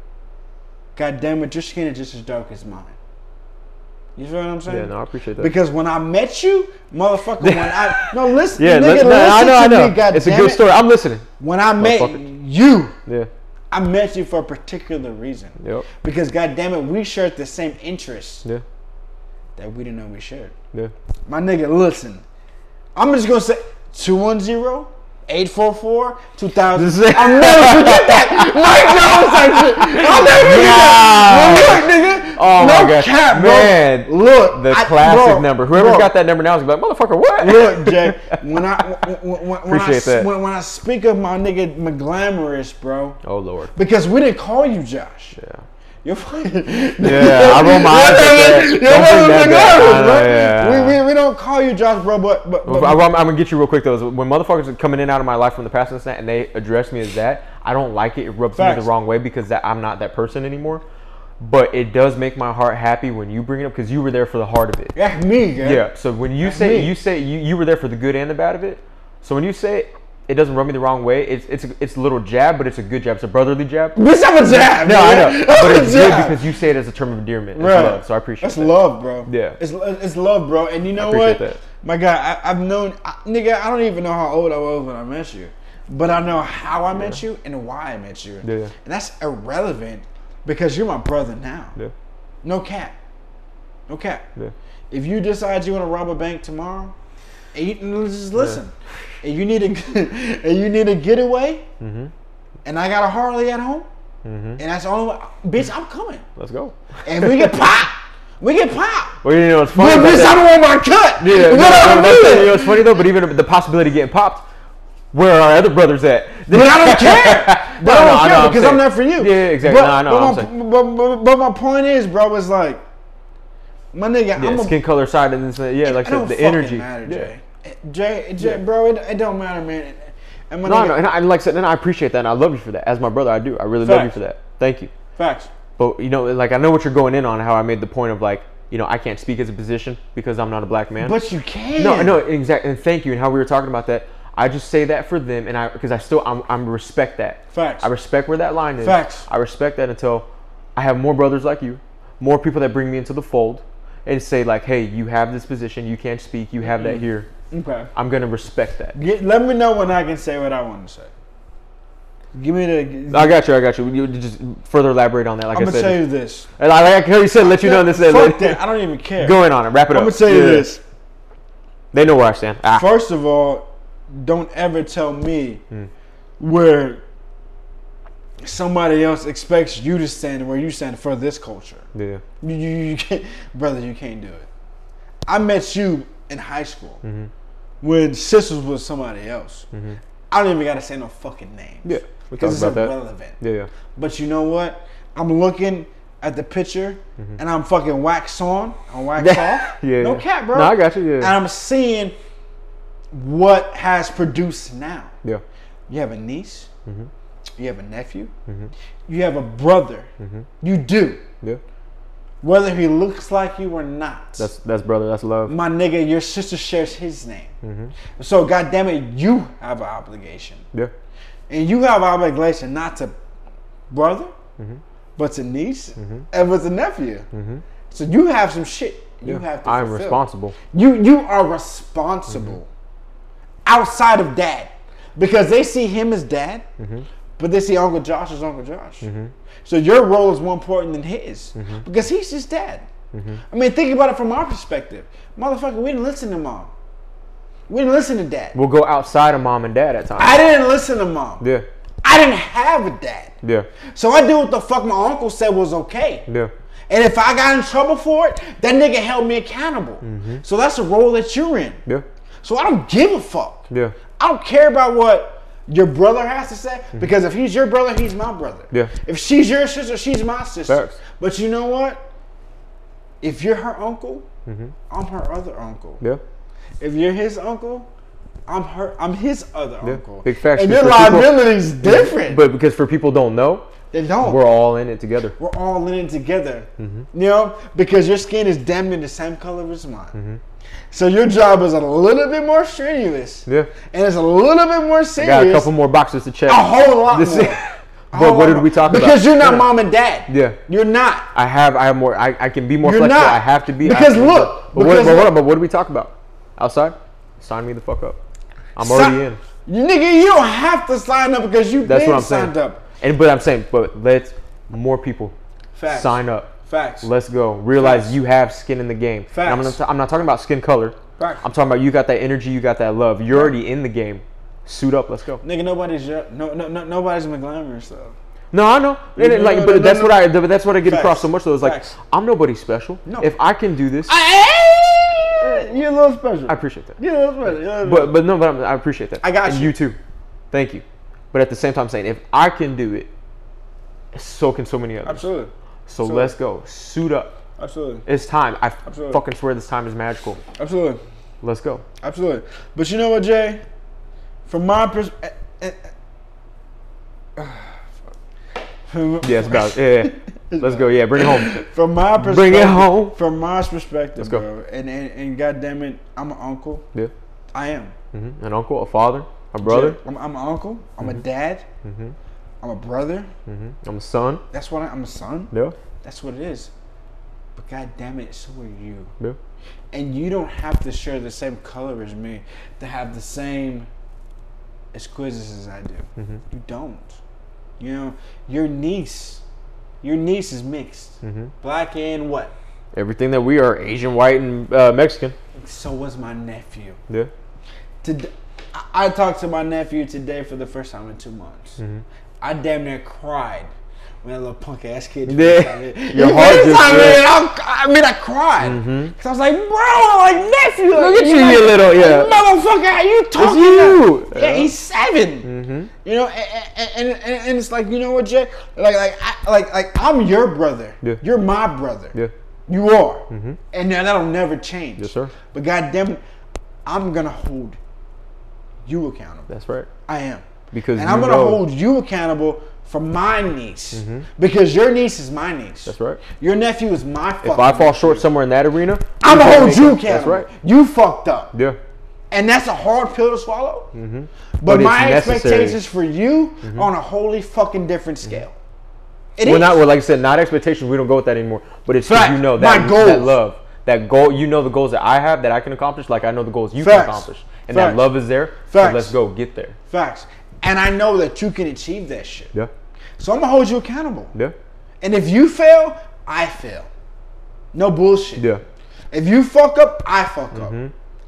God damn it, your skin is just as dark as mine. You feel what I'm saying? Yeah, no, I appreciate that. Because when I met you, motherfucker, when I [laughs] no listen, yeah, nigga, no, I listen know, I know. me, God it's a good it. story. I'm listening. When I met you, Yeah. I met you for a particular reason. Yep. Because God damn it, we shared the same interests Yeah. that we didn't know we shared. Yeah. My nigga, listen. I'm just gonna say 210 844 2000. [laughs] I'll never forget that. Mike Jones type shit. I'll never forget that. Look, nigga. Oh no my god, cap, bro. man! Look, the I- classic bro, number. Whoever's bro. got that number now is like, motherfucker, what? Look, Jay, [laughs] when I when, when, when, I, that. when, when I speak of my nigga McGlamorous, bro, oh lord. because we didn't call you Josh. Yeah. You're fine. Yeah, I roll my [laughs] eyes. You're Don't fucking bring that back. McGlamorous, I know, bro. yeah. We, we, we don't call you Josh, bro, but but, but I, am gonna get you real quick though. When motherfuckers are coming in out of my life from the past and that, and they address me as that, I don't like it. It rubs me the wrong way because that I'm not that person anymore. But it does make my heart happy when you bring it up because you were there for the heart of it. that's me, yeah. Yeah. So when you That's say me. you say you, you were there for the good and the bad of it. So when you say it, doesn't rub me the wrong way. It's it's a, it's a little jab, but it's a good jab. It's a brotherly jab. Bitch, I'm a jab. No, I know, I'm but it's good because you say it as a term of endearment. It's Right. love, so I appreciate it. That's that. love, bro. Yeah. It's it's love, bro. And you know appreciate what? that. My God, I, I've known, I, nigga. I don't even know how old I was when I met you, but I know how I met you and why I met you. Yeah, yeah. And that's irrelevant because you're my brother now. Yeah, No cap. No cap. yeah, If you decide you want to rob a bank tomorrow, and you, just listen, and you need a [laughs] and you need a getaway, Mm-hmm. and I got a Harley at home, and that's the only way, bitch, I'm coming. let's go. And we get [laughs] pop, we get pop. Well, you know what's funny? But bitch, I don't want my cut. Yeah, You no, know no, what no, I'm you know what's funny though? But even the possibility of getting popped, where are our other brothers at? But I don't care. [laughs] But No, I don't I care I'm because I'm saying. there for you. Yeah, yeah, exactly. But, No, I know, But, I'm my, but, but, but my point is, bro, is like, my nigga, Yeah, I'm a, skin color side and this, yeah, like don't the energy. matter, yeah. Jay. Jay, Jay, bro, it, it don't matter, man. And No, nigga, no, and I, like I said, and I appreciate that, and I love you for that. As my brother, I do. I really love you for that. Thank you. facts. But you know, like I know what you're going in on. How I made the point of like, you know, I can't speak as a position because I'm not a black man. But you can. No, no, exactly. And thank you. And how we were talking about that, I just say that for them, and I because I still I'm, I'm respect that. Facts. I respect where that line is. Facts. I respect that until I have more brothers like you, more people that bring me into the fold, and say like, hey, you have this position, you can't speak, you have Mm-hmm. that here. Okay. I'm gonna respect that. Get, let me know when I can say what I want to say. Give me the. I got you. I got you. You just further elaborate on that, like I'm I gonna said. tell you this. And I like you said, let you know this. Fuck that. I don't even care. Going on it. Wrap it up. I'm gonna tell you Yeah. this. They know where I stand. Ah. First of all, don't ever tell me Hmm. where somebody else expects you to stand where you stand for this culture. Yeah. You, you, you can't, brother. You can't do it. I met you in high school Mm-hmm. when sisters was somebody else. I don't even gotta say no fucking names. Yeah. Because it's about that. irrelevant. Yeah. Yeah. But you know what? I'm looking at the picture and I'm fucking wax on, I'm [laughs] wax off. Mm-hmm. Yeah. No yeah. cap, bro. No, I got you. And Yeah. I'm seeing what has produced now. Yeah. You have a niece. Mm-hmm. You have a nephew. You have a brother. Mm-hmm. You do. Yeah. Whether he looks like you or not. That's that's brother. That's love. my nigga, your sister shares his name. Mm-hmm. So, goddamn it, you have an obligation. Yeah. And you have an obligation not to brother, Mm-hmm. but to niece, and with the nephew. So, you have some shit you Yeah. have to I'm responsible. You you are responsible outside of dad because they see him as dad, but they see Uncle Josh as Uncle Josh. Mm-hmm. So your role is more important than his mm-hmm. because he's just dad. Mm-hmm. I mean, think about it from our perspective, motherfucker. We didn't listen to mom. We didn't listen to dad. We'll go outside of mom and dad at times. I didn't listen to mom. yeah. I didn't have a dad. Yeah. So I did what the fuck my uncle said was okay. Yeah. And if I got in trouble for it, that nigga held me accountable. So that's the role that you're in. Yeah. So I don't give a fuck. Yeah. I don't care about what your brother has to say because if he's your brother, he's my brother. Mm-hmm. Yeah. If she's your sister, she's my sister. Facts. But you know what? If you're her uncle, I'm her other uncle. Mm-hmm. Yeah. If you're his uncle, I'm her. I'm his other uncle. Big facts, And your for people- different. But because for people don't know, they don't. we're all in it together. We're all in it together. Mm-hmm. You know, because your skin is damn near the same color as mine. So your job is a little bit more strenuous. Yeah. And it's a little bit more serious. Got a couple more boxes to check. A whole lot This- more. [laughs] But what did we talk about? Because you're not Yeah. mom and dad. Yeah. You're not. I have I have more. I, I can be more You're flexible. not. I have to be. Because look, But, what, because but, hold on, but what did we talk about? Outside? Sign me the fuck up. I'm already in. You nigga, you don't have to sign up because you That's what I'm saying. signed up. And but I'm saying, but let more people Facts. sign up. Facts. Let's go. Realize Facts. you have skin in the game. And I'm, Facts. not, I'm not talking about skin color. Facts. I'm talking about you got that energy, you got that love. You're already in the game. Suit up. Let's go. Nigga, nobody's no, no, no, nobody's McGlamorous though. No, I know. And no, like, no, but no, that's what I. But that's what I get Facts. across so much. Though is like, Facts. I'm nobody special. No. If I can do this, You're a little special. I appreciate that. You're a little special. A little But but no, but I'm, I appreciate that. I got and you. you too. Thank you. But at the same time, saying if I can do it, so can so many others. Absolutely. So Absolutely. let's go. Suit up. Absolutely. It's time. I Absolutely. fucking swear this time is magical. Absolutely. Let's go. Absolutely. But you know what, Jay? From my perspective. [sighs] yes, it's about. Yeah, yeah. [laughs] let's go. Yeah, bring it home. [laughs] From my perspective, Bring it home. From my perspective, Let's go. bro. And, and and goddamn it, I'm an uncle. Yeah. I am. hmm An uncle, a father, a brother. I'm, I'm an uncle. I'm Mm-hmm. a dad. I'm a brother. hmm I'm a son. That's what I, I'm a son. Yeah. That's what it is. But god damn it, so are you. Yeah. And you don't have to share the same color as me to have the same exquisites as I do. Mm-hmm. You don't. You know, your niece, your niece is mixed, Mm-hmm. black and what? Everything that we are, Asian, white, and uh, Mexican. So was my nephew. Yeah. Today, I I talked to my nephew today for the first time in two months. Mm-hmm. I damn near cried when that little punk ass kid. Yeah. [laughs] Your heart just FaceTimed me, went. and I, I mean, I cried. Cause I was like, bro, like nephew, Look at you you, like, you little- yeah. motherfucker. How you talking? you. to- Yeah, Yeah. he's 7 Mm-hmm. You know, and, and, and, and it's like, you know what, Jay? Like, like, I, like, like, I'm your brother. Yeah. You're my brother. Yeah. You are, and that'll never change. Yes, sir. But goddamn I'm gonna hold you accountable. That's right. I am, Because and I'm gonna know- hold you accountable for my niece mm-hmm. because your niece is my niece. That's right. Your nephew is my. If I fall nephew. short somewhere in that arena, I'm gonna hold you accountable. That's right. You fucked up, Yeah. and that's a hard pill to swallow. Mm-hmm. But, But my expectations for you mm-hmm. on a wholly fucking different mm-hmm. scale. It Well, is. not well, like I said, not expectations. We don't go with that anymore. But it's Fact. you know My that goals. that love, that goal. You know the goals that I have that I can accomplish. Like I know the goals you Facts. can accomplish, and Facts. that love is there. Facts. So let's go get there. Facts. And I know that you can achieve that shit. Yeah. So I'm gonna hold you accountable. Yeah. And if you fail, I fail. No bullshit. Yeah. If you fuck up, I fuck up.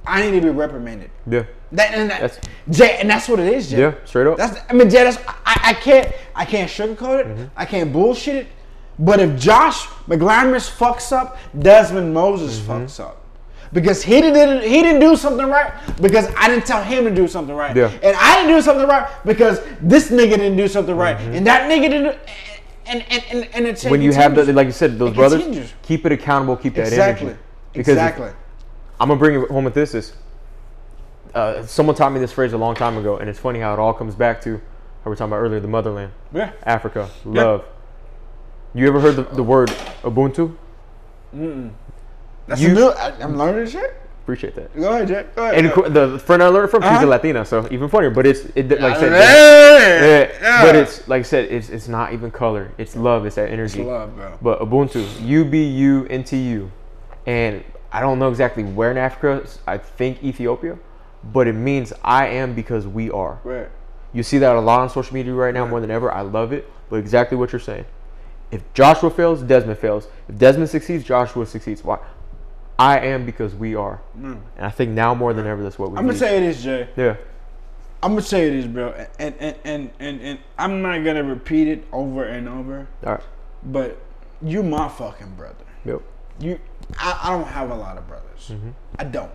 I need to be reprimanded. Yeah. That and that, That's- Jay, and that's what it is, Jay. Yeah. Straight up. That's I mean, Jay, that's I, I can't I can't sugarcoat it. Mm-hmm. I can't bullshit it. But if Josh McGlamorous fucks up, Desmond Moses Mm-hmm. fucks up. Because he didn't he didn't do something right because I didn't tell him to do something right. Yeah. And I didn't do something right because this nigga didn't do something right. Mm-hmm. And that nigga didn't and and and, and it when you have the, like you said, those brothers, continues. keep it accountable, keep that Exactly. energy. Because Exactly. I'm gonna bring it home with this. Is uh, someone taught me this phrase a long time ago, and it's funny how it all comes back to how we were talking about earlier, the motherland, Yeah. Africa, love. You ever heard the, the word Ubuntu? That's You- a new I, I'm learning shit. Appreciate that. Go ahead, Jack. Go ahead. And go the friend I learned from, she's Uh-huh. a Latina, so even funnier. But it's it, like I said, ahead. yeah, but it's like I said, it's it's not even color. It's love. It's that energy. love, bro. But Ubuntu, U B U N T U, and I don't know exactly where in Africa. I think Ethiopia, but it means I am because we are. Right. You see that a lot on social media right now more than ever. I love it. But exactly what you're saying. If Joshua fails, Desmond fails. If Desmond succeeds, Joshua succeeds. Why? I am because we are. Mm. And I think now more than mm. ever, that's what we do. I'm gonna need. tell you this, Jay. yeah. I'm gonna tell you this, bro, and and, and and and I'm not gonna repeat it over and over, All right. but you my fucking brother. Yep. You, I, I don't have a lot of brothers. Mm-hmm. I don't.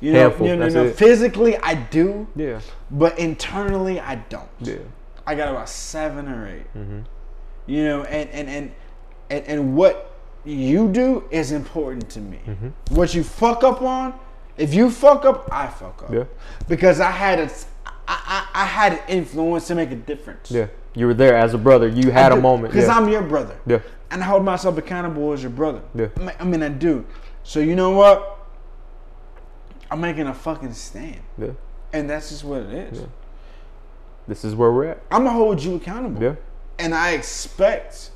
You know, Handful, you know, that's know, physically I do, Yeah. but internally I don't. Yeah. I got about seven or 8 mm-hmm. You know, and and and and, and what you do is important to me. Mm-hmm. What you fuck up on, if you fuck up, I fuck up. Yeah. Because I had a, I, I, I had an influence to make a difference. Yeah. You were there as a brother. You had a moment. Because Yeah. I'm your brother. Yeah. And I hold myself accountable as your brother. Yeah. I mean- I do. So you know what? I'm making a fucking stand, yeah. and that's just what it is. Yeah. This is where we're at. I'm gonna hold you accountable. Yeah. and I expect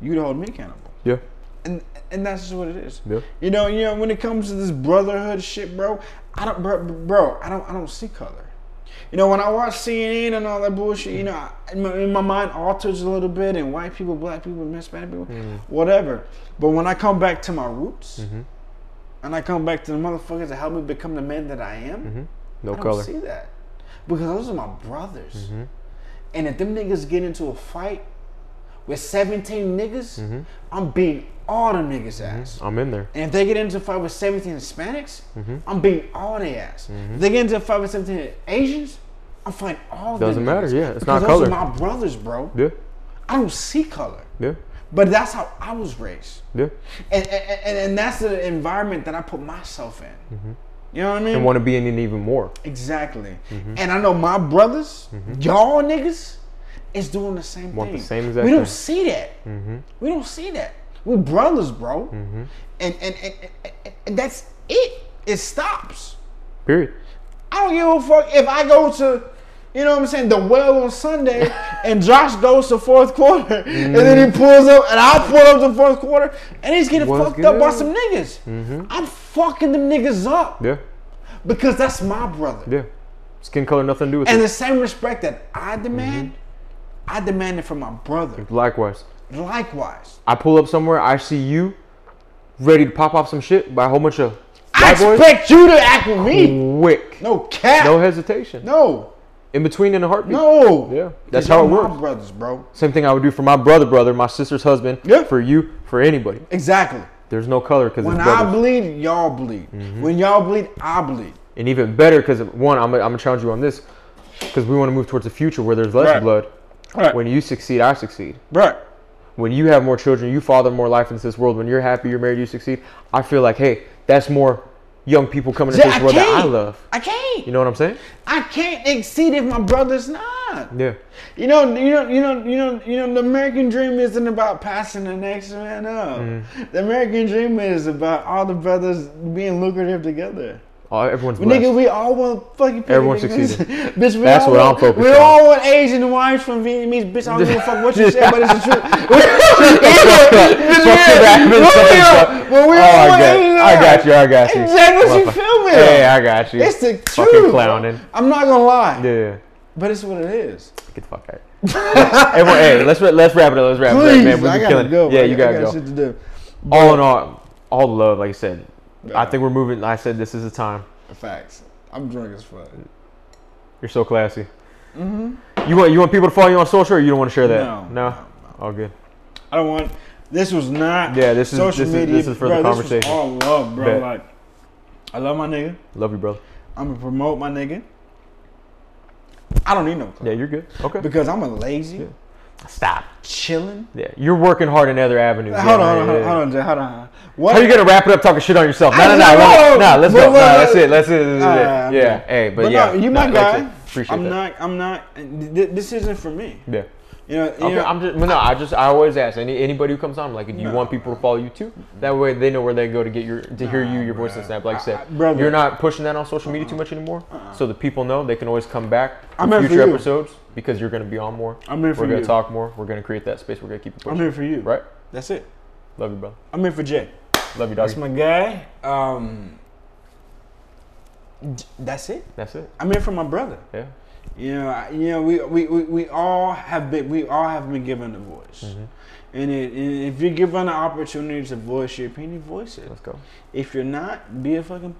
you to hold me accountable. Yeah. And and that's just what it is. Yeah. You know, you know, when it comes to this brotherhood shit, bro, I don't, bro, bro I don't, I don't see color. You know, when I watch CNN and all that bullshit, you know, I, in, my, my mind alters a little bit, and white people, black people, Hispanic people, mm. whatever. But when I come back to my roots, mm-hmm. and I come back to the motherfuckers that helped me become the man that I am, mm-hmm. No I don't color. see that because those are my brothers. Mm-hmm. And if them niggas get into a fight with 17 niggas, mm-hmm. I'm beating all them niggas mm-hmm. ass. I'm in there. And if they get into a fight with 17 Hispanics, Mm-hmm. I'm beating all their ass. Mm-hmm. If they get into a fight with 17 Asians, I'm fighting all Doesn't matter, niggas. yeah, it's Because not those color. are my brothers, bro. Yeah. I don't see color. Yeah. But that's how I was raised. Yeah. And, and, and, and that's the environment that I put myself in. You know what I mean? And want to be in it even more. Exactly. Mm-hmm. And I know my brothers, y'all niggas, is doing the same Want the thing. same exact we don't thing. see that. Mm-hmm. We don't see that. We're brothers, bro. Mm-hmm. And, and, and, and, and that's it. It stops. Period. I don't give a fuck if I go to, you know what I'm saying, the well on Sunday [laughs] and Josh goes to fourth quarter [laughs] and then he mm-hmm. pulls up and I pull up to fourth quarter and he's getting What's fucked up by some niggas. Mm-hmm. I'm fucking them niggas up Yeah. because that's my brother. Yeah. Skin color, nothing to do with And it. And the same respect that I demand, I demand it from my brother. Likewise. Likewise. I pull up somewhere, I see you ready to pop off some shit by a whole bunch of I boys. expect you to act with me. Quick. No cap. No hesitation. No. In between in a heartbeat. No. Yeah. That's how it works. brothers, bro. Same thing I would do for my brother, brother, my sister's husband, Yeah. for you, for anybody. Exactly. There's no color because it's When I. Mm-hmm. bleed, y'all bleed. When y'all bleed, I bleed. and even better because one, I'm, gonna- I'm gonna challenge you on this because we want to move towards a future where there's less Right. blood. Right. When you succeed, I succeed. Right. When you have more children, you father more life into this world. When you're happy, you're married, you succeed. I feel like, hey, that's more young people coming into Yeah, this I world that I love. I can't. You know what I'm saying? I can't exceed if my brother's not. Yeah. You know, you know, you know, you know, you know. The American dream isn't about passing the next man up. Mm. The American dream is about all the brothers being lucrative together. Oh, everyone's blessed. nigga, we all want fucking people. Everyone succeeded. [laughs] bitch, we That's all what I'm focused We on. all want Asian wives from Vietnamese. Bitch, I don't give a fuck what you say, but it's the truth. [laughs] Fuck [laughs] bitch, fuck yourself. But we Oh, all I want got, Asian I got you. I got you. Exactly what you feel me? Hey, I got you. It's the Fucking truth. clowning. I'm not gonna lie, Yeah. but it's what it is. Get the fuck out. Everyone, hey, let's let's wrap it up. Let's wrap it up, man. We've been killing. it. go. Yeah, you got- gotta I got go. shit to do. All in all, all love, like you said. I think we're moving. I said this is the time. Facts. I'm drunk as fuck. You're so classy. Mm-hmm. You want you want people to follow you on social, or you don't want to share that? No, no, all good. I don't want. This was not. Yeah, this is- social this is- media. this is for the bro, conversation. This was all love, bro. Bet. Like, I love my nigga. Love you, brother. I'm gonna promote my nigga. I don't need no club Yeah, you're good. Okay. because I'm a lazy, Stop. chilling. Yeah, you're working hard in other avenues. Hold Yeah, on, hold on, yeah, hold on, Jay, hold on. What? How you gonna wrap it up talking shit on yourself? No, no, no, no, no. Let's go. No, that's it. That's it. That's it. I'm Yeah. Hey, but, But yeah, no, you my guy. Appreciate I'm not. I'm not. th- This isn't for me. Yeah. You know. You Okay, know, I'm just no. I just I always ask any anybody who comes on, like, if you No. want people to follow you too, that way they know where they go to get your to hear Nah, you, your voice and snap. Like I said, I- brother. you're not pushing that on social media too uh-uh. much anymore, uh-uh. so the people know they can always come back I'm for for future episodes because you're gonna be on more. I'm here for you. We're gonna talk more. We're gonna create that space. We're gonna keep it I'm here for you. Right? That's it. Love you, brother. I'm here for Jay. Love you, That's my guy. Um. That's it. That's it. I'm here for my brother. Yeah. You know, I- you know, we, we, we, we all have been we all have been given a voice, Mm-hmm. and, it, and if you're given the opportunity to voice your opinion, voice it. Let's go. If you're not, be a fucking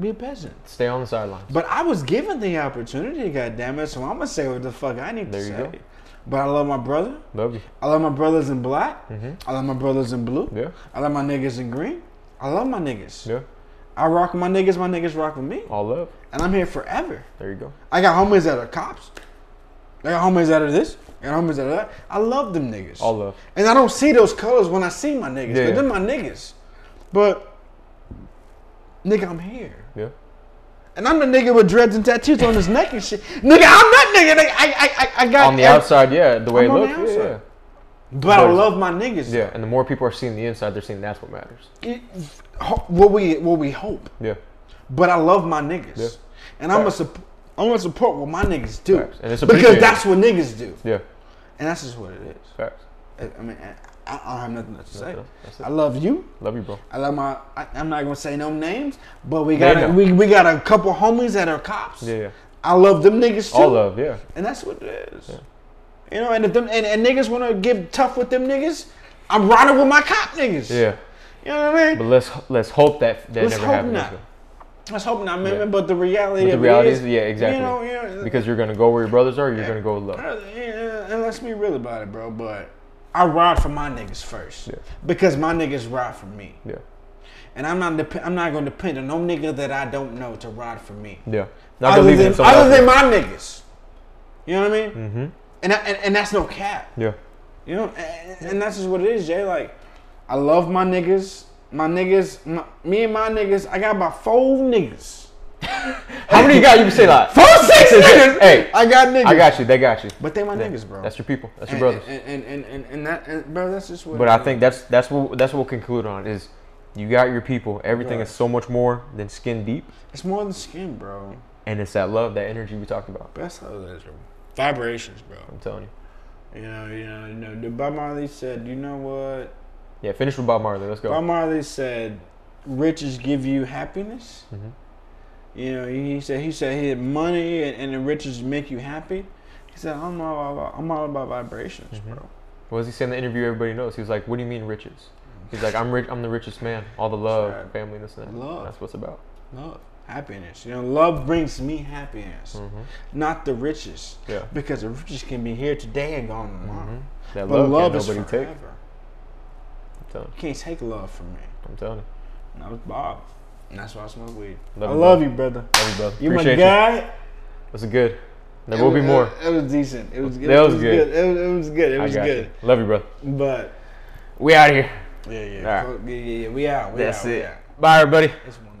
be a peasant. Stay on the sidelines. But I was given the opportunity, goddamn it, so I'm gonna say what the fuck I need There to you say. go. But I love my brother. Love you. I love my brothers in black. Mhm. I love my brothers in blue. Yeah. I love my niggas in green. I love my niggas. Yeah. I rock with my niggas. My niggas rock with me, All love. and I'm here forever. There you go. I got homies that are cops. I got homies that are this. I got homies that are that. I love them niggas. All love. And I don't see those colors when I see my niggas. Yeah. But they're my niggas. But nigga, I'm here. Yeah. And I'm the nigga with dreads and tattoos on his neck and shit. Nigga, I'm that nigga. nigga. I, I, I, I got On the outside, yeah, the way I'm it looks, yeah, yeah. But I love my niggas. Yeah, and the more people are seeing the inside, they're seeing that's what matters. It- what we what we hope. Yeah. But I love my niggas. Yeah. And I'm gonna support I'm gonna support what my niggas do. Facts. And it's because that's what niggas do. Yeah. and that's just what it is. Facts. I, I mean, I, don't have nothing else to say. That's- that's it. I love you. Love you, bro. I love my. I, I'm not gonna say no names, but we got a, we, we got a couple homies that are cops. Yeah, yeah. I love them niggas too. All love, yeah. and that's what it is. Yeah. You know, and if them and, and niggas want to get tough with them niggas, I'm riding with my cop niggas. Yeah. You know what I mean? But let's let's hope that that Let's never hope happens. not. Let's hope not, man. Yeah. But the reality, But the of reality it is, yeah, exactly. You know, you know, Because you're gonna go where your brothers are, you're gonna go with love. Uh, yeah, and let's be real about it, bro. But I ride for my niggas first Yeah. because my niggas ride for me, Yeah. and I'm not dep- I'm not gonna depend on no nigga that I don't know to ride for me. Yeah. Not other than, other than my niggas. You know what I mean? Mm-hmm. And, I, and and that's no cap. Yeah. You know, and, and that's just what it is, Jay. Like, I love my niggas. My niggas, my, me and my niggas. I got about four niggas. How many you got? You can say that. Four, six Hey, niggas. hey, I got niggas. I got you. They got you. But they my Yeah. niggas, bro. That's your people. That's your and, brothers. And and, and, and, and that, and, bro, that's just what. But it I is. think that's that's what that's what we'll conclude on is you got your people. Everything Right. is so much more than skin deep, it's more than skin, bro. and it's that love, that energy we talked about. That's how it is, bro. Vibrations, bro. I'm telling you. You know, you know, you know. Bob Marley said, you know what? Yeah. Finish with Bob Marley. Let's go. Bob Marley said, "Riches give you happiness." Mhm. You know, he said he said he had money and, and the riches make you happy. He said, "I'm all about I'm all about vibrations, Mhm. bro." What was he saying in the interview? Everybody knows. He was like, "What do you mean riches?" He's like, "I'm rich. I'm the richest man. All the love, right. family, this and that. Love. That's what's about." Love, happiness. You know, love brings me happiness, hmm not the riches, Yeah. because the riches can be here today and gone tomorrow. hmm That But love, love, can't is forever. take. I'm telling you. You can't take love from me. I'm telling you. And that was Bob, and that's why I smoke weed. Love I you, love bro. you, brother. Love you, brother. You my guy. you. Was it good? There It will be more. It, it was decent. It was. It That was, was good. good. It was, it was good. It I was got good. you. Love you, brother. But We out here. yeah, yeah, All right. yeah, yeah, yeah. We out. We That's out, we it. out. Bye, everybody. It's one.